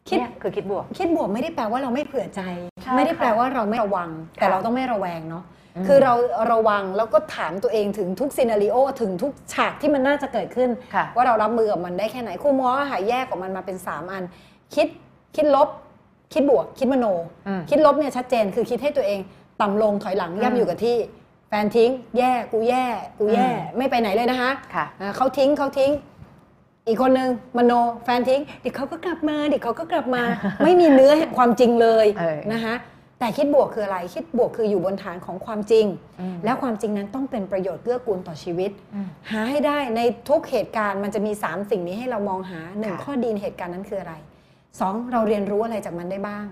คิดเนี่ยคือคิดบวก คิดบวกไม่ได้แปลว่าเราไม่เผื่อใจใช่ไม่ได้แปลค่ะว่าเราไม่ระวัง แต่ค่ะเราต้องไม่ระแวงเนาะอืมคือเราระวังแล้วก็ถามตัวเองถึงทุกซีนารีโอถึงทุกฉากที่มันน่าจะเกิดขึ้นค่ะว่าเรารับมือกับมันได้แค่ไหนครูหมอหาแยกออกมันมาเป็น 3 อัน คิดคิดลบ คิดบวก คิดมโนอืมคิดลบเนี่ยชัดเจนคือคิดให้ตัวเอง ต่ำลงถอยหลังอืมย่ำอยู่กับที่ แฟนทิ้ง แย่กูแย่ กูแย่อืมไม่ไปไหนเลยนะคะค่ะ อ่าเขาทิ้งเขาทิ้ง อีกคนนึงมโนแฟนทิ้งเดี๋ยวเขาก็กลับมาเดี๋ยวเขาก็กลับมา ไม่มีเนื้อแห่งความจริงเลยเออ นะคะแต่คิดบวกคืออะไรคิดบวกคืออยู่บนฐานของความจริง อืมแล้วความจริงนั้นต้องเป็นประโยชน์เกื้อกูลต่อชีวิต อืม หาให้ได้ในทุกเหตุการณ์มันจะมี 3 สิ่งนี้ให้เรามองหา 1 ค่ะ ข้อดีในเหตุการณ์นั้นคืออะไร 2 เราเรียนรู้อะไรจากมันได้บ้าง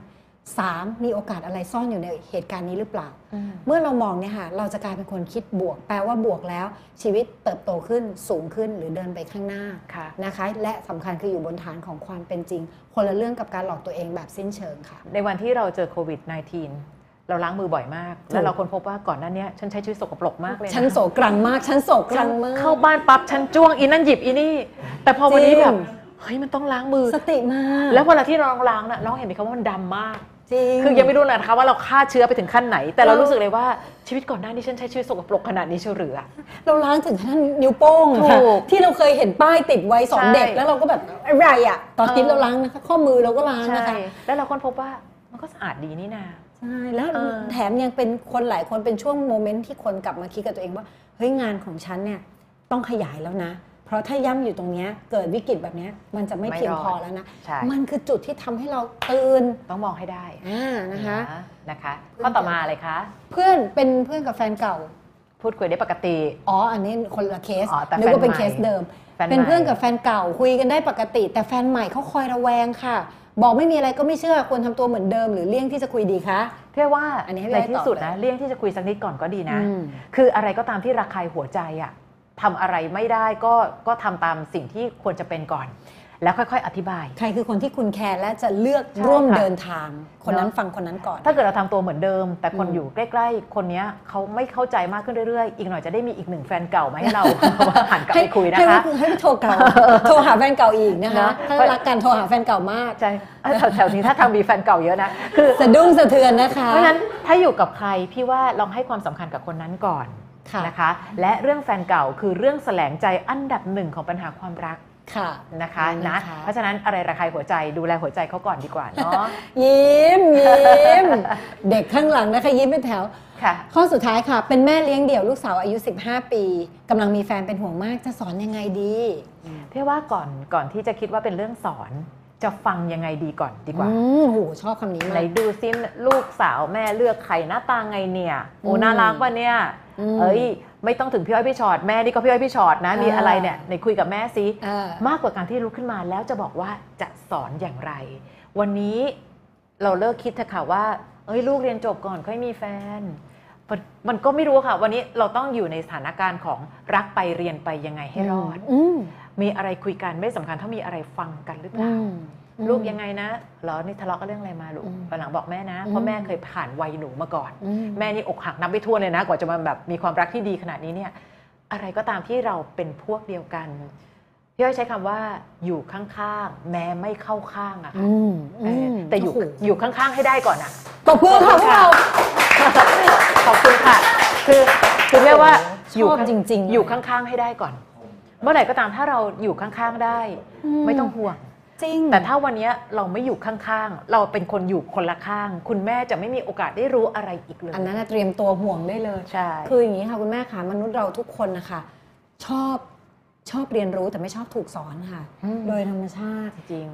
3 มีโอกาสอะไรซ่อนอยู่ในเหตุการณ์นี้หรือเปล่าอืมเมื่อเรามองเนี่ยค่ะเราจะกลายเป็นคนคิดบวก แปลว่าบวกแล้ว ชีวิตเติบโตขึ้นสูงขึ้นหรือเดินไปข้างหน้าค่ะนะคะ และสำคัญคืออยู่บนฐานของความเป็นจริง คนละเรื่องกับการหลอกตัวเองแบบสิ้นเชิงค่ะ ในวันที่เราเจอโควิด -19 เราล้างมือบ่อยมาก แล้วเราค้นพบว่าก่อนหน้าเนี้ยฉันใช้ชีวิตสกปรกมากเลยนะฉันโศกรังมาก ฉันโศกฉัรันงมากเข้าบ้านปั๊บฉันจ้วงอีนั่นหยิบอีนี่ แต่พอวันนี้จริงแบบเฮ้ยมันต้องล้างมือสติมากแล้วเวลาที่น้องล้างน่ะน้องเห็นไหมคะว่ามันดำมาก จริง คือยังไม่รู้นะคะว่าเราฆ่าเชื้อไปถึงขั้นไหน แต่เราเรารู้รู้สึกเลยว่าชีวิตก่อนหน้านี้ฉันใช้ชีวิตสกปรกขนาดนี้เชียวหรืออะ เราล้างถึงขั้นนิ้วโป้งอะค่ะถูกที่เราเคยเห็นป้ายติดไว้สอนใช่เด็กแล้วเราก็แบบอะไรอะ ตอนนี้เออ เราล้างนะคะ ข้อมือเราก็ล้างใช่นะคะ แล้วเราค้นพบว่ามันก็สะอาดดีนี่นา ใช่ แล้วเออ แถมยังเป็นคนหลายคนเป็นช่วงโมเมนต์ที่คนกลับมาคิดกับตัวเองว่า เฮ้ยงานของฉันเนี่ยต้องขยายแล้วนะเพ ราะราะถ้าย่ำอยู่ตรงเนี้ยเกิดวิกฤตแบบเนี้ยมันจะไม่ไม่เพียงรอดพอแล้วนะใช่มันคือจุดที่ทำให้เราตื่นต้องมองให้ได้อ่านะคะนะคะข้อต่อมาเลยคะเพื่อนเป็นเพื่อนกับแฟนเก่า พูดคุยได้ปกติ อ๋ออันนี้คนละเคสอ๋อแต่นึกว่าเป็นแฟนใหม่เคสเดิมแฟนใหม่เป็นเพื่อนกับแฟนเก่าคุยกันได้ปกติ แต่แฟนใหม่เขาคอยระแวงค่ะ บอกไม่มีอะไรก็ไม่เชื่อควรทำตัวเหมือนเดิมหรือเลี่ยงที่จะคุยดีคะเพื่อว่าอันนี้ให้พี่ในอ้อยที่สุดตอบเลยนะเลี่ยงที่จะคุยสักนิดก่อนก็ดีนะอืมคืออะไรก็ตามที่ระคายหัวใจอะ ทำอะไรไม่ได้ก็ก็ทำตามสิ่งที่ควรจะเป็นก่อน แล้วค่อยๆ อธิบาย ใครคือคนที่คุณแคร์และจะเลือกใช่ร่วมค่ะเดินทาง คนนั้นเนอะฟังคนนั้นก่อน ถ้าเกิดเราทำตัวเหมือนเดิม แต่คนอืมอยู่ใกล้ๆ คนเนี้ยเขาไม่เข้าใจมากขึ้นเรื่อยๆ อีกหน่อยจะได้มีอีกหนึ่งแฟนเก่ามาให้เราหันกลับไปคุยนะให้คะให้ให้โทรเก่าโทรหาแฟนเก่าอีกนะคะเนอะถ้ารักกันโทรหาแฟนเก่ามากใช่เอ้ยแถวๆนี้ถ้าทางมีแฟนเก่าเยอะนะคือสะดุ้งสะเทือนนะคะเพราะฉะนั้นถ้าอยู่กับใครพี่ว่าลองให้ความสำคัญกับคนนั้นก่อนค่ะ นะคะ และเรื่องแฟนเก่าคือเรื่องแสลงใจอันดับหนึ่งของปัญหาความรักค่ะนะคะนะนะคะเพราะฉะนั้นอะไรระคายหัวใจดูแลหัวใจเขาก่อนดีกว่าเนาะยิ้มยิ้มเด็กข้างหลังนะคะยิ้มเป็นแถวค่ะข้อสุดท้ายค่ะ เป็นแม่เลี้ยงเดี่ยวลูกสาวอายุ 15 ปีกำลังมีแฟนเป็นห่วงมากจะสอนยังไงดีพี่ว่าก่อนก่อนที่จะคิดว่าเป็นเรื่องสอน จะฟังยังไงดีก่อนดีกว่าอืมโหชอบคำนี้ไหนมาก ดูซิลูกสาวแม่เลือกใครหน้าตาไงเนี่ยโอ้อืม น่ารักป่ะเนี่ย อืม เอ้ยไม่ต้องถึงพี่อ้อยพี่ชอตแม่นี่ก็พี่อ้อยพี่ชอตนะมีอ่า อะไรเนี่ยไหนคุยกับแม่ซิอ่ามากกว่าการที่ลุกขึ้นมาแล้วจะบอกว่าจะสอนอย่างไร วันนี้เราเลิกคิดเถอะค่ะว่า เอ้ยลูกเรียนจบก่อนค่อยมีแฟนมันมันก็ไม่รู้ค่ะ วันนี้เราต้องอยู่ในสถานการณ์ของรักไปเรียนไปยังไงให้รอดอืม มีอะไรคุยกันไม่สำคัญเท่ามีอะไรฟังกันหรือเปล่าอืมลูกยังไงนะเหรอนี่ทะเลาะกันเรื่องอะไรมาลูกอืมวันหลังบอกแม่นะอืมเพราะแม่เคยผ่านวัยหนูมาก่อนอืมแม่นี่อกหักนับไม่ถ้วนเลยนะ กว่าจะมาแบบมีความรักที่ดีขนาดนี้เนี่ย อะไรก็ตามที่เราเป็นพวกเดียวกันพี่อ้อยใช้คำว่าอยู่ข้างๆ แม้ไม่เข้าข้างอะค่ะอืมเออมแต่อยู่โโหอยู่ข้างๆให้ได้ก่อนอะตบมือค่ะพวกเราขอบคุณค่ะ คือคือเรียกว่าชอบข้าจริง ๆ อยู่ข้างๆให้ได้ก่อน เมื่อไหร่ก็ตามถ้าเราอยู่ข้างๆได้ ไม่ต้องห่วง จริง แต่ถ้าวันเนี้ยเราไม่อยู่ข้างๆ เราเป็นคนอยู่คนละข้าง คุณแม่จะไม่มีโอกาสได้รู้อะไรอีกเลย อันนั้นนะเตรียมตัวห่วงได้เลย ใช่ คืออย่างนี้ค่ะคุณแม่ค่ะมนุษย์เราทุกคนนะคะชอบชอบเรียนรู้แต่ไม่ชอบถูกสอนค่ะมโดยธรรมชาติจริง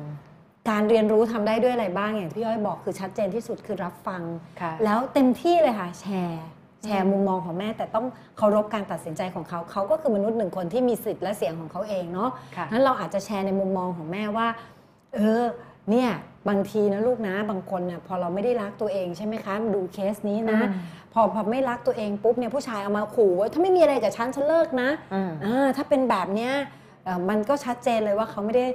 การเรียนรู้ทำได้ด้วยอะไรบ้างอย่างที่ย้อยบอกคือชัดเจนที่สุดคือรับฟังค่ะแล้วเต็มที่เลยค่ะแชร์ แชร์มุมมองของแม่แต่ต้องเคารพการตัดสินใจของเขาเขาก็คือมนุษย์หนึ่งคนที่มีสิทธิ์และเสียงของเขาเองเนาะค่ะนั้นเราอาจจะแชร์ในมุมมองของแม่ว่า เออเนี่ยบางทีนะลูกนะบางคนเนี่ยพอเราไม่ได้รักตัวเองใช่ไหมคะดูเคสนี้นะอืมพอพอไม่รักตัวเองปุ๊บเนี่ยผู้ชายเอามาขู่ว่าถ้าไม่มีอะไรกับฉันฉันเลิกนะอืมอ่าถ้าเป็นแบบเนี้ยเอ่อมันก็ชัดเจนเลยว่าเขาไม่ได้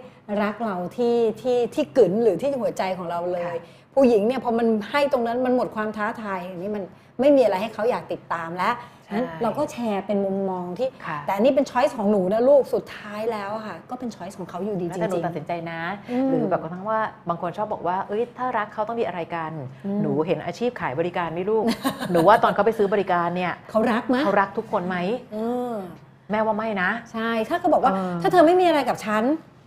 รักเราที่ที่ที่กึ๋นหรือที่หัวใจของเราเลยค่ะผู้หญิงเนี่ยพอมันให้ตรงนั้นมันหมดความท้าทายอันนี้มัน ไม่มีอะไรให้เขาอยากติดตามแล้วใช่นั้นเราก็แชร์เป็นมุมมองที่ค่ะแต่อันนี้เป็นช้อยส์ของหนูนะลูกสุดท้ายแล้วอะค่ะก็เป็นช้อยส์ของเขาอยู่ดีจแล้วแต่หนูริงตัดสินใจนะอืมหรือแบบกระทั่งว่าบางคนชอบบอกว่าเอ้ยถ้ารักเขาต้องมีอะไรกันอืมหนูเห็นอาชีพขายบริการไหมลูก หนูว่าตอนเขาไปซื้อบริการเนี่ยๆเขารักไหมเขารักทุกคนไหมเออแม่ว่าไม่นะ ใช่ถ้าเขาบอกว่าเออถ้าเธอไม่มีอะไรกับฉัน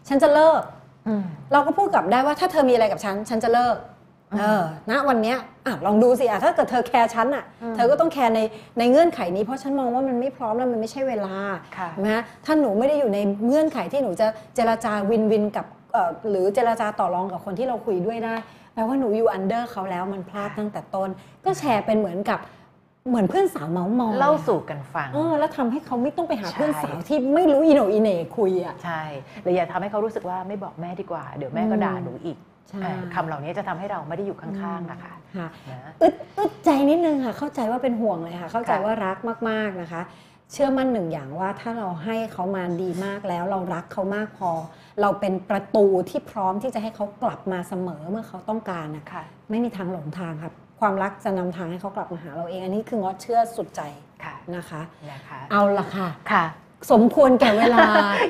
ฉันจะเลิกอืมเราก็พูดกลับได้ว่าถ้าเธอมีอะไรกับฉัน ฉันจะเลิก เออณวันเนี้ยอะลองดูสิอะถ้าเกิดเธอแคร์ฉันอะอืมเธอก็ต้องแคร์ในในเงื่อนไขนี้เพราะฉันมองว่ามันไม่พร้อมแล้วมันไม่ใช่เวลาค่ะใช่ไหมถ้าหนูไม่ได้อยู่ในเงื่อนไขที่หนูจะเจรจา win-win กับเอ่อหรือเจรจาต่อรองกับคนที่เราคุยด้วยได้แปลว่าหนูอยู่ under เขาแล้วมันพลาดตั้งแต่ต้น ก็แชร์เป็นเหมือนกับเหมือนเพื่อนสาวเมาส์มอยเล่าสู่กันฟังเออแล้วทำให้เขาไม่ต้องไปหาใช่เพื่อนสาวที่ไม่รู้อีโหนอีเหน่คุยอะใช่หรืออย่าทำให้เขารู้สึกว่าไม่บอกแม่ดีกว่า เดี๋ยวแม่ก็อืมด่าหนูอีกใช่เออ คำเหล่านี้จะทำให้เราไม่ได้อยู่ข้างๆนะคะค่ะนะอึดอึดใจนิดนึงค่ะ เข้าใจว่าเป็นห่วงเลยค่ะ เข้าใจค่ะว่ารักมากๆนะคะ เชื่อมั่นหนึ่งอย่างว่าถ้าเราให้เขามาดีมากแล้ว เรารักเขามากพอ เราเป็นประตูที่พร้อมที่จะให้เขากลับมาเสมอเมื่อเขาต้องการนะค่ะไม่มีทางหลงทางครับความรักจะนำทางให้เขากลับมาหาเราเอง อันนี้คืองอเชื่อสุดใจค่ะนะคะนะคะ เอาละค่ะค่ะ สมควรแก่เวลา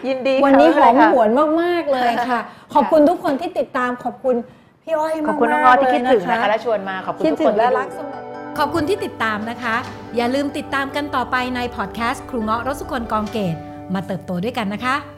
ยินดีวันนี้หค่ะอมไม่หเป็วนไรมาก ๆ เลยค่ะ ขอบคุณทุกคนที่ติดตามขอบคุณพี่อ้อยค่ะมากๆขอบคุณน้องออที่คิดถึงเลยนะคะและชวนมาขอบคุณคิดทุกถึคงนและที่รักดูเสมอขอบคุณที่ติดตามนะคะ อย่าลืมติดตามกันต่อไปในพอดแคสต์ครูเงาะรสสุคนกองเกตมาเติบโตด้วยกันนะคะ